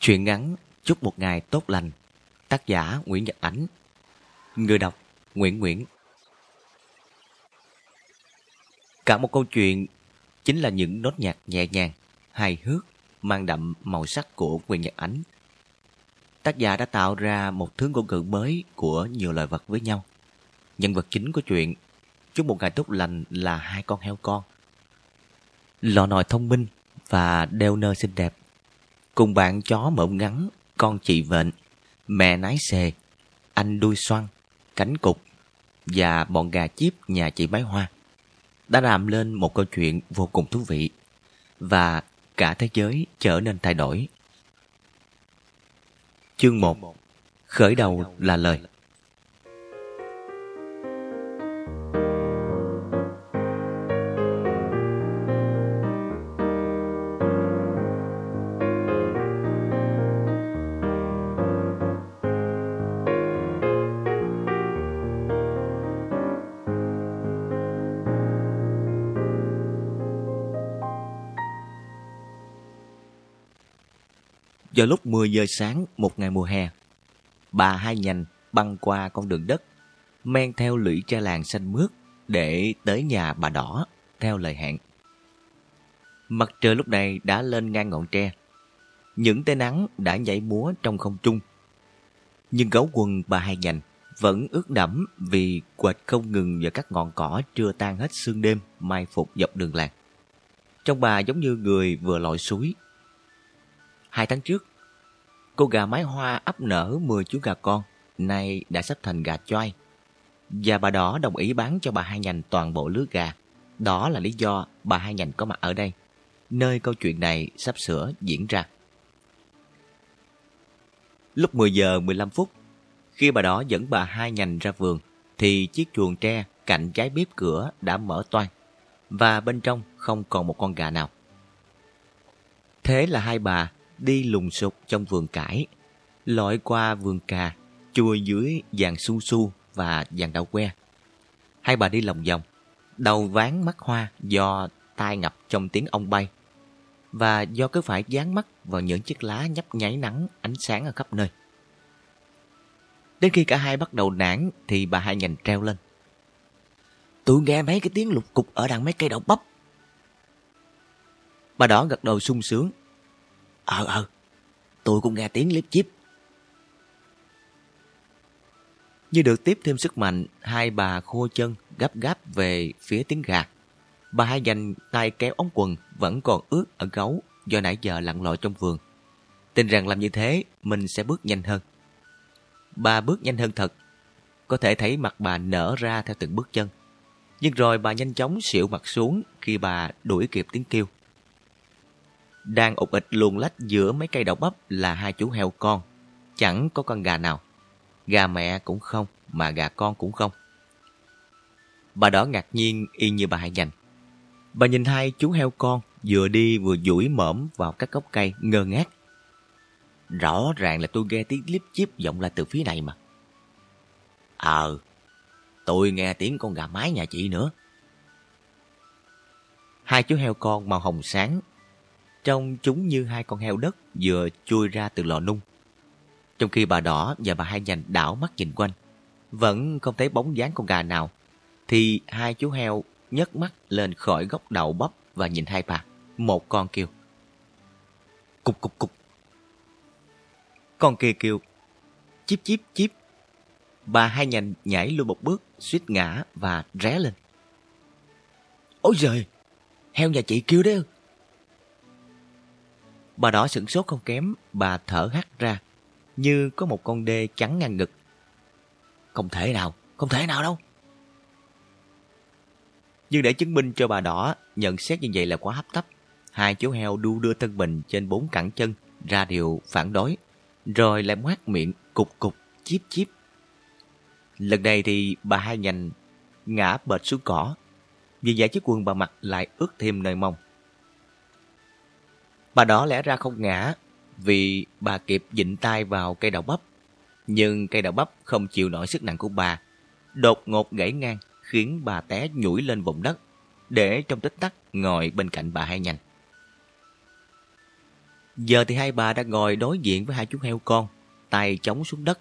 Chuyện ngắn Chúc một ngày tốt lành Tác giả Nguyễn Nhật Ánh Người đọc Nguyễn Nguyễn Cả một câu chuyện chính là những nốt nhạc nhẹ nhàng, hài hước, mang đậm màu sắc của Nguyễn Nhật Ánh. Tác giả đã tạo ra một thứ ngôn ngữ mới của nhiều loài vật với nhau. Nhân vật chính của chuyện Chúc một ngày tốt lành là hai con heo con. Lò nòi thông minh và đeo nơ xinh đẹp. Cùng bạn chó mộng ngắn, con chị vện, mẹ nái xề, anh đuôi xoăn, cánh cục và bọn gà chip nhà chị Bái Hoa đã làm lên một câu chuyện vô cùng thú vị và cả thế giới trở nên thay đổi. Chương 1 Khởi đầu là lời Vào lúc 10 giờ sáng một ngày mùa hè, bà hai nhành băng qua con đường đất, men theo lũy tre làng xanh mướt để tới nhà bà đỏ theo lời hẹn. Mặt trời lúc này đã lên ngang ngọn tre. Những tia nắng đã nhảy múa trong không trung. Nhưng gấu quần bà hai nhành vẫn ướt đẫm vì quệt không ngừng vào các ngọn cỏ chưa tan hết sương đêm mai phục dọc đường làng. Trong bà giống như người vừa lội suối. Hai tháng trước, Cô gà mái hoa ấp nở 10 chú gà con, nay đã sắp thành gà choai. Và bà đỏ đồng ý bán cho bà hai nhành toàn bộ lứa gà. Đó là lý do bà hai nhành có mặt ở đây, nơi câu chuyện này sắp sửa diễn ra. Lúc 10 giờ 15 phút, khi bà đỏ dẫn bà hai nhành ra vườn, thì chiếc chuồng tre cạnh trái bếp cửa đã mở toan và bên trong không còn một con gà nào. Thế là hai bà đi lùng sục trong vườn cải, lội qua vườn cà, chui dưới vàng su su và vàng đậu que. Hai bà đi lòng vòng, đầu ván mắt hoa do tai ngập trong tiếng ong bay và do cứ phải dán mắt vào những chiếc lá nhấp nháy nắng ánh sáng ở khắp nơi. Đến khi cả hai bắt đầu nản thì bà hai nhành treo lên. Tôi nghe mấy cái tiếng lục cục ở đằng mấy cây đậu bắp. Bà đỏ gật đầu sung sướng Ờ ờ, tôi cũng nghe tiếng liếp chip. Như được tiếp thêm sức mạnh, hai bà khô chân gấp gáp về phía tiếng gà. Bà hai dành tay kéo ống quần vẫn còn ướt ở gấu do nãy giờ lặn lội trong vườn. Tin rằng làm như thế mình sẽ bước nhanh hơn. Bà bước nhanh hơn thật. Có thể thấy mặt bà nở ra theo từng bước chân. Nhưng rồi bà nhanh chóng xịu mặt xuống khi bà đuổi kịp tiếng kêu. Đang ục ịch luồn lách giữa mấy cây đậu bắp là hai chú heo con. Chẳng có con gà nào. Gà mẹ cũng không, mà gà con cũng không. Bà đỏ ngạc nhiên y như bà hai dành. Bà nhìn hai chú heo con vừa đi vừa duỗi mõm vào các gốc cây ngơ ngác. Rõ ràng là tôi nghe tiếng líp chíp vọng lại từ phía này mà. Ờ, tôi nghe tiếng con gà mái nhà chị nữa. Hai chú heo con màu hồng sáng Trông chúng như hai con heo đất vừa chui ra từ lò nung. Trong khi bà đỏ và bà hai nhành đảo mắt nhìn quanh, vẫn không thấy bóng dáng con gà nào, thì hai chú heo nhấc mắt lên khỏi góc đậu bắp và nhìn hai bà. Một con kêu. Cục cục cục. Con kia kêu. Chíp chíp chíp. Bà hai nhành nhảy luôn một bước, suýt ngã và ré lên. Ôi giời, heo nhà chị kêu đấy Bà đỏ sửng sốt không kém, bà thở hắt ra, như có một con đê chắn ngang ngực. Không thể nào, không thể nào đâu. Nhưng để chứng minh cho bà đỏ nhận xét như vậy là quá hấp tấp, hai chú heo đu đưa thân mình trên bốn cẳng chân ra điều phản đối, rồi lại ngoác miệng cục cục, chip chip. Lần này thì bà hai nhành ngã bệt xuống cỏ, vì vậy chiếc quần bà mặc lại ướt thêm nơi mông. Bà đó lẽ ra không ngã vì bà kịp dịnh tay vào cây đậu bắp. Nhưng cây đậu bắp không chịu nổi sức nặng của bà. Đột ngột gãy ngang khiến bà té nhủi lên vùng đất để trong tích tắc ngồi bên cạnh bà hai nhanh. Giờ thì hai bà đã ngồi đối diện với hai chú heo con, tay chống xuống đất.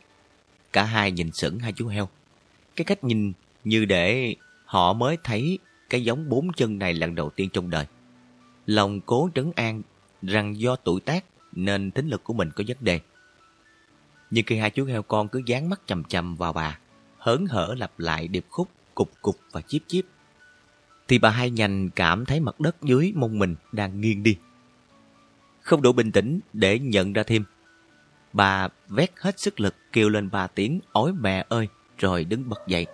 Cả hai nhìn sững hai chú heo. Cái cách nhìn như để họ mới thấy cái giống bốn chân này lần đầu tiên trong đời. Lòng cố trấn an rằng do tuổi tác nên tính lực của mình có vấn đề. Nhưng khi hai chú heo con cứ dán mắt chầm chầm vào bà, hớn hở lặp lại điệp khúc cục cục và chip chip, thì bà hai nhành cảm thấy mặt đất dưới mông mình đang nghiêng đi. Không đủ bình tĩnh để nhận ra thêm. Bà vét hết sức lực kêu lên ba tiếng ối mẹ ơi rồi đứng bật dậy.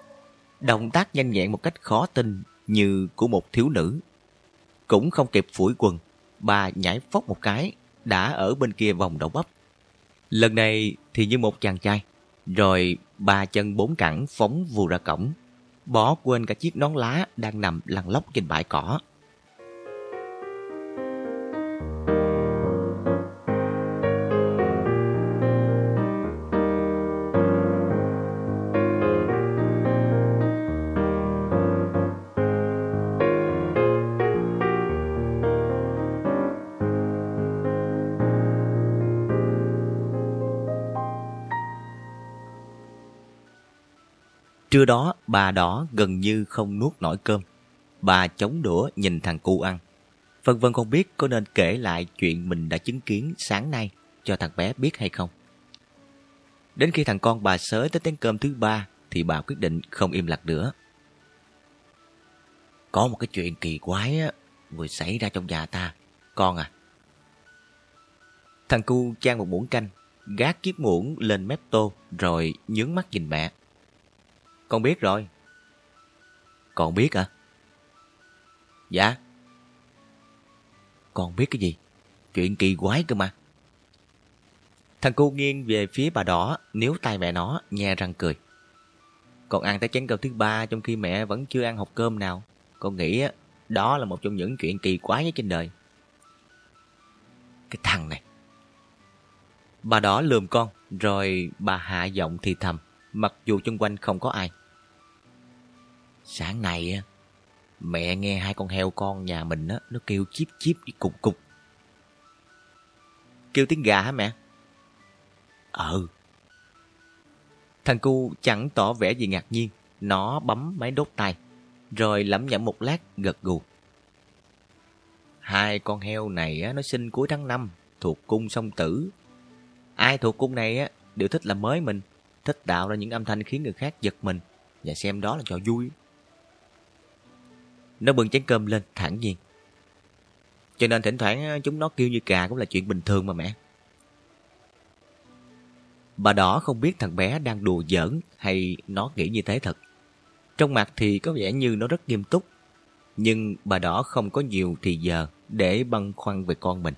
Động tác nhanh nhẹn một cách khó tin như của một thiếu nữ. Cũng không kịp phủi quần, bà nhảy phóc một cái, đã ở bên kia vòng đầu bắp. Lần này thì như một chàng trai, rồi ba chân bốn cẳng phóng vù ra cổng, bỏ quên cả chiếc nón lá đang nằm lăn lóc trên bãi cỏ. Trưa đó, bà đỏ gần như không nuốt nổi cơm. Bà chống đũa nhìn thằng cu ăn. Vân Vân không biết có nên kể lại chuyện mình đã chứng kiến sáng nay cho thằng bé biết hay không. Đến khi thằng con bà sới tới tiếng cơm thứ ba thì bà quyết định không im lặng nữa. Có một cái chuyện kỳ quái á, vừa xảy ra trong nhà ta. Con à. Thằng cu chan một muỗng canh, gác chiếc muỗng lên mép tô rồi nhướng mắt nhìn mẹ. Con biết rồi. Con biết à? Dạ. Con biết cái gì? Chuyện kỳ quái cơ mà. Thằng cu nghiêng về phía bà đỏ, níu tay mẹ nó, nhe răng cười. Con ăn tới chén cơm thứ ba trong khi mẹ vẫn chưa ăn hộp cơm nào. Con nghĩ đó là một trong những chuyện kỳ quái nhất trên đời. Cái thằng này. Bà đỏ lườm con, rồi bà hạ giọng thì thầm mặc dù chung quanh không có ai. Sáng nay mẹ nghe hai con heo con nhà mình á, nó kêu chíp chíp với cục cục. Kêu tiếng gà hả mẹ? Ừ. Thằng cu chẳng tỏ vẻ gì ngạc nhiên, nó bấm máy đốt tay, rồi lẩm nhẩm một lát gật gù. Hai con heo này á, nó sinh cuối tháng 5, thuộc cung song tử. Ai thuộc cung này á, đều thích làm mới mình thích tạo ra những âm thanh khiến người khác giật mình và xem đó là trò vui. Nó bưng chén cơm lên thẳng nhiên. Cho nên thỉnh thoảng ờ, chúng nó kêu như cà cũng là chuyện bình thường mà mẹ. Bà đỏ không biết thằng bé đang đùa giỡn hay nó nghĩ như thế thật. Trong mặt thì có vẻ như nó rất nghiêm túc. Nhưng bà đỏ không có nhiều thì giờ để băn khoăn về con mình.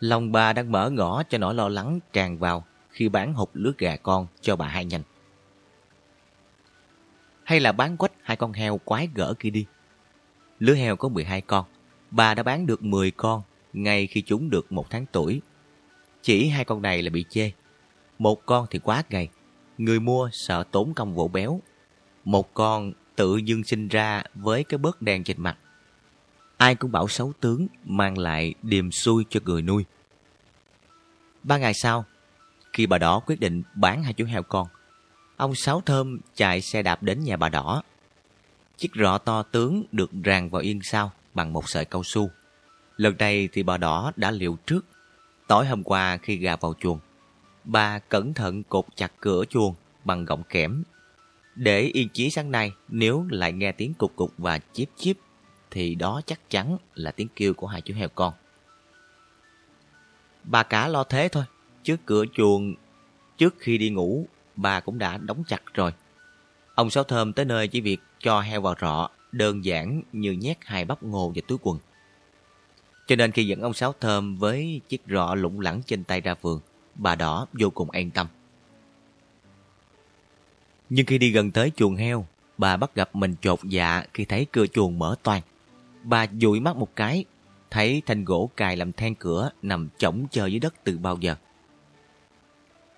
Lòng bà đang mở ngõ cho nỗi lo lắng tràn vào khi bán hộp lứa gà con cho bà hai nhanh. Hay là bán quách hai con heo quái gỡ kia đi. Lứa heo có 12 con, bà đã bán được 10 con ngay khi chúng được một tháng tuổi. Chỉ hai con này là bị chê. Một con thì quá gầy, người mua sợ tốn công vỗ béo. Một con tự dưng sinh ra với cái bớt đen trên mặt. Ai cũng bảo xấu tướng mang lại điềm xui cho người nuôi. Ba ngày sau, khi bà đỏ quyết định bán hai chú heo con, ông Sáu Thơm chạy xe đạp đến nhà bà đỏ. Chiếc rọ to tướng được ràng vào yên sau bằng một sợi cao su. Lần này thì bà đỏ đã liệu trước. Tối hôm qua khi gà vào chuồng, bà cẩn thận cột chặt cửa chuồng bằng gọng kẽm. Để yên chí sáng nay nếu lại nghe tiếng cục cục và chíp chíp thì đó chắc chắn là tiếng kêu của hai chú heo con. Bà cả lo thế thôi, Trước cửa chuồng, trước khi đi ngủ, bà cũng đã đóng chặt rồi. Ông Sáu Thơm tới nơi chỉ việc cho heo vào rọ, đơn giản như nhét hai bắp ngô vào túi quần. Cho nên khi dẫn ông Sáu Thơm với chiếc rọ lủng lẳng trên tay ra vườn, bà đỏ vô cùng an tâm. Nhưng khi đi gần tới chuồng heo, bà bắt gặp mình chột dạ khi thấy cửa chuồng mở toàn. Bà dụi mắt một cái, thấy thanh gỗ cài làm then cửa nằm chỏng chờ dưới đất từ bao giờ.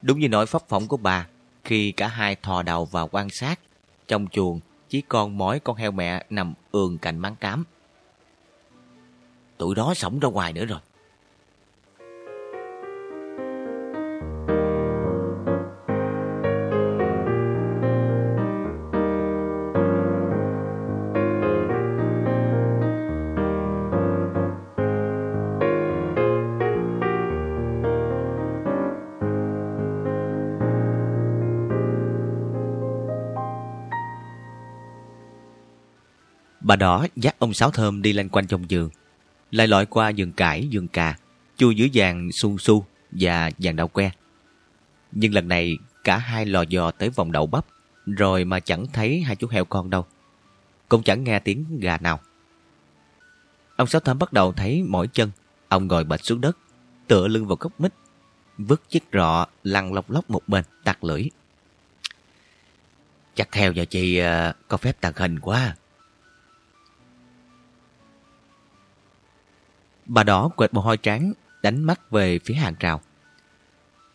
Đúng như nỗi phấp phỏng của bà, khi cả hai thò đầu vào quan sát, trong chuồng chỉ còn mỗi con heo mẹ nằm ườn cạnh máng cám. Tụi đó sống ra ngoài nữa rồi. Bà đó dắt ông Sáu Thơm đi lên quanh trong giường, lại lội qua giường cải, giường cà, chui dưới vàng su su và vàng đậu que. Nhưng lần này cả hai lò dò tới vòng đậu bắp, rồi mà chẳng thấy hai chú heo con đâu. Cũng chẳng nghe tiếng gà nào. Ông Sáu Thơm bắt đầu thấy mỏi chân, ông ngồi bệt xuống đất, tựa lưng vào gốc mít, vứt chiếc rọ lăn lóc lóc một bên, tặc lưỡi. Chắc heo giờ chị ờ, có phép tàn hình quá. Bà đỏ quệt mồ hôi trắng, đánh mắt về phía hàng rào.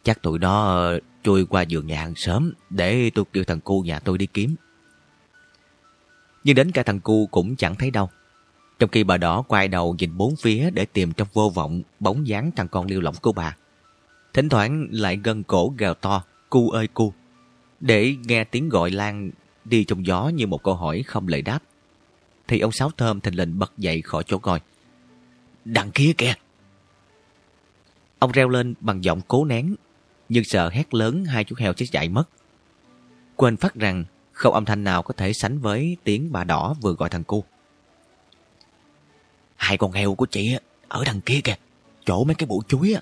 Chắc tụi nó ờ, chui qua giường nhà hàng sớm để tôi kêu thằng cu nhà tôi đi kiếm. Nhưng đến cả thằng cu cũng chẳng thấy đâu. Trong khi bà đỏ quay đầu nhìn bốn phía để tìm trong vô vọng bóng dáng thằng con liêu lỏng của bà. Thỉnh thoảng lại gân cổ gào to, cu ơi cu, để nghe tiếng gọi lan đi trong gió như một câu hỏi không lời đáp. Thì ông Sáu Thơm thình lình bật dậy khỏi chỗ ngồi. Đằng kia kìa! Ông reo lên bằng giọng cố nén, nhưng sợ hét lớn hai chú heo chết chạy mất. Quên phát rằng không âm thanh nào có thể sánh với tiếng bà đỏ vừa gọi thằng cu. Hai con heo của chị ở đằng kia kìa, chỗ mấy cái bụi chuối á.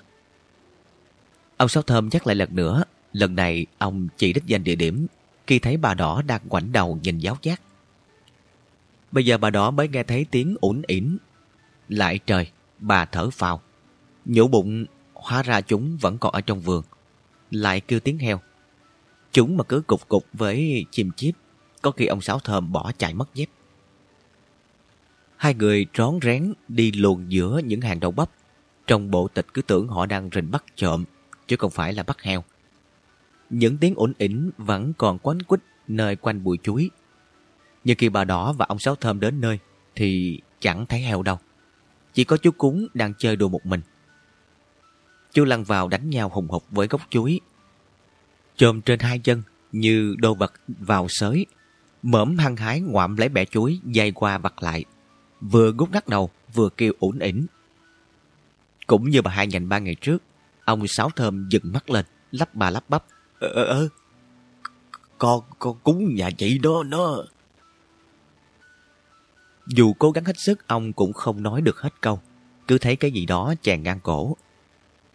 Ông Sáu Thơm nhắc lại lần nữa, lần này ông chỉ đích danh địa điểm khi thấy bà đỏ đang ngoảnh đầu nhìn giáo giác. Bây giờ bà đỏ mới nghe thấy tiếng ủn ỉn. Lại trời, bà thở phào. Nhổ bụng, hóa ra chúng vẫn còn ở trong vườn. Lại kêu tiếng heo. Chúng mà cứ cục cục với chim chiếp, có khi ông Sáu Thơm bỏ chạy mất dép. Hai người rón rén đi luồn giữa những hàng đậu bắp. Trong bộ tịch cứ tưởng họ đang rình bắt trộm, chứ không phải là bắt heo. Những tiếng ổn ỉnh vẫn còn quánh quýt nơi quanh bụi chuối. Nhưng khi bà đỏ và ông Sáu Thơm đến nơi, thì chẳng thấy heo đâu. Chỉ có chú cúng đang chơi đùa một mình. Chú lăn vào đánh nhau hùng hục với gốc chuối. Trồm trên hai chân như đồ vật vào sới. Mỡm hăng hái ngoạm lấy bẻ chuối dây qua vặt lại. Vừa gút ngắt đầu vừa kêu ủn ỉn Cũng như bà hai nhành ba ngày trước, ông Sáu Thơm dừng mắt lên, lắp bà lắp bắp. Ờ, ờ, ờ. Con, con cúng nhà chị đó, nó... Dù cố gắng hết sức, ông cũng không nói được hết câu. Cứ thấy cái gì đó chèn ngang cổ.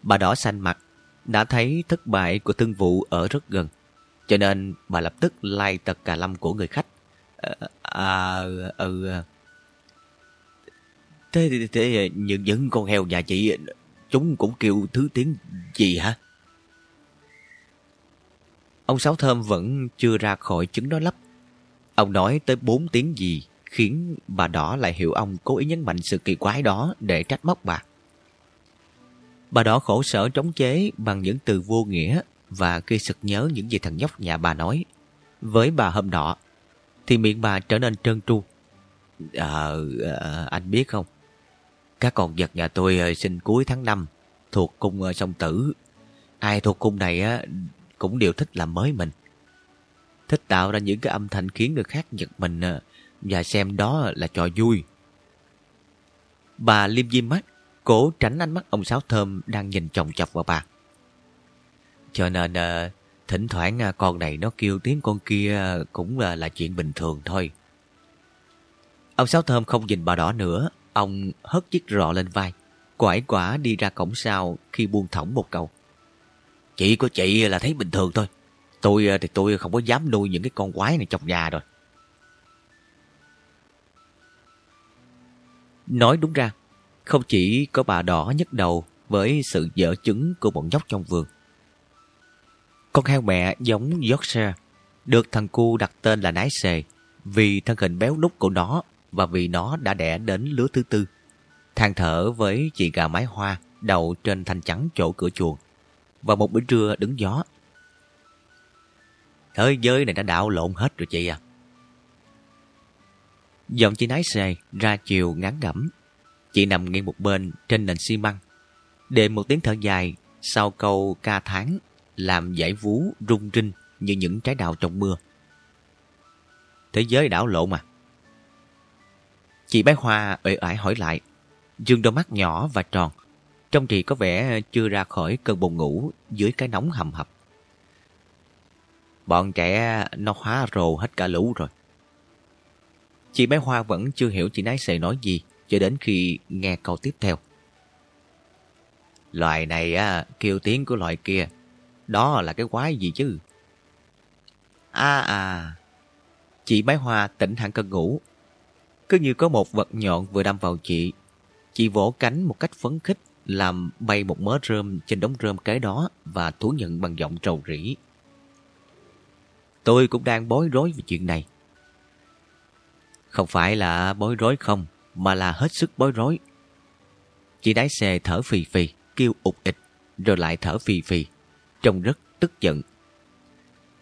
Bà đỏ xanh mặt, đã thấy thất bại của thương vụ ở rất gần. Cho nên bà lập tức lai tật cà lâm của người khách. À, à, ừ... À. Thế, thế, thế những, những con heo nhà chị, chúng cũng kêu thứ tiếng gì hả? Ông Sáu Thơm vẫn chưa ra khỏi trứng đó lấp. Ông nói tới bốn tiếng gì khiến bà đỏ lại hiểu ông cố ý nhấn mạnh sự kỳ quái đó để trách móc bà. Bà đỏ khổ sở trống chế bằng những từ vô nghĩa và khi sực nhớ những gì thằng nhóc nhà bà nói. Với bà hôm nọ, thì miệng bà trở nên trơn tru. Ờ, à, anh biết không? Các con vật nhà tôi ờ, sinh cuối tháng 5 thuộc cung ờ, sông tử. Ai thuộc cung này á cũng đều thích làm mới mình. Thích tạo ra những cái âm thanh khiến người khác giật mình và xem đó là trò vui. Bà liêm diêm mắt, cố tránh ánh mắt ông Sáu Thơm đang nhìn chồng chọc vào bà. Cho nên ờ, thỉnh thoảng ờ, con này nó kêu tiếng con kia cũng là, là chuyện bình thường thôi. Ông Sáu Thơm không nhìn bà đỏ nữa, ông hất chiếc rọ lên vai, quải quả đi ra cổng sau khi buông thõng một câu. Chị của chị là thấy bình thường thôi. Tôi thì tôi không có dám nuôi những cái con quái này trong nhà rồi. Nói đúng ra, không chỉ có bà đỏ nhức đầu với sự dở chứng của bọn nhóc trong vườn. Con heo mẹ giống Yorkshire, được thằng cu đặt tên là nái xề vì thân hình béo nút của nó và vì nó đã đẻ đến lứa thứ tư. Than thở với chị gà mái hoa đầu trên thanh trắng chỗ cửa chuồng và một bữa trưa đứng gió. Thế giới này đã đảo lộn hết rồi chị à. Giọng chị nái xề, ra chiều ngắn ngẩm. Chị nằm nghiêng một bên trên nền xi măng. Đệm một tiếng thở dài, sau câu ca tháng, làm giải vú rung rinh như những trái đào trong mưa. Thế giới đảo lộn mà. Chị bé Hoa ợi ải hỏi lại. Dương đôi mắt nhỏ và tròn. Trong chị có vẻ chưa ra khỏi cơn buồn ngủ dưới cái nóng hầm hập. Bọn trẻ nó hóa rồ hết cả lũ rồi. Chị bé Hoa vẫn chưa hiểu chị nái xề nói gì cho đến khi nghe câu tiếp theo. Loài này á, kêu tiếng của loài kia. Đó là cái quái gì chứ? À à, chị bé Hoa tỉnh hẳn cơn ngủ. Cứ như có một vật nhọn vừa đâm vào chị. Chị vỗ cánh một cách phấn khích làm bay một mớ rơm trên đống rơm cái đó và thú nhận bằng giọng trầu rỉ. Tôi cũng đang bối rối về chuyện này. Không phải là bối rối không, mà là hết sức bối rối. Chị đái xe thở phì phì, kêu ụt ịch, rồi lại thở phì phì, trông rất tức giận.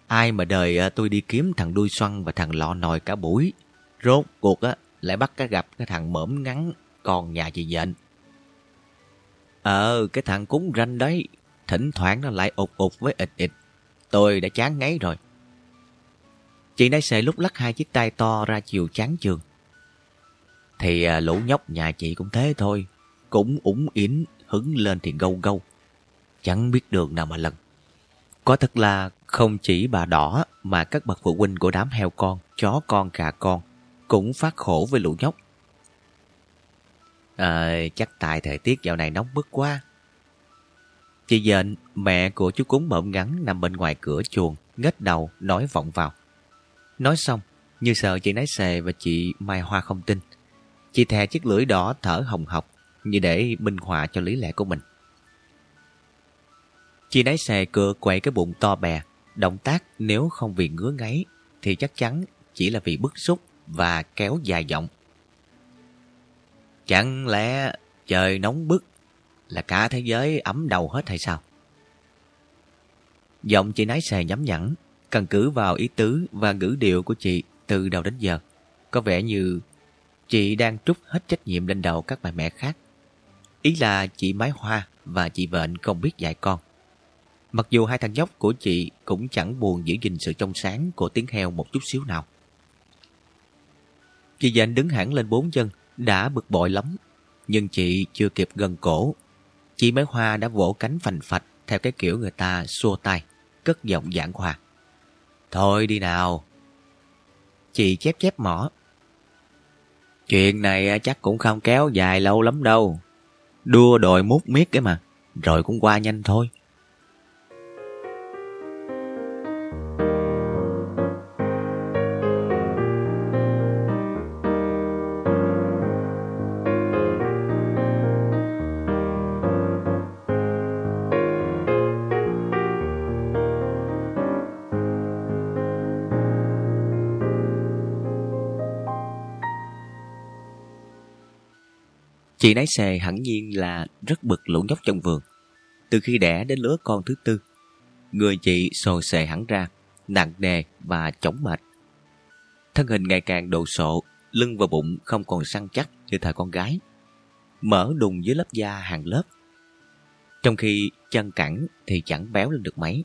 Ai mà đời à, tôi đi kiếm thằng đuôi xoăn và thằng lọ nồi cả buổi, rốt cuộc á lại bắt cái gặp cái thằng mõm ngắn còn nhà chị dện. Ờ, cái thằng cúng ranh đấy, thỉnh thoảng nó lại ụt ụt với ịch ịch. Tôi đã chán ngấy rồi. Chị nãy xề lúc lắc hai chiếc tay to ra chiều chán trường. Thì à, lũ nhóc nhà chị cũng thế thôi. Cũng ủng yến, hứng lên thì gâu gâu. Chẳng biết đường nào mà lần. Có thật là không chỉ bà đỏ mà các bậc phụ huynh của đám heo con, chó con, gà con cũng phát khổ với lũ nhóc. À, chắc tại thời tiết dạo này nóng bức quá. Chị dện, mẹ của chú cúng mộm ngắn nằm bên ngoài cửa chuồng, ngất đầu, nói vọng vào. Nói xong, như sợ chị nái xề và chị Mai Hoa không tin. Chị thè chiếc lưỡi đỏ thở hồng hộc như để minh họa cho lý lẽ của mình. Chị nái xề cựa quậy cái bụng to bè. Động tác nếu không vì ngứa ngáy thì chắc chắn chỉ là vì bức xúc và kéo dài giọng. Chẳng lẽ trời nóng bức là cả thế giới ấm đầu hết hay sao? Giọng chị nái xề nhắm nhẵn Căn cứ vào ý tứ và ngữ điệu của chị từ đầu đến giờ, có vẻ như chị đang trút hết trách nhiệm lên đầu các bà mẹ khác. Ý là chị Mái Hoa và chị bệnh không biết dạy con. Mặc dù hai thằng nhóc của chị cũng chẳng buồn giữ gìn sự trong sáng của tiếng heo một chút xíu nào. Chị dành đứng hẳn lên bốn chân, đã bực bội lắm. Nhưng chị chưa kịp gần cổ. Chị Mái Hoa đã vỗ cánh phành phạch theo cái kiểu người ta xua tay, cất giọng giảng hòa. Thôi đi nào. Chị chép chép mỏ. Chuyện này chắc cũng không kéo dài lâu lắm đâu. Đua đòi mút miết cái mà. Rồi cũng qua nhanh thôi. Chị nái xề hẳn nhiên là rất bực lũ nhóc trong vườn. Từ khi đẻ đến lứa con thứ tư, người chị sồ xề hẳn ra, nặng nề và chóng mệt. Thân hình ngày càng đồ sộ, lưng và bụng không còn săn chắc như thời con gái. Mở đùng dưới lớp da hàng lớp. Trong khi chân cẳng thì chẳng béo lên được mấy.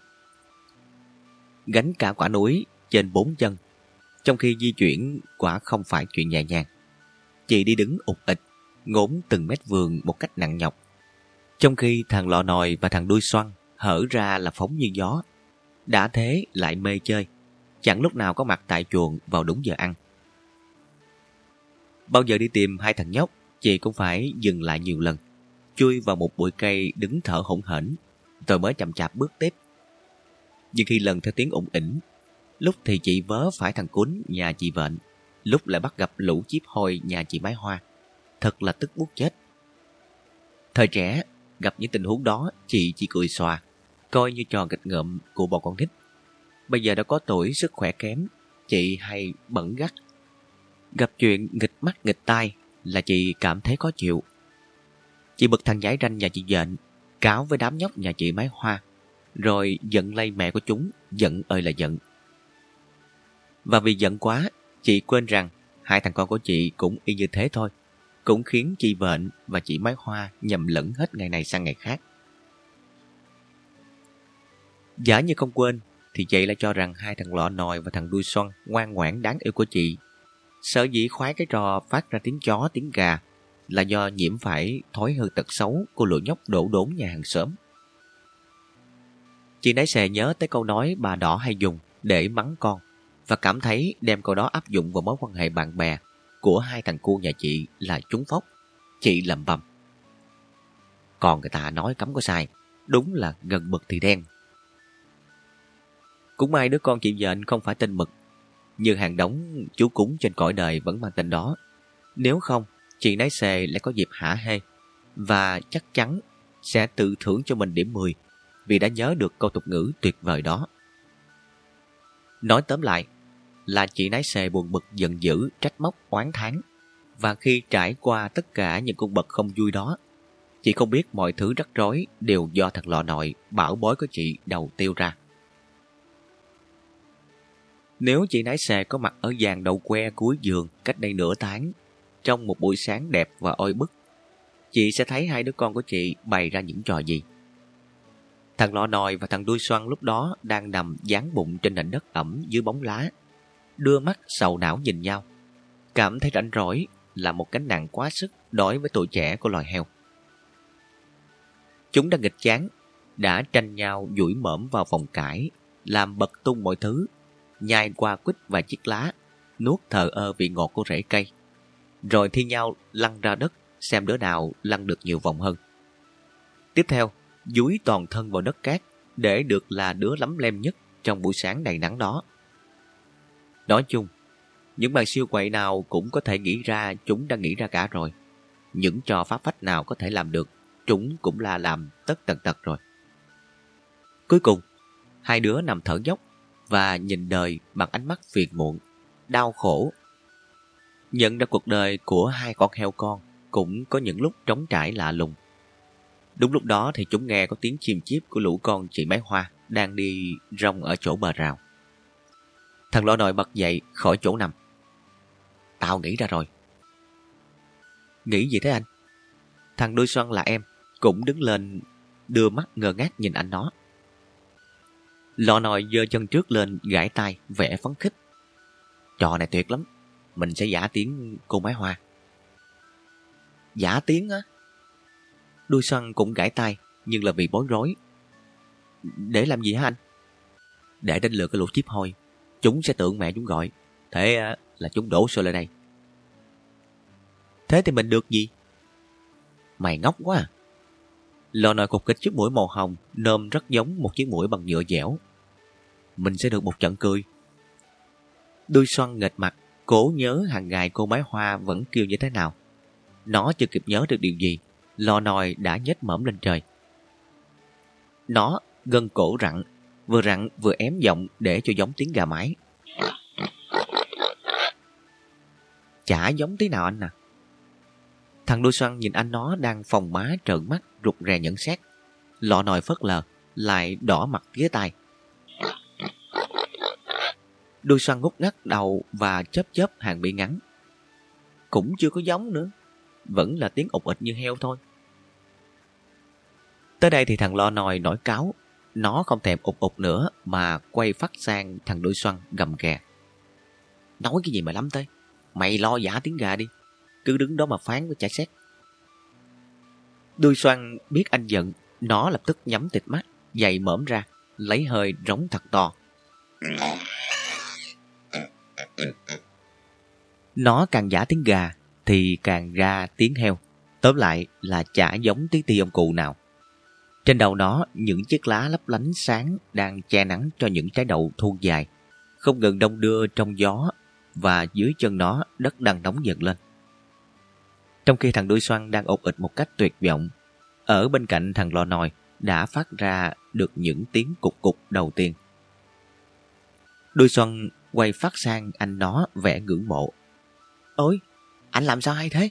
Gánh cả quả núi trên bốn chân, trong khi di chuyển quả không phải chuyện nhẹ nhàng. Chị đi đứng ụt ịch ngốn từng mét vườn một cách nặng nhọc. Trong khi thằng lọ nòi và thằng đuôi xoăn hở ra là phóng như gió. Đã thế lại mê chơi, chẳng lúc nào có mặt tại chuồng vào đúng giờ ăn. Bao giờ đi tìm hai thằng nhóc, chị cũng phải dừng lại nhiều lần, chui vào một bụi cây đứng thở hổn hển, rồi mới chậm chạp bước tiếp. Nhưng khi lần theo tiếng ủng ỉnh, lúc thì chị vớ phải thằng cún nhà chị vện, lúc lại bắt gặp lũ chiếp hôi nhà chị mái hoa thật là tức bút chết. Thời trẻ, gặp những tình huống đó, chị chỉ cười xòa, coi như trò nghịch ngợm của bọn con nít. Bây giờ đã có tuổi sức khỏe kém, chị hay bẩn gắt. Gặp chuyện nghịch mắt nghịch tai là chị cảm thấy khó chịu. Chị bực thằng giải ranh nhà chị dện, cáo với đám nhóc nhà chị mái hoa, rồi giận lây mẹ của chúng, giận ơi là giận. Và vì giận quá, chị quên rằng hai thằng con của chị cũng y như thế thôi cũng khiến chị Vện và chị Mái Hoa nhầm lẫn hết ngày này sang ngày khác. Giả như không quên, thì chị lại cho rằng hai thằng lọ nòi và thằng đuôi xoăn ngoan ngoãn đáng yêu của chị. Sở dĩ khoái cái trò phát ra tiếng chó, tiếng gà là do nhiễm phải thói hư tật xấu của lũ nhóc đổ đốn nhà hàng xóm. Chị nãy xè nhớ tới câu nói bà đỏ hay dùng để mắng con và cảm thấy đem câu đó áp dụng vào mối quan hệ bạn bè của hai thằng cu nhà chị là trúng phóc. Chị lầm bầm. Còn người ta nói cấm có sai, đúng là gần mực thì đen. Cũng may đứa con chị vợ không phải tên mực, như hàng đống chú cúng trên cõi đời vẫn mang tên đó. Nếu không, chị nái xề lại có dịp hả hê, và chắc chắn sẽ tự thưởng cho mình điểm 10 vì đã nhớ được câu tục ngữ tuyệt vời đó. Nói tóm lại, là chị nái xề buồn bực giận dữ, trách móc, oán thán. Và khi trải qua tất cả những cung bậc không vui đó, chị không biết mọi thứ rắc rối đều do thằng lọ nội bảo bối của chị đầu tiêu ra. Nếu chị nái xề có mặt ở dàn đầu que cuối giường cách đây nửa tháng, trong một buổi sáng đẹp và oi bức, chị sẽ thấy hai đứa con của chị bày ra những trò gì. Thằng lọ nòi và thằng đuôi xoăn lúc đó đang nằm dán bụng trên nền đất ẩm dưới bóng lá, đưa mắt sầu não nhìn nhau. Cảm thấy rảnh rỗi là một cánh nặng quá sức đối với tuổi trẻ của loài heo. Chúng đang nghịch chán, đã tranh nhau duỗi mõm vào vòng cải, làm bật tung mọi thứ, nhai qua quýt và chiếc lá, nuốt thờ ơ vị ngọt của rễ cây, rồi thi nhau lăn ra đất xem đứa nào lăn được nhiều vòng hơn. Tiếp theo, dúi toàn thân vào đất cát để được là đứa lắm lem nhất trong buổi sáng đầy nắng đó. Nói chung, những bàn siêu quậy nào cũng có thể nghĩ ra chúng đã nghĩ ra cả rồi. Những trò pháp phách nào có thể làm được, chúng cũng là làm tất tần tật rồi. Cuối cùng, hai đứa nằm thở dốc và nhìn đời bằng ánh mắt phiền muộn, đau khổ. Nhận ra cuộc đời của hai con heo con cũng có những lúc trống trải lạ lùng. Đúng lúc đó thì chúng nghe có tiếng chim chiếp của lũ con chị Máy Hoa đang đi rong ở chỗ bờ rào. Thằng lọ nồi bật dậy khỏi chỗ nằm. Tao nghĩ ra rồi. Nghĩ gì thế anh? Thằng đuôi xoăn là em, cũng đứng lên đưa mắt ngơ ngác nhìn anh nó. Lọ nồi giơ chân trước lên gãi tay vẽ phấn khích. Trò này tuyệt lắm, mình sẽ giả tiếng cô máy hoa. Giả tiếng á? Đuôi xoăn cũng gãi tay, nhưng là vì bối rối. Để làm gì hả anh? Để đánh lừa cái lũ chip hôi. Chúng sẽ tưởng mẹ chúng gọi. Thế à, là chúng đổ xô lại đây. Thế thì mình được gì? Mày ngốc quá à. Lò nồi cục kịch chiếc mũi màu hồng nôm rất giống một chiếc mũi bằng nhựa dẻo. Mình sẽ được một trận cười. Đuôi xoăn nghệt mặt, cố nhớ hàng ngày cô mái hoa vẫn kêu như thế nào. Nó chưa kịp nhớ được điều gì, lò nồi đã nhếch mẫm lên trời. Nó gân cổ rặn, vừa rặn vừa ém giọng để cho giống tiếng gà mái. Chả giống tí nào anh à. Thằng đuôi xoăn nhìn anh nó đang phòng má trợn mắt rụt rè nhận xét. Lọ nồi phớt lờ, lại đỏ mặt ghế tai. Đuôi xoăn ngút ngắt đầu và chớp chớp hàng bị ngắn. Cũng chưa có giống nữa, vẫn là tiếng ục ịch như heo thôi. Tới đây thì thằng lo nồi nổi cáo, nó không thèm ục ục nữa mà quay phát sang thằng đôi xoăn gầm ghè. Nói cái gì mà lắm tới, mày lo giả tiếng gà đi, cứ đứng đó mà phán với chả xét. đôi xoăn biết anh giận, nó lập tức nhắm tịt mắt, dày mõm ra, lấy hơi rống thật to. Nó càng giả tiếng gà thì càng ra tiếng heo. Tóm lại là chả giống tí ti ông cụ nào. Trên đầu nó, những chiếc lá lấp lánh sáng đang che nắng cho những trái đậu thuôn dài, không ngừng đông đưa trong gió và dưới chân nó đất đang nóng dần lên. Trong khi thằng đuôi xoăn đang ột ịch một cách tuyệt vọng, ở bên cạnh thằng lò nòi đã phát ra được những tiếng cục cục đầu tiên. Đuôi xoăn quay phát sang anh nó vẻ ngưỡng mộ. Ôi, anh làm sao hay thế?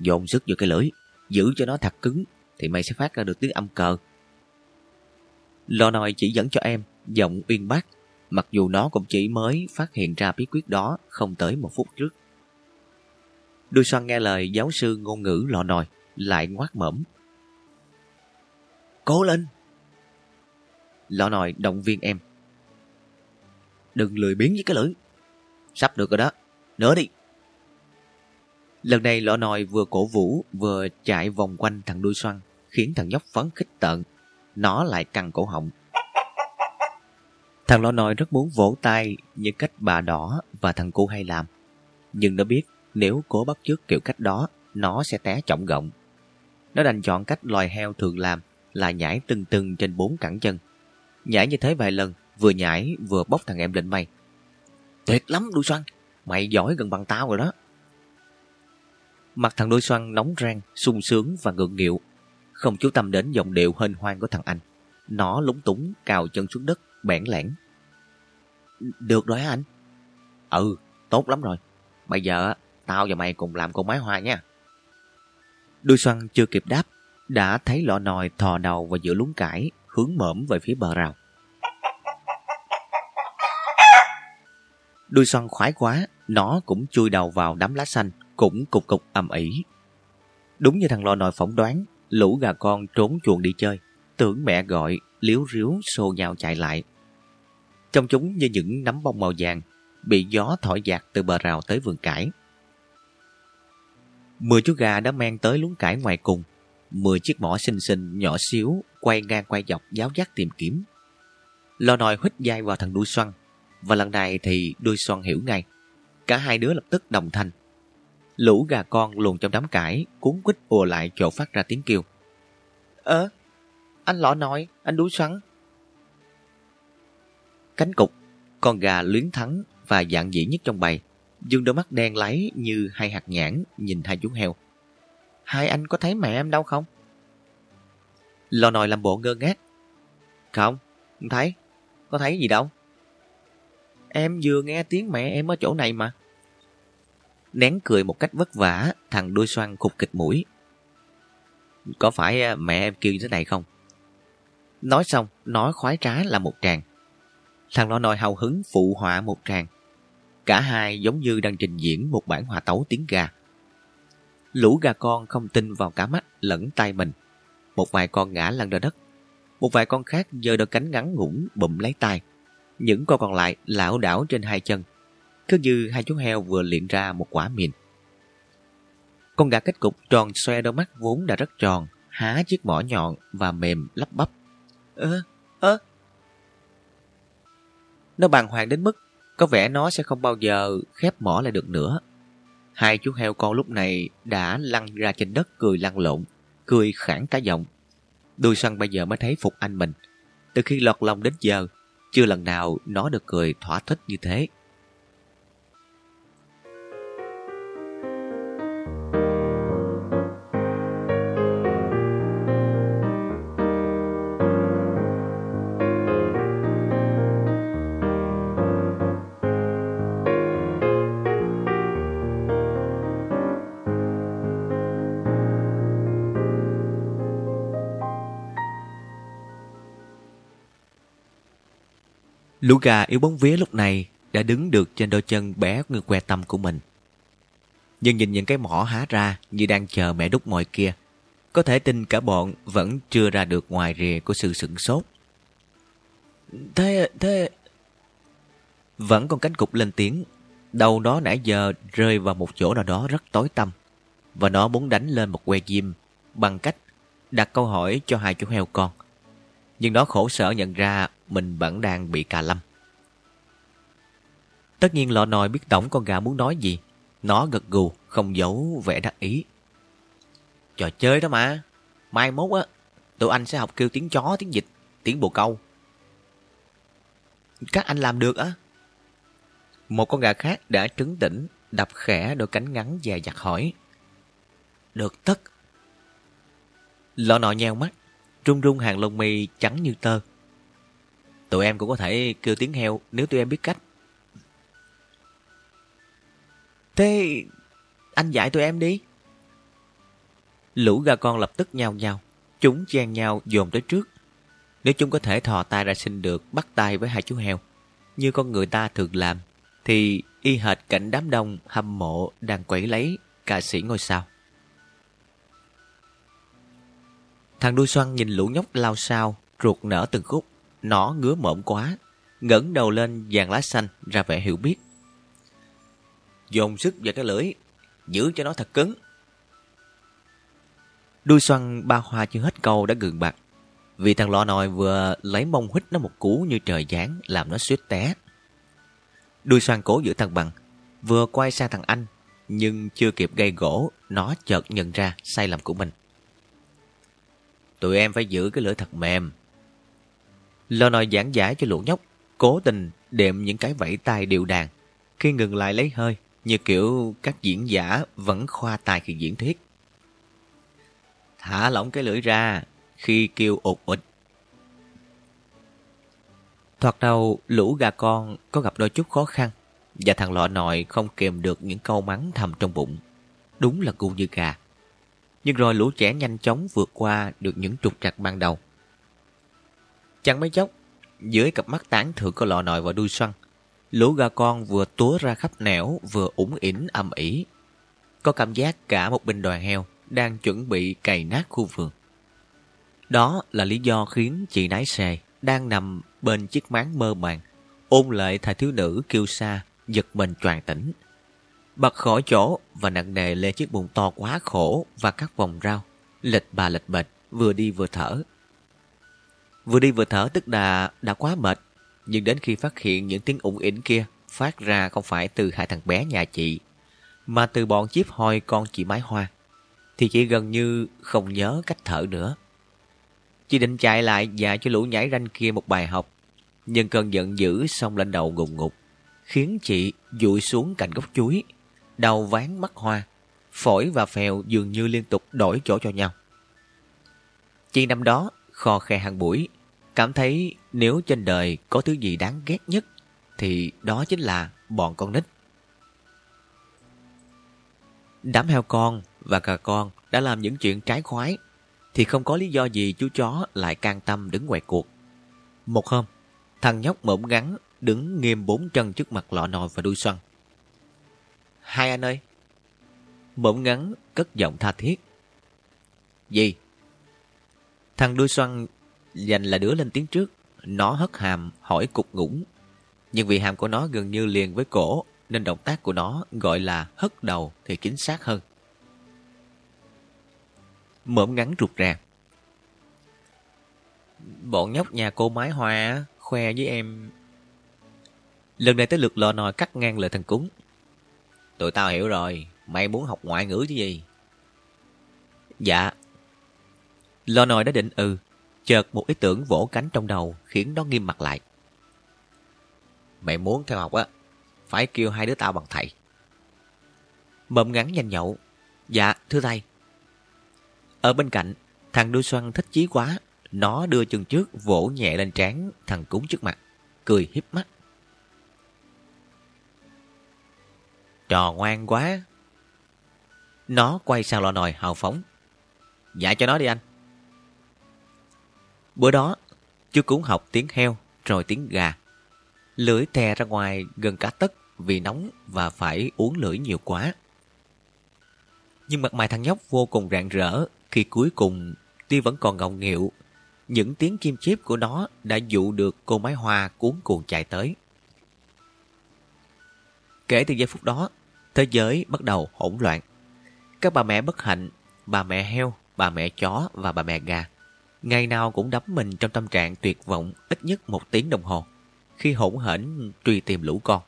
Dồn sức vô cái lưỡi, giữ cho nó thật cứng thì mày sẽ phát ra được tiếng âm cờ. Lò nòi chỉ dẫn cho em, giọng uyên bác, mặc dù nó cũng chỉ mới phát hiện ra bí quyết đó không tới một phút trước. Đuôi xoan nghe lời giáo sư ngôn ngữ lò nòi, lại ngoát mẫm. Cố lên! Lò nòi động viên em. Đừng lười biếng với cái lưỡi. Sắp được rồi đó, nữa đi. Lần này lọ nòi vừa cổ vũ vừa chạy vòng quanh thằng đuôi xoăn khiến thằng nhóc phấn khích tợn. Nó lại căng cổ họng. Thằng lọ nòi rất muốn vỗ tay như cách bà đỏ và thằng cô hay làm. Nhưng nó biết nếu cố bắt chước kiểu cách đó, nó sẽ té trọng gọng. Nó đành chọn cách loài heo thường làm là nhảy tưng tưng trên bốn cẳng chân. Nhảy như thế vài lần, vừa nhảy vừa bốc thằng em lên mây. Tuyệt lắm đuôi xoăn, mày giỏi gần bằng tao rồi đó. Mặt thằng đuôi xoăn nóng rang, sung sướng và ngượng nghịu. Không chú tâm đến giọng điệu hên hoang của thằng anh. Nó lúng túng cào chân xuống đất, bẽn lẽn. Được rồi anh. Ừ, tốt lắm rồi. Bây giờ tao và mày cùng làm con mái hoa nha. Đuôi xoăn chưa kịp đáp, đã thấy lọ nòi thò đầu vào giữa lúng cải, hướng mõm về phía bờ rào. Đuôi xoăn khoái quá, nó cũng chui đầu vào đám lá xanh, cũng cục cục ầm ĩ. Đúng như thằng lò nòi phỏng đoán, lũ gà con trốn chuồng đi chơi, tưởng mẹ gọi, liếu riếu xô nhau chạy lại. Trong chúng như những nắm bông màu vàng, bị gió thổi dạt từ bờ rào tới vườn cải. Mười chú gà đã mang tới luống cải ngoài cùng. Mười chiếc mỏ xinh xinh nhỏ xíu quay ngang quay dọc giáo giác tìm kiếm. Lò nòi hít dai vào thằng đuôi xoăn. Và lần này thì đuôi xoăn hiểu ngay. Cả hai đứa lập tức đồng thanh. Lũ gà con luồn trong đám cải cuốn quýt ùa lại chỗ phát ra tiếng kêu. Ơ, anh lọ nói anh đuối xoắn Cánh cục, con gà luyến thắng và dạng dĩ nhất trong bầy Dương đôi mắt đen láy như hai hạt nhãn nhìn hai chú heo. Hai anh có thấy mẹ em đâu không? Lò nòi làm bộ ngơ ngác. Không, không thấy. Có thấy gì đâu. Em vừa nghe tiếng mẹ em ở chỗ này mà. Nén cười một cách vất vả, thằng đuôi xoan khục kịch mũi. Có phải à, mẹ em kêu như thế này không? Nói xong, nói khoái trá là một tràng. Thằng lò nòi hào hứng phụ họa một tràng. Cả hai giống như đang trình diễn một bản hòa tấu tiếng gà. Lũ gà con không tin vào cả mắt lẫn tay mình. Một vài con ngã lăn ra đất. Một vài con khác giơ đôi cánh ngắn ngủn bụm lấy tay. Những con còn lại lảo đảo trên hai chân. Cứ như hai chú heo vừa luyện ra một quả mìn. Con gà kết cục tròn xoe đôi mắt vốn đã rất tròn, há chiếc mỏ nhọn và mềm lắp bắp. Ơ, ơ. Nó bàng hoàng đến mức có vẻ nó sẽ không bao giờ khép mỏ lại được nữa. Hai chú heo con lúc này đã lăn ra trên đất cười lăn lộn, cười khản cả giọng. Đuôi săn bây giờ mới thấy phục anh mình. Từ khi lọt lòng đến giờ, chưa lần nào nó được cười thỏa thích như thế. Lũ gà yếu bóng vía lúc này đã đứng được trên đôi chân bé người que tâm của mình. Nhưng nhìn những cái mỏ há ra như đang chờ mẹ đúc mồi kia. Có thể tin cả bọn vẫn chưa ra được ngoài rìa của sự sửng sốt. Thế, thế... Vẫn còn cánh cục lên tiếng. Đầu nó nãy giờ rơi vào một chỗ nào đó rất tối tăm. Và nó muốn đánh lên một que diêm bằng cách đặt câu hỏi cho hai chú heo con. Nhưng nó khổ sở nhận ra mình vẫn đang bị cà lâm. Tất nhiên lọ nòi biết tổng con gà muốn nói gì. Nó gật gù, không giấu vẻ đắc ý. Trò chơi đó mà. Mai mốt á, tụi anh sẽ học kêu tiếng chó, tiếng vịt, tiếng bồ câu. Các anh làm được á. Một con gà khác đã trứng tỉnh, đập khẽ đôi cánh ngắn dài dặt hỏi. Được tất. Lọ nọ nheo mắt, rung rung hàng lông mi trắng như tơ. Tụi em cũng có thể kêu tiếng heo nếu tụi em biết cách. Thế anh dạy tụi em đi. Lũ gà con lập tức nhao nhao. Chúng chen nhau dồn tới trước. Nếu chúng có thể thò tay ra xin được bắt tay với hai chú heo, như con người ta thường làm, thì y hệt cảnh đám đông hâm mộ đang quẩy lấy ca sĩ ngôi sao. Thằng đuôi xoăn nhìn lũ nhóc lao sao, ruột nở từng khúc. Nó ngứa mộm quá, ngẩng đầu lên dàn lá xanh ra vẻ hiểu biết. Dồn sức vào cái lưỡi, giữ cho nó thật cứng. Đuôi xoăn ba hoa chưa hết câu đã gừng bạc. Vì thằng lọ nòi vừa lấy mông hít nó một cú như trời giáng làm nó suýt té. Đuôi xoăn cố giữ thằng bằng. Vừa quay sang thằng anh, nhưng chưa kịp gây gỗ, nó chợt nhận ra sai lầm của mình. Tụi em phải giữ cái lưỡi thật mềm. Lo nòi giảng giải cho lũ nhóc, cố tình đệm những cái vẫy tay điệu đàn. Khi ngừng lại lấy hơi, như kiểu các diễn giả vẫn khoa tài khi diễn thuyết. Thả lỏng cái lưỡi ra khi kêu ột ụt. Thoạt đầu, lũ gà con có gặp đôi chút khó khăn và thằng lọ nòi không kèm được những câu mắng thầm trong bụng. Đúng là cu như gà. Nhưng rồi lũ trẻ nhanh chóng vượt qua được những trục trặc ban đầu. Chẳng mấy chốc, dưới cặp mắt tán thưởng của lọ nòi và đuôi xoăn, lũ gà con vừa túa ra khắp nẻo vừa ủng ỉn âm ỉ. Có cảm giác cả một binh đoàn heo đang chuẩn bị cày nát khu vườn. Đó là lý do khiến chị nái xề đang nằm bên chiếc máng mơ màng, ôm lại thầy thiếu nữ kêu xa, giật mình choàng tỉnh. Bật khỏi chỗ và nặng nề lên chiếc bụng to quá khổ và các vòng rau, lệch bà lệch bệch, vừa đi vừa thở. Vừa đi vừa thở tức là đã quá mệt, nhưng đến khi phát hiện những tiếng ủng ỉnh kia phát ra không phải từ hai thằng bé nhà chị, mà từ bọn chiếp hoi con chị mái hoa, thì chị gần như không nhớ cách thở nữa. Chị định chạy lại dạy cho lũ nhảy ranh kia một bài học, nhưng cơn giận dữ xong lên đầu ngùng ngục, khiến chị dụi xuống cạnh gốc chuối, đầu ván mắt hoa, phổi và phèo dường như liên tục đổi chỗ cho nhau. Chị nằm đó, kho khe hàng buổi, cảm thấy nếu trên đời có thứ gì đáng ghét nhất, thì đó chính là bọn con nít. Đám heo con và cà con đã làm những chuyện trái khoái thì không có lý do gì chú chó lại can tâm đứng ngoài cuộc. Một hôm, thằng nhóc mõm ngắn đứng nghiêm bốn chân trước mặt lọ nồi và đuôi xoăn. Hai anh ơi! Mõm ngắn cất giọng tha thiết. Gì? Thằng đuôi xoăn dành là đứa lên tiếng trước. Nó hất hàm hỏi cục ngủng. Nhưng vì hàm của nó gần như liền với cổ nên động tác của nó gọi là hất đầu thì chính xác hơn mõm ngắn rụt ràng. Bọn nhóc nhà cô mái hoa khoe với em. Lần này tới lượt lò nòi cắt ngang lời thằng cúng. Tụi tao hiểu rồi, mày muốn học ngoại ngữ chứ gì? Dạ. Lò nòi đã định ừ, chợt một ý tưởng vỗ cánh trong đầu khiến nó nghiêm mặt lại. Mày muốn theo học á, phải kêu hai đứa tao bằng thầy. Mộm ngắn nhanh nhậu. Dạ, thưa thầy. Ở bên cạnh, thằng đuôi xoăn thích chí quá. Nó đưa chân trước vỗ nhẹ lên trán thằng cúng trước mặt, cười hiếp mắt. Trò ngoan quá. Nó quay sang lò nồi hào phóng. Dạy cho nó đi anh. Bữa đó, chú cúng học tiếng heo, rồi tiếng gà. Lưỡi thè ra ngoài gần cả tấc vì nóng và phải uống lưỡi nhiều quá. Nhưng mặt mày thằng nhóc vô cùng rạng rỡ khi cuối cùng tuy vẫn còn ngọng nghịu, những tiếng chim chip của nó đã dụ được cô mái hoa cuốn cuồng chạy tới. Kể từ giây phút đó, thế giới bắt đầu hỗn loạn. Các bà mẹ bất hạnh, bà mẹ heo, bà mẹ chó và bà mẹ gà, ngày nào cũng đắm mình trong tâm trạng tuyệt vọng ít nhất một tiếng đồng hồ, khi hỗn hển truy tìm lũ con.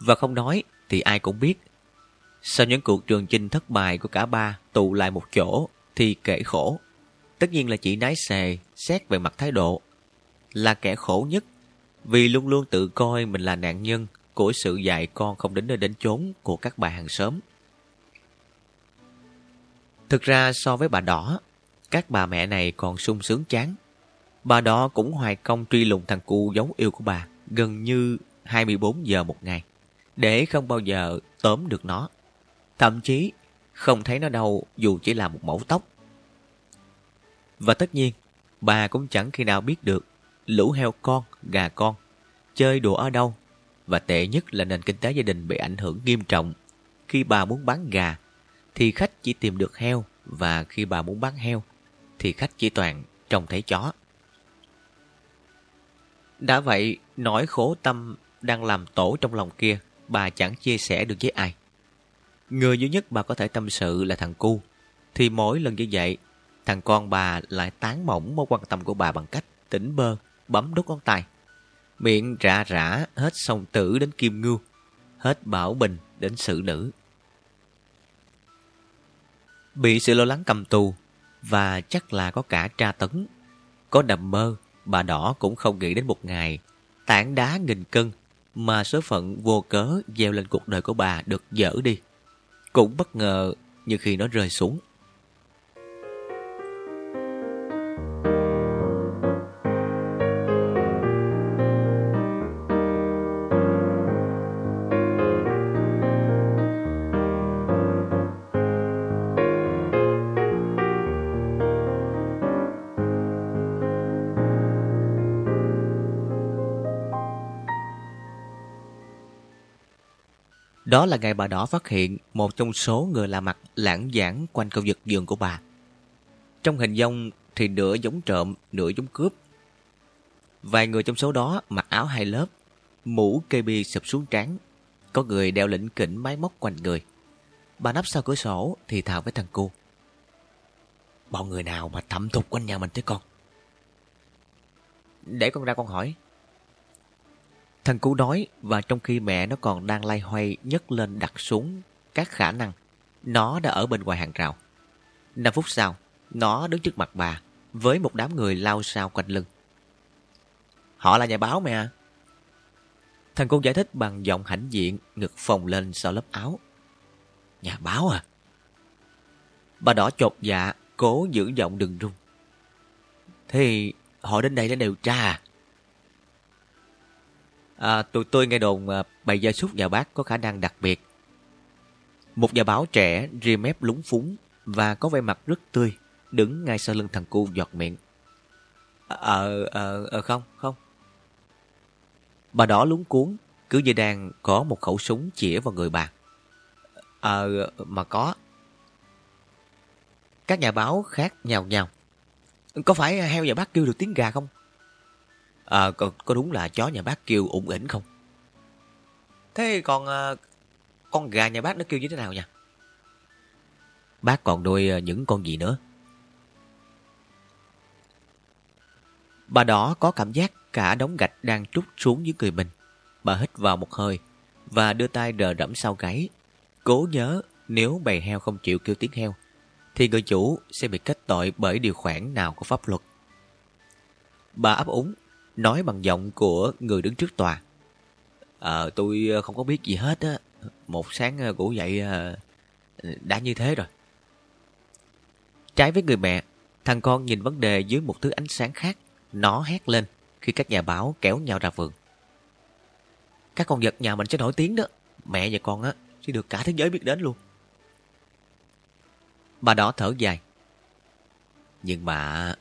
Và không nói thì ai cũng biết sau những cuộc trường chinh thất bại của cả ba tụ lại một chỗ thì kể khổ. Tất nhiên là chị nái xề xét về mặt thái độ. Là kẻ khổ nhất vì luôn luôn tự coi mình là nạn nhân của sự dạy con không đến nơi đến chốn của các bà hàng xóm. Thực ra so với bà đỏ, các bà mẹ này còn sung sướng chán. Bà đó cũng hoài công truy lùng thằng cu dấu yêu của bà gần như 24 giờ một ngày, để không bao giờ tóm được nó. Thậm chí không thấy nó đâu dù chỉ là một mẫu tóc. Và tất nhiên, bà cũng chẳng khi nào biết được lũ heo con, gà con, chơi đùa ở đâu. Và tệ nhất là nền kinh tế gia đình bị ảnh hưởng nghiêm trọng. Khi bà muốn bán gà, thì khách chỉ tìm được heo, và khi bà muốn bán heo, thì khách chỉ toàn trông thấy chó. Đã vậy, nỗi khổ tâm đang làm tổ trong lòng kia, bà chẳng chia sẻ được với ai. Người duy nhất bà có thể tâm sự là thằng cu. Thì mỗi lần như vậy, thằng con bà lại tán mỏng mối quan tâm của bà bằng cách tỉnh bơ, bấm đốt ngón tay. Miệng rã rã hết sông tử đến kim ngưu, hết bảo bình đến xử nữ. Bị sự lo lắng cầm tù và chắc là có cả tra tấn. Có nằm mơ, bà đỏ cũng không nghĩ đến một ngày tảng đá nghìn cân mà số phận vô cớ gieo lên cuộc đời của bà được dỡ đi. Cũng bất ngờ như khi nó rơi xuống. Đó là ngày bà đỏ phát hiện một trong số người lạ mặt lãng giảng quanh khu vực giường của bà. Trong hình dông thì nửa giống trộm, nửa giống cướp. Vài người trong số đó mặc áo hai lớp, mũ cây bi sụp xuống trán. Có người đeo lĩnh kỉnh máy móc quanh người. Bà nắp sau cửa sổ thì thào với thằng cu. Bọn người nào mà thẩm thục quanh nhà mình thế con? Để con ra con hỏi. Thằng cú đói và trong khi mẹ nó còn đang lay hoay nhấc lên đặt xuống các khả năng, nó đã ở bên ngoài hàng rào. năm phút sau, nó đứng trước mặt bà với một đám người lao sao quanh lưng. Họ là nhà báo mẹ à? Thằng cô giải thích bằng giọng hãnh diện, ngực phồng lên sau lớp áo. Nhà báo à? Bà đỏ chột dạ, cố giữ giọng đừng run. Thì họ đến đây để điều tra à? À, tụi tôi nghe đồn à, bầy gia súc nhà bác có khả năng đặc biệt. Một nhà báo trẻ ria mép lúng phúng và có vẻ mặt rất tươi, đứng ngay sau lưng thằng cu giọt miệng. Ờ, ờ, à, không, không. Bà đỏ lúng cuốn, cứ như đang có một khẩu súng chĩa vào người bà. Ờ, mà có. Các nhà báo khác nhào nhào. Có phải heo nhà bác kêu được tiếng gà không? À, có, có đúng là chó nhà bác kêu ủng ỉnh không? Thế còn à, con gà nhà bác nó kêu như thế nào nha? Bác còn nuôi à, những con gì nữa? Bà đỏ có cảm giác cả đống gạch đang trút xuống dưới người mình. Bà hít vào một hơi và đưa tay đờ đẫm sau gáy. Cố nhớ nếu bầy heo không chịu kêu tiếng heo thì người chủ sẽ bị kết tội bởi điều khoản nào của pháp luật. Bà ấp úng nói bằng giọng của người đứng trước tòa. Ờ, tôi ờ, không có biết gì hết á. Một sáng ờ, ngủ dậy ờ, đã như thế rồi. Trái với người mẹ, thằng con nhìn vấn đề dưới một thứ ánh sáng khác. Nó hét lên khi các nhà báo kéo nhau ra vườn. Các con vật nhà mình sẽ nổi tiếng đó. Mẹ và con á sẽ được cả thế giới biết đến luôn. Bà đỏ thở dài. Nhưng mà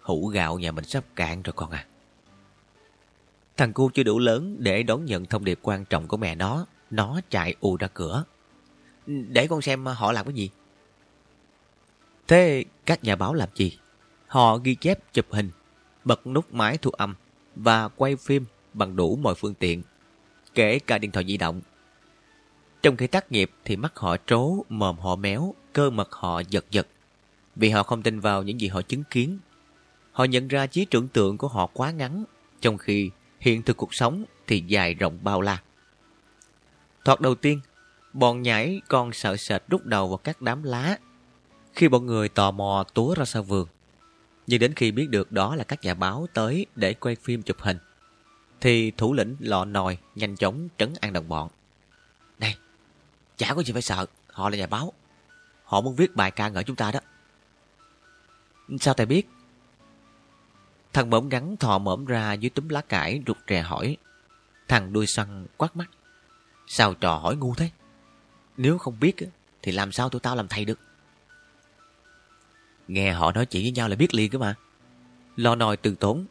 hũ gạo nhà mình sắp cạn rồi con à. Thằng cu chưa đủ lớn để đón nhận thông điệp quan trọng của mẹ nó. Nó chạy ù ra cửa. Để con xem họ làm cái gì. Thế các nhà báo làm gì? Họ ghi chép chụp hình, bật nút máy thu âm và quay phim bằng đủ mọi phương tiện, kể cả điện thoại di động. Trong khi tác nghiệp thì mắt họ trố, mồm họ méo, cơ mật họ giật giật. Vì họ không tin vào những gì họ chứng kiến. Họ nhận ra trí tưởng tượng của họ quá ngắn, trong khi hiện thực cuộc sống thì dài rộng bao la. Thoạt đầu tiên, bọn nhảy còn sợ sệt rút đầu vào các đám lá. Khi bọn người tò mò túa ra sau vườn, nhưng đến khi biết được đó là các nhà báo tới để quay phim chụp hình, thì thủ lĩnh lọ nòi nhanh chóng trấn an đồng bọn. Này, chả có gì phải sợ, họ là nhà báo. Họ muốn viết bài ca ngợi chúng ta đó. Sao thầy biết? Thằng bỗng ngắn thò mõm ra dưới túm lá cải, rụt rè hỏi. Thằng đuôi săn quát mắt. Sao trò hỏi ngu thế? Nếu không biết thì làm sao tụi tao làm thầy được? Nghe họ nói chuyện với nhau là biết liền cơ mà. Lo nòi từ tốn.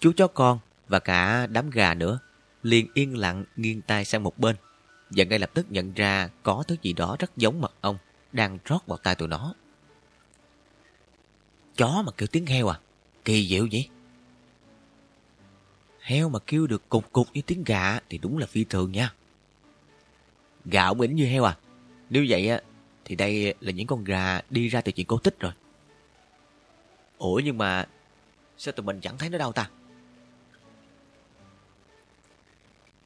Chú chó con và cả đám gà nữa liền yên lặng nghiêng tai sang một bên và ngay lập tức nhận ra có thứ gì đó rất giống mật ong đang rót vào tai tụi nó. Chó mà kêu tiếng heo à? Kỳ diệu vậy? Heo mà kêu được cục cục như tiếng gà thì đúng là phi thường nha. Gà ổng ỉnh như heo à? Nếu vậy á, thì đây là những con gà đi ra từ chuyện cổ tích rồi. Ủa nhưng mà sao tụi mình chẳng thấy nó đâu ta?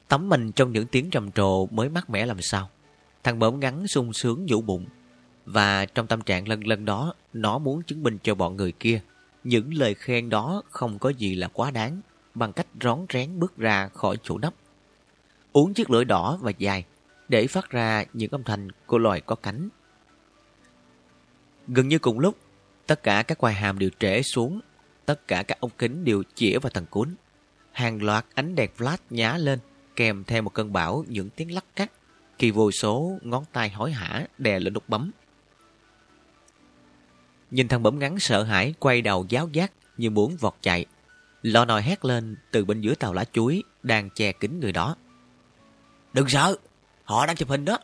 Tắm mình trong những tiếng trầm trồ mới mát mẻ làm sao. Thằng bỡm ngắn sung sướng vũ bụng. Và trong tâm trạng lần lần đó, nó muốn chứng minh cho bọn người kia. Những lời khen đó không có gì là quá đáng, bằng cách rón rén bước ra khỏi chỗ nấp. Uống chiếc lưỡi đỏ và dài, để phát ra những âm thanh của loài có cánh. Gần như cùng lúc, tất cả các quai hàm đều trễ xuống, tất cả các ống kính đều chĩa vào thằng cuốn Hàng loạt ánh đèn flash nhá lên, kèm theo một cơn bão những tiếng lắc cắt khi vô số ngón tay hối hả đè lên nút bấm. Nhìn thằng bấm ngắn sợ hãi quay đầu giáo giác như muốn vọt chạy. Lò nòi hét lên từ bên dưới tàu lá chuối đang che kín người đó. Đừng sợ, họ đang chụp hình đó.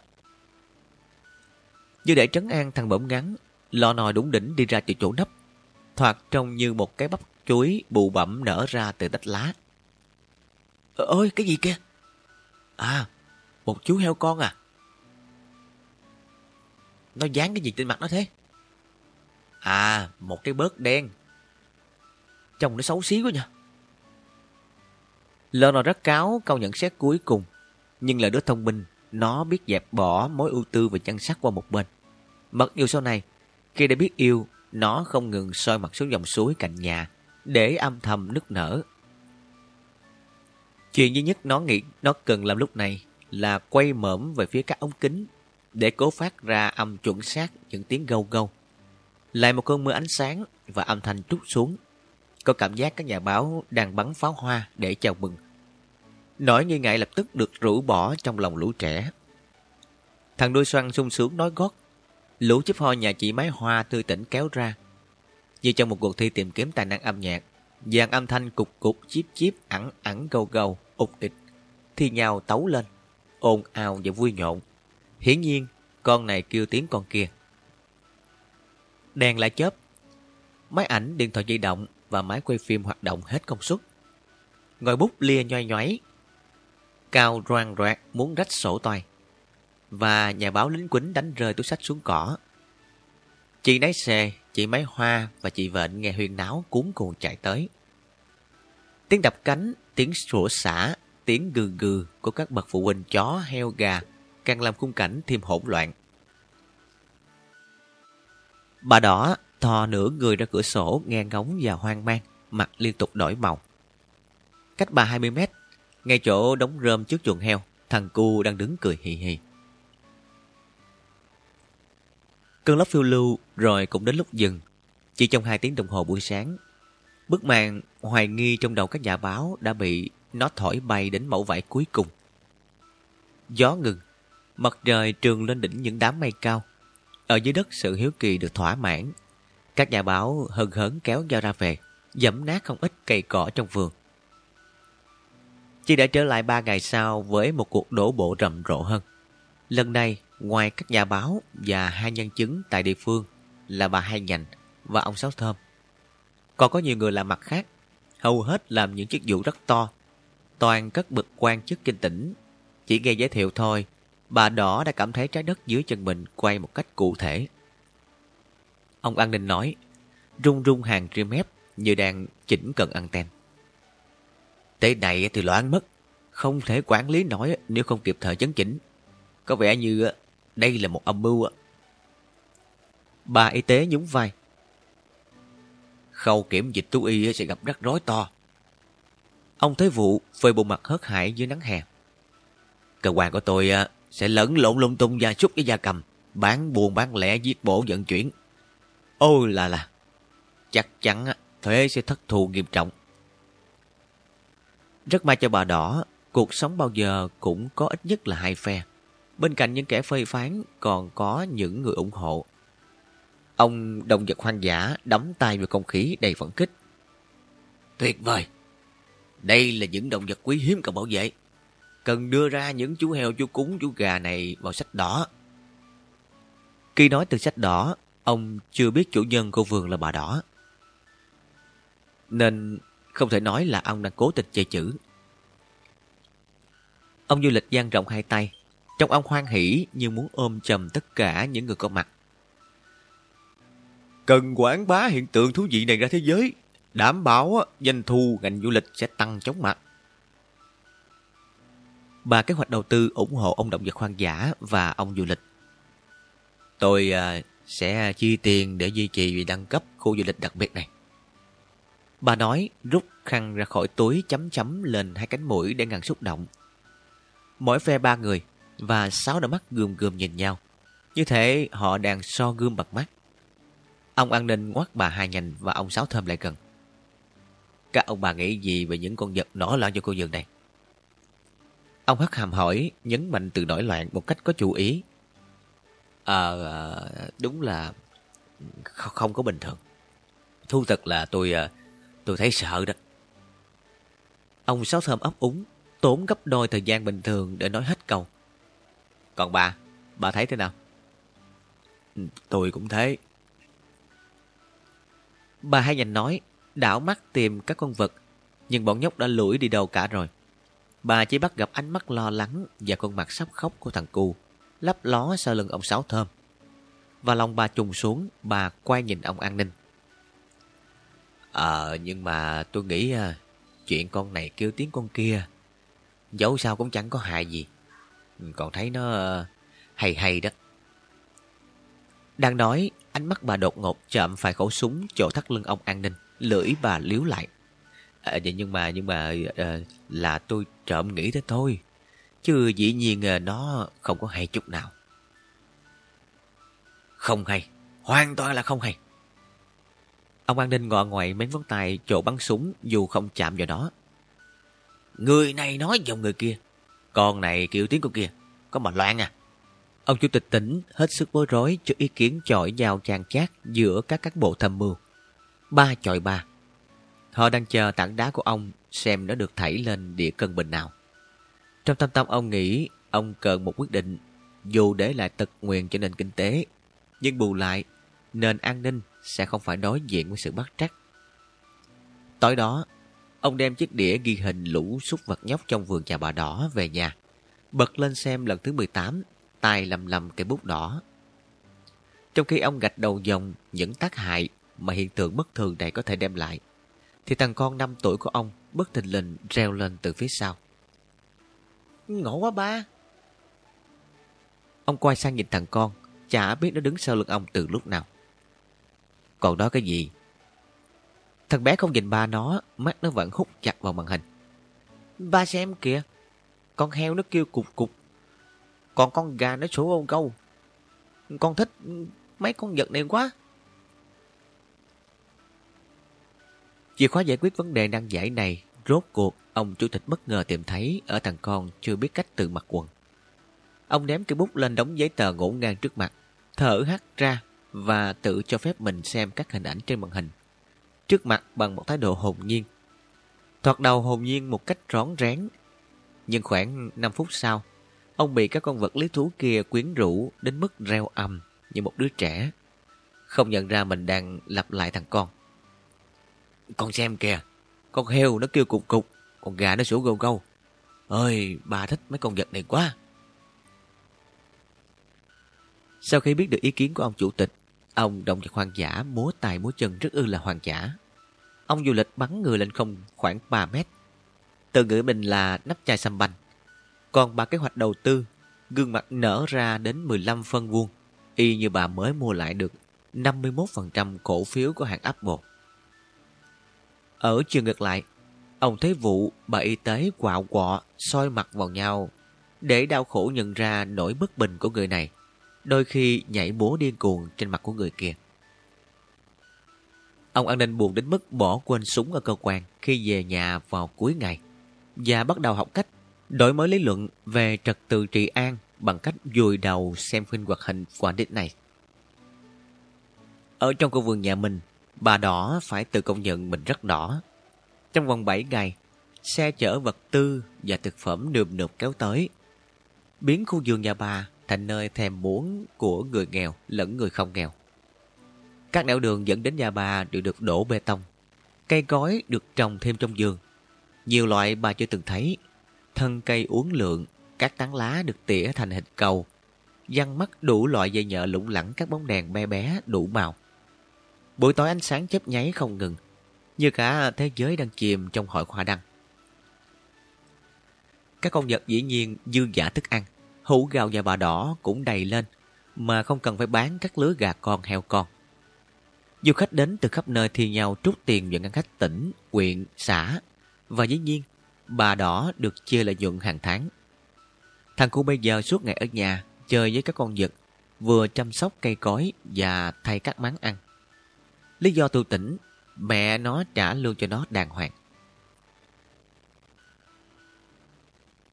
Như để trấn an thằng bẩm ngắn, lò nòi đúng đỉnh đi ra từ chỗ nấp. Thoạt trông như một cái bắp chuối bụ bẩm nở ra từ tách lá. Ờ, ơi, cái gì kia? À, một chú heo con à? Nó dán cái gì trên mặt nó thế? À, một cái bớt đen. Trông nó xấu xí quá nha. Lơ rất cáo câu nhận xét cuối cùng. Nhưng là đứa thông minh, nó biết dẹp bỏ mối ưu tư và chăn sắc qua một bên. Mặc dù sau này, khi đã biết yêu, nó không ngừng soi mặt xuống dòng suối cạnh nhà để âm thầm nức nở. Chuyện duy nhất nó nghĩ nó cần làm lúc này là quay mõm về phía các ống kính để cố phát ra âm chuẩn xác những tiếng gâu gâu. Lại một cơn mưa ánh sáng và âm thanh trút xuống. Có cảm giác các nhà báo đang bắn pháo hoa để chào mừng. Nỗi nghi ngại lập tức được rũ bỏ trong lòng lũ trẻ. Thằng đuôi xoăn sung sướng nói gót. Lũ chip ho nhà chị máy hoa tươi tỉnh kéo ra. Như trong một cuộc thi tìm kiếm tài năng âm nhạc, dàn âm thanh cục cục chip chip ẳng ẳng gâu gâu, ục ịch, thi nhau tấu lên, ồn ào và vui nhộn. Hiển nhiên, con này kêu tiếng con kia. Đèn lại chớp. Máy ảnh, điện thoại di động và máy quay phim hoạt động hết công suất. Ngồi bút lia nhoay nhoáy. Cao roan roạt muốn rách sổ toài. Và nhà báo lính quýnh đánh rơi túi sách xuống cỏ. Chị lái xe, chị máy hoa và chị vện nghe huyên náo cuốn cuồng chạy tới. Tiếng đập cánh, tiếng sủa xả, tiếng gừ gừ của các bậc phụ huynh chó, heo, gà càng làm khung cảnh thêm hỗn loạn. Bà đỏ thò nửa người ra cửa sổ nghe ngóng và hoang mang, mặt liên tục đổi màu. Cách bà 20 mét, ngay chỗ đống rơm trước chuồng heo, thằng cu đang đứng cười hì hì. Cơn lốc phiêu lưu rồi cũng đến lúc dừng. Chỉ trong hai tiếng đồng hồ buổi sáng, bức màn hoài nghi trong đầu các nhà báo đã bị nó thổi bay đến mẫu vải cuối cùng. Gió ngừng, mặt trời trường lên đỉnh những đám mây cao. Ở dưới đất sự hiếu kỳ được thỏa mãn. Các nhà báo hân hớn kéo nhau ra về, dẫm nát không ít cây cỏ trong vườn. Chỉ đã trở lại ba ngày sau với một cuộc đổ bộ rầm rộ hơn. Lần này, ngoài các nhà báo và hai nhân chứng tại địa phương là bà Hai Nhành và ông Sáu Thơm. Còn có nhiều người làm mặt khác, hầu hết làm những chức vụ rất to. Toàn các bậc quan chức kinh tỉnh. Chỉ nghe giới thiệu thôi, bà Đỏ đã cảm thấy trái đất dưới chân mình quay một cách cụ thể. Ông an ninh nói, rung rung hàng rim mép như đang chỉnh cần anten. Thế này thì loạn mất, không thể quản lý nổi nếu không kịp thời chấn chỉnh. Có vẻ như đây là một âm mưu. Bà y tế nhún vai. Khâu kiểm dịch thú y sẽ gặp rắc rối to. Ông Thế Vụ phơi bộ mặt hớt hải dưới nắng hè. Cơ quan của tôi à, sẽ lẫn lộn lung tung gia súc với gia cầm, bán buôn bán lẻ giết bổ vận chuyển. Ôi là là, chắc chắn thuế sẽ thất thù nghiêm trọng. Rất may cho bà đỏ, cuộc sống bao giờ cũng có ít nhất là hai phe. Bên cạnh những kẻ phê phán còn có những người ủng hộ. Ông động vật hoang dã đắm tay vào không khí đầy phấn kích. Tuyệt vời! Đây là những động vật quý hiếm cần bảo vệ. Cần đưa ra những chú heo, chú cúng, chú gà này vào sách đỏ. Khi nói từ sách đỏ, ông chưa biết chủ nhân của vườn là bà đỏ. Nên không thể nói là ông đang cố tình chơi chữ. Ông du lịch dang rộng hai tay, trong ông hoan hỉ như muốn ôm chầm tất cả những người có mặt. Cần quảng bá hiện tượng thú vị này ra thế giới, đảm bảo doanh thu ngành du lịch sẽ tăng chóng mặt. Ba kế hoạch đầu tư ủng hộ ông động vật hoang dã và ông du lịch. Tôi uh, sẽ chi tiền để duy trì vì đăng cấp khu du lịch đặc biệt này. Bà nói rút khăn ra khỏi túi chấm chấm lên hai cánh mũi để ngăn xúc động. Mỗi phe ba người và sáu đôi mắt gườm gườm nhìn nhau. Như thế họ đang so gươm bằng mắt. Ông an ninh ngoắt bà hai nhành và ông sáu thơm lại gần. Các ông bà nghĩ gì về những con vật nổi loạn cho cô giường này? Ông hất hàm hỏi, nhấn mạnh từ nổi loạn một cách có chủ ý. Ờ, đúng là không có bình thường. Thu thật là tôi ờ, tôi thấy sợ đó. Ông Sáu Thơm ấp úng, tốn gấp đôi thời gian bình thường để nói hết câu. Còn bà, bà thấy thế nào? Ừ, tôi cũng thế. Bà hai nhành nói, đảo mắt tìm các con vật, nhưng bọn nhóc đã lủi đi đâu cả rồi. Bà chỉ bắt gặp ánh mắt lo lắng và con mặt sắp khóc của thằng cu, lấp ló sau lưng ông Sáu Thơm. Và lòng bà trùng xuống, bà quay nhìn ông An Ninh. Ờ, nhưng mà tôi nghĩ à, chuyện con này kêu tiếng con kia, dẫu sao cũng chẳng có hại gì. Còn thấy nó à, hay hay đó. Đang nói, ánh mắt bà đột ngột chạm phải khẩu súng chỗ thắt lưng ông An Ninh, lưỡi bà liếu lại. À, nhưng mà nhưng mà à, là tôi trộm nghĩ thế thôi. Chứ dĩ nhiên à, nó không có hay chút nào. Không hay. Hoàn toàn là không hay. Ông An Ninh ngọ ngoại mấy ngón tay chỗ bắn súng dù không chạm vào nó. Người này nói giọng người kia. Con này kiểu tiếng con kia. Có mà loạn à. Ông chủ tịch tỉnh hết sức bối rối cho ý kiến chọi nhau chàng chát giữa các cán bộ tham mưu. Ba chọi ba. Họ đang chờ tảng đá của ông xem nó được thảy lên địa cân bình nào. Trong tâm tâm ông nghĩ ông cần một quyết định dù để lại tật nguyền cho nền kinh tế nhưng bù lại nền an ninh sẽ không phải đối diện với sự bắt trắc. Tối đó, ông đem chiếc đĩa ghi hình lũ súc vật nhóc trong vườn trà bà đỏ về nhà. Bật lên xem lần thứ 18, tay lầm lầm cây bút đỏ. Trong khi ông gạch đầu dòng những tác hại mà hiện tượng bất thường này có thể đem lại, thì thằng con 5 tuổi của ông bất thình lình reo lên từ phía sau. Ngộ quá ba! Ông quay sang nhìn thằng con, chả biết nó đứng sau lưng ông từ lúc nào. Còn đó cái gì? Thằng bé không nhìn ba nó, mắt nó vẫn hút chặt vào màn hình. Ba xem kìa, con heo nó kêu cục cục, còn con gà nó sủa ô câu. Con thích mấy con vật này quá. Chìa khóa giải quyết vấn đề nan giải này, rốt cuộc ông chủ tịch bất ngờ tìm thấy ở thằng con chưa biết cách tự mặc quần. Ông ném cái bút lên đống giấy tờ ngổn ngang trước mặt, thở hắt ra và tự cho phép mình xem các hình ảnh trên màn hình. Trước mặt bằng một thái độ hồn nhiên. Thoạt đầu hồn nhiên một cách rón rén. Nhưng khoảng 5 phút sau, ông bị các con vật lý thú kia quyến rũ đến mức reo ầm như một đứa trẻ. Không nhận ra mình đang lặp lại thằng con. Con xem kìa, con heo nó kêu cục cục, con gà nó sủa gâu gâu. Ơi, bà thích mấy con vật này quá. Sau khi biết được ý kiến của ông chủ tịch, ông động vật hoang dã múa tài múa chân rất ư là hoang dã. Ông du lịch bắn người lên không khoảng 3 mét. Tự ngữ mình là nắp chai xăm banh. Còn bà kế hoạch đầu tư, gương mặt nở ra đến 15 phân vuông, y như bà mới mua lại được 51% cổ phiếu của hãng Apple. Ở chiều ngược lại, ông thấy vụ bà y tế quạo quọ soi mặt vào nhau để đau khổ nhận ra nỗi bất bình của người này đôi khi nhảy bố điên cuồng trên mặt của người kia. Ông an ninh buồn đến mức bỏ quên súng ở cơ quan khi về nhà vào cuối ngày và bắt đầu học cách đổi mới lý luận về trật tự trị an bằng cách dùi đầu xem phim hoạt hình qua này. Ở trong khu vườn nhà mình, bà đỏ phải tự công nhận mình rất đỏ. Trong vòng 7 ngày, xe chở vật tư và thực phẩm nườm nượp kéo tới, biến khu vườn nhà bà thành nơi thèm muốn của người nghèo lẫn người không nghèo. Các nẻo đường dẫn đến nhà bà đều được đổ bê tông. Cây gói được trồng thêm trong vườn. Nhiều loại bà chưa từng thấy. Thân cây uốn lượn, các tán lá được tỉa thành hình cầu. Văn mắt đủ loại dây nhợ lủng lẳng các bóng đèn bé bé đủ màu. Buổi tối ánh sáng chớp nháy không ngừng, như cả thế giới đang chìm trong hội hoa đăng. Các con vật dĩ nhiên dư giả thức ăn, hũ gạo và bà đỏ cũng đầy lên, mà không cần phải bán các lứa gà con heo con. Du khách đến từ khắp nơi thi nhau trút tiền vào ngân khách tỉnh, huyện, xã. Và dĩ nhiên, bà đỏ được chia lợi nhuận hàng tháng. Thằng cu bây giờ suốt ngày ở nhà, chơi với các con vật, vừa chăm sóc cây cối và thay các máng ăn. Lý do tu tỉnh, mẹ nó trả lương cho nó đàng hoàng.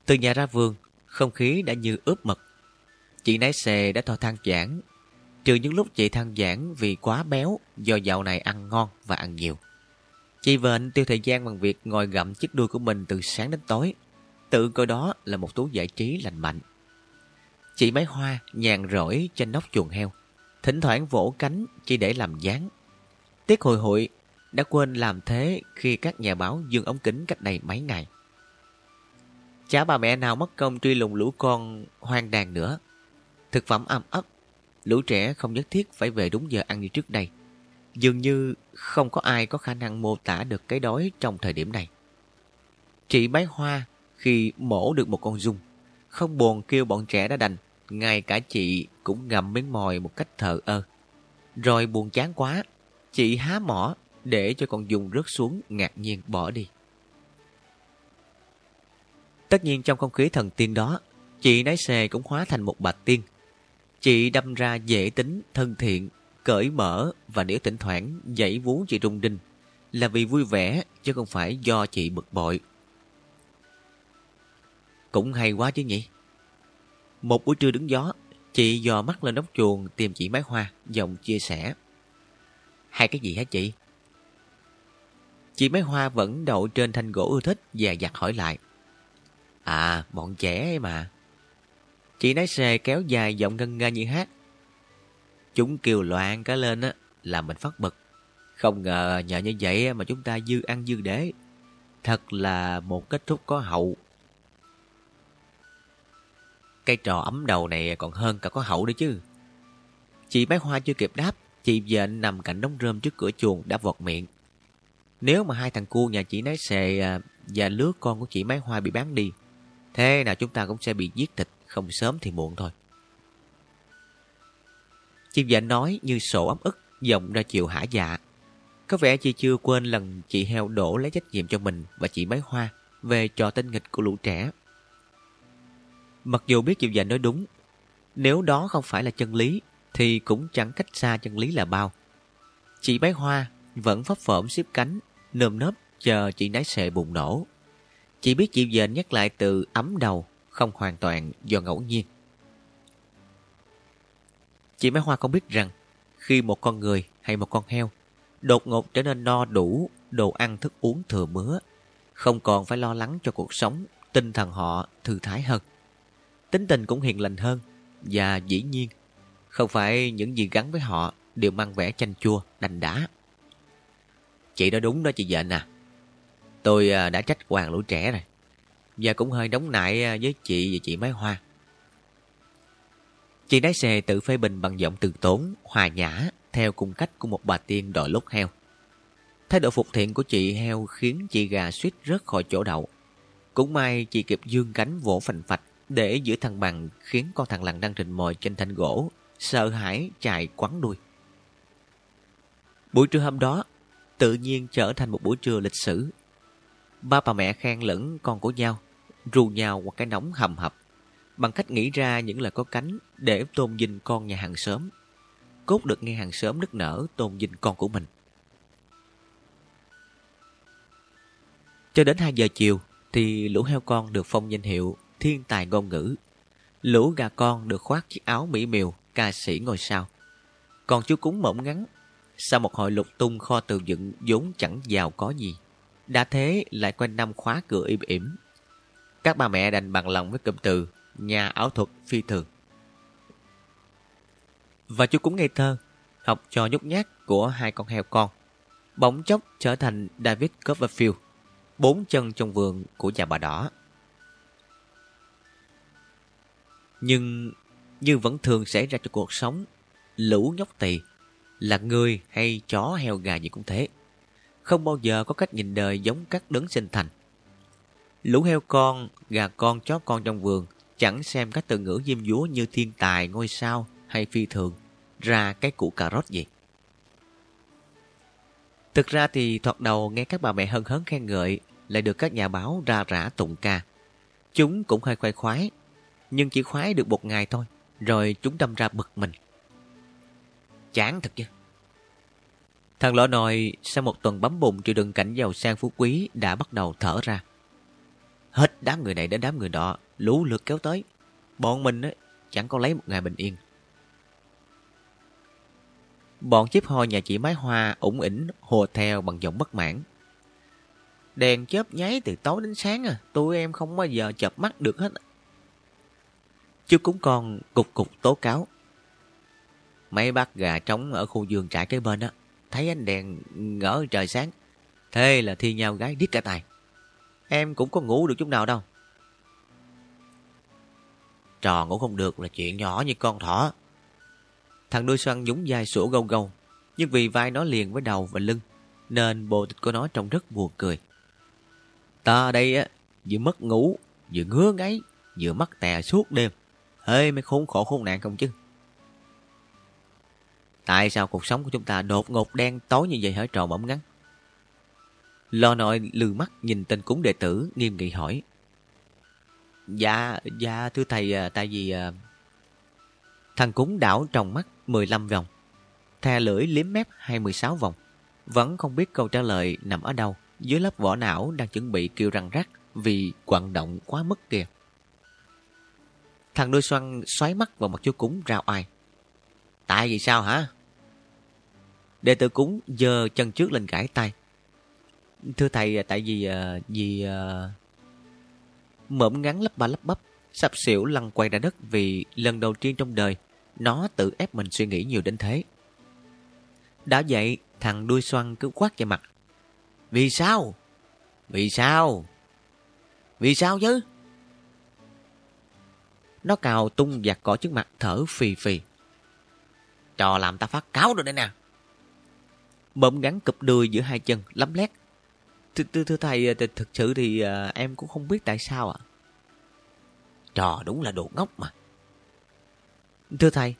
Từ nhà ra vườn, không khí đã như ướp mật. Chị nái xề đã thò than giảng, trừ những lúc chị than giảng vì quá béo do dạo này ăn ngon và ăn nhiều. Chị Vệnh tiêu thời gian bằng việc ngồi gặm chiếc đuôi của mình từ sáng đến tối. Tự coi đó là một thú giải trí lành mạnh. Chị máy hoa nhàn rỗi trên nóc chuồng heo. Thỉnh thoảng vỗ cánh chỉ để làm dáng. Tiếc hồi hội đã quên làm thế khi các nhà báo dừng ống kính cách đây mấy ngày. Chả bà mẹ nào mất công truy lùng lũ con hoang đàn nữa. Thực phẩm âm ấp, lũ trẻ không nhất thiết phải về đúng giờ ăn như trước đây. Dường như không có ai có khả năng mô tả được cái đói trong thời điểm này. Chị bái hoa khi mổ được một con dung, không buồn kêu bọn trẻ đã đành, ngay cả chị cũng ngậm miếng mồi một cách thờ ơ. Rồi buồn chán quá, chị há mỏ để cho con dung rớt xuống ngạc nhiên bỏ đi. Tất nhiên trong không khí thần tiên đó, chị nái xề cũng hóa thành một bạch tiên. Chị đâm ra dễ tính, thân thiện, cởi mở và nếu thỉnh thoảng dãy vú chị rung đinh là vì vui vẻ chứ không phải do chị bực bội. Cũng hay quá chứ nhỉ? Một buổi trưa đứng gió, chị dò mắt lên nóc chuồng tìm chị mái hoa, giọng chia sẻ. Hai cái gì hả chị? Chị mấy hoa vẫn đậu trên thanh gỗ ưa thích và giặt hỏi lại. À, bọn trẻ ấy mà. Chị nói xề kéo dài giọng ngân nga như hát. Chúng kêu loạn cả lên á, là mình phát bực. Không ngờ nhờ như vậy mà chúng ta dư ăn dư đế. Thật là một kết thúc có hậu. Cây trò ấm đầu này còn hơn cả có hậu đấy chứ. Chị mấy hoa chưa kịp đáp, chị vện nằm cạnh đống rơm trước cửa chuồng đã vọt miệng. Nếu mà hai thằng cu nhà chị nói xề à, và lứa con của chị máy Hoa bị bán đi, thế nào chúng ta cũng sẽ bị giết thịt, không sớm thì muộn thôi. Chị vợ nói như sổ ấm ức, giọng ra chiều hả dạ. Có vẻ chị chưa quên lần chị heo đổ lấy trách nhiệm cho mình và chị máy Hoa về trò tinh nghịch của lũ trẻ. Mặc dù biết chị vợ nói đúng, nếu đó không phải là chân lý, thì cũng chẳng cách xa chân lý là bao. Chị bé Hoa vẫn phấp phởm xếp cánh, nơm nớp chờ chị nái sệ bùng nổ. Chị biết chị dền nhắc lại từ ấm đầu, không hoàn toàn do ngẫu nhiên. Chị bé Hoa không biết rằng khi một con người hay một con heo đột ngột trở nên no đủ đồ ăn thức uống thừa mứa, không còn phải lo lắng cho cuộc sống, tinh thần họ thư thái hơn. Tính tình cũng hiền lành hơn và dĩ nhiên không phải những gì gắn với họ đều mang vẻ chanh chua, đành đá. Chị nói đúng đó chị vợ nè. À. Tôi à, đã trách hoàng lũ trẻ rồi. Và cũng hơi đóng nại à, với chị và chị Mái Hoa. Chị đáy xe tự phê bình bằng giọng từ tốn, hòa nhã, theo cung cách của một bà tiên đội lốt heo. Thái độ phục thiện của chị heo khiến chị gà suýt rớt khỏi chỗ đậu. Cũng may chị kịp dương cánh vỗ phành phạch để giữ thăng bằng khiến con thằng lằn đang rình mồi trên thanh gỗ, sợ hãi chạy quắn đuôi. Buổi trưa hôm đó, tự nhiên trở thành một buổi trưa lịch sử. Ba bà mẹ khen lẫn con của nhau, rù nhau qua cái nóng hầm hập, bằng cách nghĩ ra những lời có cánh để tôn vinh con nhà hàng xóm. Cốt được nghe hàng xóm nức nở tôn vinh con của mình. Cho đến 2 giờ chiều thì lũ heo con được phong danh hiệu thiên tài ngôn ngữ. Lũ gà con được khoác chiếc áo mỹ miều ca sĩ ngôi sao. Còn chú cúng mỏng ngắn sau một hồi lục tung kho tường dựng vốn chẳng giàu có gì, đã thế lại quanh năm khóa cửa im ỉm. Các bà mẹ đành bằng lòng với cụm từ nhà ảo thuật phi thường. Và chú cúng ngây thơ, học trò nhút nhát của hai con heo con, bỗng chốc trở thành David Copperfield, bốn chân trong vườn của nhà bà đỏ. Nhưng như vẫn thường xảy ra cho cuộc sống, lũ nhóc tỳ là người hay chó heo gà gì cũng thế. Không bao giờ có cách nhìn đời giống các đấng sinh thành. Lũ heo con, gà con, chó con trong vườn chẳng xem các từ ngữ diêm dúa như thiên tài, ngôi sao hay phi thường ra cái củ cà rốt gì. Thực ra thì thoạt đầu nghe các bà mẹ hân hấn khen ngợi lại được các nhà báo ra rã tụng ca. Chúng cũng hơi khoái khoái, nhưng chỉ khoái được một ngày thôi, rồi chúng đâm ra bực mình. Chán thật chứ. Thằng lọ nồi sau một tuần bấm bụng chịu đựng cảnh giàu sang phú quý đã bắt đầu thở ra. Hết đám người này đến đám người đó, lũ lượt kéo tới. Bọn mình ấy, chẳng có lấy một ngày bình yên. Bọn chiếc ho nhà chị Mái Hoa ủng ỉnh hồ theo bằng giọng bất mãn. Đèn chớp nháy từ tối đến sáng à, tụi em không bao giờ chập mắt được hết chứ cũng còn cục cục tố cáo. Mấy bác gà trống ở khu vườn trại kế bên á, thấy ánh đèn ngỡ trời sáng. Thế là thi nhau gái điếc cả tài. Em cũng có ngủ được chút nào đâu. Trò ngủ không được là chuyện nhỏ như con thỏ. Thằng đuôi xoăn nhúng vai sủa gâu gâu, nhưng vì vai nó liền với đầu và lưng, nên bộ tịch của nó trông rất buồn cười. Ta ở đây á, vừa mất ngủ, vừa ngứa ngáy, vừa mắc tè suốt đêm. Hê, mới khốn khổ khốn nạn không chứ? Tại sao cuộc sống của chúng ta đột ngột đen tối như vậy hả trò bỗng ngắn? Lo nội lừ mắt nhìn tên cúng đệ tử nghiêm nghị hỏi. Dạ, dạ thưa thầy, à, tại vì... À, thằng cúng đảo trong mắt 15 vòng. Thè lưỡi liếm mép 26 vòng. Vẫn không biết câu trả lời nằm ở đâu. Dưới lớp vỏ não đang chuẩn bị kêu răng rắc vì quặn động quá mức kìa. Thằng đôi xoăn xoáy mắt vào mặt chú cúng rao ai. Tại vì sao hả? Đệ tử cúng giơ chân trước lên gãi tay. Thưa thầy, tại vì... Uh, vì... Ờ, uh... Mộm ngắn lấp ba lấp bắp, sắp xỉu lăn quay ra đất vì lần đầu tiên trong đời nó tự ép mình suy nghĩ nhiều đến thế. Đã vậy, thằng đuôi xoăn cứ quát vào mặt. Vì sao? Vì sao? Vì sao chứ? Nó cào tung giặt cỏ trước mặt thở phì phì. Trò làm ta phát cáo rồi đây nè. Bỗng gắn cụp đuôi giữa hai chân, lắm lét. Thưa, thưa, thưa thầy, thực sự thì à, em cũng không biết tại sao ạ. Trò đúng là đồ ngốc mà. Thưa thầy,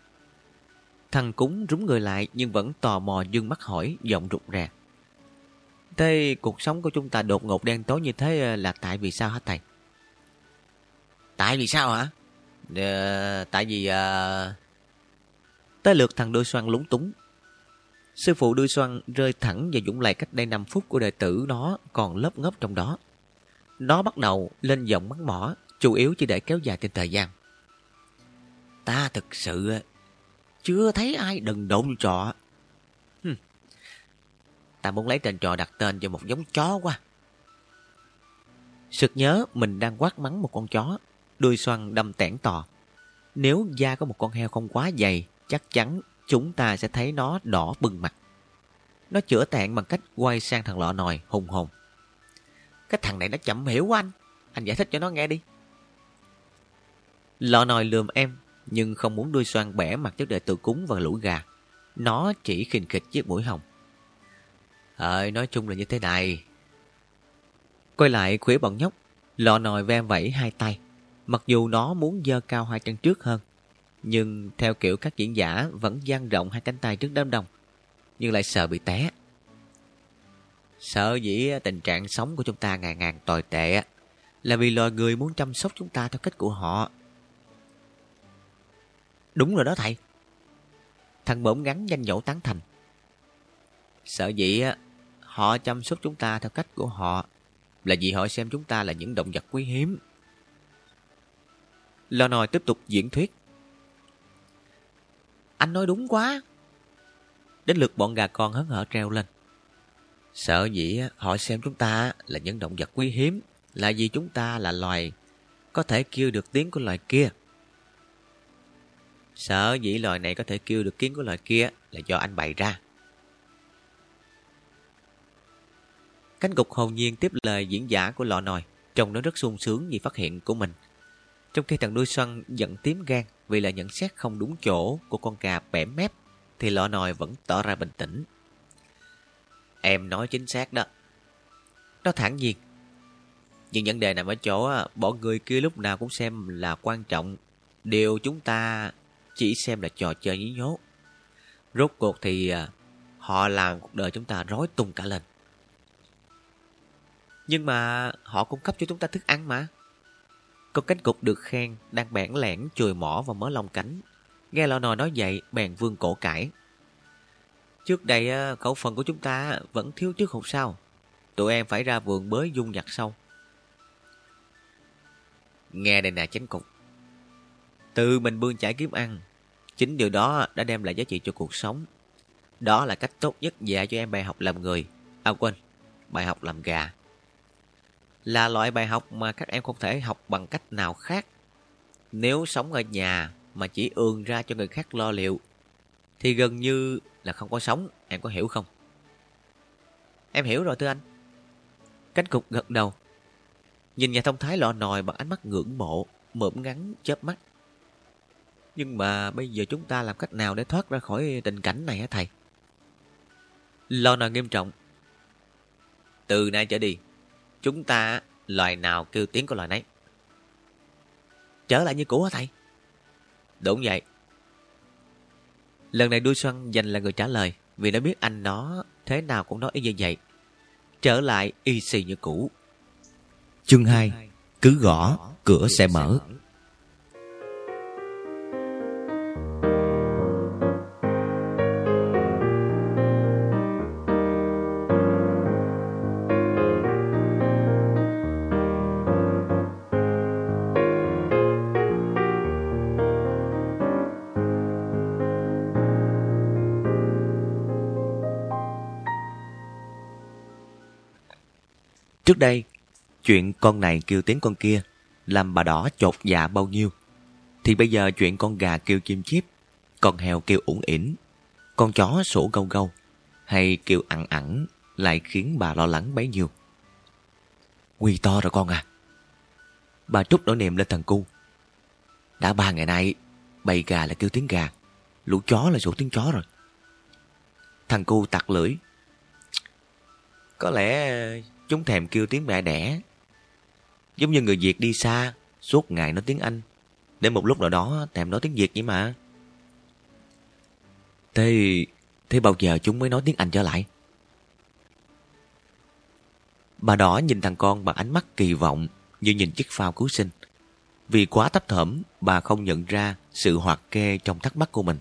thằng cúng rúng người lại nhưng vẫn tò mò dương mắt hỏi, giọng rụt rè. Thế cuộc sống của chúng ta đột ngột đen tối như thế à, là tại vì sao hả thầy? Tại vì sao hả? Để, tại vì... À... Tới lượt thằng đôi xoan lúng túng. Sư phụ đôi xoan rơi thẳng vào dũng lầy cách đây 5 phút của đệ tử nó còn lớp ngốc trong đó. Nó bắt đầu lên giọng mắng mỏ, chủ yếu chỉ để kéo dài trên thời gian. Ta thực sự ờ, chưa thấy ai đừng độn trọ. Hừm. Ta muốn lấy tên trò đặt tên cho một giống chó quá. Sực nhớ mình đang quát mắng một con chó đuôi xoăn đâm tẻn tò. Nếu da có một con heo không quá dày, chắc chắn chúng ta sẽ thấy nó đỏ bừng mặt. Nó chữa tạng bằng cách quay sang thằng lọ nòi hùng hồn. Cái thằng này nó chậm hiểu quá anh. Anh giải thích cho nó nghe đi. Lọ nòi lườm em, nhưng không muốn đuôi xoan bẻ mặt trước đệ tử cúng và lũ gà. Nó chỉ khinh khịch chiếc mũi hồng. Ờ, nói chung là như thế này. Quay lại khuỷu bọn nhóc, lọ nòi ve vẫy hai tay. Mặc dù nó muốn dơ cao hai chân trước hơn, nhưng theo kiểu các diễn giả vẫn dang rộng hai cánh tay trước đám đông, nhưng lại sợ bị té. Sợ dĩ tình trạng sống của chúng ta ngày ngàn tồi tệ là vì loài người muốn chăm sóc chúng ta theo cách của họ. Đúng rồi đó thầy. Thằng bỗng ngắn danh nhổ tán thành. Sợ dĩ họ chăm sóc chúng ta theo cách của họ là vì họ xem chúng ta là những động vật quý hiếm. Lò nòi tiếp tục diễn thuyết. Anh nói đúng quá. Đến lượt bọn gà con hớn hở treo lên. Sợ dĩ họ xem chúng ta là những động vật quý hiếm là vì chúng ta là loài có thể kêu được tiếng của loài kia. Sợ dĩ loài này có thể kêu được tiếng của loài kia là do anh bày ra. Cánh cục hồn nhiên tiếp lời diễn giả của lọ nòi, trông nó rất sung sướng vì phát hiện của mình trong khi thằng nuôi xoăn giận tím gan vì là nhận xét không đúng chỗ của con gà bẻ mép, thì lọ nòi vẫn tỏ ra bình tĩnh. Em nói chính xác đó. Nó thẳng nhiên. Nhưng vấn đề nằm ở chỗ bọn người kia lúc nào cũng xem là quan trọng. Điều chúng ta chỉ xem là trò chơi nhí nhố. Rốt cuộc thì à, họ làm cuộc đời chúng ta rối tung cả lên. Nhưng mà họ cung cấp cho chúng ta thức ăn mà. Con cánh cục được khen, đang bẽn lẻn chùi mỏ và mớ lông cánh. Nghe lò nồi nói vậy, bèn vương cổ cãi. Trước đây khẩu phần của chúng ta vẫn thiếu trước không sao. Tụi em phải ra vườn bới dung nhặt sau Nghe đây nè chánh cục. Tự mình bươn chải kiếm ăn. Chính điều đó đã đem lại giá trị cho cuộc sống. Đó là cách tốt nhất dạy cho em bài học làm người. À quên, bài học làm gà. Là loại bài học mà các em không thể học bằng cách nào khác. Nếu sống ở nhà mà chỉ ương ra cho người khác lo liệu, thì gần như là không có sống, em có hiểu không? Em hiểu rồi thưa anh. Cánh cục gật đầu. Nhìn nhà thông thái lọ nòi bằng ánh mắt ngưỡng mộ, mượm ngắn, chớp mắt. Nhưng mà bây giờ chúng ta làm cách nào để thoát ra khỏi tình cảnh này hả thầy? Lo nòi nghiêm trọng. Từ nay trở đi, chúng ta loài nào kêu tiếng của loài nấy. Trở lại như cũ hả thầy? Đúng vậy. Lần này đuôi xoăn dành là người trả lời vì nó biết anh nó thế nào cũng nói y như vậy. Trở lại y xì như cũ. Chương 2 Cứ gõ, cửa sẽ mở. Trước đây, chuyện con này kêu tiếng con kia làm bà đỏ chột dạ bao nhiêu. Thì bây giờ chuyện con gà kêu chim chiếp, con heo kêu ủng ỉn, con chó sổ gâu gâu hay kêu ẳng ẳng lại khiến bà lo lắng bấy nhiêu. Nguy to rồi con à. Bà trút nỗi niềm lên thằng cu. Đã ba ngày nay, bầy gà là kêu tiếng gà, lũ chó là sổ tiếng chó rồi. Thằng cu tặc lưỡi. Có lẽ Chúng thèm kêu tiếng mẹ đẻ. Giống như người Việt đi xa, suốt ngày nói tiếng Anh. Đến một lúc nào đó thèm nói tiếng Việt vậy mà. Thế, thế bao giờ chúng mới nói tiếng Anh trở lại? Bà đỏ nhìn thằng con bằng ánh mắt kỳ vọng như nhìn chiếc phao cứu sinh. Vì quá thấp thởm, bà không nhận ra sự hoạt kê trong thắc mắc của mình.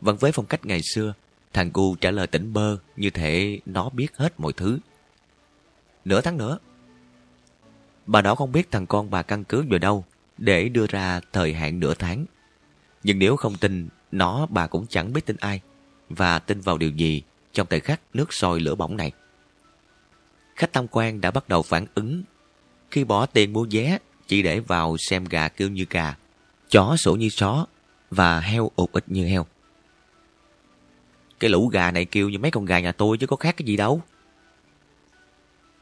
Vẫn với phong cách ngày xưa, thằng cu trả lời tỉnh bơ như thể nó biết hết mọi thứ nửa tháng nữa. Bà đó không biết thằng con bà căn cứ vào đâu để đưa ra thời hạn nửa tháng. Nhưng nếu không tin, nó bà cũng chẳng biết tin ai và tin vào điều gì trong thời khắc nước sôi lửa bỏng này. Khách tham quan đã bắt đầu phản ứng khi bỏ tiền mua vé chỉ để vào xem gà kêu như gà, chó sổ như chó và heo ụt ịch như heo. Cái lũ gà này kêu như mấy con gà nhà tôi chứ có khác cái gì đâu.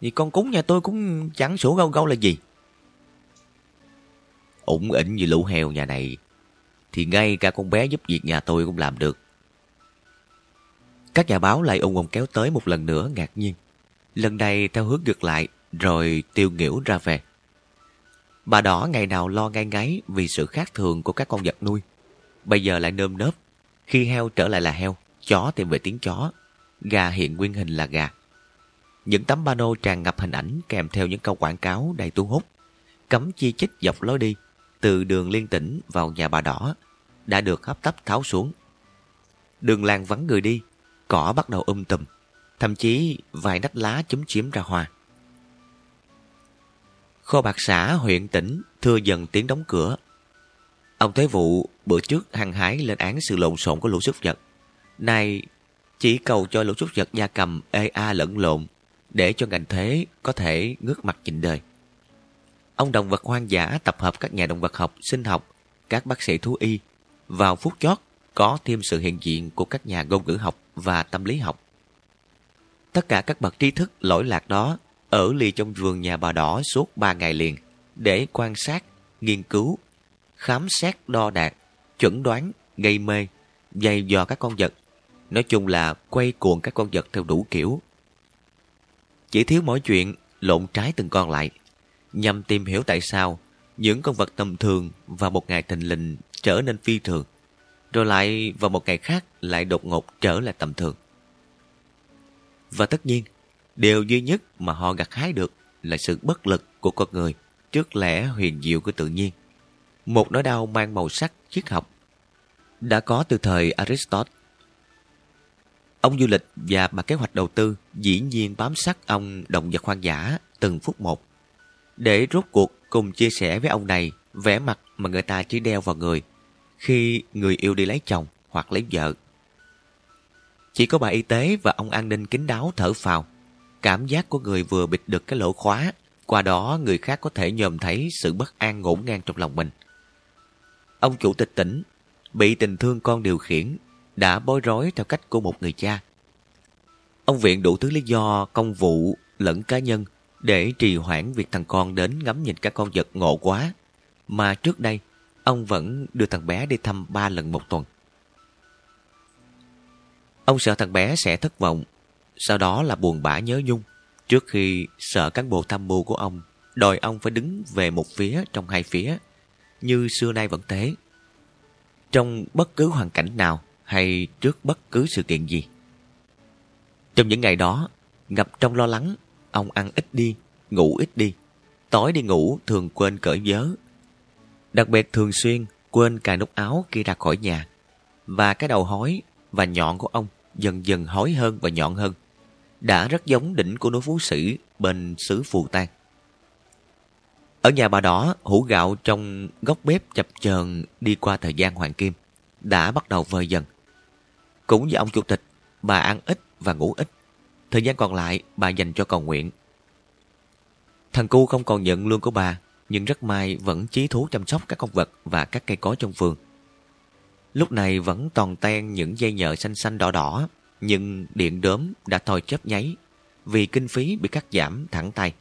Vì con cúng nhà tôi cũng chẳng sổ gâu gâu là gì. Ủng ỉnh như lũ heo nhà này, thì ngay cả con bé giúp việc nhà tôi cũng làm được. Các nhà báo lại ung ung kéo tới một lần nữa ngạc nhiên. Lần này theo hướng ngược lại, rồi tiêu nghỉu ra về. Bà đỏ ngày nào lo ngay ngáy vì sự khác thường của các con vật nuôi. Bây giờ lại nơm nớp. Khi heo trở lại là heo, chó tìm về tiếng chó, gà hiện nguyên hình là gà. Những tấm pano tràn ngập hình ảnh kèm theo những câu quảng cáo đầy thu hút, cấm chi chích dọc lối đi từ đường liên tỉnh vào nhà bà đỏ đã được hấp tấp tháo xuống. Đường làng vắng người đi, cỏ bắt đầu um tùm, thậm chí vài nách lá chúm chiếm ra hoa. Kho bạc xã huyện tỉnh thưa dần tiếng đóng cửa. Ông Thế Vụ bữa trước hăng hái lên án sự lộn xộn của lũ súc vật. Nay chỉ cầu cho lũ súc vật gia cầm ê a lẫn lộn để cho ngành thế có thể ngước mặt nhìn đời. Ông động vật hoang dã tập hợp các nhà động vật học, sinh học, các bác sĩ thú y. Vào phút chót có thêm sự hiện diện của các nhà ngôn ngữ học và tâm lý học. Tất cả các bậc tri thức lỗi lạc đó ở lì trong vườn nhà bà đỏ suốt ba ngày liền để quan sát, nghiên cứu, khám xét đo đạc, chuẩn đoán, gây mê, dày dò các con vật. Nói chung là quay cuồng các con vật theo đủ kiểu chỉ thiếu mỗi chuyện lộn trái từng con lại, nhằm tìm hiểu tại sao những con vật tầm thường vào một ngày thình lình trở nên phi thường, rồi lại vào một ngày khác lại đột ngột trở lại tầm thường. Và tất nhiên, điều duy nhất mà họ gặt hái được là sự bất lực của con người trước lẽ huyền diệu của tự nhiên. Một nỗi đau mang màu sắc triết học đã có từ thời Aristotle. Ông du lịch và bà kế hoạch đầu tư dĩ nhiên bám sát ông động vật hoang dã từng phút một. Để rốt cuộc cùng chia sẻ với ông này vẻ mặt mà người ta chỉ đeo vào người khi người yêu đi lấy chồng hoặc lấy vợ. Chỉ có bà y tế và ông an ninh kín đáo thở phào. Cảm giác của người vừa bịt được cái lỗ khóa, qua đó người khác có thể nhòm thấy sự bất an ngổn ngang trong lòng mình. Ông chủ tịch tỉnh, bị tình thương con điều khiển, đã bối rối theo cách của một người cha. Ông viện đủ thứ lý do công vụ lẫn cá nhân để trì hoãn việc thằng con đến ngắm nhìn các con vật ngộ quá. Mà trước đây, ông vẫn đưa thằng bé đi thăm ba lần một tuần. Ông sợ thằng bé sẽ thất vọng, sau đó là buồn bã nhớ nhung, trước khi sợ cán bộ tham mưu của ông đòi ông phải đứng về một phía trong hai phía, như xưa nay vẫn thế. Trong bất cứ hoàn cảnh nào hay trước bất cứ sự kiện gì. Trong những ngày đó, ngập trong lo lắng, ông ăn ít đi, ngủ ít đi. Tối đi ngủ thường quên cởi vớ. Đặc biệt thường xuyên quên cài nút áo khi ra khỏi nhà. Và cái đầu hói và nhọn của ông dần dần hói hơn và nhọn hơn. Đã rất giống đỉnh của núi Phú Sĩ bên xứ Phù Tang. Ở nhà bà đỏ, hũ gạo trong góc bếp chập chờn đi qua thời gian hoàng kim, đã bắt đầu vơi dần. Cũng như ông chủ tịch, bà ăn ít và ngủ ít. Thời gian còn lại bà dành cho cầu nguyện. Thằng cu không còn nhận lương của bà, nhưng rất may vẫn chí thú chăm sóc các con vật và các cây cối trong vườn. Lúc này vẫn toàn ten những dây nhợ xanh xanh đỏ đỏ, nhưng điện đốm đã thôi chớp nháy vì kinh phí bị cắt giảm thẳng tay.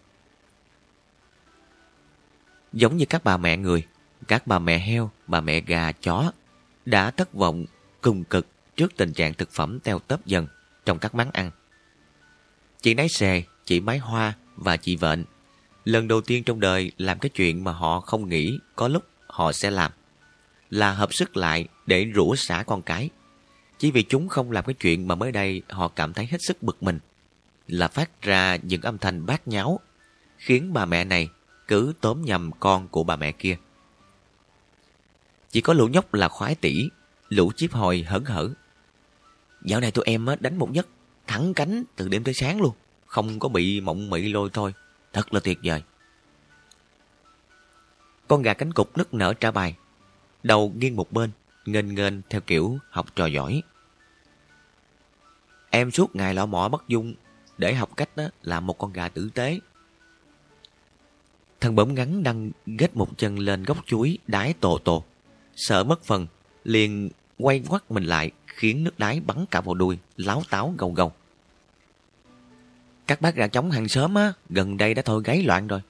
Giống như các bà mẹ người, các bà mẹ heo, bà mẹ gà, chó đã thất vọng cùng cực trước tình trạng thực phẩm teo tớp dần trong các món ăn. Chị nấy xe chị mái hoa và chị vện lần đầu tiên trong đời làm cái chuyện mà họ không nghĩ có lúc họ sẽ làm. Là hợp sức lại để rủ xả con cái. Chỉ vì chúng không làm cái chuyện mà mới đây họ cảm thấy hết sức bực mình. Là phát ra những âm thanh bát nháo, khiến bà mẹ này cứ tóm nhầm con của bà mẹ kia. Chỉ có lũ nhóc là khoái tỷ, lũ chiếp hồi hớn hở. Dạo này tụi em đánh một giấc, thẳng cánh từ đêm tới sáng luôn, không có bị mộng mị lôi thôi. Thật là tuyệt vời. Con gà cánh cục nức nở trả bài, đầu nghiêng một bên, nghênh nghênh theo kiểu học trò giỏi. Em suốt ngày lọ mọ bắt dung để học cách đó làm một con gà tử tế. Thằng bẩm ngắn đang ghét một chân lên gốc chuối đái tồ tồ. Sợ mất phần, liền quay ngoắt mình lại khiến nước đáy bắn cả vào đuôi, láo táo gầu gầu. Các bác gà trống hàng xóm á, gần đây đã thôi gáy loạn rồi.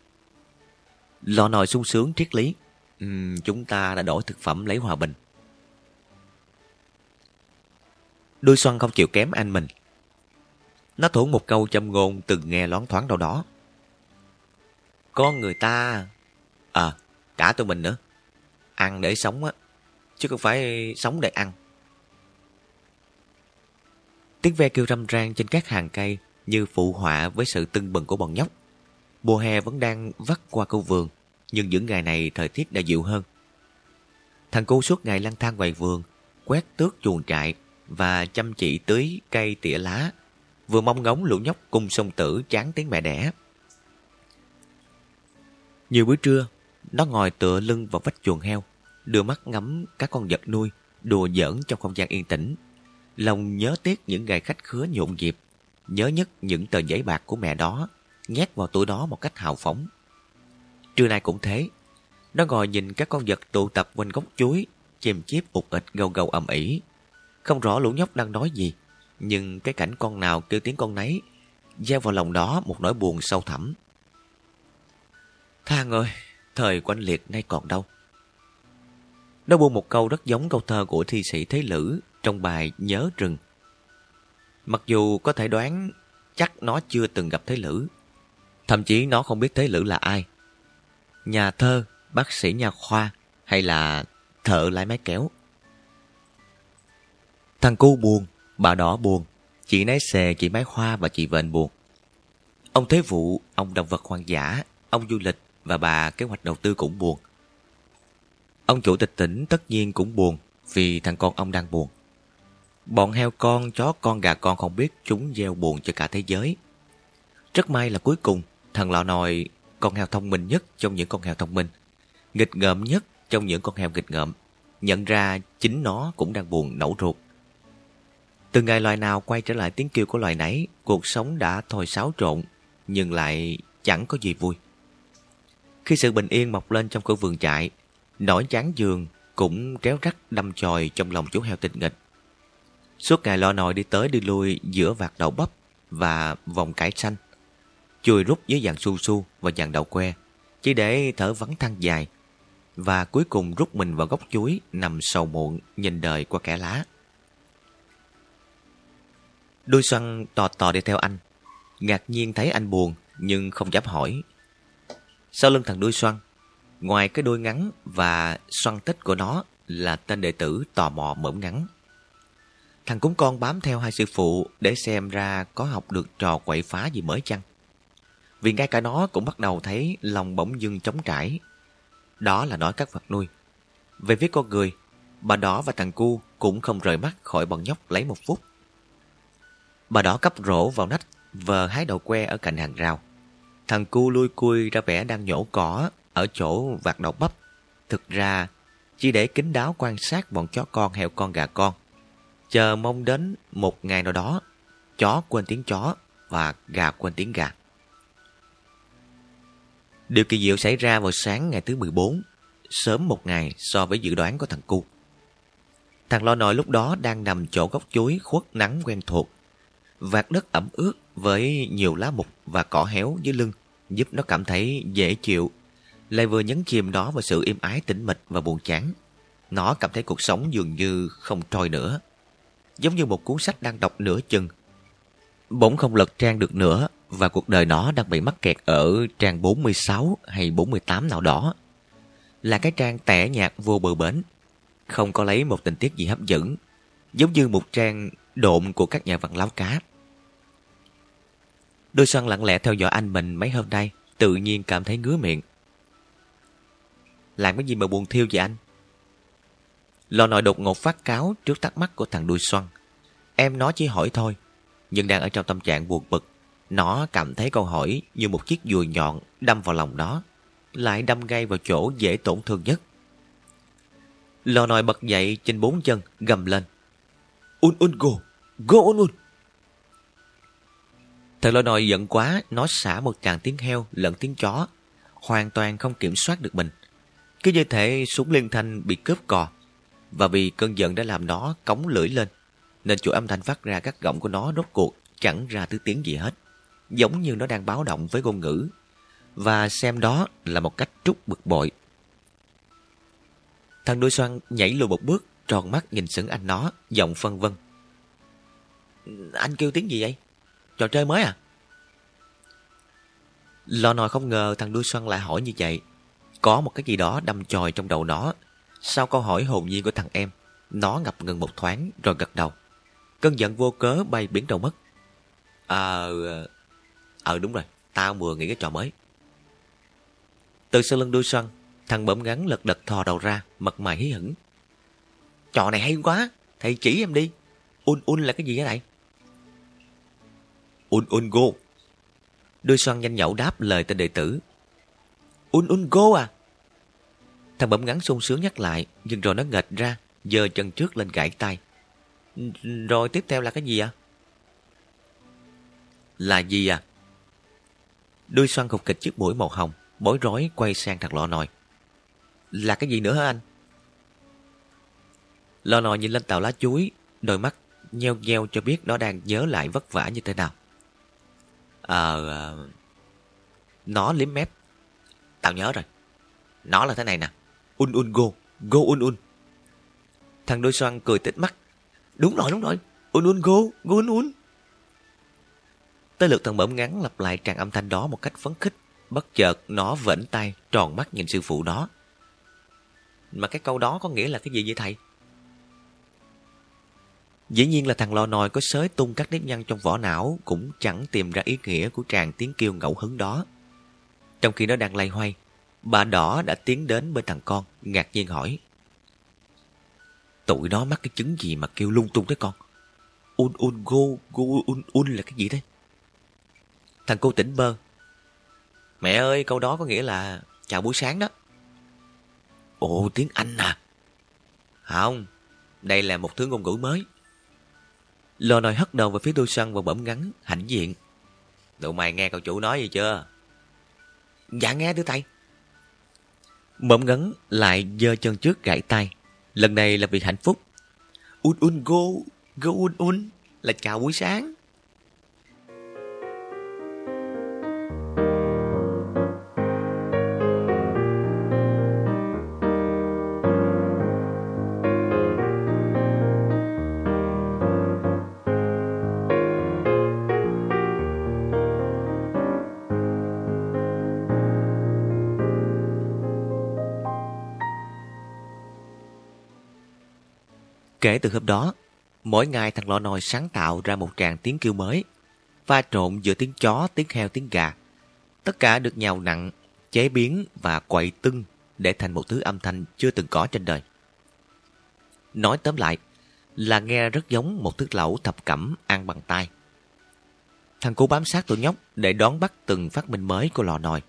Lò nồi sung sướng triết lý. Uhm, chúng ta đã đổi thực phẩm lấy hòa bình. Đôi xoăn không chịu kém anh mình. Nó thủ một câu châm ngôn từng nghe loáng thoáng đâu đó. Con người ta... À, cả tụi mình nữa. Ăn để sống á, chứ không phải sống để ăn. Tiếng ve kêu râm ran trên các hàng cây như phụ họa với sự tưng bừng của bọn nhóc. Mùa hè vẫn đang vắt qua câu vườn, nhưng những ngày này thời tiết đã dịu hơn. Thằng cô suốt ngày lang thang ngoài vườn, quét tước chuồng trại và chăm chỉ tưới cây tỉa lá, vừa mong ngóng lũ nhóc cùng sông tử chán tiếng mẹ đẻ. Nhiều bữa trưa, nó ngồi tựa lưng vào vách chuồng heo, đưa mắt ngắm các con vật nuôi, đùa giỡn trong không gian yên tĩnh. Lòng nhớ tiếc những ngày khách khứa nhộn nhịp, nhớ nhất những tờ giấy bạc của mẹ đó, nhét vào túi đó một cách hào phóng. Trưa nay cũng thế, nó ngồi nhìn các con vật tụ tập quanh gốc chuối, chìm chiếp ụt ịch gâu gâu ầm ĩ. Không rõ lũ nhóc đang nói gì, nhưng cái cảnh con nào kêu tiếng con nấy, gieo vào lòng đó một nỗi buồn sâu thẳm. Thang ơi, thời quanh liệt nay còn đâu. Nó buông một câu rất giống câu thơ của thi sĩ Thế Lữ trong bài Nhớ Rừng. Mặc dù có thể đoán chắc nó chưa từng gặp Thế Lữ. Thậm chí nó không biết Thế Lữ là ai. Nhà thơ, bác sĩ nhà khoa hay là thợ lái máy kéo. Thằng cu buồn, bà đỏ buồn, chị nái xề, chị máy hoa và chị vện buồn. Ông Thế Vụ, ông động vật hoang dã, ông du lịch và bà kế hoạch đầu tư cũng buồn. Ông chủ tịch tỉnh tất nhiên cũng buồn vì thằng con ông đang buồn. Bọn heo con, chó con, gà con không biết chúng gieo buồn cho cả thế giới. Rất may là cuối cùng, thằng lọ nòi, con heo thông minh nhất trong những con heo thông minh, nghịch ngợm nhất trong những con heo nghịch ngợm, nhận ra chính nó cũng đang buồn nẫu ruột. Từ ngày loài nào quay trở lại tiếng kêu của loài nấy, cuộc sống đã thôi xáo trộn, nhưng lại chẳng có gì vui. Khi sự bình yên mọc lên trong khu vườn trại, nỗi chán giường cũng kéo rắc đâm chòi trong lòng chú heo tình nghịch. Suốt ngày lo nồi đi tới đi lui giữa vạt đậu bắp và vòng cải xanh, chui rút dưới dàn su su và dàn đậu que, chỉ để thở vắng thăng dài, và cuối cùng rút mình vào góc chuối nằm sầu muộn nhìn đời qua kẻ lá. Đuôi xoăn tò tò đi theo anh, ngạc nhiên thấy anh buồn nhưng không dám hỏi. Sau lưng thằng đuôi xoăn, ngoài cái đuôi ngắn và xoăn tích của nó là tên đệ tử tò mò mõm ngắn. Thằng cúng con bám theo hai sư phụ để xem ra có học được trò quậy phá gì mới chăng. Vì ngay cả nó cũng bắt đầu thấy lòng bỗng dưng trống trải. Đó là nói các vật nuôi. Về phía con người, bà đỏ và thằng cu cũng không rời mắt khỏi bọn nhóc lấy một phút. Bà đỏ cắp rổ vào nách vờ hái đậu que ở cạnh hàng rào. Thằng cu lui cui ra vẻ đang nhổ cỏ ở chỗ vạt đầu bắp. Thực ra, chỉ để kính đáo quan sát bọn chó con heo con gà con. Chờ mong đến một ngày nào đó, chó quên tiếng chó và gà quên tiếng gà. Điều kỳ diệu xảy ra vào sáng ngày thứ 14, sớm một ngày so với dự đoán của thằng cu. Thằng lo nồi lúc đó đang nằm chỗ góc chuối khuất nắng quen thuộc. Vạt đất ẩm ướt với nhiều lá mục và cỏ héo dưới lưng giúp nó cảm thấy dễ chịu. Lại vừa nhấn chìm đó vào sự im ái tĩnh mịch và buồn chán. Nó cảm thấy cuộc sống dường như không trôi nữa. Giống như một cuốn sách đang đọc nửa chừng. Bỗng không lật trang được nữa và cuộc đời nó đang bị mắc kẹt ở trang 46 hay 48 nào đó. Là cái trang tẻ nhạt vô bờ bến. Không có lấy một tình tiết gì hấp dẫn. Giống như một trang độn của các nhà văn láo cá. Đôi xoăn lặng lẽ theo dõi anh mình mấy hôm nay, tự nhiên cảm thấy ngứa miệng. Làm cái gì mà buồn thiêu vậy anh? Lò nội đột ngột phát cáo trước thắc mắc của thằng đuôi xoăn. Em nó chỉ hỏi thôi, nhưng đang ở trong tâm trạng buồn bực. Nó cảm thấy câu hỏi như một chiếc dùi nhọn đâm vào lòng nó, lại đâm ngay vào chỗ dễ tổn thương nhất. Lò nồi bật dậy trên bốn chân, gầm lên. Un un go, go un un. Thằng lò nồi giận quá, nó xả một tràng tiếng heo lẫn tiếng chó, hoàn toàn không kiểm soát được mình. Cứ như thể súng liên thanh bị cướp cò, và vì cơn giận đã làm nó cống lưỡi lên, nên chuỗi âm thanh phát ra các gọng của nó rốt cuộc chẳng ra thứ tiếng gì hết, giống như nó đang báo động với ngôn ngữ, và xem đó là một cách trút bực bội. Thằng đuôi xoan nhảy lùi một bước, tròn mắt nhìn sững anh nó, giọng phân vân. Anh kêu tiếng gì vậy? Trò chơi mới à? Lò nòi không ngờ thằng đuôi xoăn lại hỏi như vậy. Có một cái gì đó đâm chòi trong đầu nó. Sau câu hỏi hồn nhiên của thằng em, nó ngập ngừng một thoáng rồi gật đầu. Cơn giận vô cớ bay biến đầu mất. Ờ... Ờ đúng rồi, tao vừa nghĩ cái trò mới. Từ sau lưng đuôi xoăn, thằng bẩm ngắn lật đật thò đầu ra, mặt mày hí hửng. Trò này hay quá, thầy chỉ em đi. Un un là cái gì vậy này? Un un go. Đôi xoăn nhanh nhậu đáp lời tên đệ tử. Un un go à? Thằng bẩm ngắn sung sướng nhắc lại, nhưng rồi nó nghệch ra, giơ chân trước lên gãi tay. Rồi tiếp theo là cái gì à? Là gì à? Đuôi xoăn khục kịch chiếc mũi màu hồng, bối rối quay sang thằng lọ nồi. Là cái gì nữa hả anh? Lò nồi nhìn lên tàu lá chuối, đôi mắt nheo nheo cho biết nó đang nhớ lại vất vả như thế nào. Ờ... À, nó liếm mép. Tao nhớ rồi. Nó là thế này nè. Un un go. Go un un. Thằng đôi xoan cười tít mắt. Đúng rồi, đúng rồi. Un un go. Go un un. Tới lượt thằng bẩm ngắn lặp lại tràng âm thanh đó một cách phấn khích. Bất chợt nó vẫn tay, tròn mắt nhìn sư phụ đó Mà cái câu đó có nghĩa là cái gì vậy thầy? Dĩ nhiên là thằng lò nòi có sới tung các nếp nhăn trong vỏ não cũng chẳng tìm ra ý nghĩa của tràng tiếng kêu ngẫu hứng đó. Trong khi nó đang lay hoay, bà đỏ đã tiến đến bên thằng con, ngạc nhiên hỏi. Tụi nó mắc cái chứng gì mà kêu lung tung thế con? Un un go, go un un là cái gì thế? Thằng cô tỉnh bơ. Mẹ ơi, câu đó có nghĩa là chào buổi sáng đó. Ồ, tiếng Anh à? Không, đây là một thứ ngôn ngữ mới. Lò nồi hất đầu về phía đôi săn và bẩm ngắn, hãnh diện. Tụi mày nghe cậu chủ nói gì chưa? Dạ nghe thưa thầy. Mộng ngắn lại giơ chân trước gãy tay. Lần này là vì hạnh phúc. Un un go, go un un là chào buổi sáng. Kể từ hôm đó, mỗi ngày thằng lọ nồi sáng tạo ra một tràng tiếng kêu mới, pha trộn giữa tiếng chó, tiếng heo, tiếng gà. Tất cả được nhào nặng, chế biến và quậy tưng để thành một thứ âm thanh chưa từng có trên đời. Nói tóm lại là nghe rất giống một thức lẩu thập cẩm ăn bằng tay. Thằng cô bám sát tụi nhóc để đón bắt từng phát minh mới của lò nồi.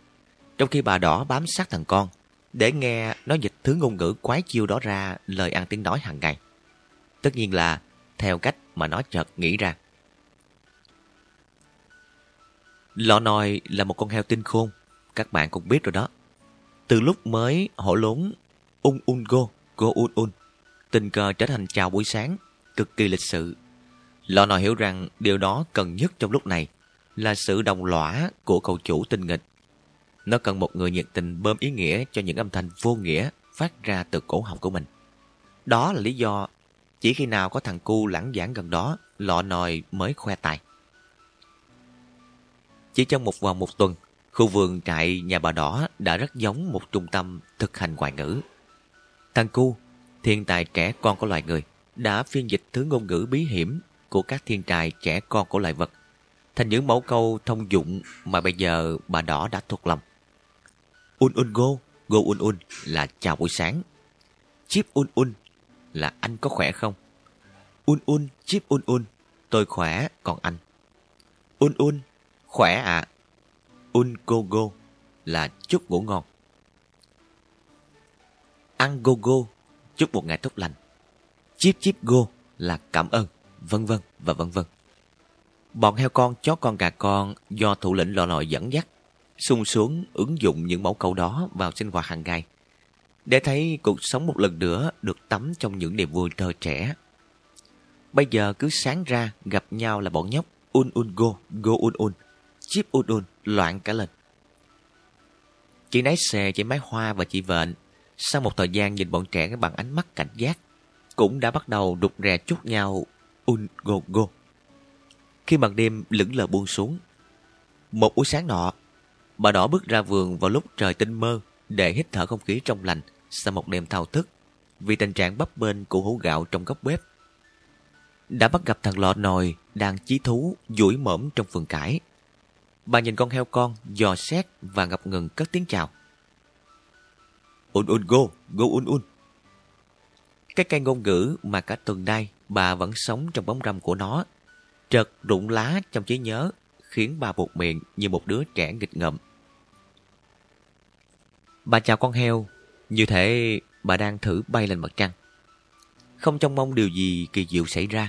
Trong khi bà đỏ bám sát thằng con để nghe nó dịch thứ ngôn ngữ quái chiêu đó ra lời ăn tiếng nói hàng ngày. Tất nhiên là theo cách mà nó chợt nghĩ ra. Lọ nòi là một con heo tinh khôn, các bạn cũng biết rồi đó. Từ lúc mới hổ lốn ung un go, go un un, tình cờ trở thành chào buổi sáng, cực kỳ lịch sự. Lọ nòi hiểu rằng điều đó cần nhất trong lúc này là sự đồng lõa của cậu chủ tinh nghịch. Nó cần một người nhiệt tình bơm ý nghĩa cho những âm thanh vô nghĩa phát ra từ cổ họng của mình. Đó là lý do chỉ khi nào có thằng cu lãng giảng gần đó, lọ nòi mới khoe tài. Chỉ trong một vòng một tuần, khu vườn trại nhà bà đỏ đã rất giống một trung tâm thực hành ngoại ngữ. Thằng cu, thiên tài trẻ con của loài người, đã phiên dịch thứ ngôn ngữ bí hiểm của các thiên tài trẻ con của loài vật thành những mẫu câu thông dụng mà bây giờ bà đỏ đã thuộc lòng. Un un go, go un un là chào buổi sáng. Chip un un là anh có khỏe không? Un un, chip un un, tôi khỏe, còn anh. Un un, khỏe ạ. À. Un go go là chúc ngủ ngon. Ăn go go, chúc một ngày tốt lành. Chip chip go là cảm ơn, vân vân và vân vân. Bọn heo con, chó con, gà con do thủ lĩnh lò lòi dẫn dắt, sung xuống ứng dụng những mẫu câu đó vào sinh hoạt hàng ngày để thấy cuộc sống một lần nữa được tắm trong những niềm vui thơ trẻ. Bây giờ cứ sáng ra gặp nhau là bọn nhóc un un go, go un un, chip un un, loạn cả lên. Chị nái xề, chị máy hoa và chị vện, sau một thời gian nhìn bọn trẻ bằng ánh mắt cảnh giác, cũng đã bắt đầu đục rè chút nhau un go go. Khi màn đêm lững lờ buông xuống, một buổi sáng nọ, bà đỏ bước ra vườn vào lúc trời tinh mơ để hít thở không khí trong lành sau một đêm thao thức vì tình trạng bấp bênh của hũ gạo trong góc bếp. Đã bắt gặp thằng lọ nồi đang chí thú duỗi mõm trong vườn cải. Bà nhìn con heo con dò xét và ngập ngừng cất tiếng chào. Un un go, go un un. Cái cây ngôn ngữ mà cả tuần nay bà vẫn sống trong bóng râm của nó, trật rụng lá trong trí nhớ, khiến bà buộc miệng như một đứa trẻ nghịch ngợm. Bà chào con heo như thể bà đang thử bay lên mặt trăng. Không trông mong điều gì kỳ diệu xảy ra.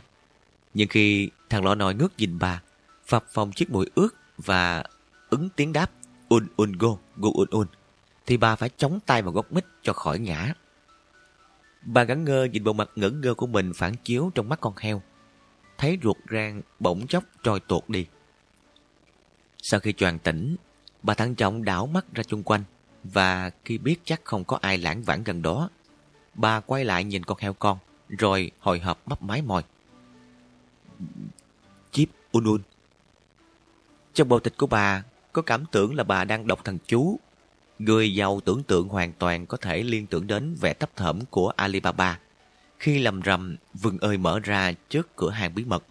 Nhưng khi thằng lọ nòi ngước nhìn bà, phập phòng chiếc mũi ướt và ứng tiếng đáp un un go, go un un, thì bà phải chống tay vào gốc mít cho khỏi ngã. Bà ngẩn ngơ nhìn bộ mặt ngẩn ngơ của mình phản chiếu trong mắt con heo. Thấy ruột rang bỗng chốc trôi tuột đi. Sau khi choàng tỉnh, bà thận trọng đảo mắt ra chung quanh và khi biết chắc không có ai lãng vãng gần đó, bà quay lại nhìn con heo con, rồi hồi hộp mấp mái mồi. Chip un un. Trong bộ tịch của bà có cảm tưởng là bà đang đọc thần chú. Người giàu tưởng tượng hoàn toàn có thể liên tưởng đến vẻ thấp thởm của Alibaba khi lầm rầm vừng ơi mở ra trước cửa hàng bí mật.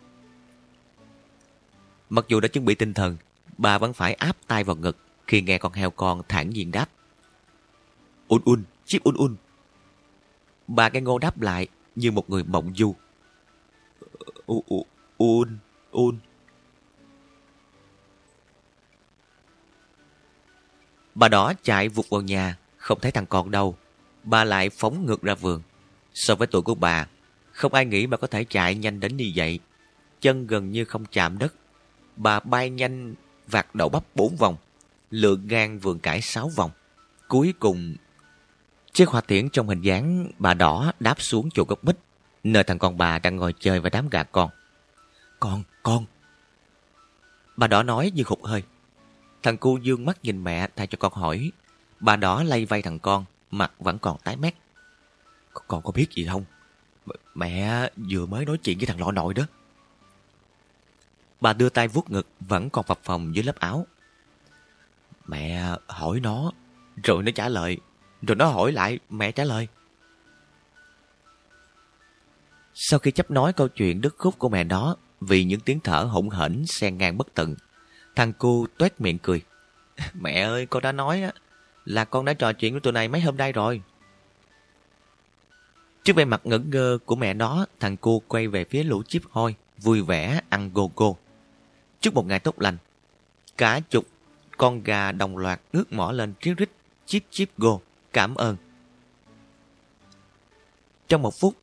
Mặc dù đã chuẩn bị tinh thần, bà vẫn phải áp tay vào ngực khi nghe con heo con thản nhiên đáp. Un un, chip un un. Bà nghe ngô đáp lại như một người mộng du. Un, un, un. Bà đó chạy vụt vào nhà, không thấy thằng con đâu. Bà lại phóng ngược ra vườn. So với tuổi của bà, không ai nghĩ bà có thể chạy nhanh đến như vậy. Chân gần như không chạm đất. Bà bay nhanh vạt đậu bắp bốn vòng, lượn ngang vườn cải sáu vòng. Cuối cùng, chiếc hoa tiễn trong hình dáng bà đỏ đáp xuống chỗ gốc mít, nơi thằng con bà đang ngồi chơi với đám gà con. Con, con. Bà đỏ nói như hụt hơi. Thằng cu dương mắt nhìn mẹ thay cho con hỏi. Bà đỏ lay vay thằng con, mặt vẫn còn tái mét. Con có biết gì không? Mẹ vừa mới nói chuyện với thằng lọ nội đó. Bà đưa tay vuốt ngực vẫn còn phập phòng dưới lớp áo. Mẹ hỏi nó, rồi nó trả lời. Rồi nó hỏi lại, mẹ trả lời. Sau khi chấp nói câu chuyện đứt khúc của mẹ nó, vì những tiếng thở hỗn hển xen ngang bất tận, thằng cu tuét miệng cười. Mẹ ơi, con đã nói á, là con đã trò chuyện với tụi này mấy hôm nay rồi. Trước vẻ mặt ngẩn ngơ của mẹ nó, thằng cu quay về phía lũ chip hôi, vui vẻ ăn gô gô. Trước một ngày tốt lành, cả chục con gà đồng loạt nước mỏ lên riết rít, chip chip gô, cảm ơn. Trong một phút,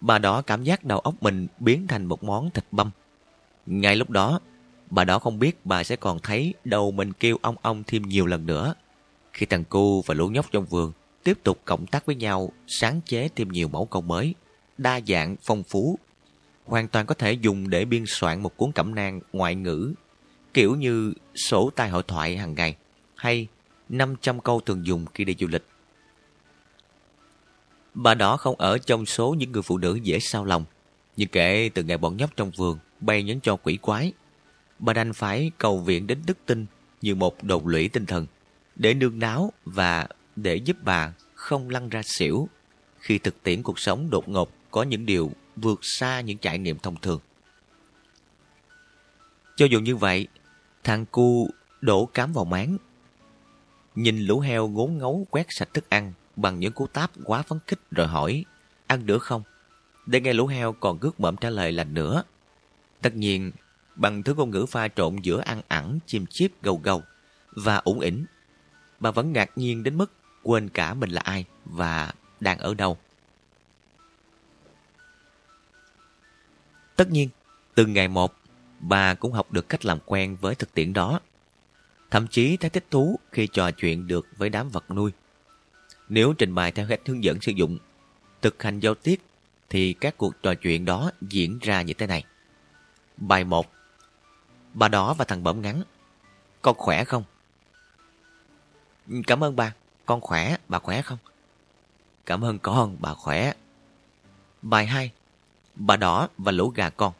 bà đỏ cảm giác đầu óc mình biến thành một món thịt băm. Ngay lúc đó, bà đỏ không biết bà sẽ còn thấy đầu mình kêu ong ong thêm nhiều lần nữa. Khi thằng cu và lũ nhóc trong vườn tiếp tục cộng tác với nhau sáng chế thêm nhiều mẫu câu mới, đa dạng, phong phú, hoàn toàn có thể dùng để biên soạn một cuốn cẩm nang ngoại ngữ, kiểu như sổ tay hội thoại hàng ngày hay 500 câu thường dùng khi đi du lịch. Bà đỏ không ở trong số những người phụ nữ dễ sao lòng, nhưng kể từ ngày bọn nhóc trong vườn bay nhấn cho quỷ quái, bà đành phải cầu viện đến đức tin như một đột lũy tinh thần để nương náo và để giúp bà không lăn ra xỉu khi thực tiễn cuộc sống đột ngột có những điều vượt xa những trải nghiệm thông thường. Cho dù như vậy, thằng cu đổ cám vào máng. Nhìn lũ heo ngốn ngấu quét sạch thức ăn bằng những cú táp quá phấn khích rồi hỏi ăn nữa không? Để nghe lũ heo còn gước mộm trả lời là nữa. Tất nhiên, bằng thứ ngôn ngữ pha trộn giữa ăn ẳng, chim chiếp gầu gầu và ủng ỉnh, bà vẫn ngạc nhiên đến mức quên cả mình là ai và đang ở đâu. Tất nhiên, từ ngày một, bà cũng học được cách làm quen với thực tiễn đó. Thậm chí thấy thích thú khi trò chuyện được với đám vật nuôi. Nếu trình bày theo cách hướng dẫn sử dụng, thực hành giao tiếp, thì các cuộc trò chuyện đó diễn ra như thế này. Bài 1 Bà đó và thằng bẩm ngắn Con khỏe không? Cảm ơn bà Con khỏe, bà khỏe không? Cảm ơn con, bà khỏe Bài 2 Bà đỏ và lũ gà con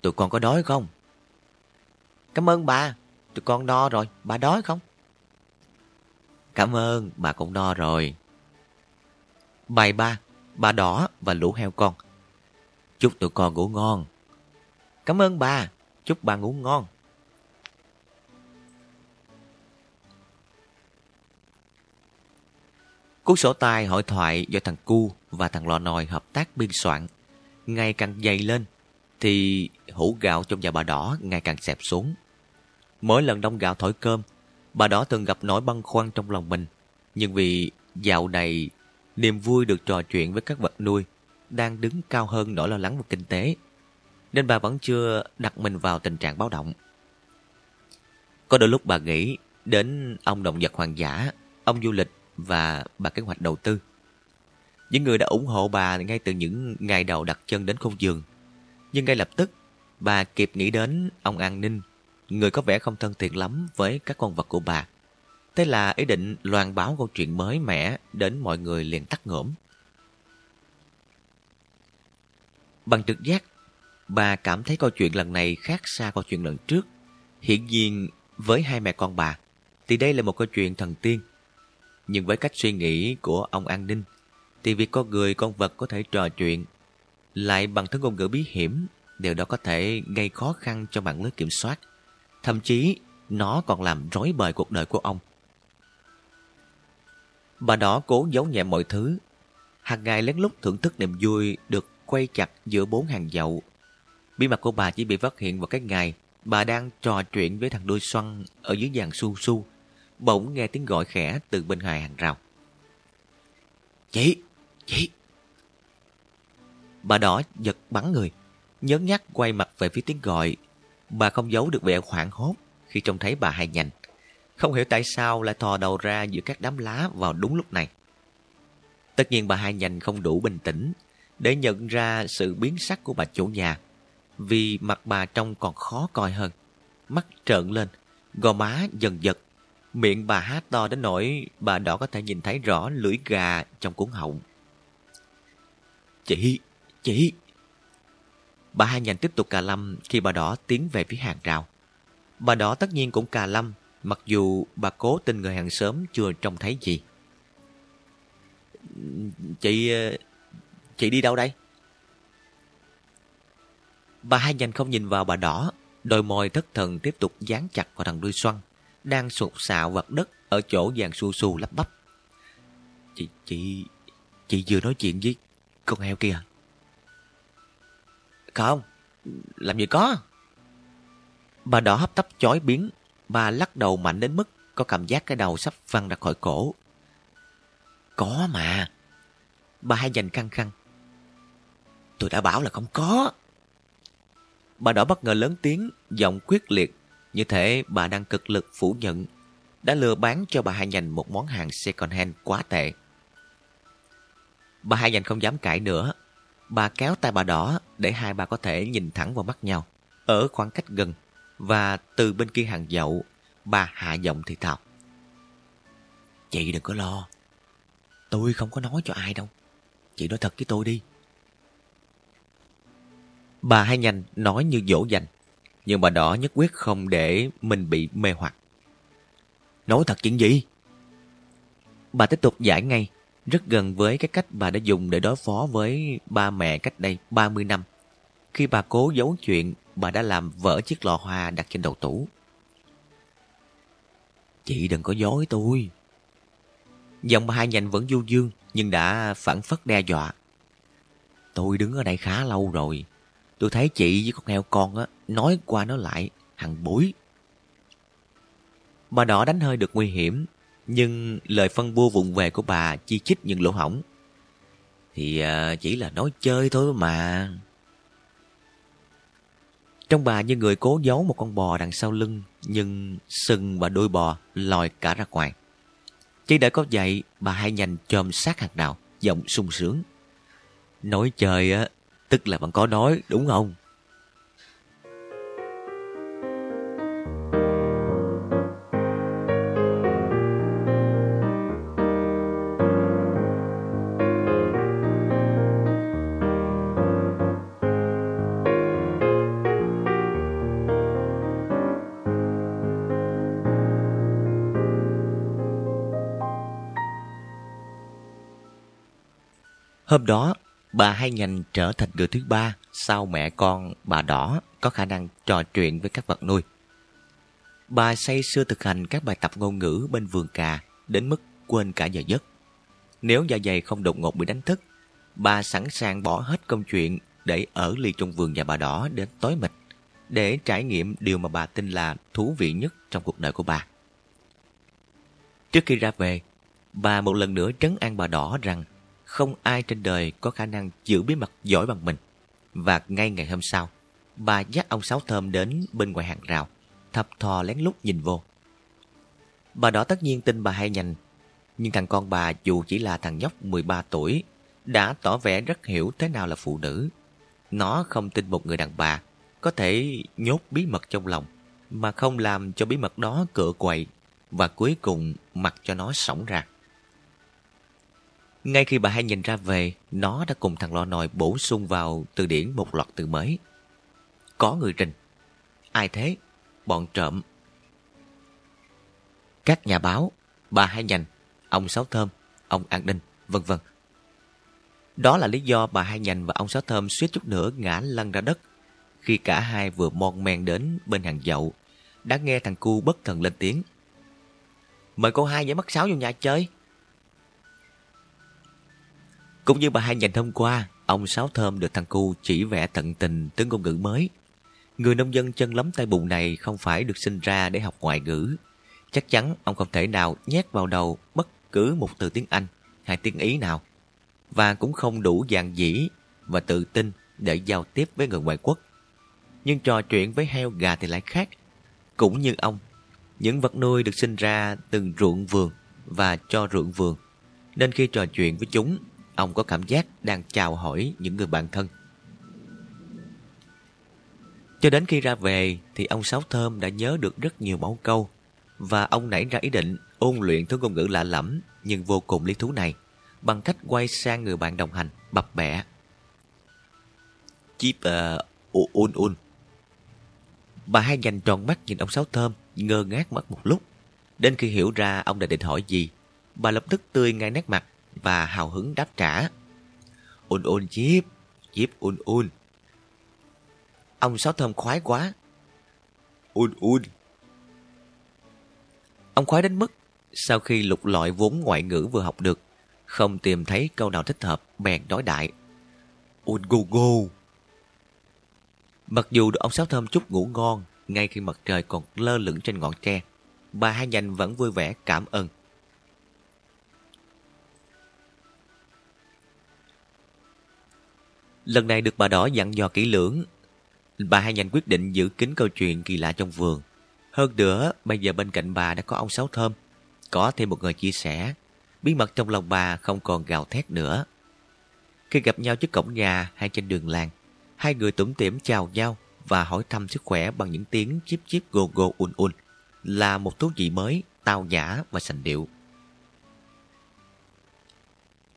Tụi con có đói không? Cảm ơn bà Tụi con no rồi, bà đói không? Cảm ơn, bà cũng no rồi. Bài ba Bà đỏ và lũ heo con. Chúc tụi con ngủ ngon. Cảm ơn bà Chúc bà ngủ ngon. Cuốn sổ tay hội thoại do thằng Cu và thằng Lò Nòi hợp tác biên soạn. Ngày càng dày lên thì hũ gạo trong nhà bà đỏ ngày càng xẹp xuống. Mỗi lần đông gạo thổi cơm, bà đó thường gặp nỗi băn khoăn trong lòng mình. Nhưng vì dạo này niềm vui được trò chuyện với các vật nuôi đang đứng cao hơn nỗi lo lắng về kinh tế, nên bà vẫn chưa đặt mình vào tình trạng báo động. Có đôi lúc bà nghĩ đến ông động vật hoàng giả, ông du lịch và bà kế hoạch đầu tư. Những người đã ủng hộ bà ngay từ những ngày đầu đặt chân đến không giường. Nhưng ngay lập tức, bà kịp nghĩ đến ông An Ninh, người có vẻ không thân thiện lắm với các con vật của bà. Thế là ý định loan báo câu chuyện mới mẻ đến mọi người liền tắt ngỗm. Bằng trực giác, bà cảm thấy câu chuyện lần này khác xa câu chuyện lần trước. Hiển nhiên, với hai mẹ con bà, thì đây là một câu chuyện thần tiên. Nhưng với cách suy nghĩ của ông An Ninh, thì việc con người con vật có thể trò chuyện, lại bằng thứ ngôn ngữ bí hiểm, điều đó có thể gây khó khăn cho mạng lưới kiểm soát. Thậm chí, nó còn làm rối bời cuộc đời của ông. Bà đó cố giấu nhẹ mọi thứ. Hàng ngày lén lút thưởng thức niềm vui được quay chặt giữa bốn hàng dậu. Bí mật của bà chỉ bị phát hiện vào cái ngày bà đang trò chuyện với thằng đôi xoăn ở dưới dàn su su. Bỗng nghe tiếng gọi khẽ từ bên ngoài hàng rào. Chị! Chị! Bà đỏ giật bắn người, nhớ nhắc quay mặt về phía tiếng gọi. Bà không giấu được vẻ hoảng hốt khi trông thấy bà hai nhành. Không hiểu tại sao lại thò đầu ra giữa các đám lá vào đúng lúc này. Tất nhiên bà hai nhành không đủ bình tĩnh để nhận ra sự biến sắc của bà chủ nhà. Vì mặt bà trông còn khó coi hơn. Mắt trợn lên, gò má dần giật. Miệng bà hát to đến nỗi bà đỏ có thể nhìn thấy rõ lưỡi gà trong cuốn họng. Chị, chị! Bà hai nhành tiếp tục cà lâm khi bà đỏ tiến về phía hàng rào. Bà đỏ tất nhiên cũng cà lâm, mặc dù bà cố tin người hàng xóm chưa trông thấy gì. Chị... Ờ, chị đi đâu đây? Bà hai nhành không nhìn vào bà đỏ, đôi môi thất thần tiếp tục dán chặt vào thằng đuôi xoăn, đang sụt xạo vật đất ở chỗ vàng su su lắp bắp. Chị, chị, chị vừa nói chuyện với con heo kia à? Không, làm gì có. Bà đỏ hấp tấp chói biến, bà lắc đầu mạnh đến mức có cảm giác cái đầu sắp văng ra khỏi cổ. Có mà. Bà hai dành căng căng. Tôi đã bảo là không có. Bà đỏ bất ngờ lớn tiếng, giọng quyết liệt, như thể bà đang cực lực phủ nhận, đã lừa bán cho bà hai nhành một món hàng second hand quá tệ. Bà hai nhành không dám cãi nữa. Bà kéo tay bà đỏ để hai bà có thể nhìn thẳng vào mắt nhau, ở khoảng cách gần, và từ bên kia hàng dậu, bà hạ giọng thì thào. Chị đừng có lo, tôi không có nói cho ai đâu. Chị nói thật với tôi đi. Bà hai nhanh nói như dỗ dành, nhưng bà đỏ nhất quyết không để mình bị mê hoặc. Nói thật chuyện gì? Bà tiếp tục giải ngay, rất gần với cái cách bà đã dùng để đối phó với ba mẹ cách đây 30 năm. Khi bà cố giấu chuyện, bà đã làm vỡ chiếc lọ hoa đặt trên đầu tủ. Chị đừng có dối tôi. Giọng bà hai nhanh vẫn du dương, nhưng đã phản phất đe dọa. Tôi đứng ở đây khá lâu rồi. Tôi thấy chị với con heo con á, nói qua nói lại, hằng bối. Bà đỏ đánh hơi được nguy hiểm, nhưng lời phân bua vụng về của bà chi chích những lỗ hỏng. Thì à, chỉ là nói chơi thôi mà. Trong bà như người cố giấu một con bò đằng sau lưng, nhưng sừng và đuôi bò lòi cả ra ngoài. Chỉ đợi có vậy, bà hay nhanh chôm sát hạt đào, giọng sung sướng. Nói chơi á, tức là vẫn có nói, đúng không? Hôm đó, bà hai nhành trở thành người thứ ba sau mẹ con bà đỏ có khả năng trò chuyện với các vật nuôi. Bà say sưa thực hành các bài tập ngôn ngữ bên vườn cà đến mức quên cả giờ giấc. Nếu dạ dày không đột ngột bị đánh thức, bà sẵn sàng bỏ hết công chuyện để ở ly trong vườn nhà bà đỏ đến tối mịt để trải nghiệm điều mà bà tin là thú vị nhất trong cuộc đời của bà. Trước khi ra về, bà một lần nữa trấn an bà đỏ rằng không ai trên đời có khả năng giữ bí mật giỏi bằng mình. Và ngay ngày hôm sau, bà dắt ông Sáu Thơm đến bên ngoài hàng rào, thập thò lén lút nhìn vô. Bà đó tất nhiên tin bà hay nhanh, nhưng thằng con bà dù chỉ là thằng nhóc 13 tuổi, đã tỏ vẻ rất hiểu thế nào là phụ nữ. Nó không tin một người đàn bà có thể nhốt bí mật trong lòng, mà không làm cho bí mật đó cựa quậy và cuối cùng mặc cho nó sổng ra. Ngay khi bà hai nhìn ra về, nó đã cùng thằng lọ nòi bổ sung vào từ điển một loạt từ mới. Có người trình. Ai thế? bọn trộm. Các nhà báo, bà Hai Nhành, ông Sáu Thơm, ông An Ninh, vân vân. Đó là lý do bà Hai Nhành và ông Sáu Thơm suýt chút nữa ngã lăn ra đất khi cả hai vừa mon men đến bên hàng dậu đã nghe thằng cu bất thần lên tiếng. Mời cô hai giải mắt sáu vô nhà chơi. Cũng như bà hai dành hôm qua, ông Sáu Thơm được thằng cu chỉ vẽ tận tình tiếng ngôn ngữ mới. Người nông dân chân lắm tay bùn này không phải được sinh ra để học ngoại ngữ. Chắc chắn ông không thể nào nhét vào đầu bất cứ một từ tiếng Anh hay tiếng Ý nào. Và cũng không đủ dạn dĩ và tự tin để giao tiếp với người ngoại quốc. Nhưng trò chuyện với heo gà thì lại khác. Cũng như ông, những vật nuôi được sinh ra từng ruộng vườn và cho ruộng vườn. Nên khi trò chuyện với chúng, ông có cảm giác đang chào hỏi những người bạn thân. Cho đến khi ra về thì ông Sáu Thơm đã nhớ được rất nhiều mẫu câu và ông nảy ra ý định ôn luyện thứ ngôn ngữ lạ lẫm nhưng vô cùng lý thú này bằng cách quay sang người bạn đồng hành bập bẹ. Chip uh, un un. Bà hai dành tròn mắt nhìn ông Sáu Thơm ngơ ngác mất một lúc. Đến khi hiểu ra ông đã định hỏi gì, bà lập tức tươi ngay nét mặt và hào hứng đáp trả. Un un chip, chip un un. Ông Sáu Thơm khoái quá. Un un. Ông khoái đến mức sau khi lục lọi vốn ngoại ngữ vừa học được, không tìm thấy câu nào thích hợp, bèn nói đại. Un go go. Mặc dù được ông Sáu Thơm chút ngủ ngon, ngay khi mặt trời còn lơ lửng trên ngọn tre, bà Hai Nhành vẫn vui vẻ cảm ơn. Lần này được bà đỏ dặn dò kỹ lưỡng, bà Hai nhanh quyết định giữ kín câu chuyện kỳ lạ trong vườn. Hơn nữa, bây giờ bên cạnh bà đã có ông Sáu Thơm, có thêm một người chia sẻ. Bí mật trong lòng bà không còn gào thét nữa. Khi gặp nhau trước cổng nhà hay trên đường làng, hai người tủm tỉm chào nhau và hỏi thăm sức khỏe bằng những tiếng chip chip gồ gồ un un là một thú vị mới, tao nhã và sành điệu.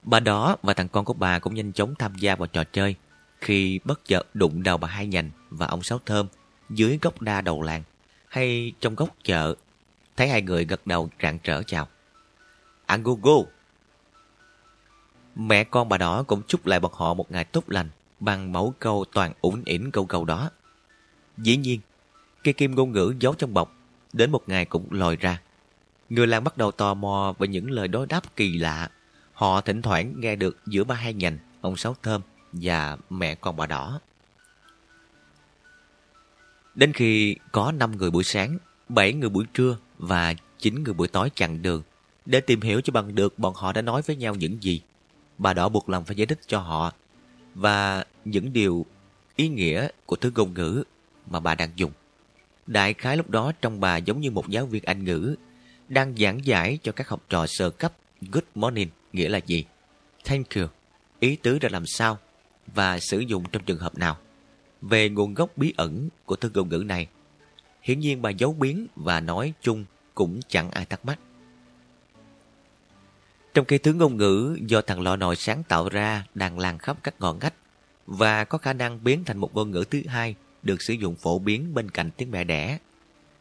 Bà đó và thằng con của bà cũng nhanh chóng tham gia vào trò chơi khi bất chợt đụng đầu bà Hai Nhành và ông Sáu Thơm dưới gốc đa đầu làng hay trong góc chợ. Thấy hai người gật đầu rạng trở chào. Ăn go go! Mẹ con bà đó cũng chúc lại bọn họ một ngày tốt lành bằng mẫu câu toàn ủng ỉn câu câu đó. Dĩ nhiên, cây kim ngôn ngữ giấu trong bọc đến một ngày cũng lòi ra. Người làng bắt đầu tò mò về những lời đối đáp kỳ lạ. Họ thỉnh thoảng nghe được giữa ba hai nhành, ông Sáu Thơm và mẹ con bà đỏ. Đến khi có 5 người buổi sáng, 7 người buổi trưa và 9 người buổi tối chặn đường để tìm hiểu cho bằng được bọn họ đã nói với nhau những gì. Bà đỏ buộc lòng phải giải thích cho họ và những điều ý nghĩa của thứ ngôn ngữ mà bà đang dùng. Đại khái lúc đó trong bà giống như một giáo viên Anh ngữ đang giảng giải cho các học trò sơ cấp good morning nghĩa là gì, thank you, ý tứ ra làm sao và sử dụng trong trường hợp nào. Về nguồn gốc bí ẩn của thứ ngôn ngữ này, hiển nhiên bà giấu biến và nói chung cũng chẳng ai thắc mắc. Trong khi thứ ngôn ngữ do thằng lọ nồi sáng tạo ra đang lan khắp các ngọn ngách và có khả năng biến thành một ngôn ngữ thứ hai được sử dụng phổ biến bên cạnh tiếng mẹ đẻ.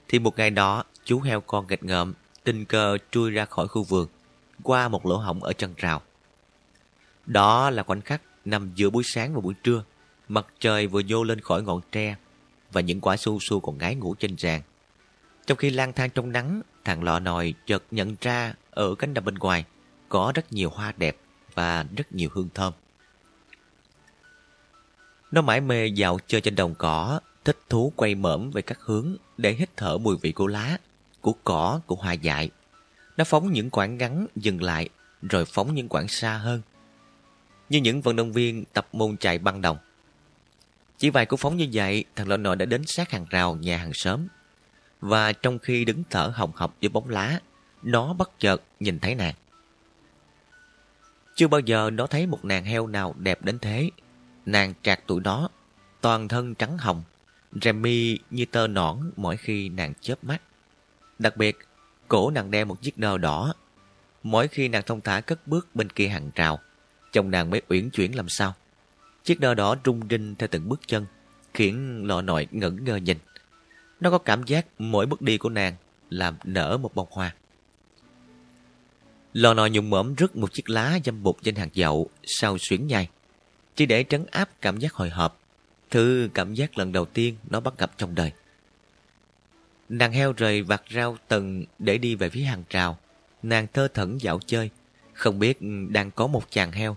Thì một ngày đó, chú heo con nghịch ngợm tình cờ trôi ra khỏi khu vườn qua một lỗ hổng ở chân rào. Đó là khoảnh khắc nằm giữa buổi sáng và buổi trưa. Mặt trời vừa nhô lên khỏi ngọn tre và những quả su su còn ngái ngủ trên ràng. Trong khi lang thang trong nắng, thằng lọ nòi chợt nhận ra ở cánh đồng bên ngoài có rất nhiều hoa đẹp và rất nhiều hương thơm. Nó mãi mê dạo chơi trên đồng cỏ, thích thú quay mởm về các hướng để hít thở mùi vị của lá, của cỏ, của hoa dại. Nó phóng những quãng ngắn dừng lại, rồi phóng những quãng xa hơn. Như những vận động viên tập môn chạy băng đồng. Chỉ vài cú phóng như vậy, thằng lọ nọ đã đến sát hàng rào nhà hàng xóm. Và trong khi đứng thở hồng hộc dưới bóng lá, nó bất chợt nhìn thấy nàng. Chưa bao giờ nó thấy một nàng heo nào đẹp đến thế. Nàng trạc tuổi đó, toàn thân trắng hồng, rèm mi như tơ nõn mỗi khi nàng chớp mắt. Đặc biệt, cổ nàng đeo một chiếc nơ đỏ. Mỗi khi nàng thông thả cất bước bên kia hàng trào, chồng nàng mới uyển chuyển làm sao. Chiếc nơ đỏ rung rinh theo từng bước chân, khiến lọ nội ngẩn ngơ nhìn. Nó có cảm giác mỗi bước đi của nàng làm nở một bông hoa. Lò nò nhung mõm rứt một chiếc lá dâm bụt trên hạt dậu sau xuyến nhai. Chỉ để trấn áp cảm giác hồi hộp. Thứ cảm giác lần đầu tiên nó bắt gặp trong đời. Nàng heo rời vạt rau tầng để đi về phía hàng trào. Nàng thơ thẩn dạo chơi. Không biết đang có một chàng heo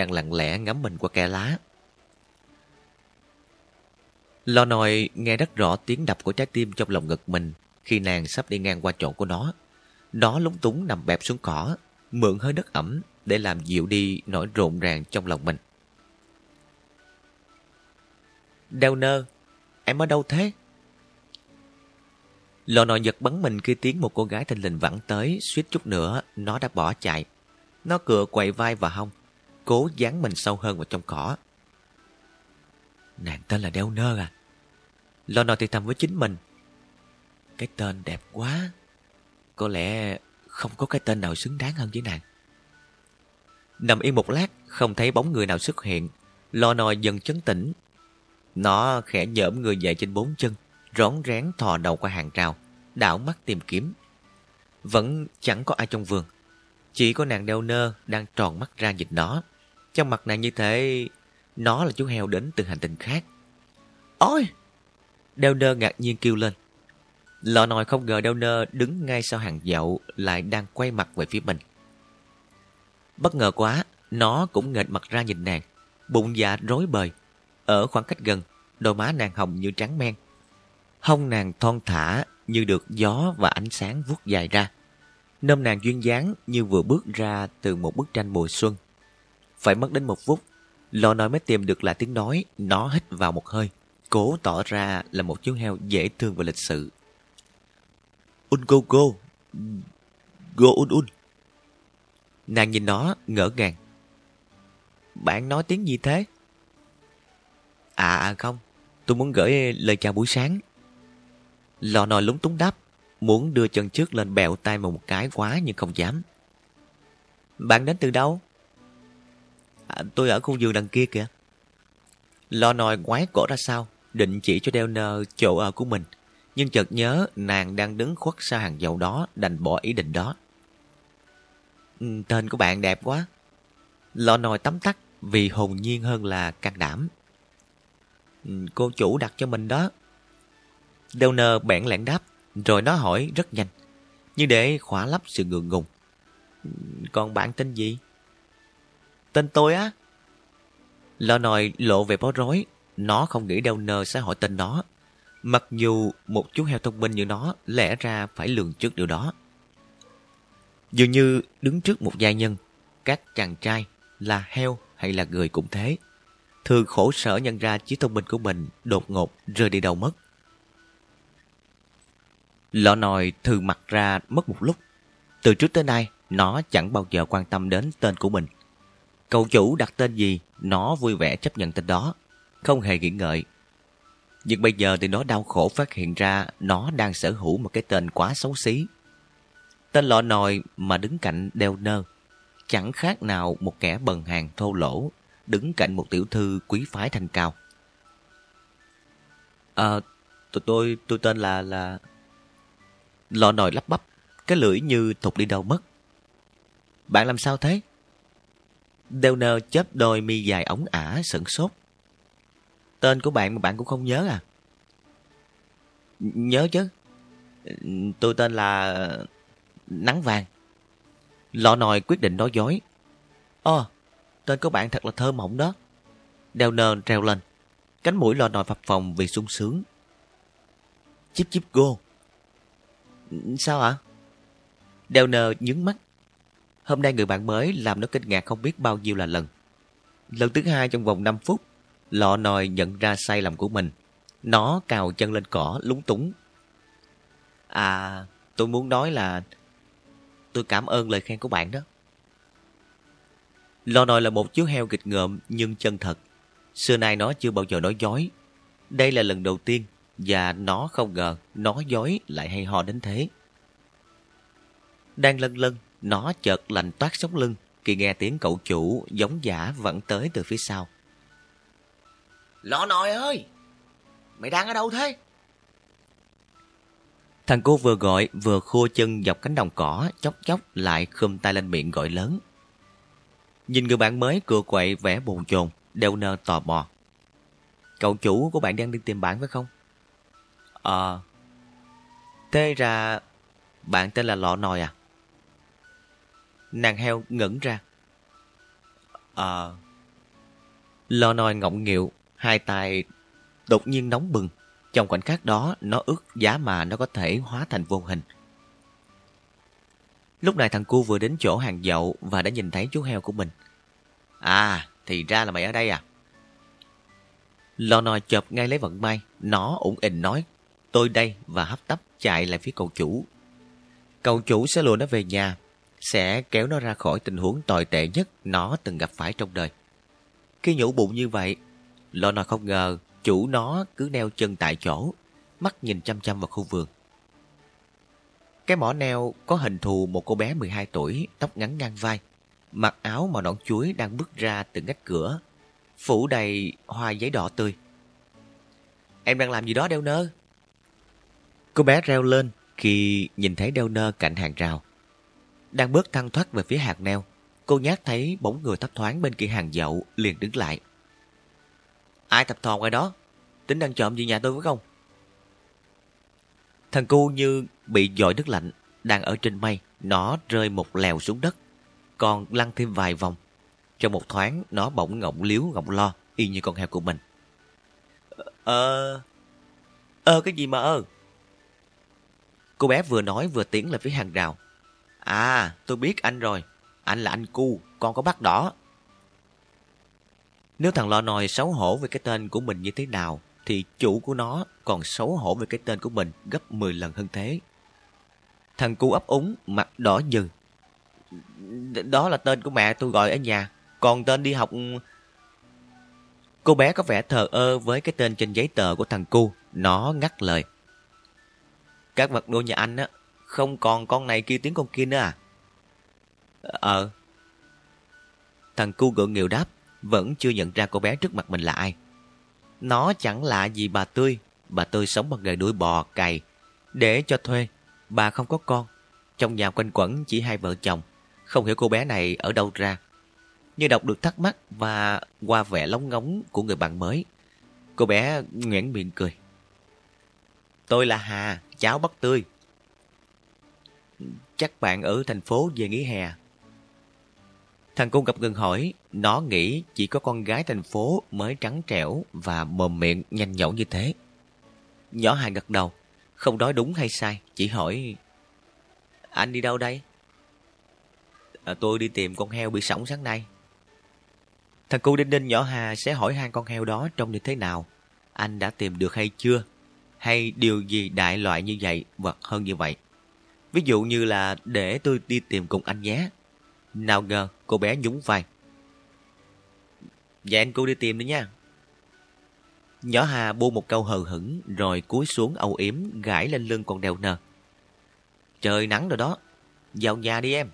đang lặng lẽ ngắm mình qua kẽ lá. Lò nòi nghe rất rõ tiếng đập của trái tim trong lòng ngực mình khi nàng sắp đi ngang qua chỗ của nó. Nó lúng túng nằm bẹp xuống cỏ, mượn hơi đất ẩm để làm dịu đi nỗi rộn ràng trong lòng mình. Đeo nơ, em ở đâu thế? Lò nò giật bắn mình khi tiếng một cô gái thanh lình vẳng tới, suýt chút nữa, nó đã bỏ chạy. Nó cựa quậy vai và hông, cố dán mình sâu hơn vào trong cỏ. Nàng tên là Đeo Nơ à? Lò nò thì thầm với chính mình. Cái tên đẹp quá. Có lẽ không có cái tên nào xứng đáng hơn với nàng. Nằm yên một lát, không thấy bóng người nào xuất hiện. Lò nò dần chấn tĩnh. Nó khẽ nhỡm người dậy trên bốn chân, rón rén thò đầu qua hàng rào, đảo mắt tìm kiếm. Vẫn chẳng có ai trong vườn. Chỉ có nàng đeo nơ đang tròn mắt ra nhìn nó. Trong mặt nàng như thế, nó là chú heo đến từ hành tinh khác. Ôi! Đeo nơ ngạc nhiên kêu lên. Lọ nòi không ngờ đeo nơ đứng ngay sau hàng dậu lại đang quay mặt về phía mình. Bất ngờ quá, nó cũng nghệch mặt ra nhìn nàng, bụng dạ rối bời. Ở khoảng cách gần, đôi má nàng hồng như trắng men. Hông nàng thon thả như được gió và ánh sáng vuốt dài ra. Nôm nàng duyên dáng như vừa bước ra từ một bức tranh mùa xuân. Phải mất đến một phút, lò nói mới tìm được là tiếng nói, nó hít vào một hơi, cố tỏ ra là một chú heo dễ thương và lịch sự. Un go go, go un un. Nàng nhìn nó ngỡ ngàng. Bạn nói tiếng gì thế? À, à không, tôi muốn gửi lời chào buổi sáng. Lò nòi lúng túng đáp, muốn đưa chân trước lên bẹo tay một cái quá nhưng không dám. Bạn đến từ đâu? À, tôi ở khu vườn đằng kia kìa. Lò nòi ngoái cổ ra sau, định chỉ cho đeo nơ chỗ ở của mình. Nhưng chợt nhớ nàng đang đứng khuất sau hàng dầu đó, đành bỏ ý định đó. Ừ, tên của bạn đẹp quá. Lò nòi tắm tắt vì hồn nhiên hơn là can đảm. Ừ, cô chủ đặt cho mình đó. Delner bẽn lẽn đáp, rồi nó hỏi rất nhanh, như để khỏa lấp sự ngượng ngùng. Còn bạn tên gì? Tên tôi á? Lò nòi lộ về bó rối, nó không nghĩ Delner sẽ hỏi tên nó. Mặc dù một chú heo thông minh như nó lẽ ra phải lường trước điều đó. Dường như đứng trước một gia nhân, các chàng trai là heo hay là người cũng thế. Thường khổ sở nhận ra trí thông minh của mình đột ngột rơi đi đâu mất. Lọ nòi thừ mặt ra mất một lúc. Từ trước tới nay, nó chẳng bao giờ quan tâm đến tên của mình. Cậu chủ đặt tên gì, nó vui vẻ chấp nhận tên đó, không hề nghĩ ngợi. Nhưng bây giờ thì nó đau khổ phát hiện ra nó đang sở hữu một cái tên quá xấu xí. Tên lọ nòi mà đứng cạnh đeo nơ, chẳng khác nào một kẻ bần hàng thô lỗ, đứng cạnh một tiểu thư quý phái thanh cao. À, tôi, tôi, tôi tên là... là... Lọ nồi lắp bắp, cái lưỡi như thụt đi đâu mất. Bạn làm sao thế? Đeo nơ chớp đôi mi dài ống ả sửng sốt. Tên của bạn mà bạn cũng không nhớ à? Nhớ chứ. Tôi tên là... Nắng Vàng. Lọ nòi quyết định nói dối. Ồ, tên của bạn thật là thơ mộng đó. Đeo nơ treo lên. Cánh mũi lọ nòi phập phồng vì sung sướng. Chip chip go. Sao ạ? Đeo nơ nhướng mắt. Hôm nay người bạn mới làm nó kinh ngạc không biết bao nhiêu là lần. Lần thứ hai trong vòng 5 phút, lọ nòi nhận ra sai lầm của mình. Nó cào chân lên cỏ lúng túng. À, tôi muốn nói là tôi cảm ơn lời khen của bạn đó. Lò nòi là một chú heo kịch ngợm nhưng chân thật. Xưa nay nó chưa bao giờ nói dối. Đây là lần đầu tiên và nó không ngờ nói dối lại hay ho đến thế. Đang lân lân, nó chợt lành toát sống lưng khi nghe tiếng cậu chủ giống giả vẫn tới từ phía sau. Lọ nòi ơi! Mày đang ở đâu thế? Thằng cô vừa gọi vừa khua chân dọc cánh đồng cỏ, chốc chốc lại khum tay lên miệng gọi lớn. Nhìn người bạn mới cựa quậy vẻ bồn chồn, đeo nơ tò mò. Cậu chủ của bạn đang đi tìm bạn phải không? Ờ. thế ra bạn tên là Lọ Nòi à? Nàng heo ngẩn ra. Ờ. Lọ Nòi ngọng nghịu, hai tay đột nhiên nóng bừng. Trong khoảnh khắc đó, nó ước giá mà nó có thể hóa thành vô hình. Lúc này thằng cu vừa đến chỗ hàng dậu và đã nhìn thấy chú heo của mình. À, thì ra là mày ở đây à? Lò nòi chợp ngay lấy vận may, nó ủng ỉnh nói, tôi đây và hấp tấp chạy lại phía cậu chủ. Cậu chủ sẽ lùa nó về nhà, sẽ kéo nó ra khỏi tình huống tồi tệ nhất nó từng gặp phải trong đời. Khi nhủ bụng như vậy, lo nò không ngờ chủ nó cứ neo chân tại chỗ, mắt nhìn chăm chăm vào khu vườn. Cái mỏ neo có hình thù một cô bé 12 tuổi, tóc ngắn ngang vai, mặc áo màu nón chuối đang bước ra từ ngách cửa, phủ đầy hoa giấy đỏ tươi. Em đang làm gì đó đeo nơ? Cô bé reo lên khi nhìn thấy đeo nơ cạnh hàng rào. Đang bước thăng thoát về phía hạt neo, cô nhát thấy bóng người thấp thoáng bên kia hàng dậu liền đứng lại. Ai thập thò ngoài đó? Tính đang trộm gì nhà tôi phải không? Thằng cu như bị dội nước lạnh, đang ở trên mây, nó rơi một lèo xuống đất, còn lăn thêm vài vòng. Trong một thoáng, nó bỗng ngọng liếu ngọng lo, y như con heo của mình. Ờ... Ờ cái gì mà ơ? Cô bé vừa nói vừa tiến lại phía hàng rào. À, tôi biết anh rồi. Anh là anh cu, con có bắt đỏ. Nếu thằng lo nòi xấu hổ về cái tên của mình như thế nào, thì chủ của nó còn xấu hổ về cái tên của mình gấp 10 lần hơn thế. Thằng cu ấp úng, mặt đỏ dừng. Đó là tên của mẹ tôi gọi ở nhà, còn tên đi học... Cô bé có vẻ thờ ơ với cái tên trên giấy tờ của thằng cu, nó ngắt lời. Các vật nuôi nhà anh á, không còn con này kia tiếng con kia nữa à? Ờ. Thằng cu gượng nghèo đáp vẫn chưa nhận ra cô bé trước mặt mình là ai. Nó chẳng lạ gì bà Tươi, bà Tươi sống bằng nghề đuổi bò, cày. Để cho thuê, bà không có con. Trong nhà quanh quẩn chỉ hai vợ chồng, không hiểu cô bé này ở đâu ra. Như đọc được thắc mắc và qua vẻ lóng ngóng của người bạn mới. Cô bé nguyễn miệng cười. Tôi là Hà, cháo bắp Tươi. Chắc bạn ở thành phố về nghỉ hè Thằng cung gặp gần hỏi, nó nghĩ chỉ có con gái thành phố mới trắng trẻo và mồm miệng nhanh nhẩu như thế. Nhỏ hài gật đầu, không nói đúng hay sai, chỉ hỏi Anh đi đâu đây? À, tôi đi tìm con heo bị sổng sáng nay. Thằng cu đinh đinh nhỏ Hà sẽ hỏi hai con heo đó trông như thế nào. Anh đã tìm được hay chưa? Hay điều gì đại loại như vậy hoặc hơn như vậy? Ví dụ như là để tôi đi tìm cùng anh nhé. Nào ngờ cô bé nhún vai. Dạ anh cô đi tìm đi nha. Nhỏ Hà buông một câu hờ hững rồi cúi xuống âu yếm gãi lên lưng con đèo nờ. Trời nắng rồi đó, vào nhà đi em.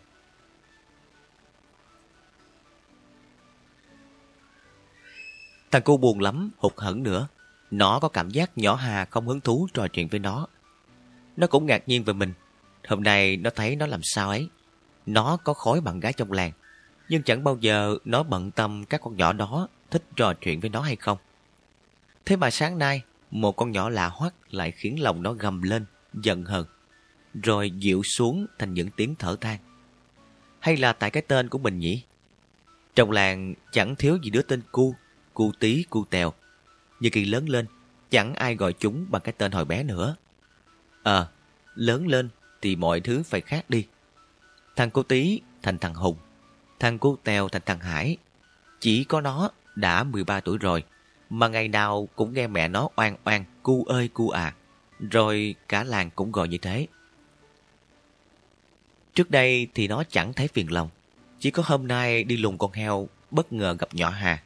Thằng cô buồn lắm, hụt hẫng nữa. Nó có cảm giác nhỏ Hà không hứng thú trò chuyện với nó. Nó cũng ngạc nhiên về mình. Hôm nay nó thấy nó làm sao ấy. Nó có khối bạn gái trong làng, nhưng chẳng bao giờ nó bận tâm các con nhỏ đó thích trò chuyện với nó hay không. Thế mà sáng nay, một con nhỏ lạ hoắc lại khiến lòng nó gầm lên, giận hờn, rồi dịu xuống thành những tiếng thở than. Hay là tại cái tên của mình nhỉ? Trong làng chẳng thiếu gì đứa tên cu, cu tí, cu tèo. Nhưng khi lớn lên, chẳng ai gọi chúng bằng cái tên hồi bé nữa. Ờ, lớn lên thì mọi thứ phải khác đi. Thằng cô Tí thành thằng Hùng, thằng cô Tèo thành thằng Hải. Chỉ có nó đã 13 tuổi rồi, mà ngày nào cũng nghe mẹ nó oan oan, cu ơi cu à. Rồi cả làng cũng gọi như thế. Trước đây thì nó chẳng thấy phiền lòng. Chỉ có hôm nay đi lùng con heo bất ngờ gặp nhỏ Hà.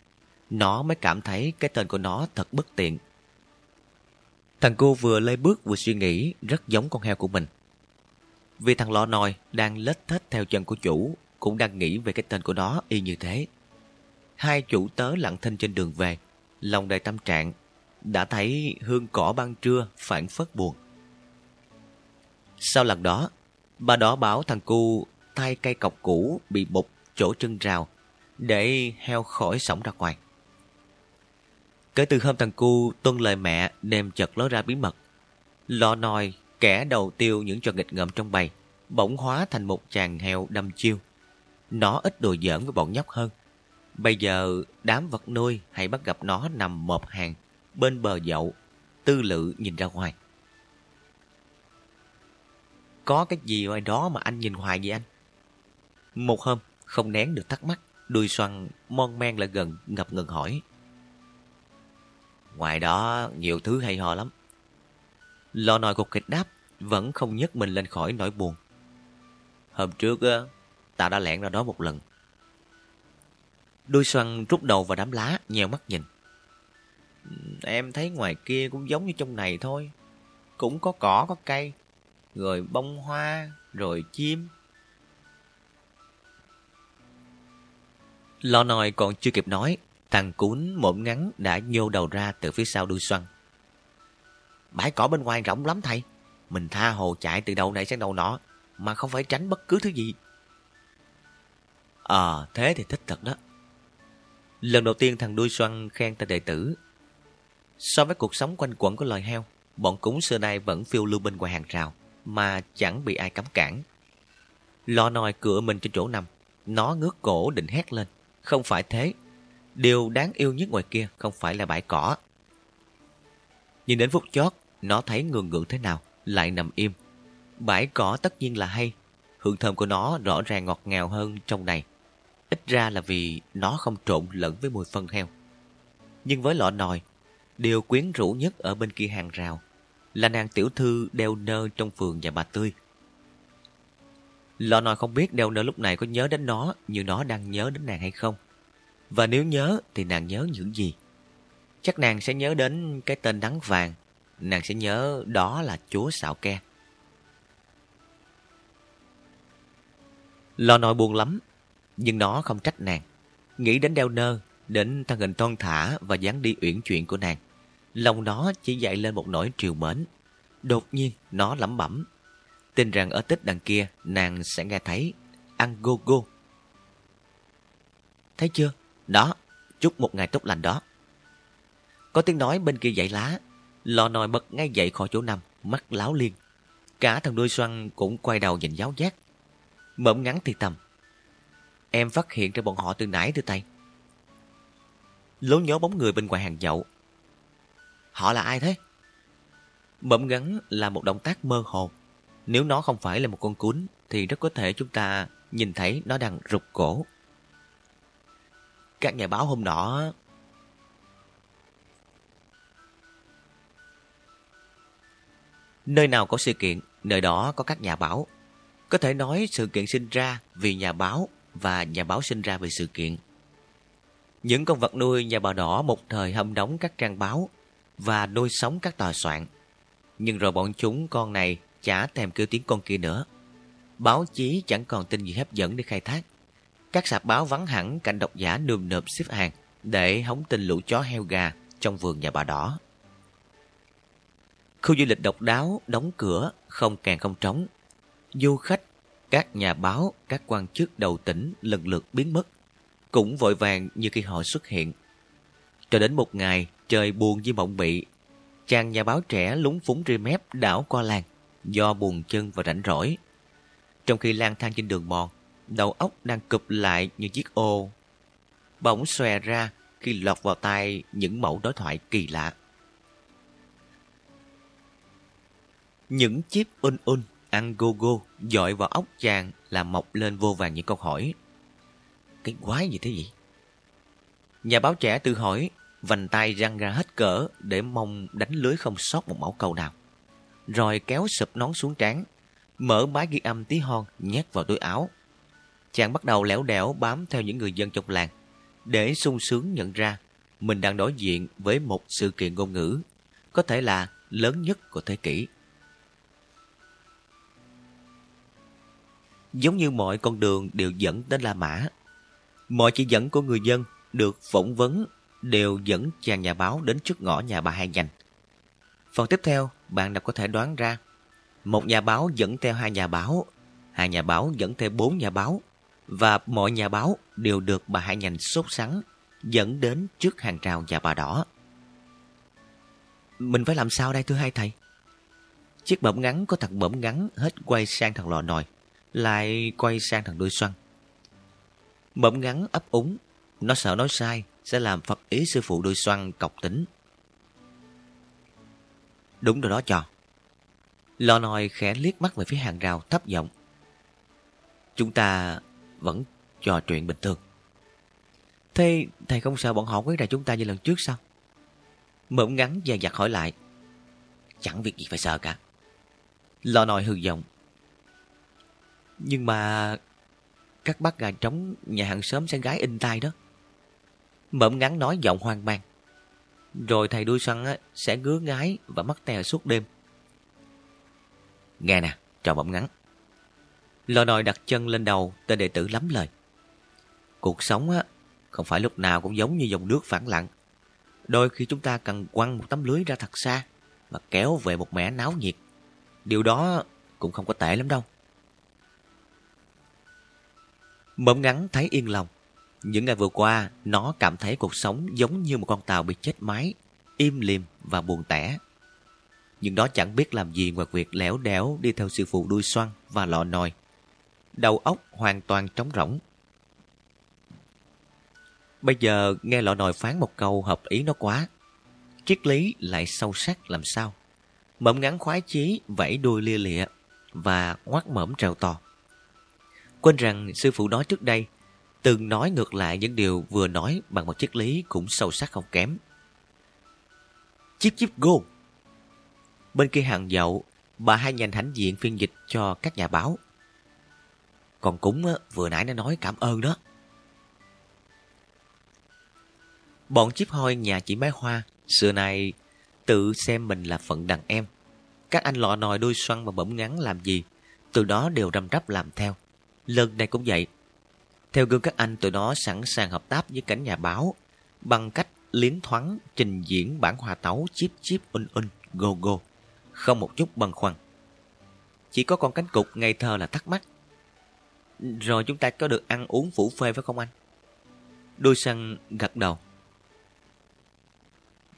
Nó mới cảm thấy cái tên của nó thật bất tiện. Thằng cô vừa lê bước vừa suy nghĩ rất giống con heo của mình. Vì thằng lọ nòi đang lết thết theo chân của chủ cũng đang nghĩ về cái tên của nó y như thế. Hai chủ tớ lặng thinh trên đường về, lòng đầy tâm trạng, đã thấy hương cỏ ban trưa phản phất buồn. Sau lần đó, bà đó bảo thằng cu tay cây cọc cũ bị bục chỗ chân rào để heo khỏi sống ra ngoài. Kể từ hôm thằng cu tuân lời mẹ đem chật ló ra bí mật, lò nòi kẻ đầu tiêu những trò nghịch ngợm trong bầy, bỗng hóa thành một chàng heo đâm chiêu. Nó ít đồ giỡn với bọn nhóc hơn. Bây giờ đám vật nuôi hay bắt gặp nó nằm mộp hàng bên bờ dậu, tư lự nhìn ra ngoài. Có cái gì ngoài đó mà anh nhìn hoài vậy anh? Một hôm, không nén được thắc mắc, đuôi xoăn mon men lại gần ngập ngừng hỏi. Ngoài đó nhiều thứ hay ho lắm. Lò nồi cục kịch đáp, vẫn không nhấc mình lên khỏi nỗi buồn. Hôm trước, ta đã lẻn ra đó một lần. Đuôi xoăn rút đầu vào đám lá, nheo mắt nhìn. Em thấy ngoài kia cũng giống như trong này thôi. Cũng có cỏ, có cây, rồi bông hoa, rồi chim. Lò nồi còn chưa kịp nói, thằng cún mộm ngắn đã nhô đầu ra từ phía sau đuôi xoăn. Bãi cỏ bên ngoài rộng lắm thầy. Mình tha hồ chạy từ đầu này sang đầu nọ, mà không phải tránh bất cứ thứ gì. Ờ, thế thì thích thật đó. Lần đầu tiên thằng đuôi xoăn khen tên đệ tử. So với cuộc sống quanh quẩn của loài heo, bọn cúng xưa nay vẫn phiêu lưu bên ngoài hàng rào, mà chẳng bị ai cấm cản. Lò nòi cửa mình trên chỗ nằm, nó ngước cổ định hét lên. Không phải thế. Điều đáng yêu nhất ngoài kia không phải là bãi cỏ. nhìn đến phút chót, nó thấy ngường ngượng thế nào, lại nằm im. Bãi cỏ tất nhiên là hay. Hương thơm của nó rõ ràng ngọt ngào hơn trong này. Ít ra là vì nó không trộn lẫn với mùi phân heo. Nhưng với lọ nòi, điều quyến rũ nhất ở bên kia hàng rào là nàng tiểu thư đeo nơ trong vườn nhà bà Tươi. Lọ nòi không biết đeo nơ lúc này có nhớ đến nó như nó đang nhớ đến nàng hay không. Và nếu nhớ thì nàng nhớ những gì? Chắc nàng sẽ nhớ đến cái tên đắng vàng. Nàng sẽ nhớ đó là chúa xạo ke. Lò nội buồn lắm, nhưng nó không trách nàng. Nghĩ đến đeo nơ, đến thân hình thon thả và dáng đi uyển chuyện của nàng. Lòng nó chỉ dậy lên một nỗi triều mến. Đột nhiên, nó lẩm bẩm. Tin rằng ở tích đằng kia, nàng sẽ nghe thấy ăn go go. Thấy chưa? Đó, chúc một ngày tốt lành đó. Có tiếng nói bên kia dãy lá. Lò nòi bật ngay dậy khỏi chỗ nằm, mắt láo liên. Cả thằng đuôi xoăn cũng quay đầu nhìn giáo giác. Mộm ngắn thì tầm. Em phát hiện ra bọn họ từ nãy từ tay. Lố nhớ bóng người bên ngoài hàng dậu. Họ là ai thế? Mộm ngắn là một động tác mơ hồ. Nếu nó không phải là một con cún, thì rất có thể chúng ta nhìn thấy nó đang rụt cổ. Các nhà báo hôm nọ Nơi nào có sự kiện, nơi đó có các nhà báo. Có thể nói sự kiện sinh ra vì nhà báo và nhà báo sinh ra vì sự kiện. Những con vật nuôi nhà bà đỏ một thời hâm đóng các trang báo và nuôi sống các tòa soạn. Nhưng rồi bọn chúng con này chả thèm kêu tiếng con kia nữa. Báo chí chẳng còn tin gì hấp dẫn để khai thác. Các sạp báo vắng hẳn cạnh độc giả nườm nượp xếp hàng để hóng tin lũ chó heo gà trong vườn nhà bà đỏ. Khu du lịch độc đáo đóng cửa, không càng không trống. Du khách, các nhà báo, các quan chức đầu tỉnh lần lượt biến mất, cũng vội vàng như khi họ xuất hiện. Cho đến một ngày, trời buồn như mộng mị, chàng nhà báo trẻ lúng phúng ri mép đảo qua làng do buồn chân và rảnh rỗi. Trong khi lang thang trên đường mòn, đầu óc đang cụp lại như chiếc ô. Bỗng xòe ra khi lọt vào tai những mẫu đối thoại kỳ lạ. Những chiếc un un, ăn go go, dội vào óc chàng làm mọc lên vô vàng những câu hỏi. Cái quái gì thế vậy? Nhà báo trẻ tự hỏi, vành tay răng ra hết cỡ để mong đánh lưới không sót một mẫu câu nào. Rồi kéo sụp nón xuống trán, mở máy ghi âm tí hon nhét vào túi áo. Chàng bắt đầu lẻo đẻo bám theo những người dân trong làng, để sung sướng nhận ra mình đang đối diện với một sự kiện ngôn ngữ, có thể là lớn nhất của thế kỷ. giống như mọi con đường đều dẫn đến La Mã. Mọi chỉ dẫn của người dân được phỏng vấn đều dẫn chàng nhà báo đến trước ngõ nhà bà Hai Nhành. Phần tiếp theo, bạn đã có thể đoán ra Một nhà báo dẫn theo hai nhà báo, hai nhà báo dẫn theo bốn nhà báo, và mọi nhà báo đều được bà hải Nhành sốt sắng dẫn đến trước hàng rào nhà bà đỏ. Mình phải làm sao đây thưa hai thầy? Chiếc bẩm ngắn có thằng bẩm ngắn hết quay sang thằng lò nồi, lại quay sang thằng đuôi xoăn. Bẩm ngắn ấp úng, nó sợ nói sai, sẽ làm phật ý sư phụ đuôi xoăn cọc tính. Đúng rồi đó trò. Lò nồi khẽ liếc mắt về phía hàng rào thấp giọng. Chúng ta vẫn trò chuyện bình thường. Thế thầy không sợ bọn họ quấy rầy chúng ta như lần trước sao? Mượn ngắn dài dặt hỏi lại. Chẳng việc gì phải sợ cả. Lò nồi hư giọng. Nhưng mà các bác gà trống nhà hàng xóm sẽ gái in tay đó. Mượn ngắn nói giọng hoang mang. Rồi thầy đuôi săn sẽ ngứa ngái và mắc tè suốt đêm. Nghe nè, trò bẩm ngắn. Lò nồi đặt chân lên đầu tên đệ tử lắm lời. Cuộc sống á, không phải lúc nào cũng giống như dòng nước phản lặng. Đôi khi chúng ta cần quăng một tấm lưới ra thật xa và kéo về một mẻ náo nhiệt. Điều đó cũng không có tệ lắm đâu. Mộng ngắn thấy yên lòng. Những ngày vừa qua, nó cảm thấy cuộc sống giống như một con tàu bị chết máy, im lìm và buồn tẻ. Nhưng nó chẳng biết làm gì ngoài việc lẻo đẻo đi theo sư phụ đuôi xoăn và lọ nồi. Đầu óc hoàn toàn trống rỗng. Bây giờ nghe lọ nồi phán một câu hợp ý nó quá. Triết lý lại sâu sắc làm sao. Mậm ngắn khoái chí vẫy đuôi lia lịa và ngoắt mõm trèo to. Quên rằng sư phụ nói trước đây từng nói ngược lại những điều vừa nói bằng một triết lý cũng sâu sắc không kém. Chip chip go! Bên kia hàng dậu, bà hai nhành hãnh diện phiên dịch cho các nhà báo. Còn cúng vừa nãy nó nói cảm ơn đó. Bọn chip hoi nhà chị bé hoa, xưa nay tự xem mình là phận đàn em. Các anh lọ nòi đuôi xoăn và bẩm ngắn làm gì, từ đó đều rầm rắp làm theo. Lần này cũng vậy. Theo gương các anh, tụi nó sẵn sàng hợp tác với cảnh nhà báo bằng cách liến thoáng trình diễn bản hòa tấu chip chip un un go go, không một chút băn khoăn. Chỉ có con cánh cục ngây thơ là thắc mắc. Rồi chúng ta có được ăn uống phủ phê phải không anh? Đôi săn gật đầu.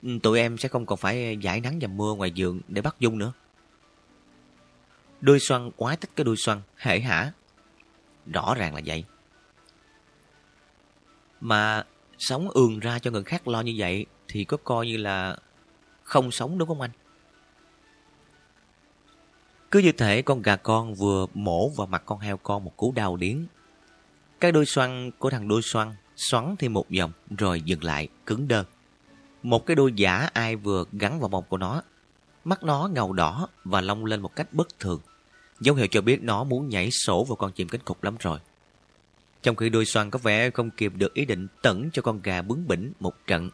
Ừ, tụi em sẽ không còn phải giải nắng và mưa ngoài giường để bắt dung nữa. đôi xoăn quái thích cái đôi xoăn, hể hả. Rõ ràng là vậy. Mà sống ường ra cho người khác lo như vậy thì có coi như là không sống đúng không anh? Cứ như thể con gà con vừa mổ vào mặt con heo con một cú đau điến. Cái đôi xoăn của thằng đôi xoăn xoắn thêm một vòng rồi dừng lại, cứng đơ. Một cái đôi giả ai vừa gắn vào mông của nó. Mắt nó ngầu đỏ và long lên một cách bất thường. Dấu hiệu cho biết nó muốn nhảy sổ vào con chim cánh cục lắm rồi. Trong khi đôi xoăn có vẻ không kịp được ý định tẩn cho con gà bướng bỉnh một trận,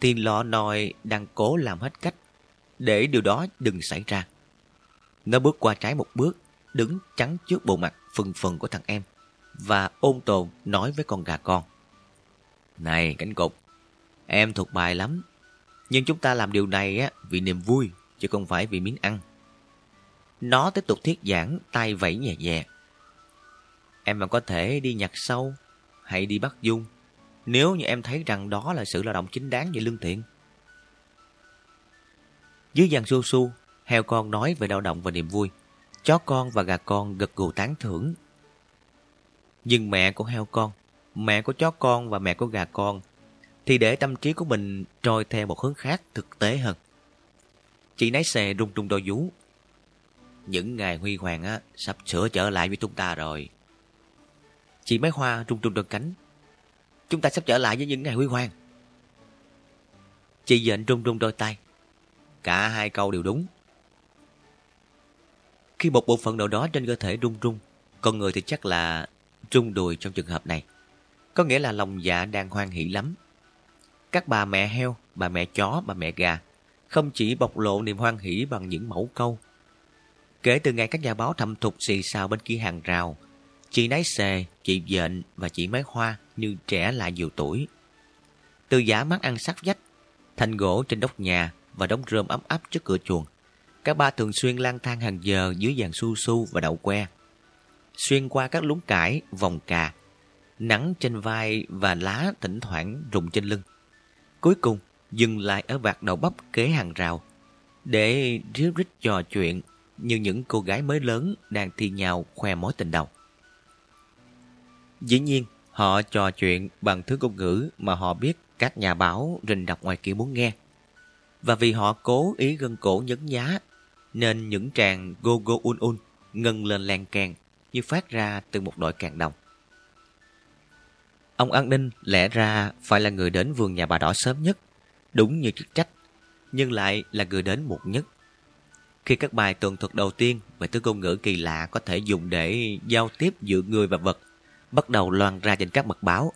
thì lọ nòi đang cố làm hết cách để điều đó đừng xảy ra. Nó bước qua trái một bước, đứng chắn trước bộ mặt phừng phừng của thằng em và ôn tồn nói với con gà con. Này cánh cục, Em thuộc bài lắm. Nhưng chúng ta làm điều này á vì niềm vui, chứ không phải vì miếng ăn. Nó tiếp tục thuyết giảng, tay vẫy nhẹ nhẹ. Em vẫn có thể đi nhặt sâu, hay đi bắt dung, nếu như em thấy rằng đó là sự lao động chính đáng và lương thiện. Dưới dàn su su, heo con nói về lao động và niềm vui. Chó con và gà con gật gù tán thưởng. Nhưng mẹ của heo con, mẹ của chó con và mẹ của gà con thì để tâm trí của mình trôi theo một hướng khác thực tế hơn. Chị nái xe rung rung đôi vú. Những ngày huy hoàng á, sắp sửa trở lại với chúng ta rồi. Chị máy hoa rung rung đôi cánh. Chúng ta sắp trở lại với những ngày huy hoàng. Chị dện rung rung đôi tay. Cả hai câu đều đúng. Khi một bộ phận nào đó trên cơ thể rung rung, con người thì chắc là rung đùi trong trường hợp này. Có nghĩa là lòng dạ đang hoan hỷ lắm. Các bà mẹ heo, bà mẹ chó, bà mẹ gà không chỉ bộc lộ niềm hoan hỷ bằng những mẫu câu. Kể từ ngày các nhà báo thầm thục xì xào bên kia hàng rào, chị nái xề, chị dện và chị máy hoa như trẻ lại nhiều tuổi. Từ giả mắt ăn sát vách, thành gỗ trên đốc nhà và đống rơm ấm áp trước cửa chuồng, các ba thường xuyên lang thang hàng giờ dưới dàn su su và đậu que. Xuyên qua các lúng cải, vòng cà. Nắng trên vai và lá thỉnh thoảng rụng trên lưng. Cuối cùng, dừng lại ở vạt đầu bắp kế hàng rào để ríu rít trò chuyện như những cô gái mới lớn đang thi nhau khoe mối tình đầu. Dĩ nhiên, họ trò chuyện bằng thứ ngôn ngữ mà họ biết các nhà báo rình đọc ngoài kia muốn nghe. Và vì họ cố ý gân cổ nhấn nhá, nên những tràng go go un un ngân lên len kèn như phát ra từ một đội càng đồng. Ông An Ninh lẽ ra phải là người đến vườn nhà bà đỏ sớm nhất, đúng như chức trách, nhưng lại là người đến muộn nhất. Khi các bài tường thuật đầu tiên về thứ ngôn ngữ kỳ lạ có thể dùng để giao tiếp giữa người và vật bắt đầu loan ra trên các mật báo,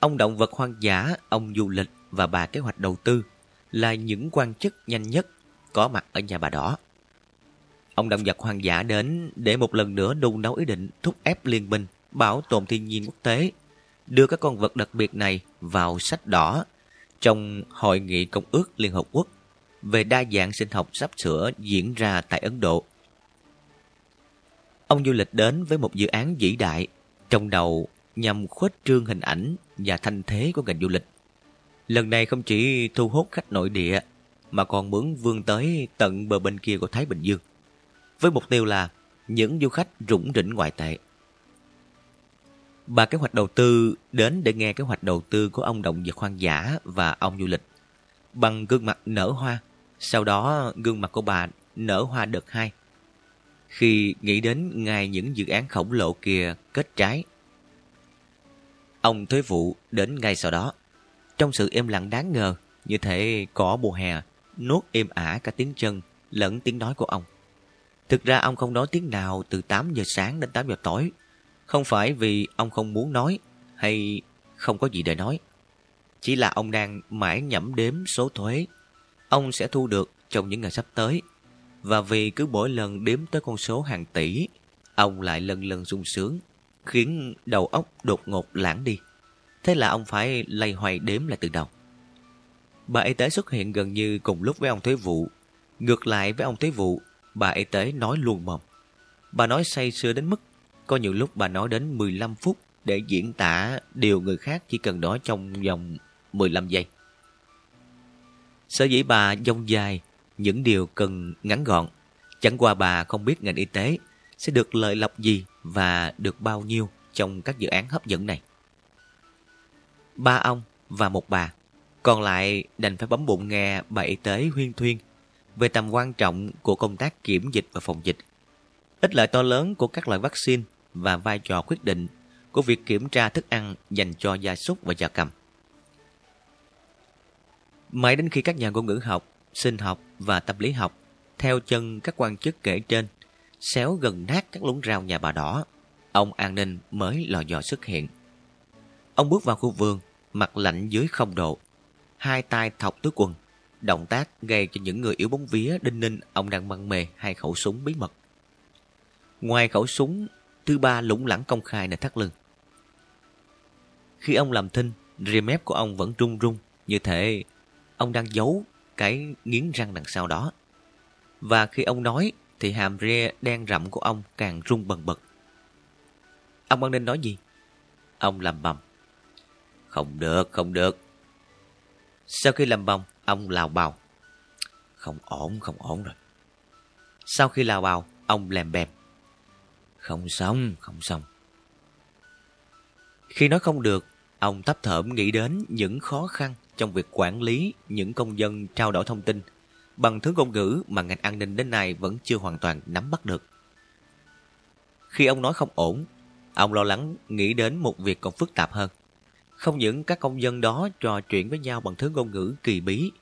ông động vật hoang dã, ông du lịch và bà kế hoạch đầu tư là những quan chức nhanh nhất có mặt ở nhà bà đỏ. Ông động vật hoang dã đến để một lần nữa đun nấu ý định thúc ép liên minh bảo tồn thiên nhiên quốc tế, đưa các con vật đặc biệt này vào sách đỏ trong Hội nghị Công ước Liên Hợp Quốc về đa dạng sinh học sắp sửa diễn ra tại Ấn Độ. Ông du lịch đến với một dự án vĩ đại, trong đầu nhằm khuếch trương hình ảnh và thanh thế của ngành du lịch. Lần này không chỉ thu hút khách nội địa, mà còn muốn vươn tới tận bờ bên kia của Thái Bình Dương. Với mục tiêu là những du khách rủng rỉnh ngoại tệ. Bà kế hoạch đầu tư đến để nghe kế hoạch đầu tư của ông động vật hoang dã và ông du lịch. Bằng gương mặt nở hoa, sau đó gương mặt của bà nở hoa đợt hai. Khi nghĩ đến ngay những dự án khổng lồ kia kết trái. Ông thuế vụ đến ngay sau đó. Trong sự im lặng đáng ngờ, như thể cỏ mùa hè, nuốt êm ả cả tiếng chân lẫn tiếng nói của ông. Thực ra ông không nói tiếng nào từ 8 giờ sáng đến 8 giờ tối. Không phải vì ông không muốn nói hay không có gì để nói. Chỉ là ông đang mãi nhẩm đếm số thuế ông sẽ thu được trong những ngày sắp tới. Và vì cứ mỗi lần đếm tới con số hàng tỷ, ông lại lần lần sung sướng, khiến đầu óc đột ngột lãng đi. Thế là ông phải lay hoay đếm lại từ đầu. Bà y tế xuất hiện gần như cùng lúc với ông thuế vụ. Ngược lại với ông thuế vụ, bà y tế nói luôn mồm. Bà nói say sưa đến mức có nhiều lúc bà nói đến 15 phút để diễn tả điều người khác chỉ cần nói trong vòng 15 giây. Sở dĩ bà dông dài những điều cần ngắn gọn. Chẳng qua bà không biết ngành y tế sẽ được lợi lộc gì và được bao nhiêu trong các dự án hấp dẫn này. Ba ông và một bà, còn lại đành phải bấm bụng nghe bà y tế huyên thuyên về tầm quan trọng của công tác kiểm dịch và phòng dịch, ích lợi to lớn của các loại vaccine và vai trò quyết định của việc kiểm tra thức ăn dành cho gia súc và gia cầm. Mãi đến khi các nhà ngôn ngữ học, sinh học và tâm lý học theo chân các quan chức kể trên xéo gần nát các lúng rau nhà bà đỏ, ông an ninh mới lò dò xuất hiện. Ông bước vào khu vườn, mặt lạnh dưới không độ, hai tay thọc túi quần, động tác gây cho những người yếu bóng vía đinh ninh ông đang măng mề hai khẩu súng bí mật. Ngoài khẩu súng, thứ ba lủng lẳng công khai là thắt lưng. Khi ông làm thinh, rìa mép của ông vẫn rung rung, như thể ông đang giấu cái nghiến răng đằng sau đó. Và khi ông nói thì hàm ria đen rậm của ông càng rung bần bật. Ông ban nên nói gì? Ông làm bầm. Không được, không được. Sau khi làm bầm, ông lào bào. Không ổn, không ổn rồi. Sau khi lào bào, ông lèm bèm. Không xong, không xong. Khi nói không được, ông thấp thởm nghĩ đến những khó khăn trong việc quản lý những công dân trao đổi thông tin bằng thứ ngôn ngữ mà ngành an ninh đến nay vẫn chưa hoàn toàn nắm bắt được. Khi ông nói không ổn, ông lo lắng nghĩ đến một việc còn phức tạp hơn. Không những các công dân đó trò chuyện với nhau bằng thứ ngôn ngữ kỳ bí,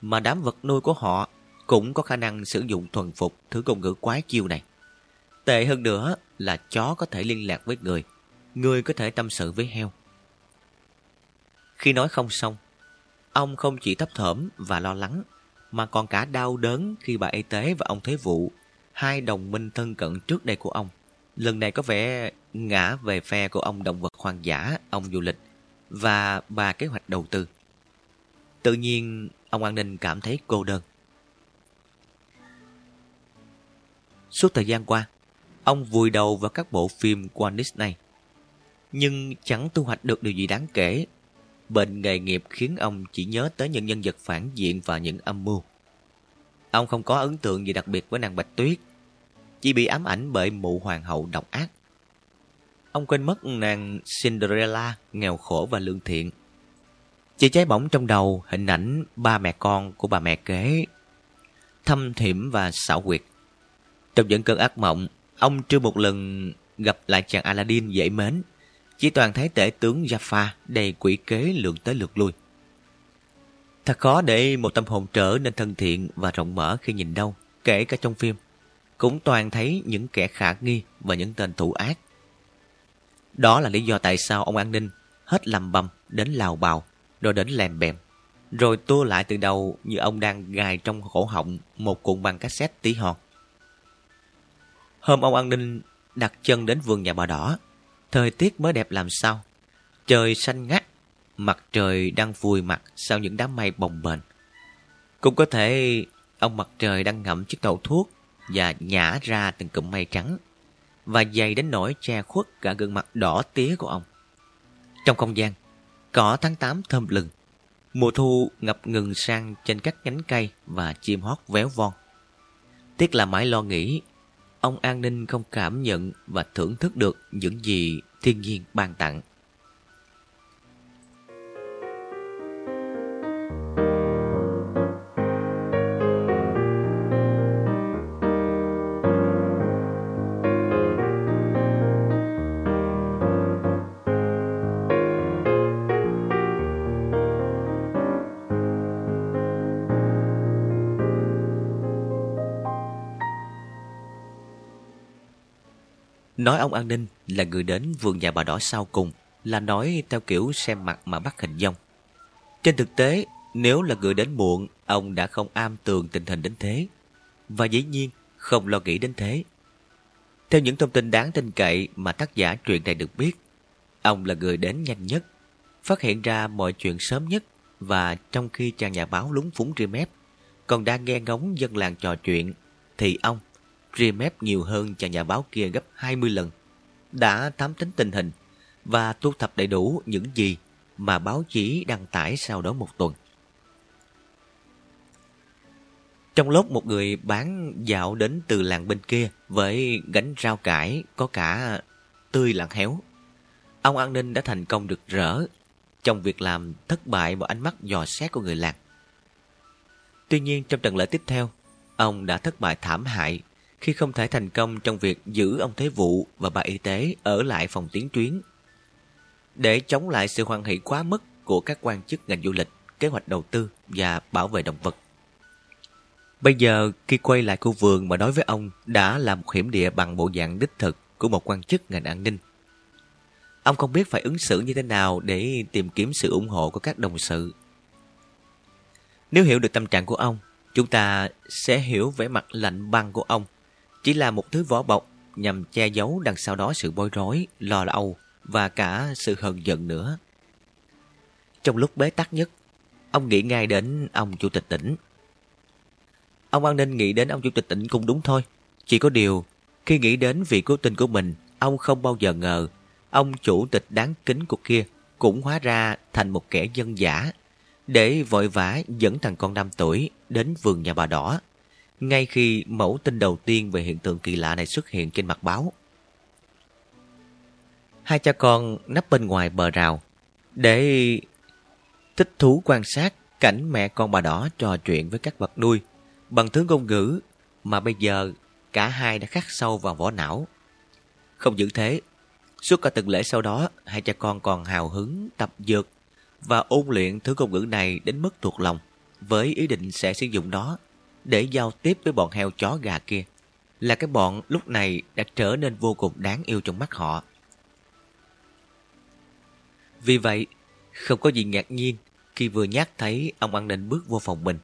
mà đám vật nuôi của họ cũng có khả năng sử dụng thuần phục thứ ngôn ngữ quái chiêu này. Tệ hơn nữa là chó có thể liên lạc với người, người có thể tâm sự với heo. Khi nói không xong, Ông không chỉ thấp thởm và lo lắng, mà còn cả đau đớn khi bà y tế và ông Thế Vụ, hai đồng minh thân cận trước đây của ông, lần này có vẻ ngã về phe của ông động vật hoang dã, ông du lịch và bà kế hoạch đầu tư. Tự nhiên, ông An Ninh cảm thấy cô đơn. Suốt thời gian qua, ông vùi đầu vào các bộ phim của Disney. Nhưng chẳng thu hoạch được điều gì đáng kể. Bệnh nghề nghiệp khiến ông chỉ nhớ tới những nhân vật phản diện và những âm mưu. Ông không có ấn tượng gì đặc biệt với nàng Bạch Tuyết, chỉ bị ám ảnh bởi mụ hoàng hậu độc ác. Ông quên mất nàng Cinderella nghèo khổ và lương thiện. Chỉ cháy bỏng trong đầu hình ảnh ba mẹ con của bà mẹ kế, thâm thiểm và xảo quyệt. Trong những cơn ác mộng, ông chưa một lần gặp lại chàng Aladdin dễ mến, chỉ toàn thấy tể tướng Jaffa đầy quỷ kế lượn tới lượt lui. Thật khó để một tâm hồn trở nên thân thiện và rộng mở khi nhìn đâu, kể cả trong phim. Cũng toàn thấy những kẻ khả nghi và những tên thủ ác. Đó là lý do tại sao ông an ninh hết lầm bầm đến lào bào, rồi đến lèm bèm. Rồi tua lại từ đầu như ông đang gài trong cổ họng một cuộn băng cassette tí hon. Hôm ông an ninh đặt chân đến vườn nhà bà đỏ, thời tiết mới đẹp làm sao. Trời xanh ngắt Mặt trời đang vùi mặt sau những đám mây bồng bềnh. Cũng có thể ông mặt trời đang ngậm chiếc đầu thuốc và nhả ra từng cụm mây trắng và dày đến nỗi che khuất cả gương mặt đỏ tía của ông. Trong không gian, cỏ tháng 8 thơm lừng. Mùa thu ngập ngừng sang trên các nhánh cây và chim hót véo von. Tiếc là mãi lo nghĩ, ông an ninh không cảm nhận và thưởng thức được những gì thiên nhiên ban tặng. Nói ông an ninh là người đến vườn nhà bà đỏ sau cùng là nói theo kiểu xem mặt mà bắt hình dong. Trên thực tế, nếu là người đến muộn, ông đã không am tường tình hình đến thế. Và dĩ nhiên, không lo nghĩ đến thế. Theo những thông tin đáng tin cậy mà tác giả truyện này được biết, ông là người đến nhanh nhất, phát hiện ra mọi chuyện sớm nhất và trong khi chàng nhà báo lúng phúng ria mép, còn đang nghe ngóng dân làng trò chuyện, thì ông ria mép nhiều hơn chàng nhà báo kia gấp 20 lần, đã thám tính tình hình và thu thập đầy đủ những gì mà báo chí đăng tải sau đó một tuần. Trong lúc một người bán dạo đến từ làng bên kia với gánh rau cải có cả tươi lẫn héo, ông an ninh đã thành công được rỡ trong việc làm thất bại một ánh mắt dò xét của người làng. Tuy nhiên trong trận lễ tiếp theo, ông đã thất bại thảm hại khi không thể thành công trong việc giữ ông Thế Vụ và bà y tế ở lại phòng tiến tuyến. Để chống lại sự hoan hỷ quá mức của các quan chức ngành du lịch, kế hoạch đầu tư và bảo vệ động vật. Bây giờ, khi quay lại khu vườn mà đối với ông đã là một hiểm địa bằng bộ dạng đích thực của một quan chức ngành an ninh. Ông không biết phải ứng xử như thế nào để tìm kiếm sự ủng hộ của các đồng sự. Nếu hiểu được tâm trạng của ông, chúng ta sẽ hiểu vẻ mặt lạnh băng của ông chỉ là một thứ vỏ bọc nhằm che giấu đằng sau đó sự bối rối, lo âu và cả sự hờn giận nữa. Trong lúc bế tắc nhất, ông nghĩ ngay đến ông chủ tịch tỉnh. Ông an ninh nghĩ đến ông chủ tịch tỉnh cũng đúng thôi. Chỉ có điều, khi nghĩ đến vị cố tình của mình, ông không bao giờ ngờ ông chủ tịch đáng kính của kia cũng hóa ra thành một kẻ dân giả để vội vã dẫn thằng con 5 tuổi đến vườn nhà bà đỏ ngay khi mẫu tin đầu tiên về hiện tượng kỳ lạ này xuất hiện trên mặt báo. Hai cha con nấp bên ngoài bờ rào để thích thú quan sát cảnh mẹ con bà đỏ trò chuyện với các vật nuôi bằng thứ ngôn ngữ mà bây giờ cả hai đã khắc sâu vào vỏ não. Không những thế, suốt cả tuần lễ sau đó, hai cha con còn hào hứng tập dược và ôn luyện thứ ngôn ngữ này đến mức thuộc lòng với ý định sẽ sử dụng nó để giao tiếp với bọn heo chó gà kia là cái bọn lúc này đã trở nên vô cùng đáng yêu trong mắt họ. Vì vậy, không có gì ngạc nhiên khi vừa nhắc thấy ông an ninh bước vô phòng mình.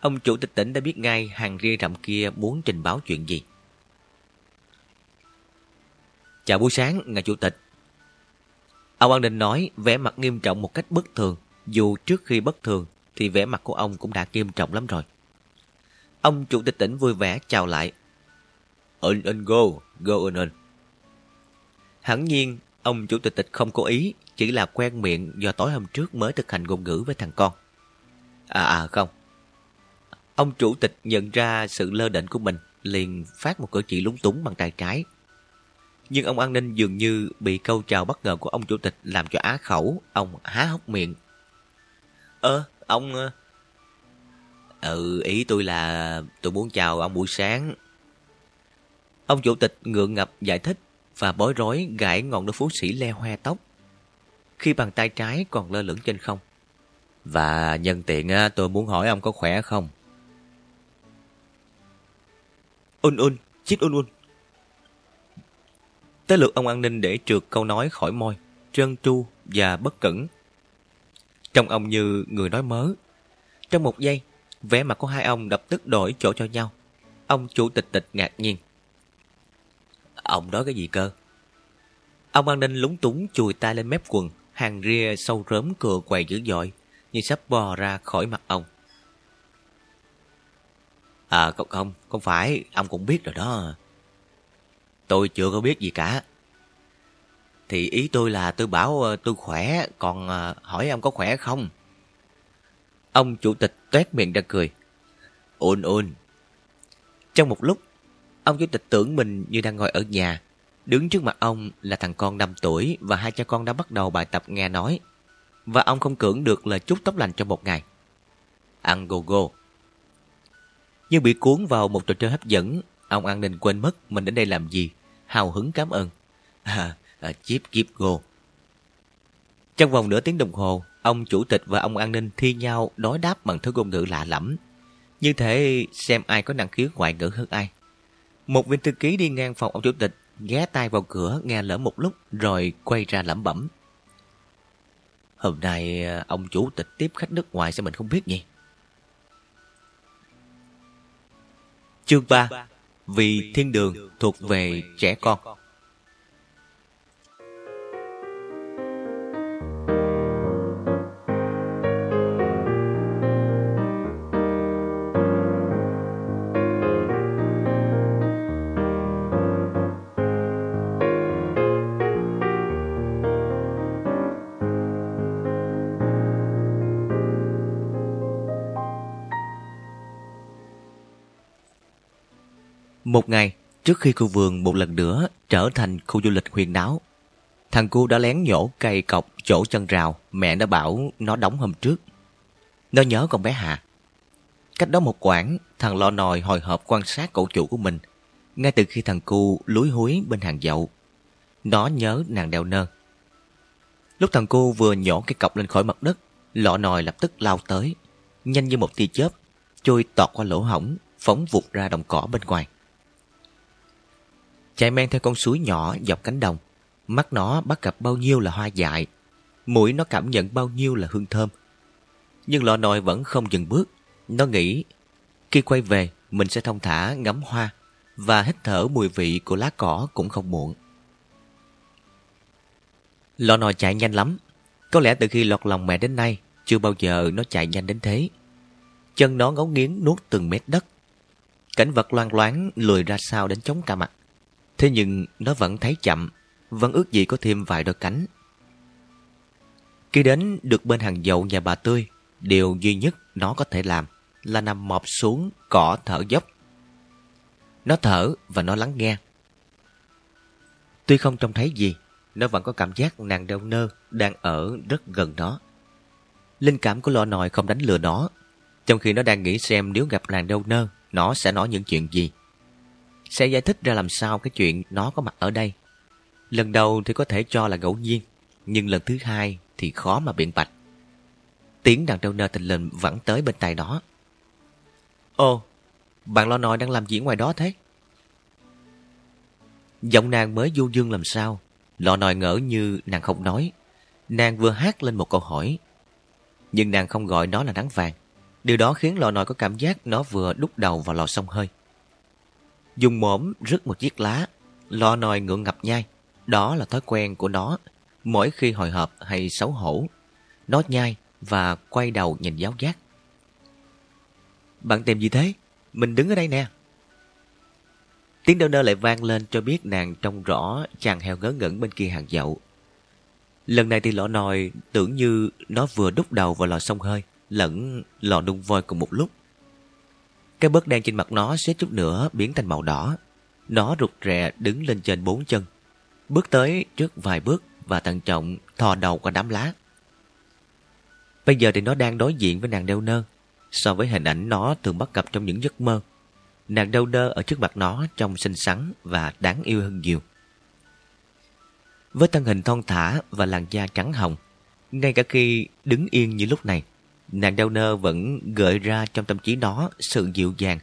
Ông chủ tịch tỉnh đã biết ngay hàng ria rậm kia muốn trình báo chuyện gì. Chào buổi sáng, ngài chủ tịch. Ông an ninh nói vẻ mặt nghiêm trọng một cách bất thường. Dù trước khi bất thường thì vẻ mặt của ông cũng đã nghiêm trọng lắm rồi. Ông chủ tịch tỉnh vui vẻ chào lại. In in go, go in in. Hẳn nhiên, ông chủ tịch tịch không cố ý, chỉ là quen miệng do tối hôm trước mới thực hành ngôn ngữ với thằng con. À à không. Ông chủ tịch nhận ra sự lơ đễnh của mình, liền phát một cử chỉ lúng túng bằng tay trái. Nhưng ông an ninh dường như bị câu chào bất ngờ của ông chủ tịch làm cho á khẩu, ông há hốc miệng. Ơ, ông... Ừ, ý tôi là tôi muốn chào ông buổi sáng. Ông chủ tịch ngượng ngập giải thích và bối rối gãi ngọn đôi phú sĩ le hoe tóc. Khi bàn tay trái còn lơ lửng trên không. Và nhân tiện tôi muốn hỏi ông có khỏe không? Un un, chít un un. Tới lượt ông an ninh để trượt câu nói khỏi môi, trơn tru và bất cẩn. Trong ông như người nói mớ. Trong một giây, vẻ mặt của hai ông đập tức đổi chỗ cho nhau. Ông chủ tịch tịch ngạc nhiên. Ông nói cái gì cơ? Ông an ninh lúng túng chùi tay lên mép quần, hàng ria sâu rớm cừa quầy dữ dội, như sắp bò ra khỏi mặt ông. À không, không, không phải, ông cũng biết rồi đó. Tôi chưa có biết gì cả. Thì ý tôi là tôi bảo ờ, tôi khỏe, còn ờ, hỏi ông có khỏe không? Ông chủ tịch toét miệng ra cười. Ôn ôn. Trong một lúc, ông chủ tịch tưởng mình như đang ngồi ở nhà. Đứng trước mặt ông là thằng con 5 tuổi và hai cha con đã bắt đầu bài tập nghe nói. Và ông không cưỡng được lời chúc tóc lành trong một ngày. Ăn go go. Nhưng bị cuốn vào một trò chơi hấp dẫn, ông an ninh quên mất mình đến đây làm gì. Hào hứng cảm ơn. À, à, chip keep go. Trong vòng nửa tiếng đồng hồ, ông chủ tịch và ông an ninh thi nhau đối đáp bằng thứ ngôn ngữ lạ lẫm. Như thế xem ai có năng khiếu ngoại ngữ hơn ai. Một viên thư ký đi ngang phòng ông chủ tịch, ghé tay vào cửa nghe lỡ một lúc rồi quay ra lẩm bẩm. Hôm nay à, ông chủ tịch tiếp khách nước ngoài sao mình không biết nhỉ? Chương 3 Vì thiên đường thuộc về trẻ con Một ngày, trước khi khu vườn một lần nữa trở thành khu du lịch huyền đáo, thằng cu đã lén nhổ cây cọc chỗ chân rào mẹ đã bảo nó đóng hôm trước. Nó nhớ con bé hà Cách đó một quãng, thằng lo nòi hồi hộp quan sát cậu chủ của mình, ngay từ khi thằng cu lúi húi bên hàng dậu. Nó nhớ nàng đeo nơ. Lúc thằng cu vừa nhổ cái cọc lên khỏi mặt đất, lọ nòi lập tức lao tới, nhanh như một tia chớp, trôi tọt qua lỗ hổng, phóng vụt ra đồng cỏ bên ngoài chạy men theo con suối nhỏ dọc cánh đồng. Mắt nó bắt gặp bao nhiêu là hoa dại, mũi nó cảm nhận bao nhiêu là hương thơm. Nhưng lò nồi vẫn không dừng bước. Nó nghĩ, khi quay về, mình sẽ thông thả ngắm hoa và hít thở mùi vị của lá cỏ cũng không muộn. lò nồi chạy nhanh lắm. Có lẽ từ khi lọt lòng mẹ đến nay, chưa bao giờ nó chạy nhanh đến thế. Chân nó ngấu nghiến nuốt từng mét đất. Cảnh vật loang loáng lùi ra sau đến chống cả mặt. Thế nhưng nó vẫn thấy chậm, vẫn ước gì có thêm vài đôi cánh. Khi đến được bên hàng dậu nhà bà Tươi, điều duy nhất nó có thể làm là nằm mọp xuống cỏ thở dốc. Nó thở và nó lắng nghe. Tuy không trông thấy gì, nó vẫn có cảm giác nàng đeo nơ đang ở rất gần nó. Linh cảm của lọ nòi không đánh lừa nó, trong khi nó đang nghĩ xem nếu gặp nàng đeo nơ, nó sẽ nói những chuyện gì sẽ giải thích ra làm sao cái chuyện nó có mặt ở đây. Lần đầu thì có thể cho là ngẫu nhiên, nhưng lần thứ hai thì khó mà biện bạch. Tiếng đàn trâu nơ tình lình vẫn tới bên tai nó. Ồ, bạn lo nòi đang làm gì ngoài đó thế? Giọng nàng mới du dương làm sao, lọ nòi ngỡ như nàng không nói. Nàng vừa hát lên một câu hỏi. Nhưng nàng không gọi nó là nắng vàng. Điều đó khiến lò nòi có cảm giác nó vừa đúc đầu vào lò sông hơi dùng mõm rứt một chiếc lá, lo nòi ngượng ngập nhai. Đó là thói quen của nó, mỗi khi hồi hộp hay xấu hổ. Nó nhai và quay đầu nhìn giáo giác. Bạn tìm gì thế? Mình đứng ở đây nè. Tiếng đau nơ lại vang lên cho biết nàng trông rõ chàng heo ngớ ngẩn bên kia hàng dậu. Lần này thì lọ nòi tưởng như nó vừa đúc đầu vào lò sông hơi, lẫn lò đun voi cùng một lúc. Cái bớt đen trên mặt nó suýt chút nữa biến thành màu đỏ. Nó rụt rè đứng lên trên bốn chân. Bước tới trước vài bước và thận trọng thò đầu qua đám lá. Bây giờ thì nó đang đối diện với nàng đeo nơ. So với hình ảnh nó thường bắt gặp trong những giấc mơ. Nàng đeo nơ ở trước mặt nó trông xinh xắn và đáng yêu hơn nhiều. Với thân hình thon thả và làn da trắng hồng, ngay cả khi đứng yên như lúc này, nàng đeo nơ vẫn gợi ra trong tâm trí nó sự dịu dàng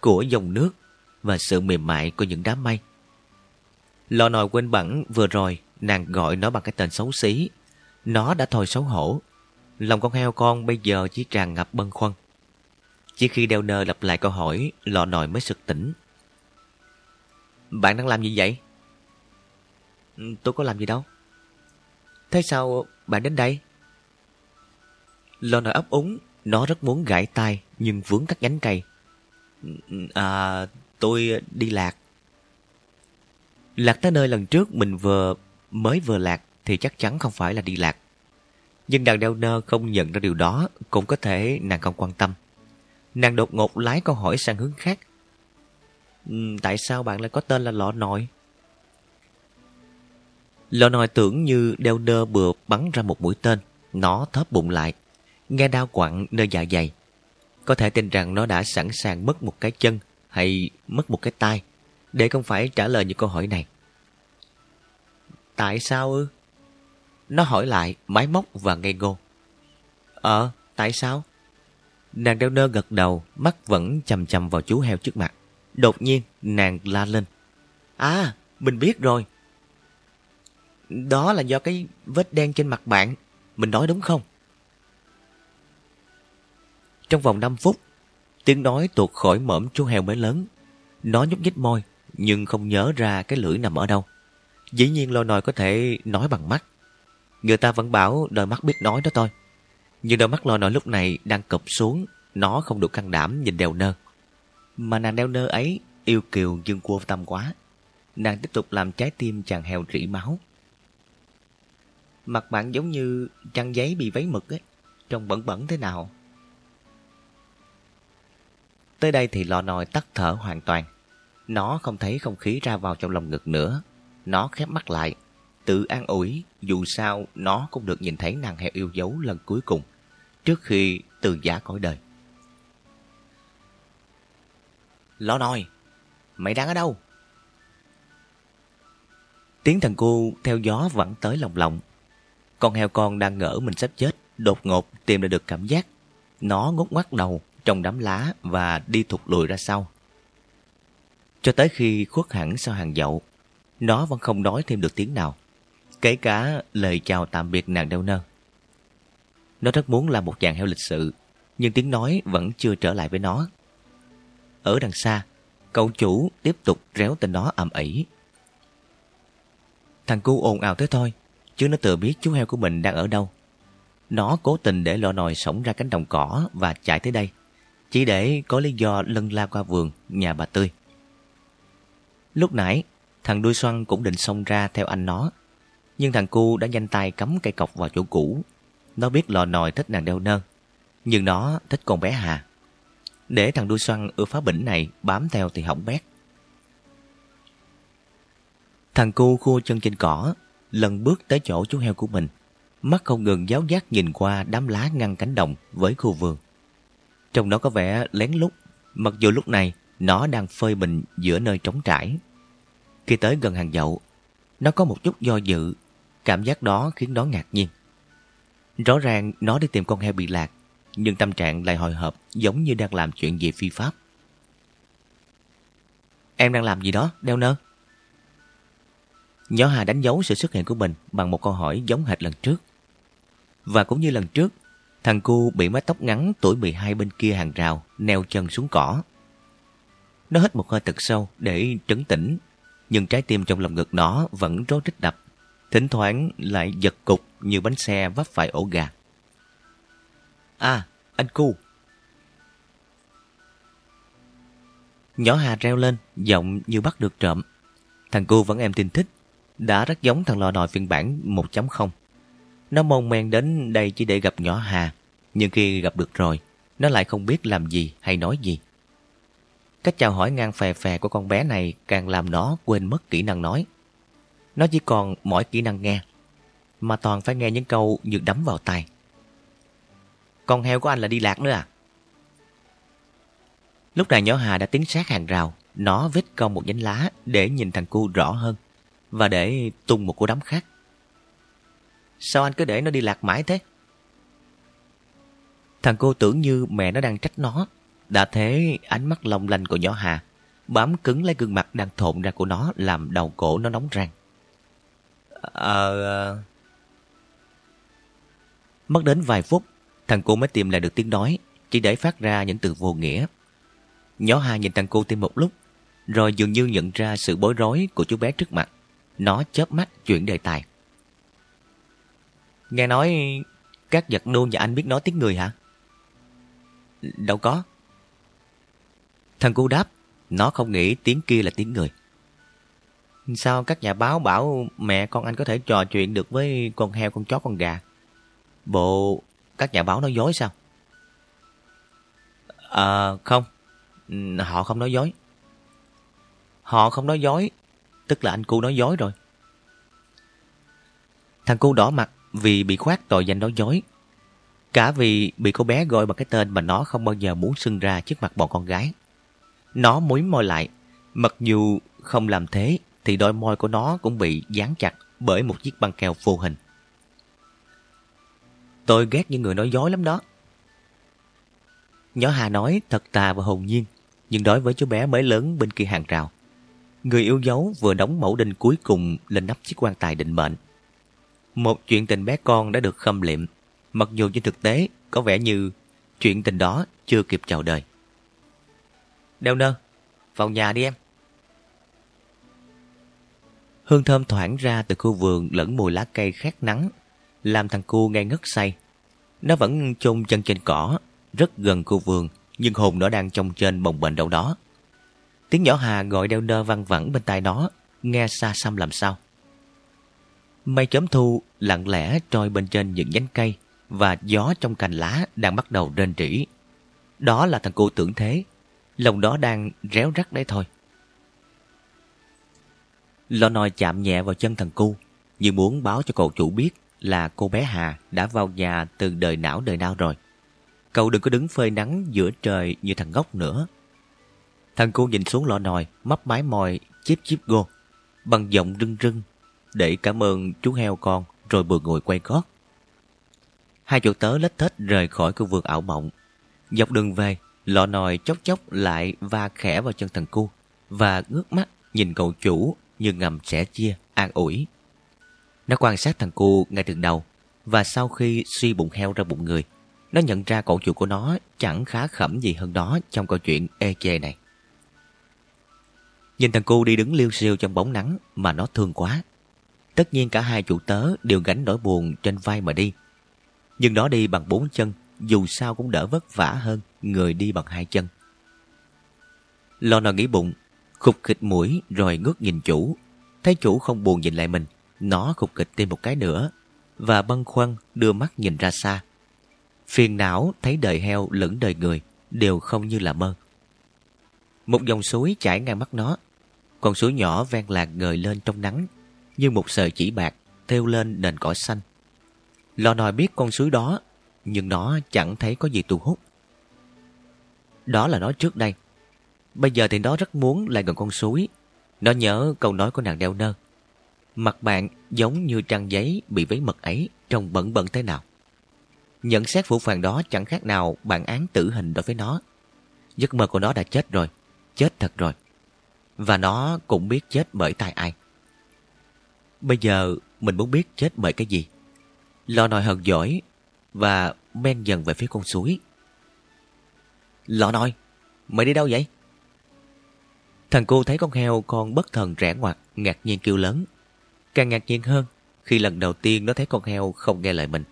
của dòng nước và sự mềm mại của những đám mây. Lò nồi quên bẵng vừa rồi nàng gọi nó bằng cái tên xấu xí. Nó đã thôi xấu hổ. Lòng con heo con bây giờ chỉ tràn ngập bâng khuâng. Chỉ khi đeo nơ lặp lại câu hỏi, lò nồi mới sực tỉnh. Bạn đang làm gì vậy? Ừ, tôi có làm gì đâu. Thế sao bạn đến đây? Lo nồi ấp úng, nó rất muốn gãi tay nhưng vướng các nhánh cây. À, tôi đi lạc. Lạc tới nơi lần trước mình vừa mới vừa lạc thì chắc chắn không phải là đi lạc. Nhưng đàn đeo nơ không nhận ra điều đó cũng có thể nàng không quan tâm. Nàng đột ngột lái câu hỏi sang hướng khác. Ừ, tại sao bạn lại có tên là lọ nội? Lọ nồi tưởng như đeo nơ bừa bắn ra một mũi tên. Nó thớp bụng lại. Nghe đau quặn nơi dạ dày. Có thể tin rằng nó đã sẵn sàng mất một cái chân hay mất một cái tay để không phải trả lời những câu hỏi này. Tại sao ư? Nó hỏi lại, máy móc và ngây ngô. Ờ, tại sao? Nàng đeo nơ gật đầu, mắt vẫn chầm chầm vào chú heo trước mặt. Đột nhiên, nàng la lên. À, mình biết rồi. Đó là do cái vết đen trên mặt bạn. Mình nói đúng không? Trong vòng 5 phút, tiếng nói tuột khỏi mõm chú heo mới lớn. Nó nhúc nhích môi, nhưng không nhớ ra cái lưỡi nằm ở đâu. Dĩ nhiên lo nòi có thể nói bằng mắt. Người ta vẫn bảo đôi mắt biết nói đó thôi. Nhưng đôi mắt lo nòi lúc này đang cụp xuống, nó không đủ can đảm nhìn đèo nơ. Mà nàng đeo nơ ấy yêu kiều dương cua tâm quá. Nàng tiếp tục làm trái tim chàng heo rỉ máu. Mặt bạn giống như trăng giấy bị váy mực ấy, trông bẩn bẩn thế nào. Tới đây thì lò nồi tắt thở hoàn toàn. Nó không thấy không khí ra vào trong lòng ngực nữa. Nó khép mắt lại, tự an ủi dù sao nó cũng được nhìn thấy nàng heo yêu dấu lần cuối cùng trước khi từ giả cõi đời. lò nồi mày đang ở đâu? Tiếng thằng cu theo gió vẫn tới lòng lòng. Con heo con đang ngỡ mình sắp chết, đột ngột tìm ra được cảm giác. Nó ngút ngoắt đầu trong đám lá và đi thụt lùi ra sau. Cho tới khi khuất hẳn sau hàng dậu, nó vẫn không nói thêm được tiếng nào, kể cả lời chào tạm biệt nàng đeo nơ. Nó rất muốn là một chàng heo lịch sự, nhưng tiếng nói vẫn chưa trở lại với nó. Ở đằng xa, cậu chủ tiếp tục réo tên nó ầm ĩ. Thằng cu ồn ào thế thôi, chứ nó tự biết chú heo của mình đang ở đâu. Nó cố tình để lọ nồi sống ra cánh đồng cỏ và chạy tới đây, chỉ để có lý do lân la qua vườn nhà bà Tươi. Lúc nãy, thằng đuôi xoăn cũng định xông ra theo anh nó. Nhưng thằng cu đã nhanh tay cắm cây cọc vào chỗ cũ. Nó biết lò nồi thích nàng đeo nơ. Nhưng nó thích con bé Hà. Để thằng đuôi xoăn ưa phá bỉnh này bám theo thì hỏng bét. Thằng cu khua chân trên cỏ, lần bước tới chỗ chú heo của mình. Mắt không ngừng giáo giác nhìn qua đám lá ngăn cánh đồng với khu vườn. Trong đó có vẻ lén lút, mặc dù lúc này nó đang phơi mình giữa nơi trống trải. Khi tới gần hàng dậu, nó có một chút do dự. Cảm giác đó khiến nó ngạc nhiên. Rõ ràng nó đi tìm con heo bị lạc, nhưng tâm trạng lại hồi hộp giống như đang làm chuyện gì phi pháp. Em đang làm gì đó, đeo nơ? Nhỏ Hà đánh dấu sự xuất hiện của mình bằng một câu hỏi giống hệt lần trước. Và cũng như lần trước, thằng cu bị mái tóc ngắn tuổi 12 bên kia hàng rào neo chân xuống cỏ. Nó hít một hơi thật sâu để trấn tĩnh, nhưng trái tim trong lòng ngực nó vẫn rối rít đập, thỉnh thoảng lại giật cục như bánh xe vấp phải ổ gà. À, anh cu. Nhỏ Hà reo lên, giọng như bắt được trộm. Thằng cu vẫn em tin thích, đã rất giống thằng lò nòi phiên bản 1.0. Nó mong men đến đây chỉ để gặp nhỏ Hà, nhưng khi gặp được rồi, nó lại không biết làm gì hay nói gì. Cách chào hỏi ngang phè phè của con bé này càng làm nó quên mất kỹ năng nói. Nó chỉ còn mỗi kỹ năng nghe, mà toàn phải nghe những câu như đấm vào tai. Con heo của anh là đi lạc nữa à? Lúc này nhỏ Hà đã tiến sát hàng rào, nó vít cong một nhánh lá để nhìn thằng cu rõ hơn và để tung một cú đấm khác. Sao anh cứ để nó đi lạc mãi thế? Thằng cô tưởng như mẹ nó đang trách nó. Đã thế ánh mắt long lanh của nhỏ Hà bám cứng lấy gương mặt đang thộn ra của nó làm đầu cổ nó nóng rang. Ờ, ờ... Mất đến vài phút, thằng cô mới tìm lại được tiếng nói, chỉ để phát ra những từ vô nghĩa. Nhỏ Hà nhìn thằng cô thêm một lúc, rồi dường như nhận ra sự bối rối của chú bé trước mặt. Nó chớp mắt chuyển đề tài. Nghe nói các giật nô nhà anh biết nói tiếng người hả? Đâu có. Thằng cu đáp, nó không nghĩ tiếng kia là tiếng người. Sao các nhà báo bảo mẹ con anh có thể trò chuyện được với con heo, con chó, con gà? Bộ các nhà báo nói dối sao? À, không. Họ không nói dối. Họ không nói dối, tức là anh cu nói dối rồi. Thằng cu đỏ mặt vì bị khoát tội danh nói dối. Cả vì bị cô bé gọi bằng cái tên mà nó không bao giờ muốn xưng ra trước mặt bọn con gái. Nó múi môi lại, mặc dù không làm thế thì đôi môi của nó cũng bị dán chặt bởi một chiếc băng keo vô hình. Tôi ghét những người nói dối lắm đó. Nhỏ Hà nói thật tà và hồn nhiên, nhưng đối với chú bé mới lớn bên kia hàng rào. Người yêu dấu vừa đóng mẫu đinh cuối cùng lên nắp chiếc quan tài định mệnh. Một chuyện tình bé con đã được khâm liệm, mặc dù trên thực tế có vẻ như chuyện tình đó chưa kịp chào đời. Đeo nơ, vào nhà đi em. Hương thơm thoảng ra từ khu vườn lẫn mùi lá cây khát nắng, làm thằng cu ngay ngất say. Nó vẫn chôn chân trên cỏ, rất gần khu vườn, nhưng hồn nó đang trong trên bồng bệnh đâu đó. Tiếng nhỏ Hà gọi đeo nơ văng vẳng bên tai nó, nghe xa xăm làm sao. Mây chớm thu lặng lẽ trôi bên trên những nhánh cây và gió trong cành lá đang bắt đầu rên rỉ. Đó là thằng cô tưởng thế, lòng đó đang réo rắt đấy thôi. Lò nòi chạm nhẹ vào chân thằng cu, như muốn báo cho cậu chủ biết là cô bé Hà đã vào nhà từ đời não đời nào rồi. Cậu đừng có đứng phơi nắng giữa trời như thằng ngốc nữa. Thằng cu nhìn xuống lọ nòi, mấp mái mòi, chip chip gô, bằng giọng rưng rưng để cảm ơn chú heo con rồi vừa ngồi quay gót. Hai chủ tớ lết thết rời khỏi khu vườn ảo mộng. Dọc đường về, lọ nòi chốc chốc lại va khẽ vào chân thằng cu và ngước mắt nhìn cậu chủ như ngầm sẻ chia, an ủi. Nó quan sát thằng cu ngay từ đầu và sau khi suy bụng heo ra bụng người, nó nhận ra cậu chủ của nó chẳng khá khẩm gì hơn đó trong câu chuyện ê chê này. Nhìn thằng cu đi đứng liêu siêu trong bóng nắng mà nó thương quá. Tất nhiên cả hai chủ tớ đều gánh nỗi buồn trên vai mà đi. Nhưng nó đi bằng bốn chân, dù sao cũng đỡ vất vả hơn người đi bằng hai chân. Lo nó nghĩ bụng, khục khịch mũi rồi ngước nhìn chủ. Thấy chủ không buồn nhìn lại mình, nó khục khịch thêm một cái nữa và băn khoăn đưa mắt nhìn ra xa. Phiền não thấy đời heo lẫn đời người đều không như là mơ. Một dòng suối chảy ngang mắt nó. Con suối nhỏ ven lạc ngời lên trong nắng như một sợi chỉ bạc thêu lên nền cỏ xanh. Lò nòi biết con suối đó, nhưng nó chẳng thấy có gì thu hút. Đó là nó trước đây. Bây giờ thì nó rất muốn lại gần con suối. Nó nhớ câu nói của nàng đeo nơ. Mặt bạn giống như trang giấy bị vấy mật ấy trông bẩn bẩn thế nào. Nhận xét phủ phàng đó chẳng khác nào bản án tử hình đối với nó. Giấc mơ của nó đã chết rồi. Chết thật rồi. Và nó cũng biết chết bởi tay ai. Bây giờ mình muốn biết chết bởi cái gì. Lò nòi hờn giỏi và men dần về phía con suối. Lò nòi, mày đi đâu vậy? Thằng cô thấy con heo con bất thần rẽ ngoặt, ngạc nhiên kêu lớn. Càng ngạc nhiên hơn khi lần đầu tiên nó thấy con heo không nghe lời mình.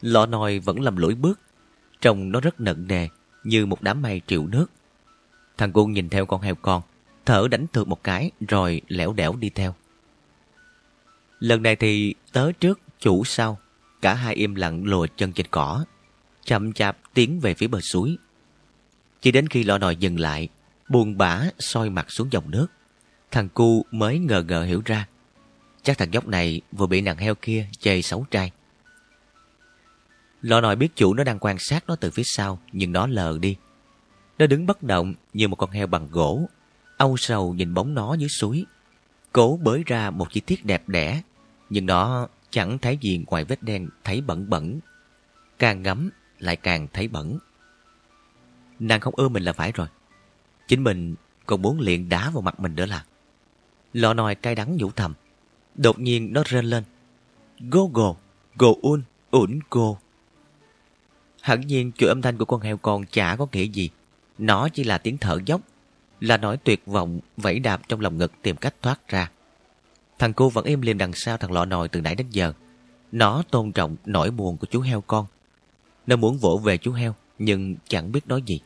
Lọ nòi vẫn lầm lũi bước, trông nó rất nặng nề như một đám mây triệu nước. Thằng cu nhìn theo con heo con, thở đánh thượt một cái rồi lẻo đẻo đi theo. Lần này thì tớ trước, chủ sau, cả hai im lặng lùa chân trên cỏ, chậm chạp tiến về phía bờ suối. Chỉ đến khi lọ nòi dừng lại, buồn bã soi mặt xuống dòng nước, thằng cu mới ngờ ngờ hiểu ra. Chắc thằng nhóc này vừa bị nàng heo kia chê xấu trai. Lọ nòi biết chủ nó đang quan sát nó từ phía sau, nhưng nó lờ đi. Nó đứng bất động như một con heo bằng gỗ, âu sầu nhìn bóng nó dưới suối. Cố bới ra một chi tiết đẹp đẽ, nhưng nó chẳng thấy gì ngoài vết đen thấy bẩn bẩn. Càng ngắm lại càng thấy bẩn. Nàng không ưa mình là phải rồi. Chính mình còn muốn liền đá vào mặt mình nữa là. Lọ nòi cay đắng nhủ thầm. Đột nhiên nó rên lên. Go go, go un, ủn cô. Hẳn nhiên chuỗi âm thanh của con heo con chả có nghĩa gì. Nó chỉ là tiếng thở dốc, là nỗi tuyệt vọng vẫy đạp trong lòng ngực tìm cách thoát ra. Thằng cô vẫn im lìm đằng sau thằng lọ nồi từ nãy đến giờ. Nó tôn trọng nỗi buồn của chú heo con. Nó muốn vỗ về chú heo, nhưng chẳng biết nói gì.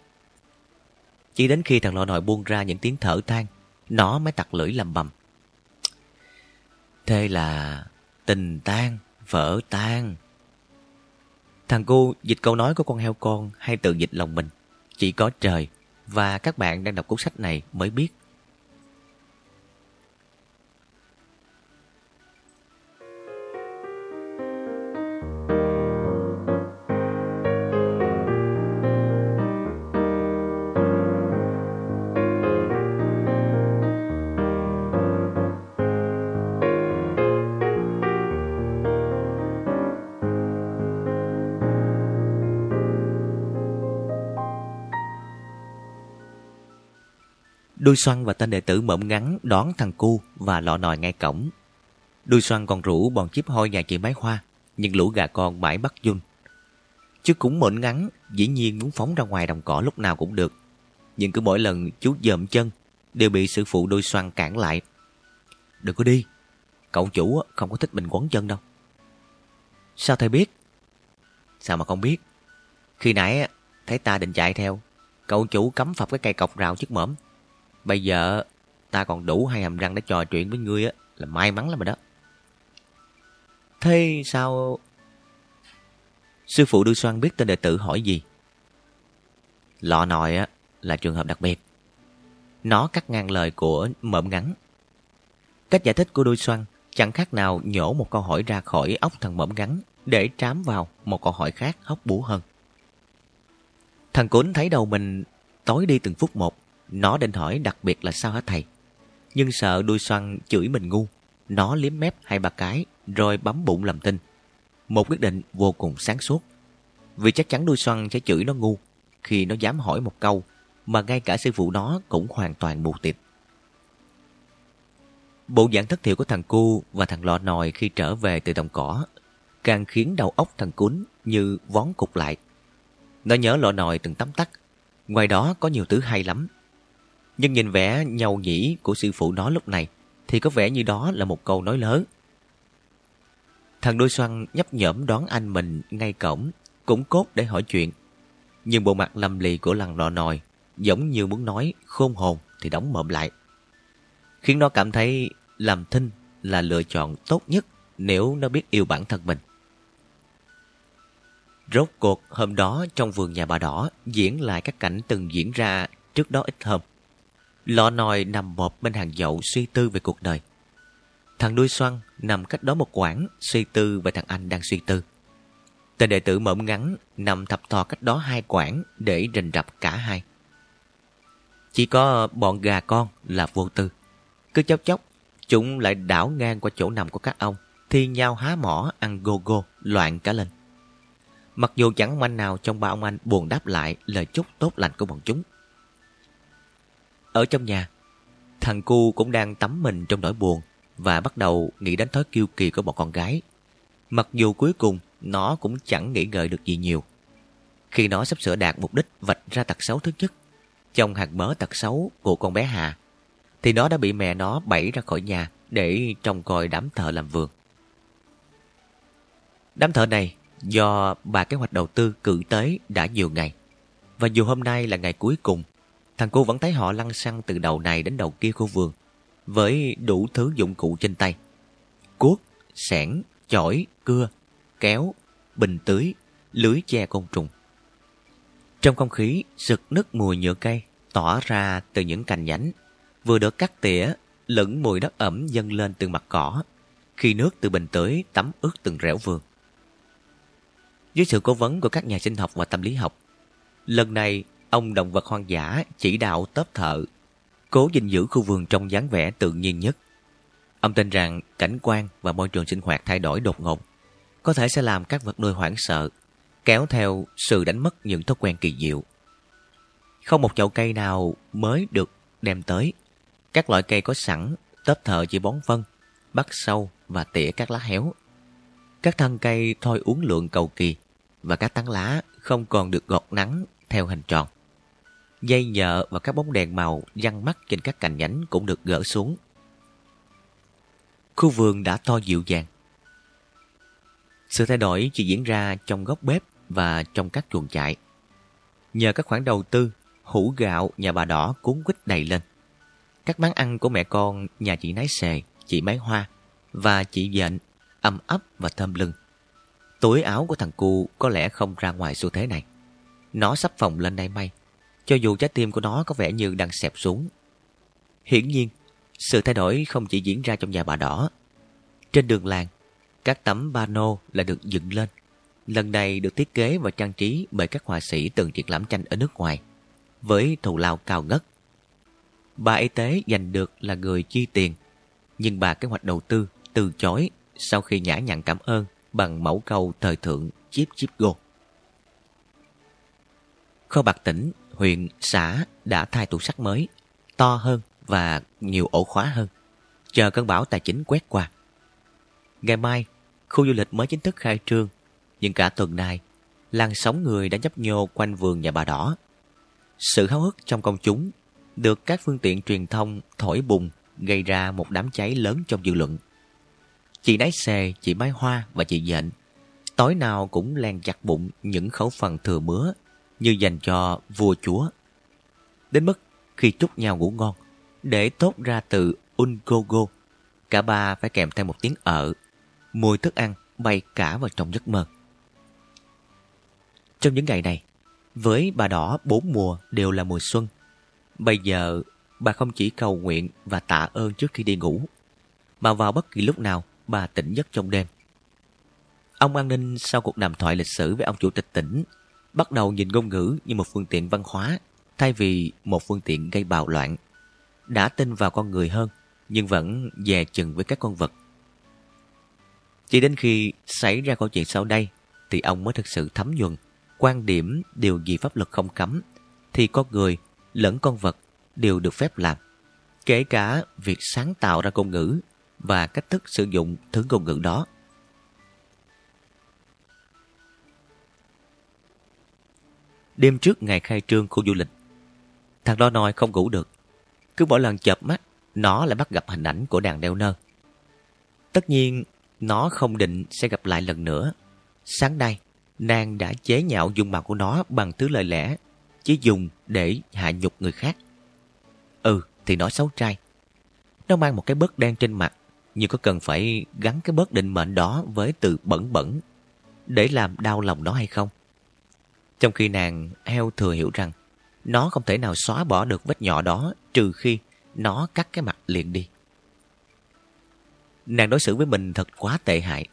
Chỉ đến khi thằng lọ nồi buông ra những tiếng thở than, nó mới tặc lưỡi lầm bầm. Thế là tình tan, vỡ tan. Thằng cô dịch câu nói của con heo con hay tự dịch lòng mình. Chỉ có trời và các bạn đang đọc cuốn sách này mới biết. Đuôi xoăn và tên đệ tử mộm ngắn đón thằng cu và lọ nòi ngay cổng. Đuôi xoăn còn rủ bọn chiếp hôi nhà chị Mái Hoa, nhưng lũ gà con mãi bắt dung. Chứ cũng mộn ngắn, dĩ nhiên muốn phóng ra ngoài đồng cỏ lúc nào cũng được. Nhưng cứ mỗi lần chú dợm chân, đều bị sư phụ đuôi xoăn cản lại. Đừng có đi, cậu chủ không có thích mình quấn chân đâu. Sao thầy biết? Sao mà không biết? Khi nãy thấy ta định chạy theo, cậu chủ cấm phập cái cây cọc rào trước mõm. Bây giờ ta còn đủ hai hàm răng để trò chuyện với ngươi á, là may mắn lắm rồi đó. Thế sao... Sư phụ đưa xoan biết tên đệ tử hỏi gì? Lọ nòi á là trường hợp đặc biệt. Nó cắt ngang lời của mợm ngắn. Cách giải thích của đuôi xoan chẳng khác nào nhổ một câu hỏi ra khỏi óc thằng mợm ngắn để trám vào một câu hỏi khác hóc búa hơn. Thằng cún thấy đầu mình tối đi từng phút một. Nó định hỏi đặc biệt là sao hả thầy? Nhưng sợ đuôi xoăn chửi mình ngu. Nó liếm mép hai ba cái, rồi bấm bụng làm tin. Một quyết định vô cùng sáng suốt. Vì chắc chắn đuôi xoăn sẽ chửi nó ngu khi nó dám hỏi một câu, mà ngay cả sư phụ nó cũng hoàn toàn mù tịt. Bộ dạng thất thiểu của thằng cu và thằng lọ nòi khi trở về từ đồng cỏ càng khiến đầu óc thằng cún như vón cục lại. Nó nhớ lọ nòi từng tắm tắt. Ngoài đó có nhiều thứ hay lắm nhưng nhìn vẻ nhầu nhĩ của sư phụ nó lúc này thì có vẻ như đó là một câu nói lớn. Thằng đôi xoăn nhấp nhởm đón anh mình ngay cổng, cũng cốt để hỏi chuyện. Nhưng bộ mặt lầm lì của lằn lọ nòi, giống như muốn nói khôn hồn thì đóng mộm lại. Khiến nó cảm thấy làm thinh là lựa chọn tốt nhất nếu nó biết yêu bản thân mình. Rốt cuộc hôm đó trong vườn nhà bà đỏ diễn lại các cảnh từng diễn ra trước đó ít hôm. Lọ nòi nằm một bên hàng dậu suy tư về cuộc đời. Thằng đuôi xoăn nằm cách đó một quãng suy tư về thằng anh đang suy tư. Tên đệ tử mộm ngắn nằm thập thò cách đó hai quãng để rình rập cả hai. Chỉ có bọn gà con là vô tư. Cứ chốc chốc, chúng lại đảo ngang qua chỗ nằm của các ông, thi nhau há mỏ ăn gô gô loạn cả lên. Mặc dù chẳng ông anh nào trong ba ông anh buồn đáp lại lời chúc tốt lành của bọn chúng. Ở trong nhà, thằng cu cũng đang tắm mình trong nỗi buồn và bắt đầu nghĩ đến thói kiêu kỳ của bọn con gái. Mặc dù cuối cùng nó cũng chẳng nghĩ ngợi được gì nhiều. Khi nó sắp sửa đạt mục đích vạch ra tật xấu thứ nhất, trong hạt mớ tật xấu của con bé Hà, thì nó đã bị mẹ nó bẫy ra khỏi nhà để trông coi đám thợ làm vườn. Đám thợ này do bà kế hoạch đầu tư cử tới đã nhiều ngày. Và dù hôm nay là ngày cuối cùng thằng cô vẫn thấy họ lăn xăng từ đầu này đến đầu kia khu vườn, với đủ thứ dụng cụ trên tay. Cuốc, sẻn, chổi, cưa, kéo, bình tưới, lưới che côn trùng. Trong không khí, sực nức mùi nhựa cây tỏa ra từ những cành nhánh, vừa được cắt tỉa, lẫn mùi đất ẩm dâng lên từ mặt cỏ, khi nước từ bình tưới tắm ướt từng rẻo vườn. Dưới sự cố vấn của các nhà sinh học và tâm lý học, lần này ông động vật hoang dã chỉ đạo tớp thợ, cố gìn giữ khu vườn trong dáng vẻ tự nhiên nhất. Ông tin rằng cảnh quan và môi trường sinh hoạt thay đổi đột ngột, có thể sẽ làm các vật nuôi hoảng sợ, kéo theo sự đánh mất những thói quen kỳ diệu. Không một chậu cây nào mới được đem tới. Các loại cây có sẵn, tớp thợ chỉ bón phân, bắt sâu và tỉa các lá héo. Các thân cây thôi uống lượng cầu kỳ và các tán lá không còn được gọt nắng theo hình tròn. Dây nhợ và các bóng đèn màu răng mắt trên các cành nhánh cũng được gỡ xuống. Khu vườn đã to dịu dàng. Sự thay đổi chỉ diễn ra trong góc bếp và trong các chuồng trại. Nhờ các khoản đầu tư, hũ gạo nhà bà đỏ cuốn quýt đầy lên. Các món ăn của mẹ con nhà chị Nái Xề, chị Máy Hoa và chị Dện âm ấp và thơm lưng. Túi áo của thằng cu có lẽ không ra ngoài xu thế này. Nó sắp phòng lên đây may, cho dù trái tim của nó có vẻ như đang xẹp xuống. Hiển nhiên, sự thay đổi không chỉ diễn ra trong nhà bà đỏ. Trên đường làng, các tấm pano lại được dựng lên. Lần này được thiết kế và trang trí bởi các họa sĩ từng triển lãm tranh ở nước ngoài, với thù lao cao ngất. Bà y tế giành được là người chi tiền, nhưng bà kế hoạch đầu tư từ chối sau khi nhã nhặn cảm ơn bằng mẫu câu thời thượng chip chip go. Kho bạc tỉnh, huyện, xã đã thay tủ sắt mới, to hơn và nhiều ổ khóa hơn, chờ cơn bão tài chính quét qua. Ngày mai, khu du lịch mới chính thức khai trương, nhưng cả tuần nay, làn sóng người đã nhấp nhô quanh vườn nhà bà đỏ. Sự háo hức trong công chúng được các phương tiện truyền thông thổi bùng gây ra một đám cháy lớn trong dư luận. Chị nái Xề, chị Mai Hoa và chị Dện tối nào cũng len chặt bụng những khẩu phần thừa mứa như dành cho vua chúa. Đến mức khi chúc nhau ngủ ngon, để tốt ra từ ungogo, cả ba phải kèm theo một tiếng ở, mùi thức ăn bay cả vào trong giấc mơ. Trong những ngày này, với bà đỏ bốn mùa đều là mùa xuân. Bây giờ, bà không chỉ cầu nguyện và tạ ơn trước khi đi ngủ, mà vào bất kỳ lúc nào bà tỉnh giấc trong đêm. Ông an ninh sau cuộc đàm thoại lịch sử với ông chủ tịch tỉnh bắt đầu nhìn ngôn ngữ như một phương tiện văn hóa, thay vì một phương tiện gây bạo loạn. Đã tin vào con người hơn, nhưng vẫn dè chừng với các con vật. Chỉ đến khi xảy ra câu chuyện sau đây, thì ông mới thực sự thấm nhuần quan điểm điều gì pháp luật không cấm, thì con người lẫn con vật đều được phép làm. Kể cả việc sáng tạo ra ngôn ngữ và cách thức sử dụng thứ ngôn ngữ đó. Đêm trước ngày khai trương khu du lịch, thằng đó nói không ngủ được. Cứ mỗi lần chợp mắt, nó lại bắt gặp hình ảnh của đàn đeo nơ. Tất nhiên, nó không định sẽ gặp lại lần nữa. Sáng nay, nàng đã chế nhạo dung mạo của nó bằng thứ lời lẽ, chỉ dùng để hạ nhục người khác. Ừ, thì nó xấu trai. Nó mang một cái bớt đen trên mặt, nhưng có cần phải gắn cái bớt định mệnh đó với từ bẩn bẩn để làm đau lòng nó hay không? Trong khi nàng heo thừa hiểu rằng nó không thể nào xóa bỏ được vết nhỏ đó trừ khi nó cắt cái mặt liền đi. Nàng đối xử với mình thật quá tệ hại.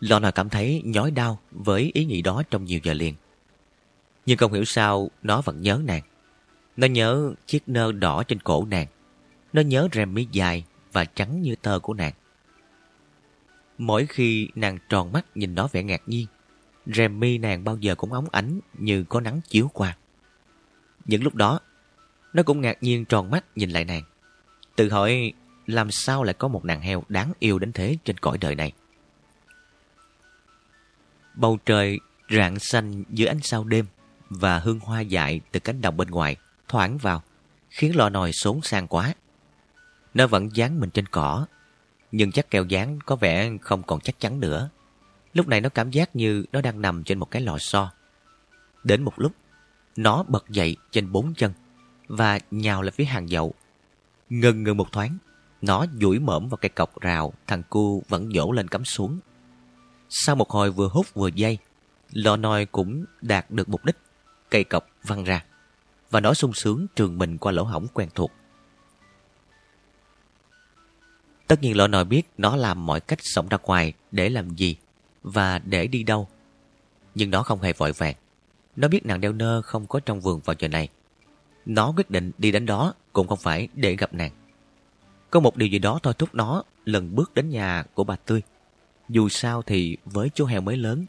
lona cảm thấy nhói đau với ý nghĩ đó trong nhiều giờ liền. Nhưng không hiểu sao nó vẫn nhớ nàng. Nó nhớ chiếc nơ đỏ trên cổ nàng. Nó nhớ rèm mi dài và trắng như tơ của nàng. Mỗi khi nàng tròn mắt nhìn nó vẻ ngạc nhiên, rèm mi nàng bao giờ cũng óng ánh như có nắng chiếu qua. Những lúc đó, nó cũng ngạc nhiên tròn mắt nhìn lại nàng. Tự hỏi làm sao lại có một nàng heo đáng yêu đến thế trên cõi đời này. Bầu trời rạng xanh giữa ánh sao đêm và hương hoa dại từ cánh đồng bên ngoài thoảng vào, khiến lò nồi xốn sang quá. Nó vẫn dán mình trên cỏ, nhưng chắc keo dán có vẻ không còn chắc chắn nữa. Lúc này nó cảm giác như nó đang nằm trên một cái lò xo. Đến một lúc, nó bật dậy trên bốn chân, và nhào lại phía hàng dậu. Ngần ngừng một thoáng, nó duỗi mõm vào cây cọc rào, thằng cu vẫn dỗ lên cắm xuống. Sau một hồi vừa hút vừa dây, lò nòi cũng đạt được mục đích. Cây cọc văng ra, và nó sung sướng trường mình qua lỗ hổng quen thuộc. Tất nhiên lọ nòi biết nó làm mọi cách sống ra ngoài để làm gì và để đi đâu. Nhưng nó không hề vội vàng. Nó biết nàng đeo nơ không có trong vườn vào giờ này. Nó quyết định đi đến đó cũng không phải để gặp nàng. Có một điều gì đó thôi thúc nó lần bước đến nhà của bà Tươi. Dù sao thì với chú heo mới lớn.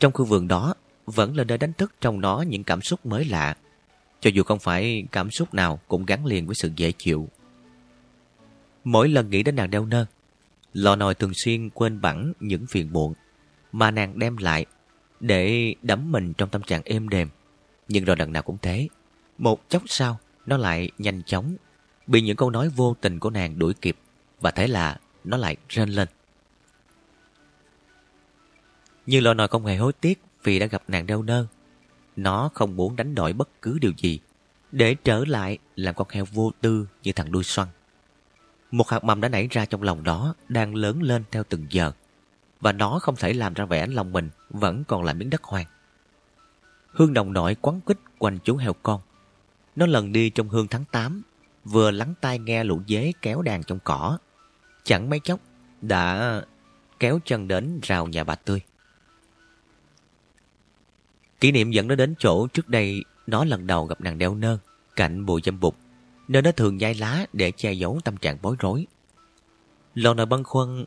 Trong khu vườn đó vẫn là nơi đánh thức trong nó những cảm xúc mới lạ. Cho dù không phải cảm xúc nào cũng gắn liền với sự dễ chịu. Mỗi lần nghĩ đến nàng đeo nơ, lò nồi thường xuyên quên bẵng những phiền muộn mà nàng đem lại để đắm mình trong tâm trạng êm đềm. Nhưng rồi lần nào cũng thế. Một chốc sau, nó lại nhanh chóng bị những câu nói vô tình của nàng đuổi kịp và thế là nó lại rên lên. Nhưng lò nòi không hề hối tiếc vì đã gặp nàng đeo nơ. Nó không muốn đánh đổi bất cứ điều gì để trở lại làm con heo vô tư như thằng đuôi xoăn. Một hạt mầm đã nảy ra trong lòng đó đang lớn lên theo từng giờ và nó không thể làm ra vẻ lòng mình vẫn còn là miếng đất hoang. Hương đồng nội quấn quýt quanh chú heo con. Nó lần đi trong hương tháng 8, vừa lắng tai nghe lũ dế kéo đàn trong cỏ. Chẳng mấy chốc đã kéo chân đến rào nhà bà Tươi. Kỷ niệm dẫn nó đến chỗ trước đây nó lần đầu gặp nàng đeo nơ cạnh bụi dâm bụt nơi nó thường nhai lá để che giấu tâm trạng bối rối. Lò nỗi băn khoăn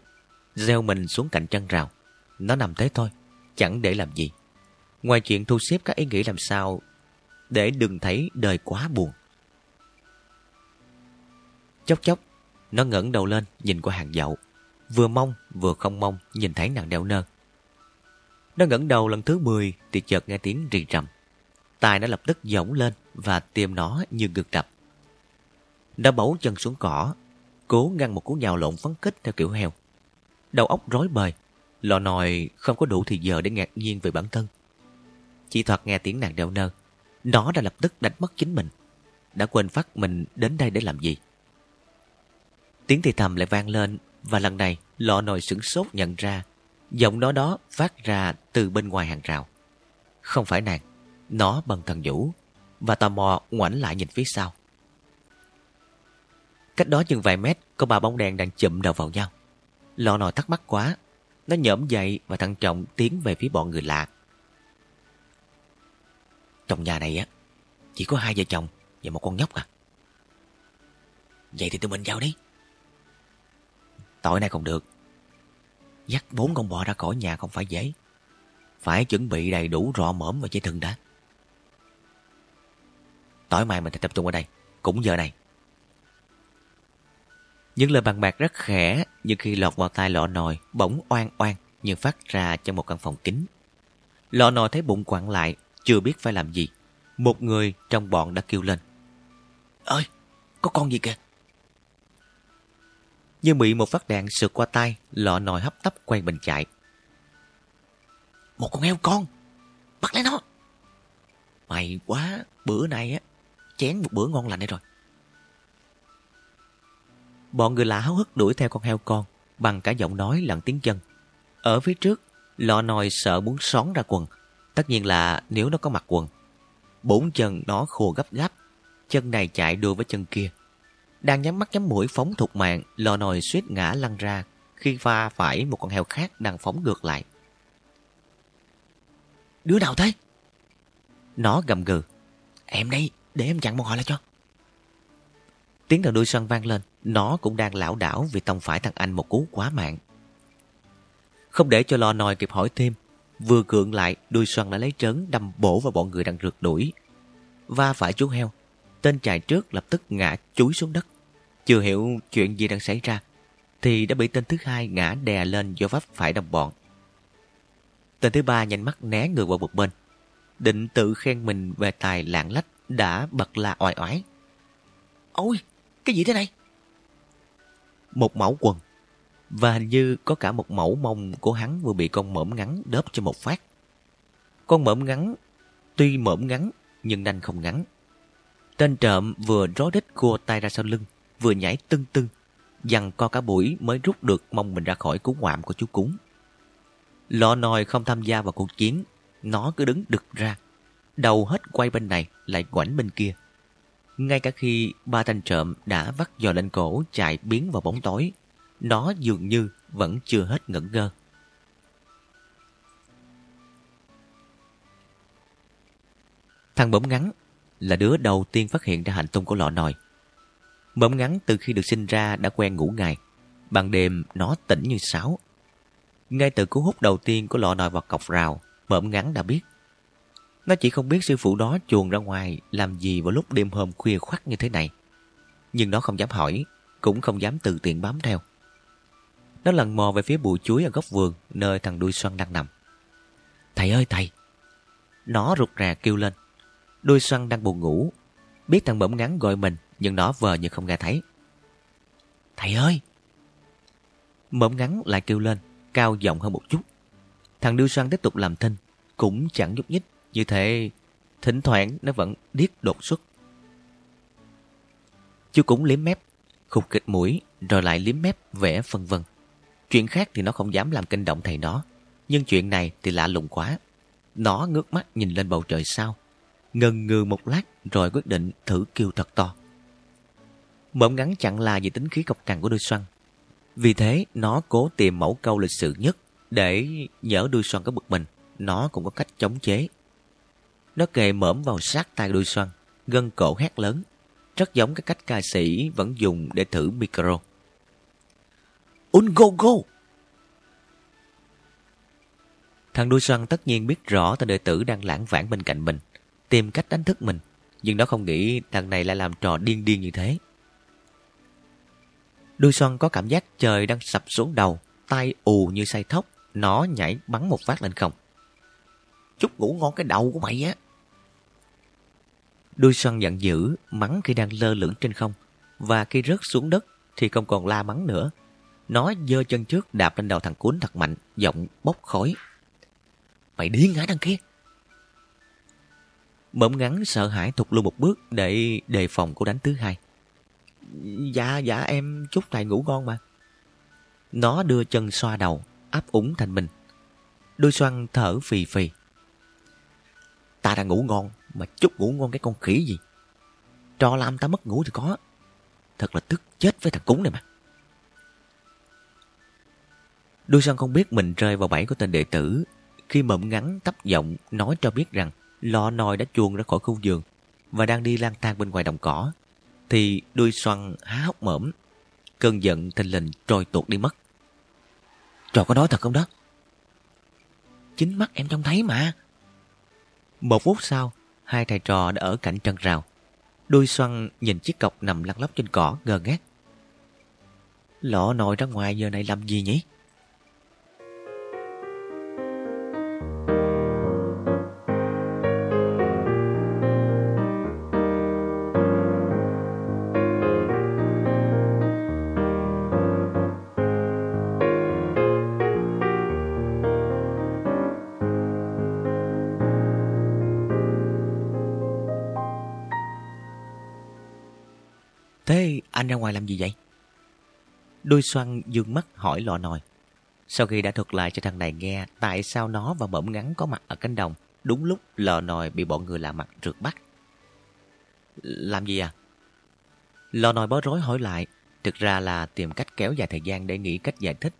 gieo mình xuống cạnh chân rào. Nó nằm thế thôi, chẳng để làm gì. Ngoài chuyện thu xếp các ý nghĩ làm sao để đừng thấy đời quá buồn. Chốc chốc, nó ngẩng đầu lên nhìn qua hàng dậu. Vừa mong vừa không mong nhìn thấy nàng đeo nơ. Nó ngẩng đầu lần thứ 10 thì chợt nghe tiếng rì rầm. Tai nó lập tức dõng lên và tim nó như ngực đập. Nó bấu chân xuống cỏ, cố ngăn một cú nhào lộn phấn kích theo kiểu heo. Đầu óc rối bời, lò nòi không có đủ thì giờ để ngạc nhiên về bản thân. Chỉ thoạt nghe tiếng nàng đeo nơ, nó đã lập tức đánh mất chính mình. Đã quên phát mình đến đây để làm gì. Tiếng thì thầm lại vang lên và lần này lọ nồi sửng sốt nhận ra giọng nó đó phát ra từ bên ngoài hàng rào. Không phải nàng, nó bằng thần vũ và tò mò ngoảnh lại nhìn phía sau. Cách đó chừng vài mét có ba bóng đèn đang chụm đầu vào nhau. Lò nò thắc mắc quá. Nó nhổm dậy và thận trọng tiến về phía bọn người lạ. Trong nhà này á, chỉ có hai vợ chồng và một con nhóc à. Vậy thì tụi mình vào đi. Tội này không được. Dắt bốn con bò ra khỏi nhà không phải dễ. Phải chuẩn bị đầy đủ rọ mõm và dây thừng đã. Tối mai mình sẽ tập trung ở đây, cũng giờ này. Những lời bàn bạc rất khẽ nhưng khi lọt vào tai lọ nồi bỗng oan oan nhưng phát ra trong một căn phòng kín Lọ nồi thấy bụng quặn lại, chưa biết phải làm gì. Một người trong bọn đã kêu lên. Ơi, có con gì kìa? Nhưng bị một phát đạn sượt qua tay, lọ nồi hấp tấp quay mình chạy. Một con heo con! Bắt lấy nó! Mày quá, bữa nay á, chén một bữa ngon lành đây rồi. Bọn người lạ háo hức đuổi theo con heo con bằng cả giọng nói lẫn tiếng chân. Ở phía trước, lọ nồi sợ muốn xón ra quần. Tất nhiên là nếu nó có mặc quần. Bốn chân nó khô gấp gáp. Chân này chạy đua với chân kia. Đang nhắm mắt nhắm mũi phóng thục mạng, lò nồi suýt ngã lăn ra khi pha phải một con heo khác đang phóng ngược lại. Đứa nào thế? Nó gầm gừ. Em đây, để em chặn một họ lại cho. Tiếng đầu đuôi xoăn vang lên, nó cũng đang lảo đảo vì tông phải thằng anh một cú quá mạng. Không để cho lo nòi kịp hỏi thêm, vừa cưỡng lại, đuôi xoăn đã lấy trớn đâm bổ vào bọn người đang rượt đuổi. Va phải chú heo, tên chạy trước lập tức ngã chúi xuống đất. Chưa hiểu chuyện gì đang xảy ra, thì đã bị tên thứ hai ngã đè lên do vấp phải đồng bọn. Tên thứ ba nhanh mắt né người qua một bên. Định tự khen mình về tài lạng lách đã bật la oai oái. Ôi, cái gì thế này? Một mẫu quần. Và hình như có cả một mẫu mông của hắn vừa bị con mõm ngắn đớp cho một phát. Con mõm ngắn, tuy mõm ngắn, nhưng nanh không ngắn. Tên trộm vừa ró đít cua tay ra sau lưng, vừa nhảy tưng tưng, dằn co cả buổi mới rút được mong mình ra khỏi cú ngoạm của chú cúng. Lọ nòi không tham gia vào cuộc chiến, nó cứ đứng đực ra, đầu hết quay bên này lại quảnh bên kia. Ngay cả khi ba thanh trộm đã vắt giò lên cổ chạy biến vào bóng tối, nó dường như vẫn chưa hết ngẩn ngơ. Thằng bỗng ngắn là đứa đầu tiên phát hiện ra hành tung của lọ nòi. Bỗng ngắn từ khi được sinh ra đã quen ngủ ngày. Ban đêm nó tỉnh như sáo. Ngay từ cú hút đầu tiên của lọ nòi vào cọc rào, bỗng ngắn đã biết. Nó chỉ không biết sư phụ đó chuồn ra ngoài làm gì vào lúc đêm hôm khuya khoắt như thế này. Nhưng nó không dám hỏi, cũng không dám tự tiện bám theo. Nó lần mò về phía bụi chuối ở góc vườn nơi thằng đuôi xoăn đang nằm. Thầy ơi thầy! Nó rụt rè kêu lên. Đuôi xoăn đang buồn ngủ. Biết thằng bẩm ngắn gọi mình nhưng nó vờ như không nghe thấy. Thầy ơi! Mẫm ngắn lại kêu lên, cao giọng hơn một chút. Thằng đuôi xoăn tiếp tục làm thinh, cũng chẳng nhúc nhích. Như thế, thỉnh thoảng nó vẫn điếc đột xuất. Chú cũng liếm mép, khục kịch mũi, rồi lại liếm mép vẽ phân vân. Chuyện khác thì nó không dám làm kinh động thầy nó. Nhưng chuyện này thì lạ lùng quá. Nó ngước mắt nhìn lên bầu trời sao. Ngần ngừ một lát rồi quyết định thử kêu thật to. Mộm ngắn chẳng là vì tính khí cọc cằn của đôi xoăn. Vì thế nó cố tìm mẫu câu lịch sự nhất để nhỡ đuôi xoăn có bực mình. Nó cũng có cách chống chế. Nó kề mõm vào sát tay đuôi xoăn, gân cổ hét lớn. Rất giống cái cách ca sĩ vẫn dùng để thử micro. Un go go! Thằng đuôi xoăn tất nhiên biết rõ tên đệ tử đang lãng vãng bên cạnh mình, tìm cách đánh thức mình, nhưng nó không nghĩ thằng này lại làm trò điên điên như thế. Đuôi xoăn có cảm giác trời đang sập xuống đầu, tay ù như say thóc, nó nhảy bắn một phát lên không. Chút ngủ ngon cái đầu của mày á. Đuôi xoăn giận dữ, mắng khi đang lơ lửng trên không, và khi rớt xuống đất thì không còn la mắng nữa, nó giơ chân trước đạp lên đầu thằng cuốn thật mạnh, giọng bốc khói. Mày điên hả đằng kia? Mộng ngắn sợ hãi thụt luôn một bước để đề phòng cô đánh thứ hai. Dạ, dạ em chúc thầy ngủ ngon mà. Nó đưa chân xoa đầu, áp úng thành mình. Đôi xoăn thở phì phì. Ta đang ngủ ngon, mà chút ngủ ngon cái con khỉ gì. Trò làm ta mất ngủ thì có. Thật là tức chết với thằng cúng này mà. Đôi săn không biết mình rơi vào bẫy của tên đệ tử khi mộng ngắn thấp giọng nói cho biết rằng lò nòi đã chuồn ra khỏi khu giường và đang đi lang thang bên ngoài đồng cỏ thì đuôi xoăn há hốc mởm cơn giận thình lình trôi tuột đi mất trò có nói thật không đó chính mắt em trông thấy mà một phút sau, hai thầy trò đã ở cạnh chân rào. Đuôi xoăn nhìn chiếc cọc nằm lăn lóc trên cỏ, ngơ ngác. Lọ nội ra ngoài giờ này làm gì nhỉ? Nòi làm gì vậy? Đôi xoăn dương mắt hỏi lọ nòi. Sau khi đã thuật lại cho thằng này nghe tại sao nó và mẫm ngắn có mặt ở cánh đồng đúng lúc lò nòi bị bọn người lạ mặt rượt bắt. Làm gì à? Lò nòi bó rối hỏi lại, thực ra là tìm cách kéo dài thời gian để nghĩ cách giải thích.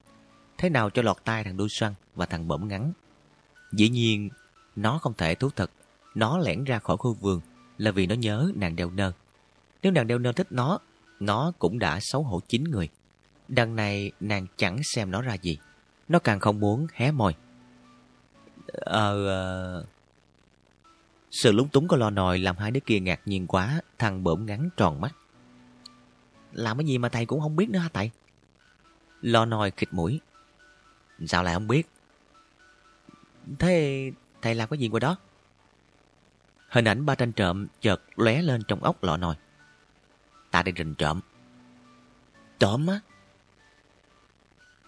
Thế nào cho lọt tai thằng Đôi xoăn và thằng mẫm ngắn. Dĩ nhiên, nó không thể thú thật. Nó lẻn ra khỏi khu vườn là vì nó nhớ nàng đeo nơ. Nếu nàng đeo nơ thích nó, nó cũng đã xấu hổ chín người. Đằng này nàng chẳng xem nó ra gì. Nó càng không muốn hé môi. Ờ... ờ... Sự lúng túng của lo nòi làm hai đứa kia ngạc nhiên quá, thằng bỗm ngắn tròn mắt. Làm cái gì mà thầy cũng không biết nữa hả thầy? Lo nòi khịt mũi. Sao lại không biết? Thế thầy làm cái gì qua đó? Hình ảnh ba tranh trộm chợt lóe lên trong ốc lọ nòi. Ta đi rình trộm. Trộm á?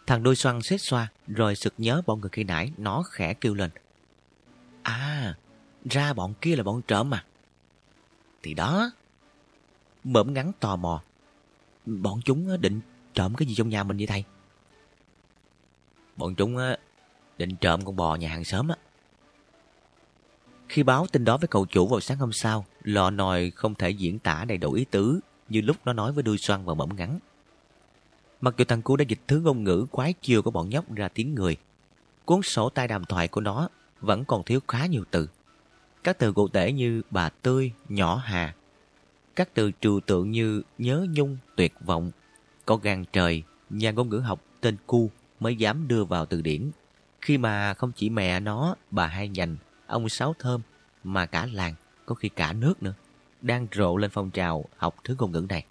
Thằng đôi xoăn xếp xoa rồi sực nhớ bọn người khi nãy nó khẽ kêu lên. À, ra bọn kia là bọn trộm mà. Thì đó, Mỡm ngắn tò mò. Bọn chúng định trộm cái gì trong nhà mình vậy thầy? Bọn chúng định trộm con bò nhà hàng xóm á. Khi báo tin đó với cậu chủ vào sáng hôm sau, lò nòi không thể diễn tả đầy đủ ý tứ như lúc nó nói với đuôi xoăn và mẫm ngắn. Mặc dù thằng cu đã dịch thứ ngôn ngữ quái chiều của bọn nhóc ra tiếng người, cuốn sổ tay đàm thoại của nó vẫn còn thiếu khá nhiều từ. Các từ cụ thể như bà tươi, nhỏ hà. Các từ trừu tượng như nhớ nhung, tuyệt vọng, có gan trời, nhà ngôn ngữ học tên cu mới dám đưa vào từ điển. Khi mà không chỉ mẹ nó, bà hai nhành, ông sáu thơm, mà cả làng, có khi cả nước nữa, đang rộ lên phong trào học thứ ngôn ngữ này.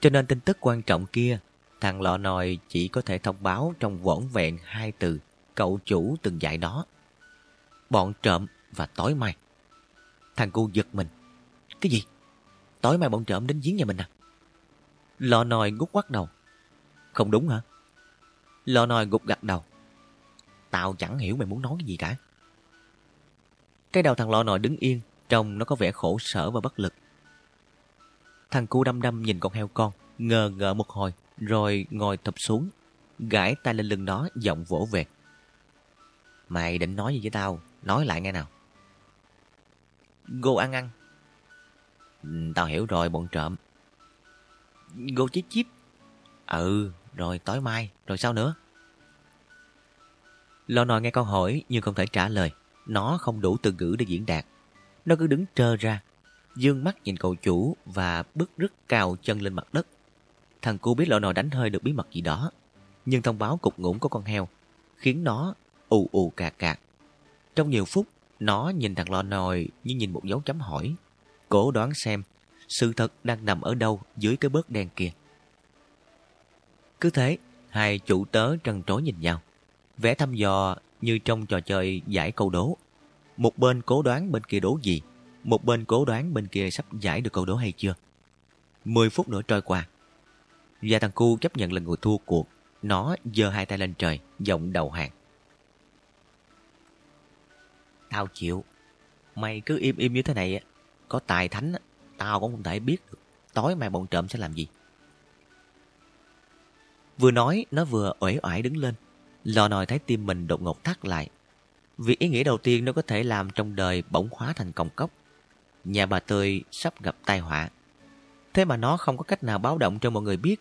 Cho nên tin tức quan trọng kia, thằng lọ nòi chỉ có thể thông báo trong vỏn vẹn hai từ cậu chủ từng dạy đó. Bọn trộm và tối mai. Thằng cu giật mình. Cái gì? Tối mai bọn trộm đến giếng nhà mình à? Lọ nòi ngút quắt đầu. Không đúng hả? Lọ nòi gục gặt đầu. Tao chẳng hiểu mày muốn nói cái gì cả. Cái đầu thằng lọ nòi đứng yên, trông nó có vẻ khổ sở và bất lực. Thằng cu đăm đăm nhìn con heo con, ngờ ngợ một hồi, rồi ngồi thụp xuống, gãi tay lên lưng nó, giọng vỗ về. Mày định nói gì với tao? Nói lại nghe nào. Gô ăn ăn. Ừ, tao hiểu rồi, bọn trộm. Gô chip chip. Ừ, rồi tối mai, rồi sao nữa? Lo nòi nghe câu hỏi nhưng không thể trả lời. Nó không đủ từ ngữ để diễn đạt. Nó cứ đứng trơ ra, dương mắt nhìn cậu chủ và bước rất cao chân lên mặt đất. Thằng cu biết lọ nồi đánh hơi được bí mật gì đó. Nhưng thông báo cục ngủng của con heo khiến nó ù ù cạc cạc. Trong nhiều phút, nó nhìn thằng lọ nồi như nhìn một dấu chấm hỏi. Cố đoán xem sự thật đang nằm ở đâu dưới cái bớt đen kia. Cứ thế, hai chủ tớ trần trối nhìn nhau. Vẽ thăm dò như trong trò chơi giải câu đố. Một bên cố đoán bên kia đố gì, một bên cố đoán bên kia sắp giải được câu đố hay chưa. Mười phút nữa trôi qua. Và thằng cu chấp nhận là người thua cuộc. Nó giơ hai tay lên trời, giọng đầu hàng. Tao chịu. Mày cứ im im như thế này, có tài thánh, tao cũng không thể biết được. Tối mai bọn trộm sẽ làm gì. Vừa nói, nó vừa uể oải đứng lên. Lò nòi thấy tim mình đột ngột thắt lại. Vì ý nghĩa đầu tiên nó có thể làm trong đời bỗng hóa thành còng cốc. Nhà bà Tươi sắp gặp tai họa. Thế mà nó không có cách nào báo động cho mọi người biết.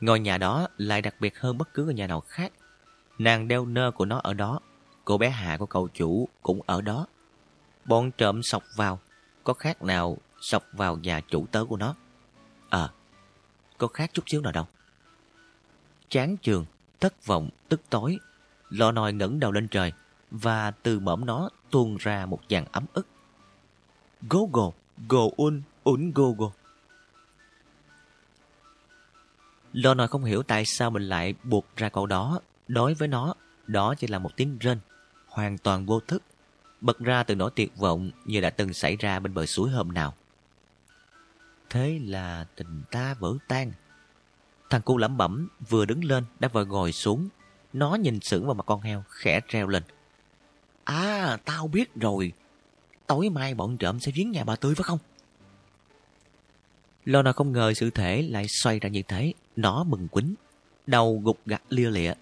Ngôi nhà đó lại đặc biệt hơn bất cứ ngôi nhà nào khác. Nàng đeo nơ của nó ở đó. Cô bé Hạ của cậu chủ cũng ở đó. Bọn trộm sọc vào. Có khác nào sọc vào nhà chủ tớ của nó? Ờ, có khác chút xíu nào đâu. Chán trường, thất vọng, tức tối. lò nòi ngẩng đầu lên trời và từ mõm nó tuôn ra một dàn ấm ức. Go go, go un, un go go. lo nòi không hiểu tại sao mình lại buộc ra câu đó. Đối với nó, đó chỉ là một tiếng rên, hoàn toàn vô thức, bật ra từ nỗi tuyệt vọng như đã từng xảy ra bên bờ suối hôm nào. Thế là tình ta vỡ tan. Thằng cu lẩm bẩm vừa đứng lên đã vội ngồi xuống. Nó nhìn sững vào mặt con heo, khẽ treo lên. À, tao biết rồi. Tối mai bọn trộm sẽ viếng nhà bà Tươi phải không? Lâu nào không ngờ sự thể lại xoay ra như thế. Nó mừng quýnh, đầu gục gặt lia lịa.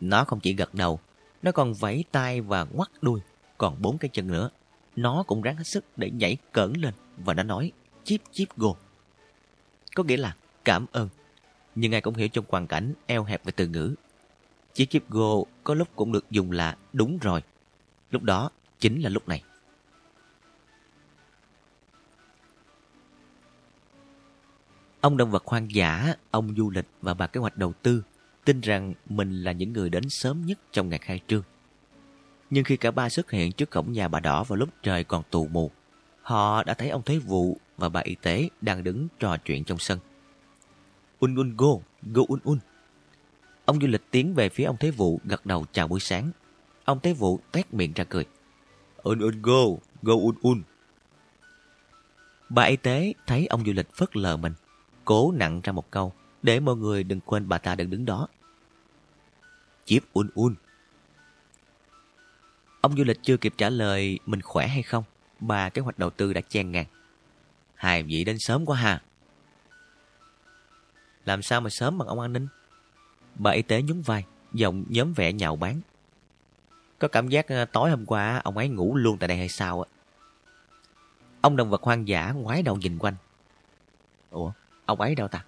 Nó không chỉ gật đầu, nó còn vẫy tay và ngoắt đuôi, còn bốn cái chân nữa. Nó cũng ráng hết sức để nhảy cỡn lên và nó nói chip chip go. Có nghĩa là cảm ơn nhưng ai cũng hiểu trong hoàn cảnh eo hẹp về từ ngữ. Chip chip go có lúc cũng được dùng là đúng rồi. Lúc đó chính là lúc này. Ông động vật hoang dã, ông du lịch và bà kế hoạch đầu tư tin rằng mình là những người đến sớm nhất trong ngày khai trương. Nhưng khi cả ba xuất hiện trước cổng nhà bà đỏ vào lúc trời còn tù mù, họ đã thấy ông Thế Vụ và bà y tế đang đứng trò chuyện trong sân. Un un go, go un un. Ông du lịch tiến về phía ông Thế Vụ gật đầu chào buổi sáng. Ông Thế Vụ tét miệng ra cười. Un un go, go un un. Bà y tế thấy ông du lịch phớt lờ mình, cố nặng ra một câu để mọi người đừng quên bà ta đang đứng đó. Chiếp un un. Ông du lịch chưa kịp trả lời mình khỏe hay không, bà kế hoạch đầu tư đã chen ngang. Hai vị đến sớm quá ha. Làm sao mà sớm bằng ông an ninh? Bà y tế nhún vai, giọng nhóm vẻ nhạo báng. Có cảm giác ờ, tối hôm qua ông ấy ngủ luôn tại đây hay sao á? Ông động vật hoang dã ngoái đầu nhìn quanh. Ủa, ông ấy đâu ta?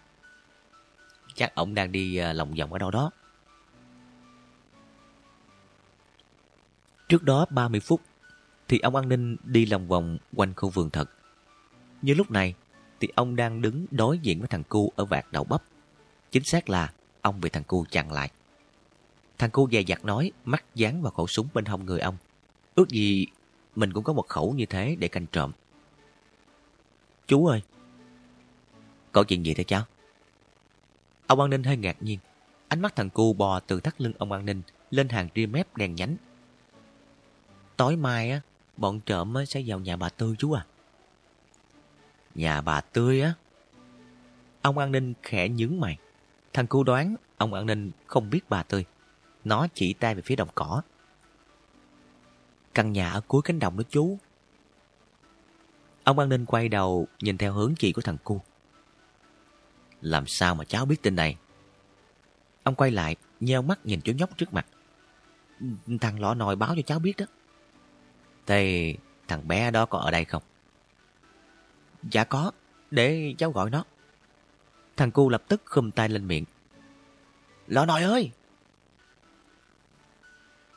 Chắc ông đang đi ờ, lòng vòng ở đâu đó. Trước đó 30 phút thì ông an ninh đi lòng vòng quanh khu vườn thật. Như lúc này thì ông đang đứng đối diện với thằng cu ở vạt đầu bắp. Chính xác là ông bị thằng cu chặn lại. Thằng cu dè dặt nói, mắt dán vào khẩu súng bên hông người ông. Ước gì mình cũng có một khẩu như thế để canh trộm. Chú ơi! Có chuyện gì thế cháu? Ông an ninh hơi ngạc nhiên. Ánh mắt thằng cu bò từ thắt lưng ông an ninh lên hàng ria mép đèn nhánh. Tối mai á, bọn trộm sẽ vào nhà bà Tư chú à. Nhà bà Tươi á? Ông an ninh khẽ nhướng mày. Thằng cu đoán ông an ninh không biết bà Tươi. Nó chỉ tay về phía đồng cỏ. Căn nhà ở cuối cánh đồng đó chú. Ông an ninh quay đầu nhìn theo hướng chỉ của thằng cu. Làm sao mà cháu biết tin này? Ông quay lại, nheo mắt nhìn chú nhóc trước mặt. Thằng lọ nồi báo cho cháu biết đó. Thế thằng bé đó có ở đây không? Dạ có, để cháu gọi nó. Thằng cu lập tức khum tay lên miệng. Lọ nồi ơi!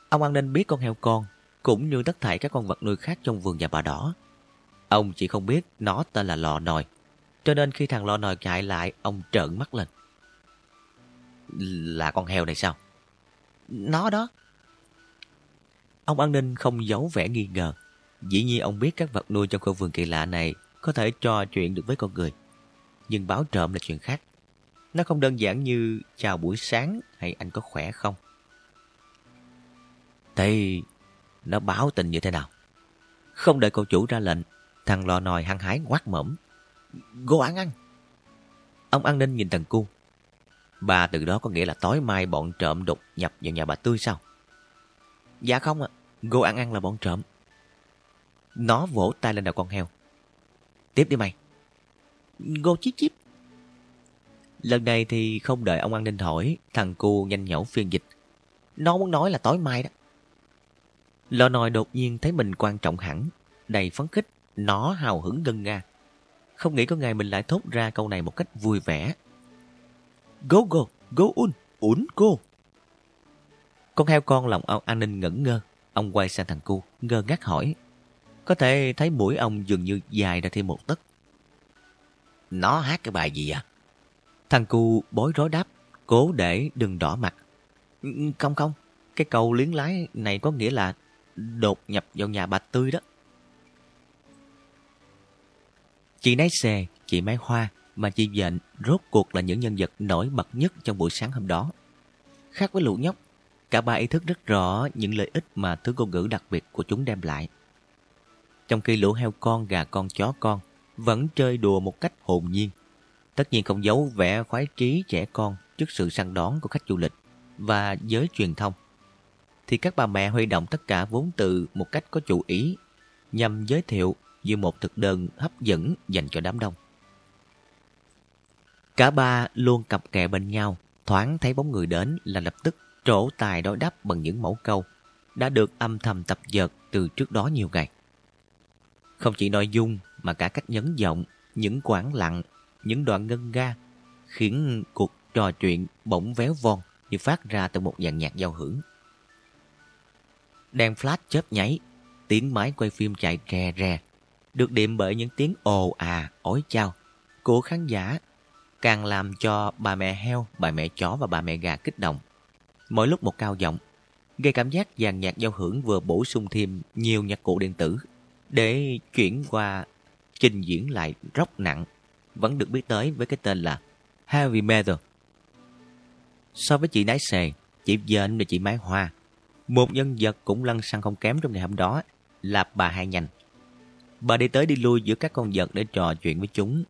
Ông an ninh biết con heo con, cũng như tất thảy các con vật nuôi khác trong vườn nhà bà đỏ. Ông chỉ không biết nó tên là lò nồi. Cho nên khi thằng lò nồi chạy lại, ông trợn mắt lên. Là con heo này sao? Nó đó. Ông an ninh không giấu vẻ nghi ngờ. Dĩ nhiên ông biết các vật nuôi trong khu vườn kỳ lạ này có thể trò chuyện được với con người. Nhưng báo trộm là chuyện khác. Nó không đơn giản như chào buổi sáng hay anh có khỏe không. Thế nó báo tình như thế nào? Không đợi cô chủ ra lệnh, thằng lò nòi hăng hái quát mẫm. Cô ăn ăn. Ông an ninh nhìn thằng cu. Bà từ đó có nghĩa là tối mai bọn trộm đột nhập vào nhà bà Tươi sao? Dạ không ạ. À. Cô ăn ăn là bọn trộm. Nó vỗ tay lên đầu con heo. Tiếp đi mày. Cô chíp chíp. Lần này thì không đợi ông an ninh hỏi, thằng cu nhanh nhẩu phiên dịch. Nó muốn nói là tối mai đó. Lò nòi đột nhiên thấy mình quan trọng hẳn, đầy phấn khích, nó hào hứng ngân nga. Không nghĩ có ngày mình lại thốt ra câu này một cách vui vẻ. Go go, go un, un go. Con heo con lòng ông an ninh ngẩn ngơ. Ông quay sang thằng cu, ngơ ngác hỏi. Có thể thấy mũi ông dường như dài ra thêm một tấc. Nó hát cái bài gì à? Thằng cu bối rối đáp, cố để đừng đỏ mặt. Ừ, không không, cái câu liếng lái này có nghĩa là đột nhập vào nhà bà Tươi đó. Chị Nái Xè, chị Mai Hoa mà chị Dện rốt cuộc là những nhân vật nổi bật nhất trong buổi sáng hôm đó. Khác với lũ nhóc, cả ba ý thức rất rõ những lợi ích mà thứ ngôn ngữ đặc biệt của chúng đem lại. Trong khi lũ heo con, gà con, chó con vẫn chơi đùa một cách hồn nhiên. Tất nhiên không giấu vẻ khoái trí trẻ con trước sự săn đón của khách du lịch và giới truyền thông thì các bà mẹ huy động tất cả vốn từ một cách có chủ ý nhằm giới thiệu như một thực đơn hấp dẫn dành cho đám đông. Cả ba luôn cặp kè bên nhau, thoáng thấy bóng người đến là lập tức trổ tài đối đáp bằng những mẫu câu đã được âm thầm tập dượt từ trước đó nhiều ngày. Không chỉ nội dung mà cả cách nhấn giọng, những quãng lặng, những đoạn ngân ga khiến cuộc trò chuyện bỗng véo von như phát ra từ một dàn nhạc giao hưởng. Đèn flash chớp nháy, tiếng máy quay phim chạy rè rè, được điểm bởi những tiếng ồ à, ối chao của khán giả, càng làm cho bà mẹ heo, bà mẹ chó và bà mẹ gà kích động. Mỗi lúc một cao giọng, gây cảm giác dàn nhạc giao hưởng vừa bổ sung thêm nhiều nhạc cụ điện tử để chuyển qua trình diễn lại rock nặng, vẫn được biết tới với cái tên là Heavy Metal. So với chị Nái Xề, chị Dên và chị Mái Hoa, một nhân vật cũng lăn xăng không kém trong ngày hôm đó là bà Hai Nhanh. Bà đi tới đi lui giữa các con vật để trò chuyện với chúng,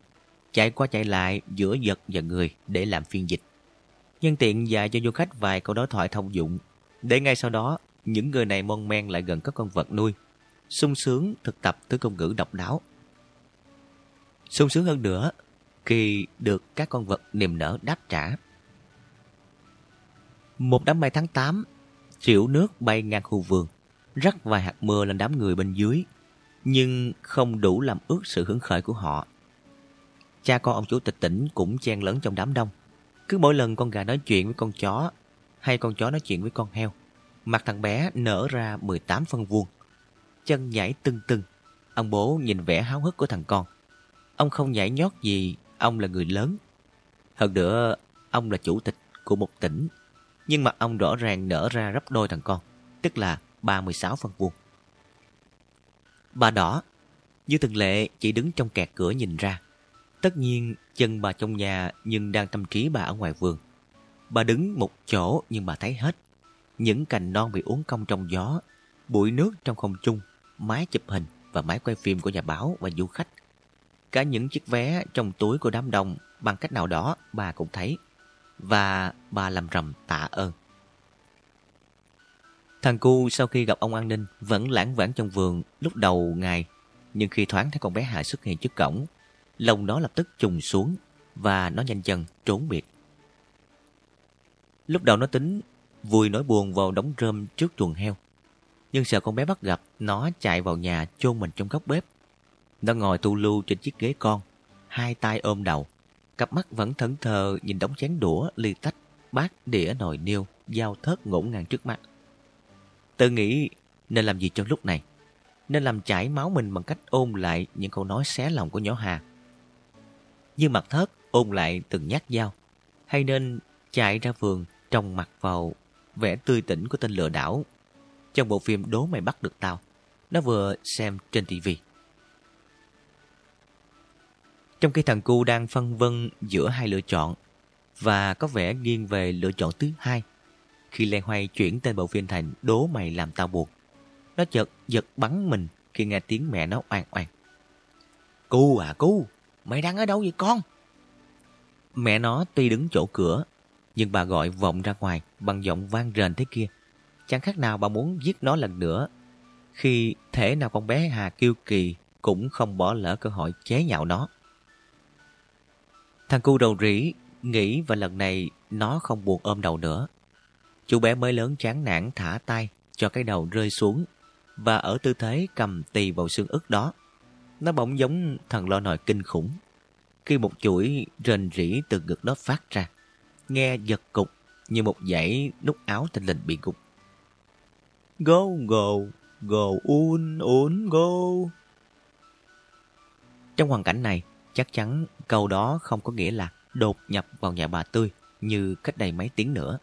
chạy qua chạy lại giữa vật và người để làm phiên dịch. Nhân tiện dạy cho du khách vài câu đối thoại thông dụng, để ngay sau đó những người này mon men lại gần các con vật nuôi, sung sướng thực tập thứ công ngữ độc đáo. sung sướng hơn nữa khi được các con vật niềm nở đáp trả. Một đám mây tháng 8, triệu nước bay ngang khu vườn, rắc vài hạt mưa lên đám người bên dưới, nhưng không đủ làm ướt sự hứng khởi của họ. Cha con ông chủ tịch tỉnh cũng chen lẫn trong đám đông. Cứ mỗi lần con gà nói chuyện với con chó, hay con chó nói chuyện với con heo, mặt thằng bé nở ra 18 phân vuông. Chân nhảy tưng tưng. Ông bố nhìn vẻ háo hức của thằng con. Ông không nhảy nhót gì, ông là người lớn. Hơn nữa, ông là chủ tịch của một tỉnh. Nhưng mặt ông rõ ràng nở ra gấp đôi thằng con, tức là 36 phân vuông. Bà đỏ, như thường lệ chỉ đứng trong kẹt cửa nhìn ra. Tất nhiên, chân bà trong nhà nhưng đang tâm trí bà ở ngoài vườn. Bà đứng một chỗ nhưng bà thấy hết. Những cành non bị uốn cong trong gió, bụi nước trong không trung, máy chụp hình và máy quay phim của nhà báo và du khách. Cả những chiếc vé trong túi của đám đông bằng cách nào đó bà cũng thấy. Và bà làm rầm tạ ơn. Thằng cu sau khi gặp ông an ninh vẫn lãng vãng trong vườn lúc đầu ngày. Nhưng khi thoáng thấy con bé Hà xuất hiện trước cổng, lòng nó lập tức trùng xuống và nó nhanh chân trốn biệt. Lúc đầu nó tính vui nói buồn vào đống rơm trước chuồng heo. Nhưng sợ con bé bắt gặp, nó chạy vào nhà chôn mình trong góc bếp. Nó ngồi tu lưu trên chiếc ghế con, hai tay ôm đầu. Cặp mắt vẫn thẫn thờ nhìn đống chén đũa, ly tách, bát, đĩa, nồi niêu, dao thớt ngổn ngang trước mắt. Tự nghĩ nên làm gì trong lúc này? Nên làm chảy máu mình bằng cách ôm lại những câu nói xé lòng của nhỏ Hà. Như mặt thớt ôm lại từng nhát dao. Hay nên chạy ra vườn trồng mặt vào vẻ tươi tỉnh của tên lừa đảo trong bộ phim Đố Mày Bắt Được Tao. Nó vừa xem trên tivi. Trong khi thằng cu đang phân vân giữa hai lựa chọn và có vẻ nghiêng về lựa chọn thứ hai khi Lê Hoay chuyển tên bộ phim thành Đố Mày Làm Tao buộc Nó chợt giật bắn mình khi nghe tiếng mẹ nó oan oan. Cu à cu, mày đang ở đâu vậy con? Mẹ nó tuy đứng chỗ cửa nhưng bà gọi vọng ra ngoài bằng giọng vang rền thế kia. Chẳng khác nào bà muốn giết nó lần nữa. Khi thể nào con bé Hà kiêu kỳ cũng không bỏ lỡ cơ hội chế nhạo nó. Thằng cu đầu rỉ nghĩ và lần này nó không buồn ôm đầu nữa. Chú bé mới lớn chán nản thả tay cho cái đầu rơi xuống và ở tư thế cầm tì vào xương ức đó. Nó bỗng giống thằng lo nòi kinh khủng khi một chuỗi rền rỉ từ ngực nó phát ra nghe giật cục như một dãy nút áo tinh linh bị gục. Go, go, go, un, un, go. Trong hoàn cảnh này, chắc chắn câu đó không có nghĩa là đột nhập vào nhà bà Tươi như cách đây mấy tiếng nữa.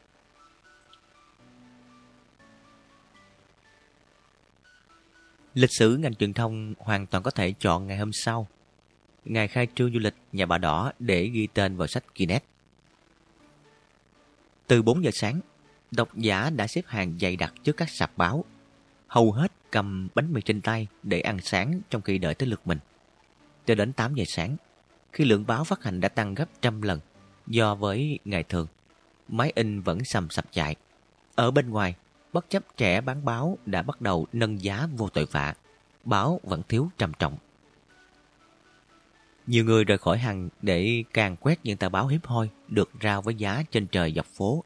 Lịch sử ngành truyền thông hoàn toàn có thể chọn ngày hôm sau, ngày khai trương du lịch nhà bà đỏ để ghi tên vào sách Guinness. Từ 4 giờ sáng, độc giả đã xếp hàng dày đặc trước các sạp báo. Hầu hết cầm bánh mì trên tay để ăn sáng trong khi đợi tới lượt mình. Cho đến 8 giờ sáng, khi lượng báo phát hành đã tăng gấp trăm lần do với ngày thường, máy in vẫn sầm sập chạy. Ở bên ngoài, bất chấp trẻ bán báo đã bắt đầu nâng giá vô tội vạ. Báo vẫn thiếu trầm trọng. Nhiều người rời khỏi hàng để càng quét những tờ báo hiếp hoi được rao với giá trên trời dọc phố.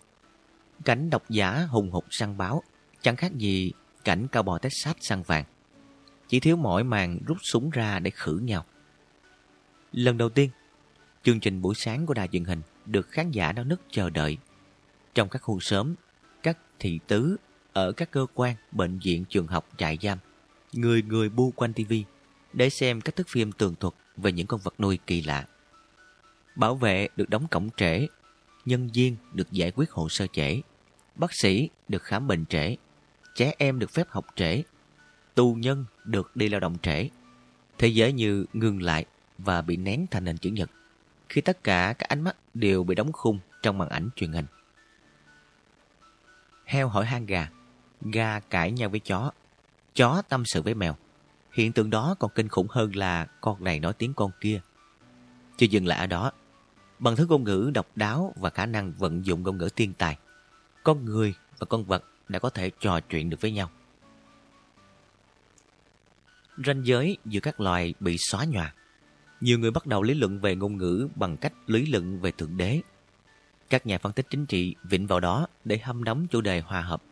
Cảnh độc giả hùng hục săn báo, chẳng khác gì cảnh cao bò Texas săn vàng. Chỉ thiếu mỗi màn rút súng ra để khử nhau. Lần đầu tiên, chương trình buổi sáng của đài truyền hình được khán giả đau nức chờ đợi. Trong các khu sớm, các thị tứ, ở các cơ quan, bệnh viện, trường học, trại giam, người người bu quanh tivi để xem các thước phim tường thuật về những con vật nuôi kỳ lạ. Bảo vệ được đóng cổng trễ, nhân viên được giải quyết hồ sơ trễ, bác sĩ được khám bệnh trễ, trẻ em được phép học trễ, tù nhân được đi lao động trễ. Thế giới như ngừng lại và bị nén thành hình chữ nhật khi tất cả các ánh mắt đều bị đóng khung trong màn ảnh truyền hình. Heo hỏi hang gà, gà cãi nhau với chó, chó tâm sự với mèo. Hiện tượng đó còn kinh khủng hơn là con này nói tiếng con kia. Chưa dừng lại ở đó, bằng thứ ngôn ngữ độc đáo và khả năng vận dụng ngôn ngữ tiên tài, con người và con vật đã có thể trò chuyện được với nhau. Ranh giới giữa các loài bị xóa nhòa. Nhiều người bắt đầu lý luận về ngôn ngữ bằng cách lý luận về Thượng Đế. Các nhà phân tích chính trị vịnh vào đó để hâm nóng chủ đề hòa hợp,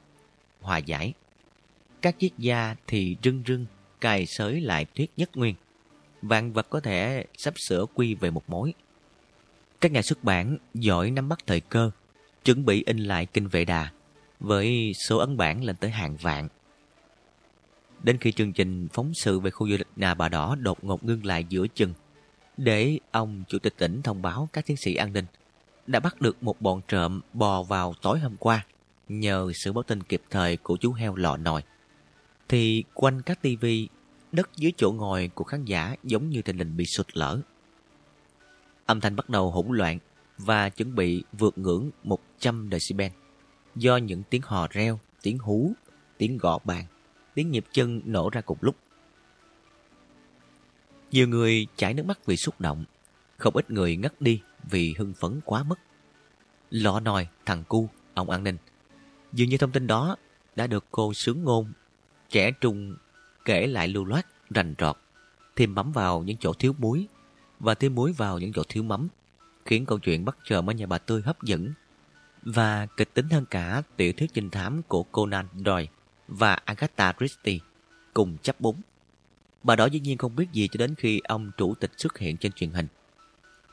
hòa giải. Các triết gia thì rưng rưng cài sới lại thuyết nhất nguyên. Vạn vật có thể sắp sửa quy về một mối. Các nhà xuất bản giỏi nắm bắt thời cơ, chuẩn bị in lại kinh vệ đà với số ấn bản lên tới hàng vạn. Đến khi chương trình phóng sự về khu du lịch Nà Bà Đỏ đột ngột ngưng lại giữa chừng, để ông chủ tịch tỉnh thông báo các chiến sĩ an ninh đã bắt được một bọn trộm bò vào tối hôm qua nhờ sự báo tin kịp thời của chú heo lọ nồi. Thì quanh các tivi, đất dưới chỗ ngồi của khán giả giống như tình hình bị sụt lở. Âm thanh bắt đầu hỗn loạn và chuẩn bị vượt ngưỡng 100 decibel do những tiếng hò reo, tiếng hú, tiếng gõ bàn, tiếng nhịp chân nổ ra cùng lúc. Nhiều người chảy nước mắt vì xúc động, không ít người ngất đi vì hưng phấn quá mức. Lọ nòi, thằng cu, ông an ninh. Dường như thông tin đó đã được cô sướng ngôn, trẻ trung kể lại lưu loát, rành rọt, thêm mắm vào những chỗ thiếu muối và thêm muối vào những chỗ thiếu mắm, khiến câu chuyện bắt chờ ở nhà bà Tươi hấp dẫn và kịch tính hơn cả tiểu thuyết trinh thám của Conan Doyle và Agatha Christie cùng chấp bún. Bà đó dĩ nhiên không biết gì cho đến khi ông chủ tịch xuất hiện trên truyền hình.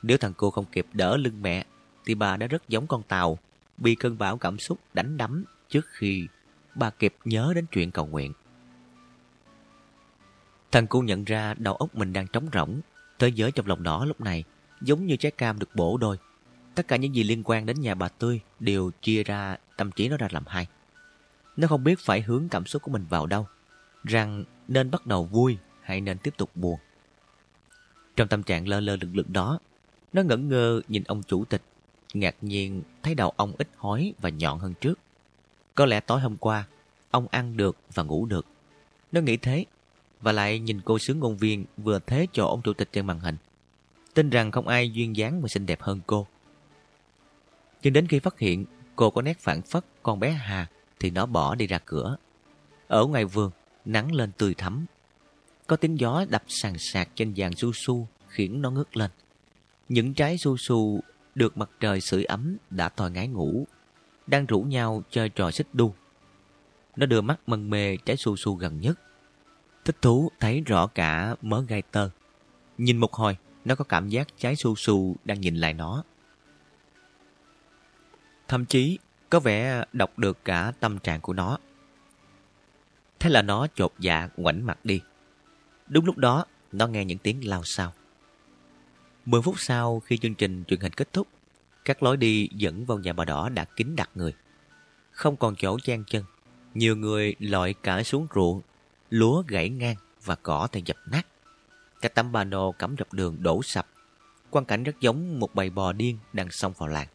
Nếu thằng cô không kịp đỡ lưng mẹ, thì bà đã rất giống con tàu, bị cơn bão cảm xúc đánh đắm trước khi bà kịp nhớ đến chuyện cầu nguyện. Thằng cô nhận ra đầu óc mình đang trống rỗng, thế giới trong lòng nó lúc này giống như trái cam được bổ đôi. Tất cả những gì liên quan đến nhà bà Tươi đều chia ra tâm trí nó ra làm hai. Nó không biết phải hướng cảm xúc của mình vào đâu, rằng nên bắt đầu vui hay nên tiếp tục buồn. Trong tâm trạng lơ lơ lực lượng đó, nó ngẩn ngơ nhìn ông chủ tịch, ngạc nhiên thấy đầu ông ít hói và nhọn hơn trước. Có lẽ tối hôm qua, ông ăn được và ngủ được. Nó nghĩ thế, và lại nhìn cô sướng ngôn viên vừa thế cho ông chủ tịch trên màn hình. Tin rằng không ai duyên dáng mà xinh đẹp hơn cô. Nhưng đến khi phát hiện cô có nét phản phất con bé Hà thì nó bỏ đi ra cửa. Ở ngoài vườn, nắng lên tươi thắm. Có tiếng gió đập sàn sạc trên vàng su su khiến nó ngước lên. Những trái su su được mặt trời sưởi ấm đã thòi ngái ngủ, đang rủ nhau chơi trò xích đu. Nó đưa mắt mân mê trái su su gần nhất. Thích thú thấy rõ cả mớ gai tơ. Nhìn một hồi, nó có cảm giác trái su su đang nhìn lại nó. Thậm chí có vẻ đọc được cả tâm trạng của nó. Thế là nó chột dạ ngoảnh mặt đi. Đúng lúc đó, nó nghe những tiếng lao sao. Mười phút sau khi chương trình truyền hình kết thúc, các lối đi dẫn vào nhà bà đỏ đã kín đặt người. Không còn chỗ chen chân, nhiều người lội cả xuống ruộng, lúa gãy ngang và cỏ thì dập nát. Các tấm ba nô cắm dọc đường đổ sập, quan cảnh rất giống một bầy bò điên đang xông vào làng.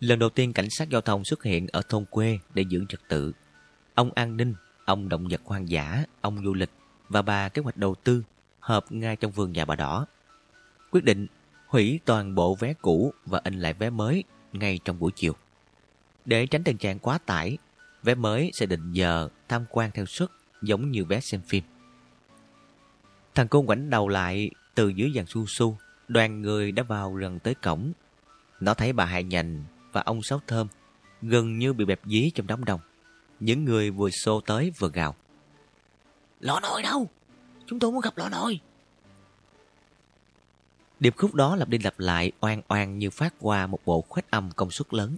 Lần đầu tiên cảnh sát giao thông xuất hiện ở thôn quê để giữ trật tự. Ông an ninh, ông động vật hoang dã, ông du lịch và bà kế hoạch đầu tư hợp ngay trong vườn nhà bà đỏ. Quyết định hủy toàn bộ vé cũ và in lại vé mới ngay trong buổi chiều. Để tránh tình trạng quá tải, vé mới sẽ định giờ tham quan theo suất giống như vé xem phim. Thằng cô ngoảnh đầu lại từ dưới dàn su su, đoàn người đã vào gần tới cổng. Nó thấy bà Hai Nhành và ông Sáu Thơm gần như bị bẹp dí trong đám đông. Những người vừa xô tới vừa gào. Lọ nồi đâu? Chúng tôi muốn gặp lọ nồi. Điệp khúc đó lặp đi lặp lại oan oan như phát qua một bộ khuếch âm công suất lớn.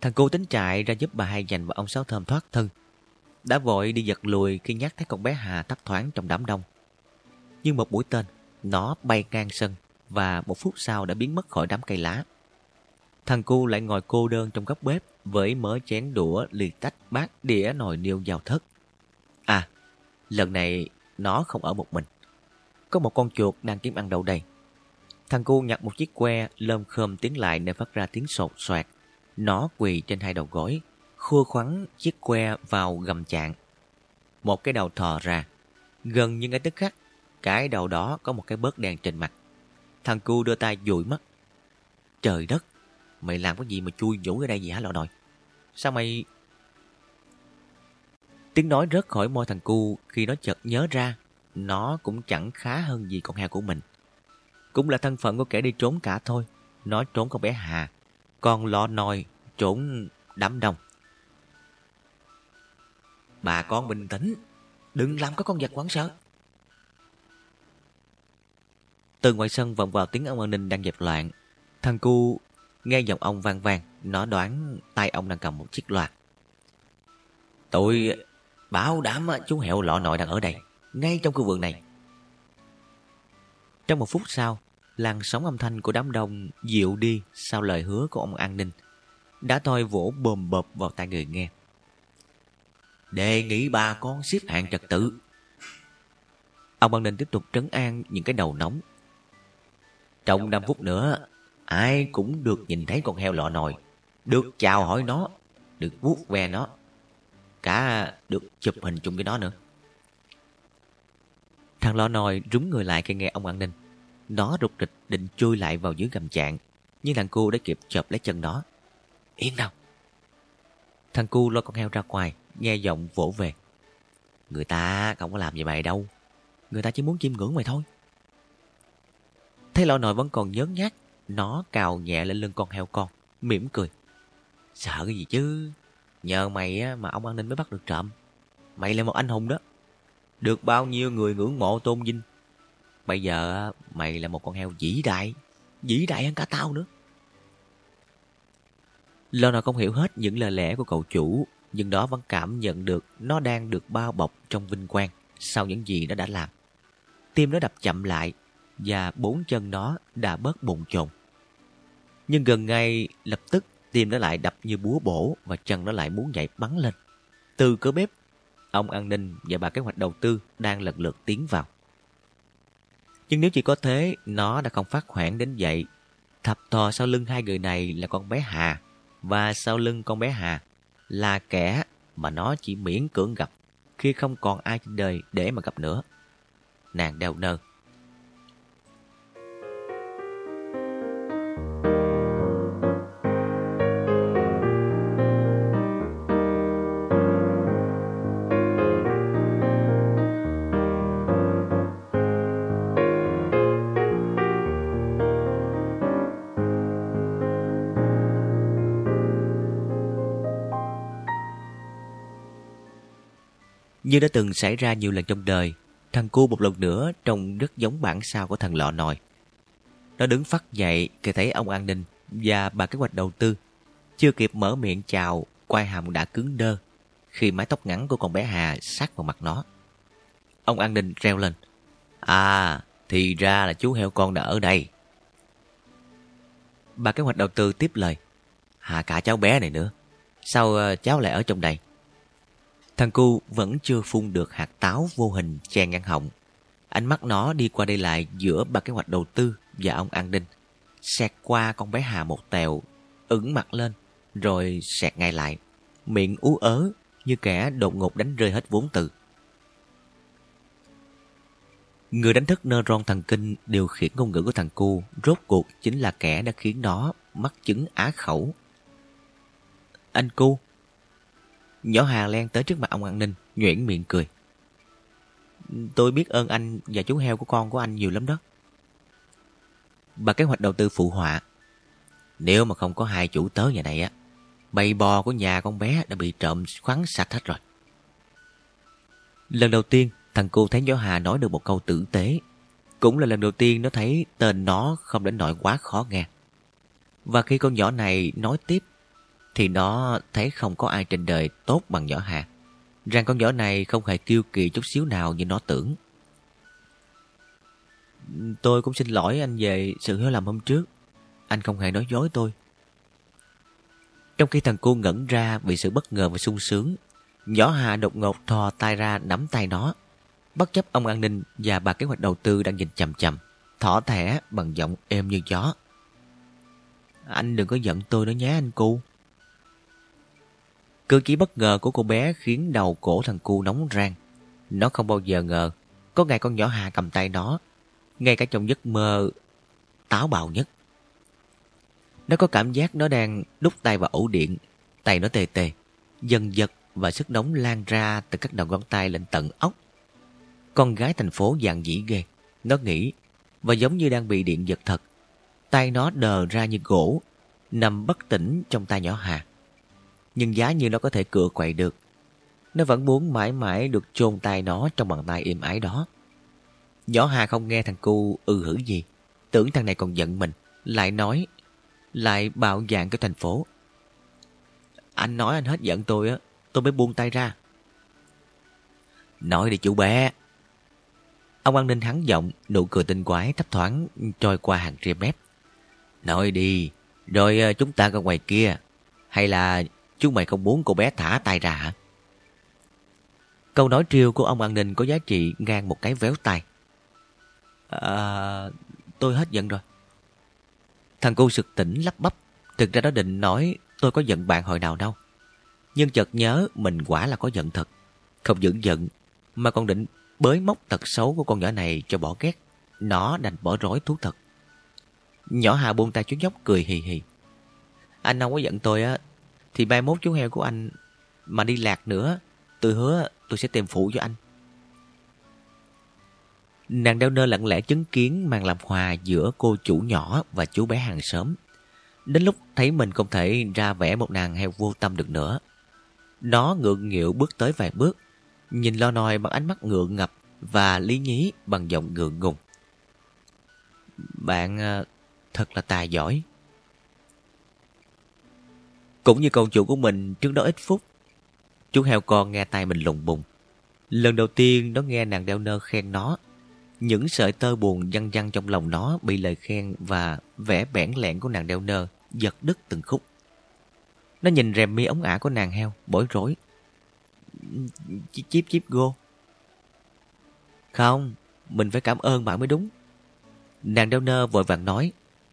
Thằng cô tính chạy ra giúp bà Hai Dành và ông Sáu Thơm thoát thân. Đã vội đi giật lùi khi nhắc thấy con bé Hà thấp thoáng trong đám đông. Nhưng một mũi tên, nó bay ngang sân và một phút sau đã biến mất khỏi đám cây lá. Thằng cu lại ngồi cô đơn trong góc bếp với mớ chén đũa, lì tách, bát, đĩa, nồi niêu vào thất. À, lần này nó không ở một mình. Có một con chuột đang kiếm ăn đâu đây. Thằng cu nhặt một chiếc que, lơm khơm tiến lại để phát ra tiếng sột soạt. Nó quỳ trên hai đầu gối, khua khoắn chiếc que vào gầm chạng. Một cái đầu thò ra. Gần như ngay tức khắc, cái đầu đó có một cái bớt đen trên mặt. Thằng cu đưa tay dụi mắt. Trời đất, mày làm cái gì mà chui nhũ ở đây vậy hả lọ nồi? Sao mày... Tiếng nói rớt khỏi môi thằng cu khi nó chợt nhớ ra nó cũng chẳng khá hơn gì con heo của mình. Cũng là thân phận của kẻ đi trốn cả thôi. Nó trốn con bé Hà, con lo nòi trốn đám đông. Bà con bình tĩnh, đừng làm có con vật quán sợ. Từ ngoài sân vọng vào tiếng ông an ninh đang dẹp loạn. Thằng cu nghe giọng ông vang vang, nó đoán tay ông đang cầm một chiếc loa. Tôi bảo đảm chú hẹo lọ nội đang ở đây, ngay trong khu vườn này. Trong một phút sau, làn sóng âm thanh của đám đông dịu đi sau lời hứa của ông an ninh. Đã thôi vỗ bồm bộp vào tai người nghe. Đề nghị bà con xếp hạng trật tự. Ông an ninh tiếp tục trấn an những cái đầu nóng. Trong 5 phút nữa, ai cũng được nhìn thấy con heo lọ nồi, được chào hỏi nó, được vuốt ve nó, cả được chụp hình chung với nó nữa. Thằng lọ nồi rúng người lại khi nghe ông an ninh. Nó rụt rịch định chui lại vào dưới gầm chạng nhưng thằng cu đã kịp chộp lấy chân nó. Yên nào! Thằng cu lôi con heo ra ngoài, nghe giọng vỗ về. Người ta không có làm gì mày đâu. Người ta chỉ muốn chiêm ngưỡng mày thôi. Thấy lọ nồi vẫn còn nhớ nhát, nó cào nhẹ lên lưng con heo con, mỉm cười. Sợ cái gì chứ? Nhờ mày mà ông an ninh mới bắt được trộm. Mày là một anh hùng đó. Được bao nhiêu người ngưỡng mộ tôn vinh. Bây giờ mày là một con heo vĩ đại. Vĩ đại hơn cả tao nữa. Lâu nào không hiểu hết những lời lẽ của cậu chủ, nhưng đó vẫn cảm nhận được nó đang được bao bọc trong vinh quang sau những gì nó đã làm. Tim nó đập chậm lại và bốn chân nó đã bớt bồn chồn. Nhưng gần ngay lập tức tim nó lại đập như búa bổ và chân nó lại muốn nhảy bắn lên. Từ cửa bếp, ông an ninh và bà kế hoạch đầu tư đang lần lượt tiến vào. Nhưng nếu chỉ có thế, nó đã không phát hoảng đến vậy. Thập thò sau lưng hai người này là con bé Hà, và sau lưng con bé Hà là kẻ mà nó chỉ miễn cưỡng gặp khi không còn ai trên đời để mà gặp nữa. Nàng đeo nơ, Như đã từng xảy ra nhiều lần trong đời, thằng cu một lần nữa trông rất giống bản sao của thằng lọ nồi. Nó đứng phát dậy khi thấy ông an ninh và bà kế hoạch đầu tư. Chưa kịp mở miệng chào, quai hàm đã cứng đơ khi mái tóc ngắn của con bé Hà sát vào mặt nó. Ông an ninh reo lên. À, thì ra là chú heo con đã ở đây. Bà kế hoạch đầu tư tiếp lời. Hà cả cháu bé này nữa. Sao ờ, cháu lại ở trong đây? Thằng cu vẫn chưa phun được hạt táo vô hình che ngăn họng. Ánh mắt nó đi qua đây lại giữa ba kế hoạch đầu tư và ông an Đinh, Xẹt qua con bé Hà một tèo, ửng mặt lên, rồi xẹt ngay lại. Miệng ú ớ như kẻ đột ngột đánh rơi hết vốn từ. Người đánh thức nơ ron thần kinh điều khiển ngôn ngữ của thằng cu rốt cuộc chính là kẻ đã khiến nó mắc chứng á khẩu. Anh cu, Nhỏ Hà len tới trước mặt ông an ninh, nhuyễn miệng cười. Tôi biết ơn anh và chú heo của con của anh nhiều lắm đó. Bà kế hoạch đầu tư phụ họa. Nếu mà không có hai chủ tớ nhà này á, bầy bò của nhà con bé đã bị trộm khoắn sạch hết rồi. Lần đầu tiên, thằng cô thấy nhỏ Hà nói được một câu tử tế. Cũng là lần đầu tiên nó thấy tên nó không đến nỗi quá khó nghe. Và khi con nhỏ này nói tiếp thì nó thấy không có ai trên đời tốt bằng nhỏ Hà. Rằng con nhỏ này không hề kiêu kỳ chút xíu nào như nó tưởng. Tôi cũng xin lỗi anh về sự hiểu lầm hôm trước. Anh không hề nói dối tôi. Trong khi thằng cô ngẩn ra vì sự bất ngờ và sung sướng, nhỏ Hà đột ngột thò tay ra nắm tay nó. Bất chấp ông an ninh và bà kế hoạch đầu tư đang nhìn chầm chầm, thỏ thẻ bằng giọng êm như gió. Anh đừng có giận tôi nữa nhé anh cu. Cử chỉ bất ngờ của cô bé khiến đầu cổ thằng cu nóng rang. Nó không bao giờ ngờ có ngày con nhỏ Hà cầm tay nó, ngay cả trong giấc mơ táo bạo nhất. Nó có cảm giác nó đang đút tay vào ổ điện, tay nó tê tê, dần giật và sức nóng lan ra từ các đầu ngón tay lên tận ốc. Con gái thành phố dạng dĩ ghê. Nó nghĩ và giống như đang bị điện giật thật. Tay nó đờ ra như gỗ, nằm bất tỉnh trong tay nhỏ Hà. Nhưng giá như nó có thể cựa quậy được, nó vẫn muốn mãi mãi được chôn tay nó trong bàn tay êm ái đó. Nhỏ Hà không nghe thằng cu ư hử gì, tưởng thằng này còn giận mình, lại nói, lại bạo dạng cái thành phố. Anh nói anh hết giận tôi á, tôi mới buông tay ra. Nói đi chú bé. Ông an ninh hắn giọng, nụ cười tinh quái thấp thoáng trôi qua hàng ria mép. Nói đi, rồi ờ, chúng ta ra ngoài kia. Hay là chú mày không muốn cô bé thả tay ra hả? Câu nói triêu của ông an ninh có giá trị ngang một cái véo tay. À, tôi hết giận rồi. Thằng cô sực tỉnh lắp bắp. Thực ra đó định nói tôi có giận bạn hồi nào đâu. Nhưng chợt nhớ mình quả là có giận thật. Không những giận, mà còn định bới móc tật xấu của con nhỏ này cho bỏ ghét. Nó đành bỏ rối thú thật. Nhỏ Hà buông tay chú nhóc cười hì hì. Anh không có giận tôi á, thì mai mốt chú heo của anh mà đi lạc nữa, tôi hứa tôi sẽ tìm phụ cho anh. Nàng đeo nơ lặng lẽ chứng kiến màn làm hòa giữa cô chủ nhỏ và chú bé hàng xóm. Đến lúc thấy mình không thể ra vẽ một nàng heo vô tâm được nữa. Nó ngượng nghịu bước tới vài bước, nhìn lo nòi bằng ánh mắt ngượng ngập và lý nhí bằng giọng ngượng ngùng. Bạn ờ, thật là tài giỏi. Cũng như con chủ của mình trước đó ít phút, chú heo con nghe tay mình lùng bùng. Lần đầu tiên nó nghe nàng đeo nơ khen nó. Những sợi tơ buồn văng văng trong lòng nó bị lời khen và vẻ bẽn lẽn của nàng đeo nơ giật đứt từng khúc. Nó nhìn rèm mi ống ả của nàng heo, bối rối. Chip chip chip go. Không, mình phải cảm ơn bạn mới đúng. Nàng đeo nơ vội vàng nói.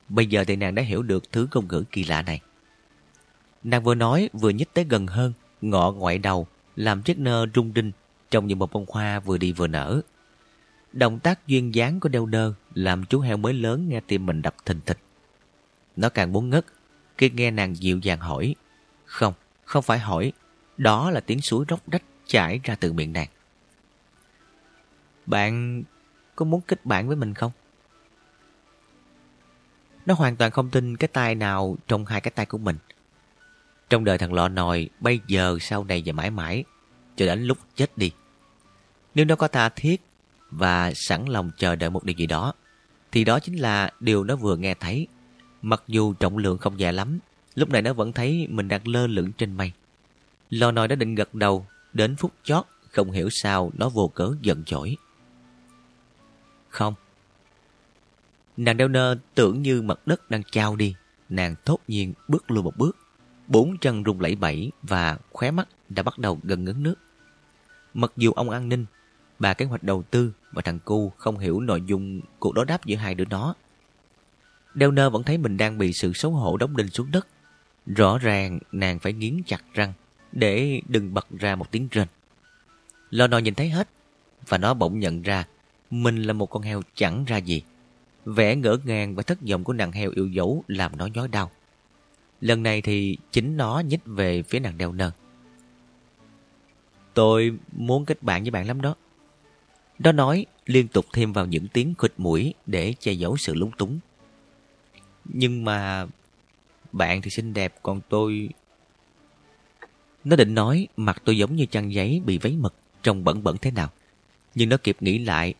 Bây giờ thì nàng đã hiểu được thứ ngôn ngữ kỳ lạ này. Nàng vừa nói vừa nhích tới gần hơn, ngọ ngoại đầu, làm chiếc nơ rung rinh trông như một bông hoa vừa đi vừa nở. Động tác duyên dáng của đeo nơ làm chú heo mới lớn nghe tim mình đập thình thịch. Nó càng muốn ngất khi nghe nàng dịu dàng hỏi. Không, không phải hỏi. Đó là tiếng suối róc rách chảy ra từ miệng nàng. Bạn có muốn kết bạn với mình không? Nó hoàn toàn không tin cái tay nào trong hai cái tay của mình. Trong đời thằng lọ nòi, bây giờ sau này và mãi mãi, cho đến lúc chết đi. Nếu nó có tha thiết và sẵn lòng chờ đợi một điều gì đó, thì đó chính là điều nó vừa nghe thấy. Mặc dù trọng lượng không dài lắm, lúc này nó vẫn thấy mình đang lơ lửng trên mây. Lò nòi đã định gật đầu, đến phút chót, không hiểu sao nó vô cớ giận dỗi. Không. Nàng đeo nơ tưởng như mặt đất đang trao đi. Nàng thốt nhiên bước lui một bước. Bốn chân rung lẩy bẩy và khóe mắt đã bắt đầu gần ngấn nước. Mặc dù ông an ninh, bà kế hoạch đầu tư và thằng cu không hiểu nội dung cuộc đối đáp giữa hai đứa nó. Đeo nơ vẫn thấy mình đang bị sự xấu hổ đóng đinh xuống đất. Rõ ràng nàng phải nghiến chặt răng để đừng bật ra một tiếng rên. Lo nò nhìn thấy hết và nó bỗng nhận ra mình là một con heo chẳng ra gì. Vẻ ngỡ ngàng và thất vọng của nàng heo yêu dấu làm nó nhói đau. Lần này thì chính nó nhích về phía nàng đeo nần Tôi muốn kết bạn với bạn lắm đó. Đó nói liên tục thêm vào những tiếng khịt mũi để che giấu sự lúng túng. Nhưng mà bạn thì xinh đẹp, còn tôi... Nó định nói mặt tôi giống như chăn giấy bị vấy mực, trông bẩn bẩn thế nào. Nhưng nó kịp nghĩ lại,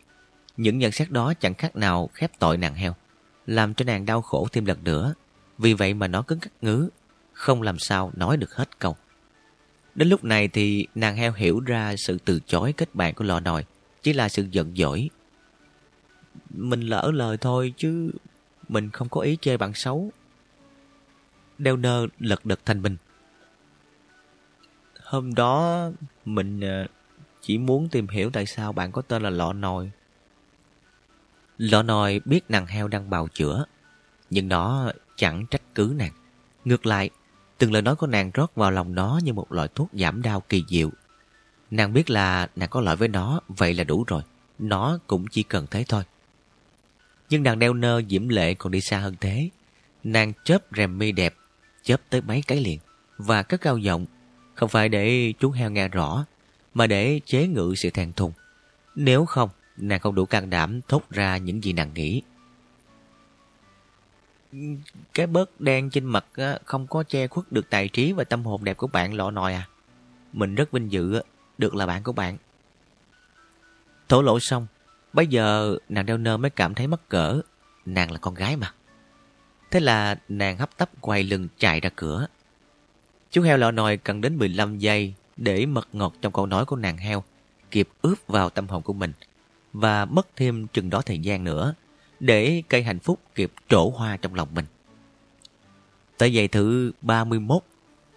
những nhận xét đó chẳng khác nào khép tội nàng heo, làm cho nàng đau khổ thêm lần nữa. Vì vậy mà nó cứng cắt ngứ không làm sao nói được hết câu. Đến lúc này thì nàng heo hiểu ra sự từ chối kết bạn của lọ nòi chỉ là sự giận dỗi. Mình lỡ lời thôi chứ mình không có ý chê bạn xấu. Đeo nơ lật đật thành bình. Hôm đó mình ờ, chỉ muốn tìm hiểu tại sao bạn có tên là lọ nồi. Lọ nồi biết nàng heo đang bào chữa, nhưng nó chẳng trách cứ nàng. Ngược lại, từng lời nói của nàng rót vào lòng nó như một loại thuốc giảm đau kỳ diệu. Nàng biết là nàng có lợi với nó, vậy là đủ rồi. Nó cũng chỉ cần thế thôi. Nhưng nàng đeo nơ diễm lệ còn đi xa hơn thế. Nàng chớp rèm mi đẹp, chớp tới mấy cái liền, và cất cao giọng, không phải để chú heo nghe rõ, mà để chế ngự sự thèn thùng. Nếu không, nàng không đủ can đảm thốt ra những gì nàng nghĩ. Cái bớt đen trên mặt không có che khuất được tài trí và tâm hồn đẹp của bạn lọ nòi à. Mình rất vinh dự được là bạn của bạn. Thổ lộ xong, bây giờ nàng đeo nơ mới cảm thấy mắc cỡ. Nàng là con gái mà. Thế là nàng hấp tấp quay lưng chạy ra cửa. Chú heo lọ nòi cần đến 15 giây để mật ngọt trong câu nói của nàng heo kịp ướp vào tâm hồn của mình và mất thêm chừng đó thời gian nữa để cây hạnh phúc kịp trổ hoa trong lòng mình. Tới giây thứ 31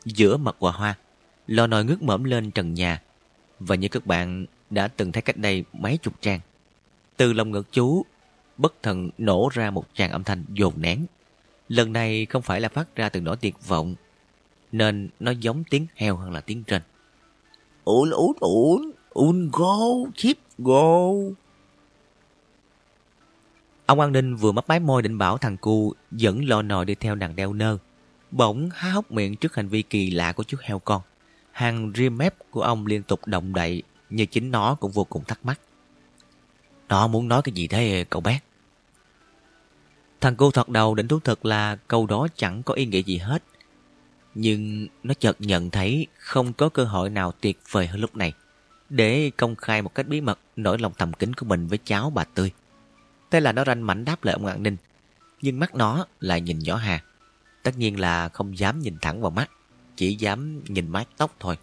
giữa mặt quả hoa lò nồi ngước mõm lên trần nhà và như các bạn đã từng thấy cách đây mấy chục trang. Từ lòng ngực chú bất thần nổ ra một tràng âm thanh dồn nén. Lần này không phải là phát ra từ nỗi tuyệt vọng nên nó giống tiếng heo hơn là tiếng trên. Ủn ủn ủn Un go, chip go. Ông an ninh vừa mấp máy môi định bảo thằng cu dẫn lò nồi đi theo nàng đeo nơ. Bỗng há hốc miệng trước hành vi kỳ lạ của chú heo con. Hàng rim mép của ông liên tục động đậy, như chính nó cũng vô cùng thắc mắc. Nó muốn nói cái gì thế, cậu bé? Thằng cô thoạt đầu định thú thật là câu đó chẳng có ý nghĩa gì hết. Nhưng nó chợt nhận thấy không có cơ hội nào tuyệt vời hơn lúc này, để công khai một cách bí mật nỗi lòng thầm kín của mình với cháu bà Tươi. Thế là nó ranh mảnh đáp lời ông An Ninh, nhưng mắt nó lại nhìn nhỏ Hà. Tất nhiên là không dám nhìn thẳng vào mắt, chỉ dám nhìn mái tóc thôi.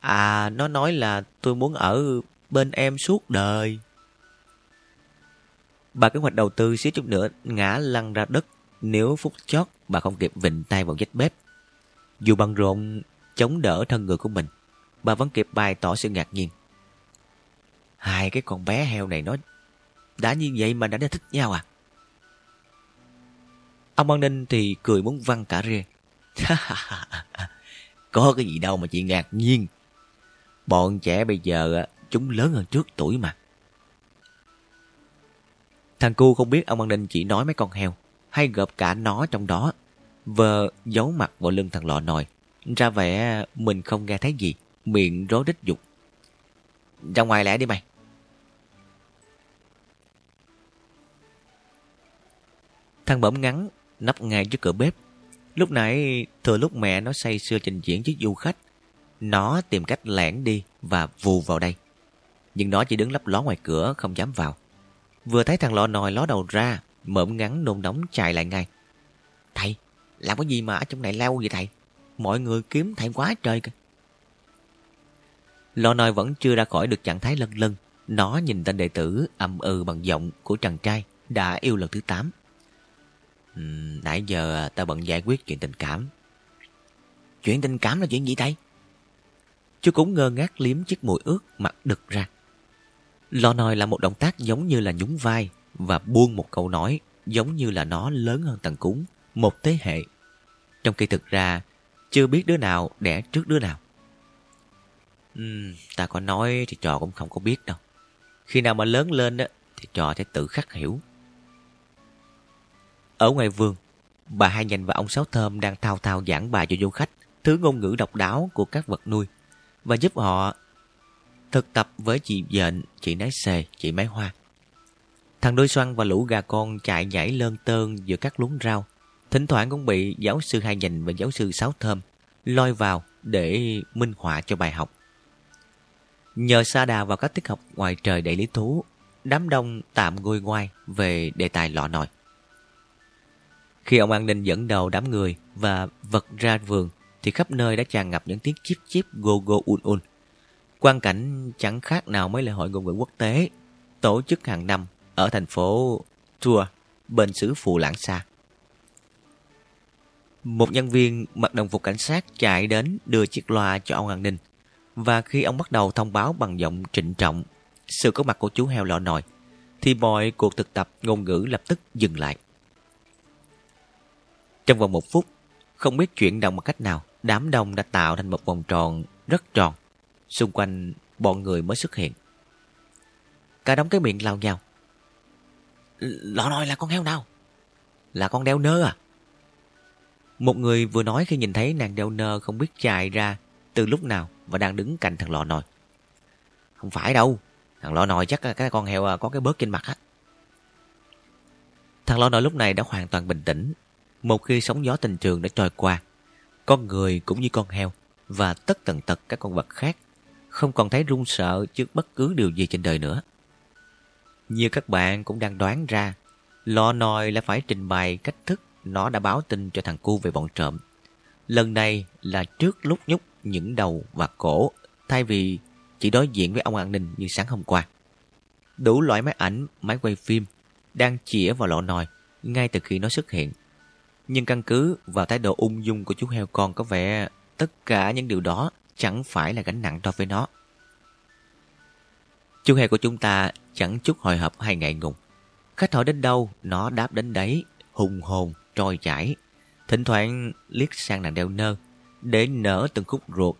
À, nó nói là tôi muốn ở bên em suốt đời. Bà kế hoạch đầu tư xíu chút nữa ngã lăn ra đất nếu phút chót bà không kịp vịnh tay vào vách bếp. Dù băng rộn chống đỡ thân người của mình, bà vẫn kịp bày tỏ sự ngạc nhiên. Hai cái con bé heo này nó đã như vậy mà đã thích nhau à? Ông An Ninh thì cười muốn văng cả rê. Có cái gì đâu mà chị ngạc nhiên. Bọn trẻ bây giờ chúng lớn hơn trước tuổi mà. Thằng cu không biết ông An Ninh chỉ nói mấy con heo, hay gộp cả nó trong đó. Vờ giấu mặt vào lưng thằng lọ nồi. Ra vẻ mình không nghe thấy gì, miệng rối rít dục. Ra ngoài lẽ đi mày. Thằng bẩm ngắn nấp ngay trước cửa bếp. Lúc nãy thừa lúc mẹ nó say sưa trình diễn trước du khách, nó tìm cách lẻn đi và vù vào đây. Nhưng nó chỉ đứng lấp ló ngoài cửa không dám vào. Vừa thấy thằng lọ nòi ló đầu ra, mỡm ngắn nôn nóng chạy lại ngay. Thầy, làm cái gì mà ở trong này leo vậy thầy? Mọi người kiếm thầy quá trời kìa. Lò nòi vẫn chưa ra khỏi được trạng thái lân lân. Nó nhìn tên đệ tử âm ừ bằng giọng của chàng trai đã yêu lần thứ 8. Uhm, nãy giờ ta bận giải quyết chuyện tình cảm. Chuyện tình cảm là chuyện gì đây? Chú cũng ngơ ngác liếm chiếc mùi ướt mặt đực ra. Lò nòi là một động tác giống như là nhún vai và buông một câu nói giống như là nó lớn hơn tầng cúng, một thế hệ. Trong khi thực ra, chưa biết đứa nào đẻ trước đứa nào. Uhm, ta có nói thì trò cũng không có biết đâu. Khi nào mà lớn lên đó, thì trò sẽ tự khắc hiểu. Ở ngoài vườn, bà Hai Nhành và ông Sáu Thơm đang thao thao giảng bài cho du khách thứ ngôn ngữ độc đáo của các vật nuôi và giúp họ thực tập với chị dện, chị nái xề, chị máy hoa. Thằng đôi xoăn và lũ gà con chạy nhảy lơn tơn giữa các luống rau. Thỉnh thoảng cũng bị giáo sư Hai Nhành và giáo sư Sáu Thơm lôi vào để minh họa cho bài học. Nhờ xa đà vào các tiết học ngoài trời đầy lý thú, đám đông tạm ngôi ngoai về đề tài lọ nồi. Khi ông an ninh dẫn đầu đám người và vật ra vườn, thì khắp nơi đã tràn ngập những tiếng chip chip go go un un. Quan cảnh chẳng khác nào mấy lễ hội ngôn ngữ quốc tế tổ chức hàng năm ở thành phố Tour bên xứ Phù Lãng Sa. Một nhân viên mặc đồng phục cảnh sát chạy đến đưa chiếc loa cho ông an ninh và khi ông bắt đầu thông báo bằng giọng trịnh trọng sự có mặt của chú heo lọ nồi, thì mọi cuộc thực tập ngôn ngữ lập tức dừng lại. Trong vòng một phút, không biết chuyển động bằng cách nào, đám đông đã tạo thành một vòng tròn rất tròn. Xung quanh bọn người mới xuất hiện. Cả đống cái miệng lao nhau. Lọ nói là con heo nào? Là con đeo nơ à? Một người vừa nói khi nhìn thấy nàng đeo nơ không biết chạy ra từ lúc nào và đang đứng cạnh thằng lọ nồi. Không phải đâu, Thằng lọ nồi chắc cái con heo à, có cái bớt trên mặt á. Thằng lọ nồi lúc này đã hoàn toàn bình tĩnh. Một khi sóng gió tình trường đã trôi qua, con người cũng như con heo và tất tần tật các con vật khác không còn thấy run sợ trước bất cứ điều gì trên đời nữa. Như các bạn cũng đang đoán ra, lọ nồi là phải trình bày cách thức nó đã báo tin cho thằng cu về bọn trộm. Lần này là trước lúc nhúc những đầu và cổ, thay vì chỉ đối diện với ông an ninh như sáng hôm qua. Đủ loại máy ảnh, máy quay phim đang chĩa vào lọ nồi ngay từ khi nó xuất hiện. Nhưng căn cứ vào thái độ ung dung của chú heo con có vẻ tất cả những điều đó chẳng phải là gánh nặng đối với nó. Chú heo của chúng ta chẳng chút hồi hộp hay ngại ngùng. Khách hỏi đến đâu, nó đáp đến đấy, hùng hồn, trôi chảy. Thỉnh thoảng liếc sang nàng đeo nơ, để nở từng khúc ruột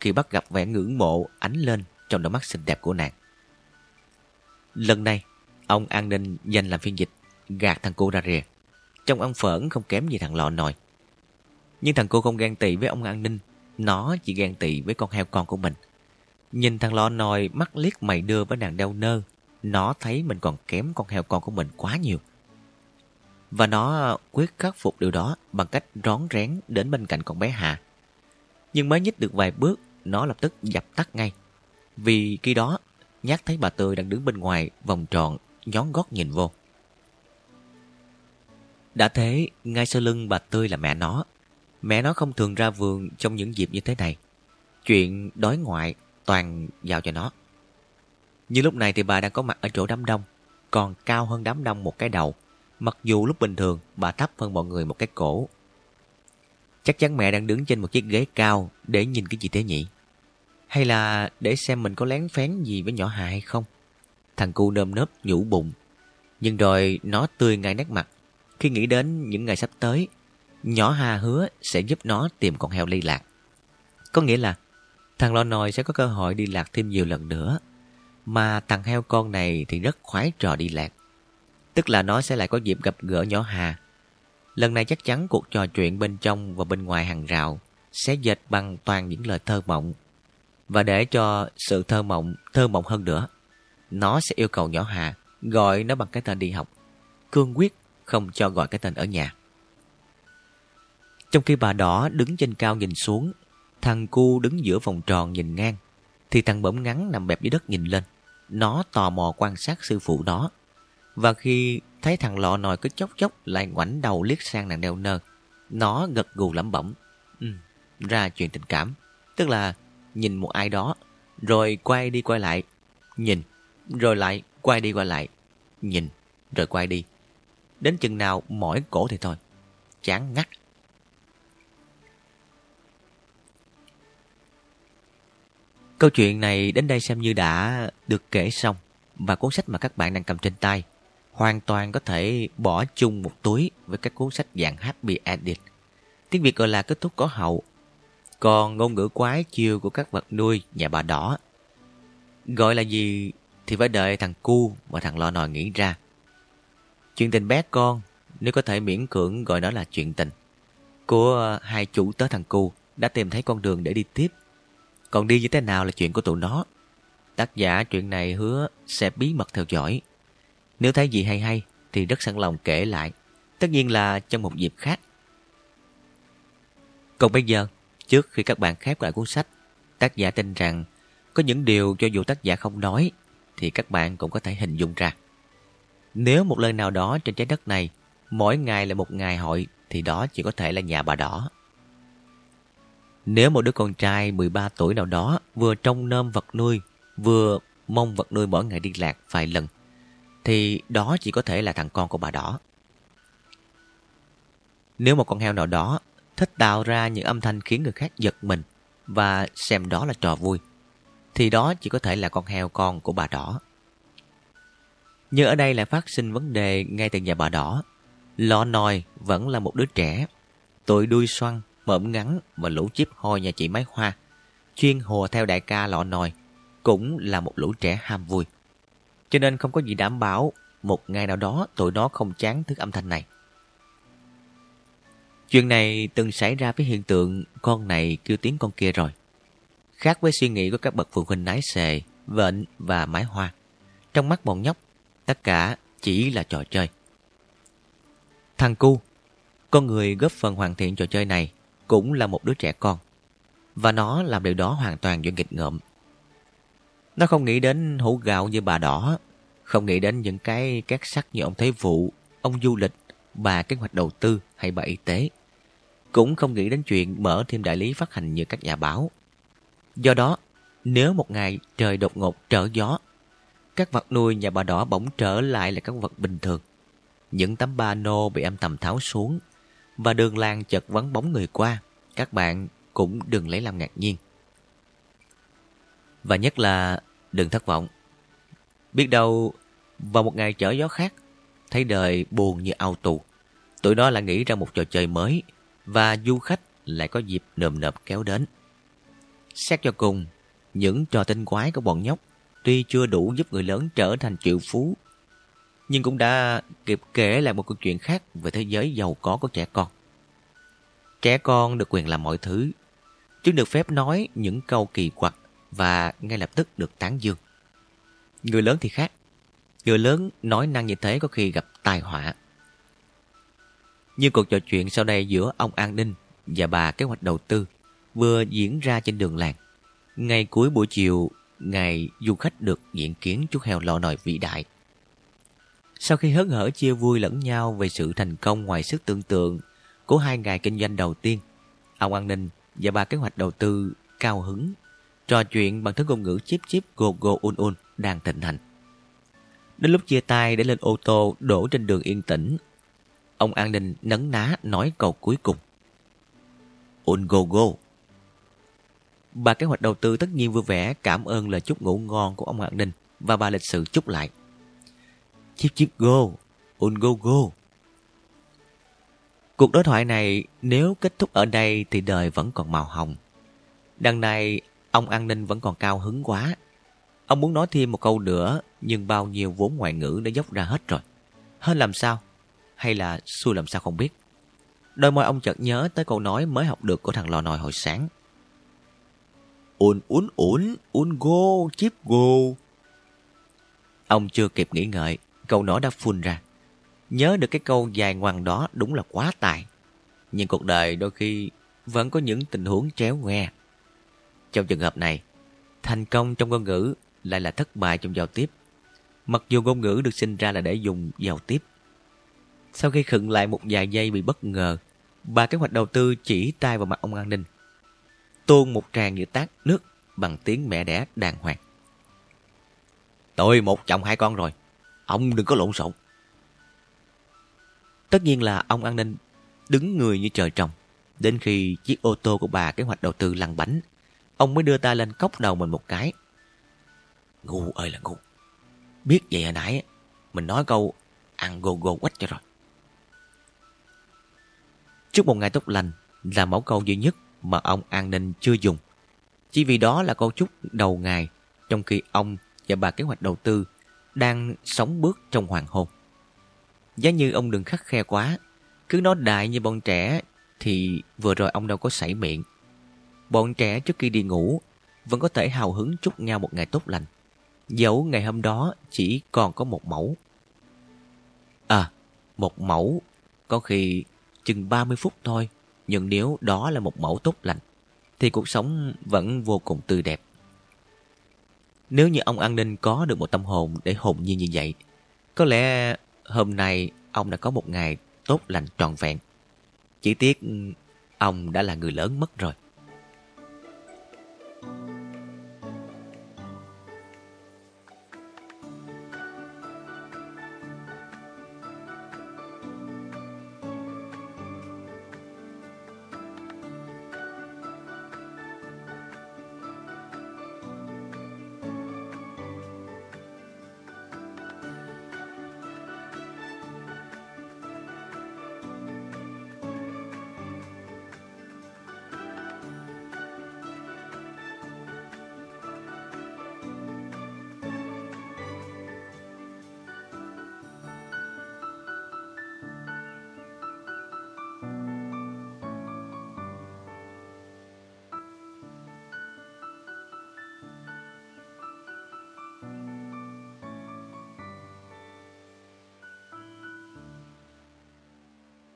khi bắt gặp vẻ ngưỡng mộ ánh lên trong đôi mắt xinh đẹp của nàng. Lần này, ông an ninh dành làm phiên dịch, gạt thằng cô ra rìa. Trong ăn phởn không kém gì thằng lọ nồi. Nhưng thằng cô không ghen tị với ông an ninh, nó chỉ ghen tị với con heo con của mình. Nhìn thằng lọ nồi mắt liếc mày đưa với nàng đeo nơ, nó thấy mình còn kém con heo con của mình quá nhiều. Và nó ờ, quyết khắc phục điều đó bằng cách rón rén đến bên cạnh con bé Hà. Nhưng mới nhích được vài bước, nó lập tức dập tắt ngay. Vì khi đó, nhát thấy bà Tươi đang đứng bên ngoài vòng tròn, nhón gót nhìn vô. Đã thế, ngay sau lưng bà Tươi là mẹ nó. Mẹ nó không thường ra vườn trong những dịp như thế này. Chuyện đói ngoại toàn giao cho nó. Như lúc này thì bà đang có mặt ở chỗ đám đông, còn cao hơn đám đông một cái đầu. Mặc dù lúc bình thường bà thấp hơn mọi người một cái cổ. Chắc chắn mẹ đang đứng trên một chiếc ghế cao để nhìn cái gì thế nhỉ? Hay là để xem mình có lén phén gì với nhỏ Hà hay không? Thằng cu nơm nớp nhủ bụng. Nhưng rồi nó tươi ngay nét mặt. Khi nghĩ đến những ngày sắp tới, nhỏ Hà hứa sẽ giúp nó tìm con heo ly lạc. Có nghĩa là thằng lo nồi sẽ có cơ hội đi lạc thêm nhiều lần nữa. Mà thằng heo con này thì rất khoái trò đi lạc. Tức là nó sẽ lại có dịp gặp gỡ nhỏ Hà. Lần này chắc chắn cuộc trò chuyện bên trong và bên ngoài hàng rào sẽ dệt bằng toàn những lời thơ mộng. Và để cho sự thơ mộng thơ mộng hơn nữa, nó sẽ yêu cầu nhỏ Hà gọi nó bằng cái tên đi học. Cương quyết không cho gọi cái tên ở nhà. Trong khi bà đỏ đứng trên cao nhìn xuống, thằng cu đứng giữa vòng tròn nhìn ngang, thì thằng bẩm ngắn nằm bẹp dưới đất nhìn lên. Nó tò mò quan sát sư phụ nó. Và khi thấy thằng lọ nòi cứ chốc chốc lại ngoảnh đầu liếc sang nàng đeo nơ, nó gật gù lẩm bẩm. Ừ, ra chuyện tình cảm. Tức là nhìn một ai đó, rồi quay đi quay lại. Nhìn, rồi lại quay đi quay lại. Nhìn, rồi quay đi. Đến chừng nào mỏi cổ thì thôi. Chán ngắt. Câu chuyện này đến đây xem như đã được kể xong và cuốn sách mà các bạn đang cầm trên tay hoàn toàn có thể bỏ chung một túi với các cuốn sách dạng Happy ending. Tiếng Việt gọi là kết thúc có hậu. Còn ngôn ngữ quái chiêu của các vật nuôi nhà bà đỏ, gọi là gì thì phải đợi thằng cu và thằng lo nòi nghĩ ra. Chuyện tình bé con, nếu có thể miễn cưỡng gọi nó là chuyện tình, của hai chủ tớ thằng cu đã tìm thấy con đường để đi tiếp. Còn đi như thế nào là chuyện của tụi nó. Tác giả chuyện này hứa sẽ bí mật theo dõi. Nếu thấy gì hay hay thì rất sẵn lòng kể lại. Tất nhiên là trong một dịp khác. Còn bây giờ, trước khi các bạn khép lại cuốn sách, tác giả tin rằng có những điều cho dù tác giả không nói thì các bạn cũng có thể hình dung ra. Nếu một lần nào đó trên trái đất này mỗi ngày là một ngày hội thì đó chỉ có thể là nhà bà đỏ. Nếu một đứa con trai 13 tuổi nào đó vừa trông nơm vật nuôi, vừa mong vật nuôi mỗi ngày đi lạc vài lần, thì đó chỉ có thể là thằng con của bà đỏ. Nếu một con heo nào đó thích tạo ra những âm thanh khiến người khác giật mình và xem đó là trò vui, thì đó chỉ có thể là con heo con của bà đỏ. Nhưng ở đây lại phát sinh vấn đề ngay từ nhà bà đỏ. Lọ nòi vẫn là một đứa trẻ, tội đuôi xoăn, mõm ngắn và lũ chip hôi nhà chị Máy Hoa. Chuyên hùa theo đại ca lọ nòi, cũng là một lũ trẻ ham vui. Cho nên không có gì đảm bảo một ngày nào đó tụi nó không chán thức âm thanh này. Chuyện này từng xảy ra với hiện tượng con này kêu tiếng con kia rồi. Khác với suy nghĩ của các bậc phụ huynh nái xề, vệnh và mái hoa. Trong mắt bọn nhóc, tất cả chỉ là trò chơi. Thằng cu, con người góp phần hoàn thiện trò chơi này, cũng là một đứa trẻ con. Và nó làm điều đó hoàn toàn do nghịch ngợm. Nó không nghĩ đến hũ gạo như bà đỏ, không nghĩ đến những cái két sắt như ông Thế Vụ, ông du lịch, bà kế hoạch đầu tư hay bà y tế. Cũng không nghĩ đến chuyện mở thêm đại lý phát hành như các nhà báo. Do đó, nếu một ngày trời đột ngột trở gió, các vật nuôi nhà bà đỏ bỗng trở lại là các vật bình thường. Những tấm ba nô bị âm tầm tháo xuống và đường làng chật vắng bóng người qua, các bạn cũng đừng lấy làm ngạc nhiên. Và nhất là đừng thất vọng. Biết đâu vào một ngày chở gió khác, thấy đời buồn như ao tù. Tụi nó lại nghĩ ra một trò chơi mới và du khách lại có dịp nườm nượp kéo đến. Xét cho cùng, những trò tinh quái của bọn nhóc tuy chưa đủ giúp người lớn trở thành triệu phú, nhưng cũng đã kịp kể lại một câu chuyện khác về thế giới giàu có của trẻ con. Trẻ con được quyền làm mọi thứ, chúng được phép nói những câu kỳ quặc và ngay lập tức được tán dương. Người lớn thì khác. Người lớn nói năng như thế có khi gặp tai họa. Như cuộc trò chuyện sau đây giữa ông An Ninh và bà kế hoạch đầu tư vừa diễn ra trên đường làng. Ngày cuối buổi chiều, ngày du khách được diện kiến chú heo lò nòi vĩ đại. Sau khi hớn hở chia vui lẫn nhau về sự thành công ngoài sức tưởng tượng của hai ngày kinh doanh đầu tiên, ông An Ninh và bà kế hoạch đầu tư cao hứng trò chuyện bằng thứ ngôn ngữ chip chip go go un un đang thịnh hành. Đến lúc chia tay để lên ô tô đổ trên đường yên tĩnh, ông An Ninh nấn ná nói câu cuối cùng. Un go go. Bà kế hoạch đầu tư tất nhiên vui vẻ cảm ơn lời chúc ngủ ngon của ông An Ninh và bà lịch sự chúc lại. Chip chip go, un go go. Cuộc đối thoại này nếu kết thúc ở đây thì đời vẫn còn màu hồng. Đằng này ông an ninh vẫn còn cao hứng quá. Ông muốn nói thêm một câu nữa nhưng bao nhiêu vốn ngoại ngữ đã dốc ra hết rồi. Hết làm sao? Hay là xui làm sao không biết. Đôi môi ông chợt nhớ tới câu nói mới học được của thằng lò nồi hồi sáng. Un ún ủn ún gô chip gô. Ông chưa kịp nghĩ ngợi, câu nói đã phun ra. Nhớ được cái câu dài ngoằng đó đúng là quá tài. Nhưng cuộc đời đôi khi vẫn có những tình huống chéo ngoe. Trong trường hợp này, thành công trong ngôn ngữ lại là thất bại trong giao tiếp. Mặc dù ngôn ngữ được sinh ra là để dùng giao tiếp. Sau khi khựng lại một vài giây bị bất ngờ, bà kế hoạch đầu tư chỉ tay vào mặt ông an ninh. Tuôn một tràng như tát nước bằng tiếng mẹ đẻ đàng hoàng. Tôi một chồng hai con rồi. Ông đừng có lộn xộn. Tất nhiên là ông an ninh đứng người như trời trồng. Đến khi chiếc ô tô của bà kế hoạch đầu tư lăn bánh, ông mới đưa tay lên cốc đầu mình một cái. Ngu ơi là ngu. Biết vậy hồi nãy, mình nói câu ăn gồ gồ quách cho rồi. Chúc một ngày tốt lành là mẫu câu duy nhất mà ông an ninh chưa dùng. Chỉ vì đó là câu chúc đầu ngày, trong khi ông và bà kế hoạch đầu tư đang sống bước trong hoàng hôn. Giá như ông đừng khắc khe quá, cứ nói đại như bọn trẻ thì vừa rồi ông đâu có sảy miệng. Bọn trẻ trước khi đi ngủ vẫn có thể hào hứng chúc nhau một ngày tốt lành. Dẫu ngày hôm đó chỉ còn có một mẫu. À, một mẫu có khi chừng 30 phút thôi. Nhưng nếu đó là một mẫu tốt lành thì cuộc sống vẫn vô cùng tươi đẹp. Nếu như ông an ninh có được một tâm hồn để hồn nhiên như vậy, có lẽ hôm nay ông đã có một ngày tốt lành trọn vẹn. Chỉ tiếc ông đã là người lớn mất rồi.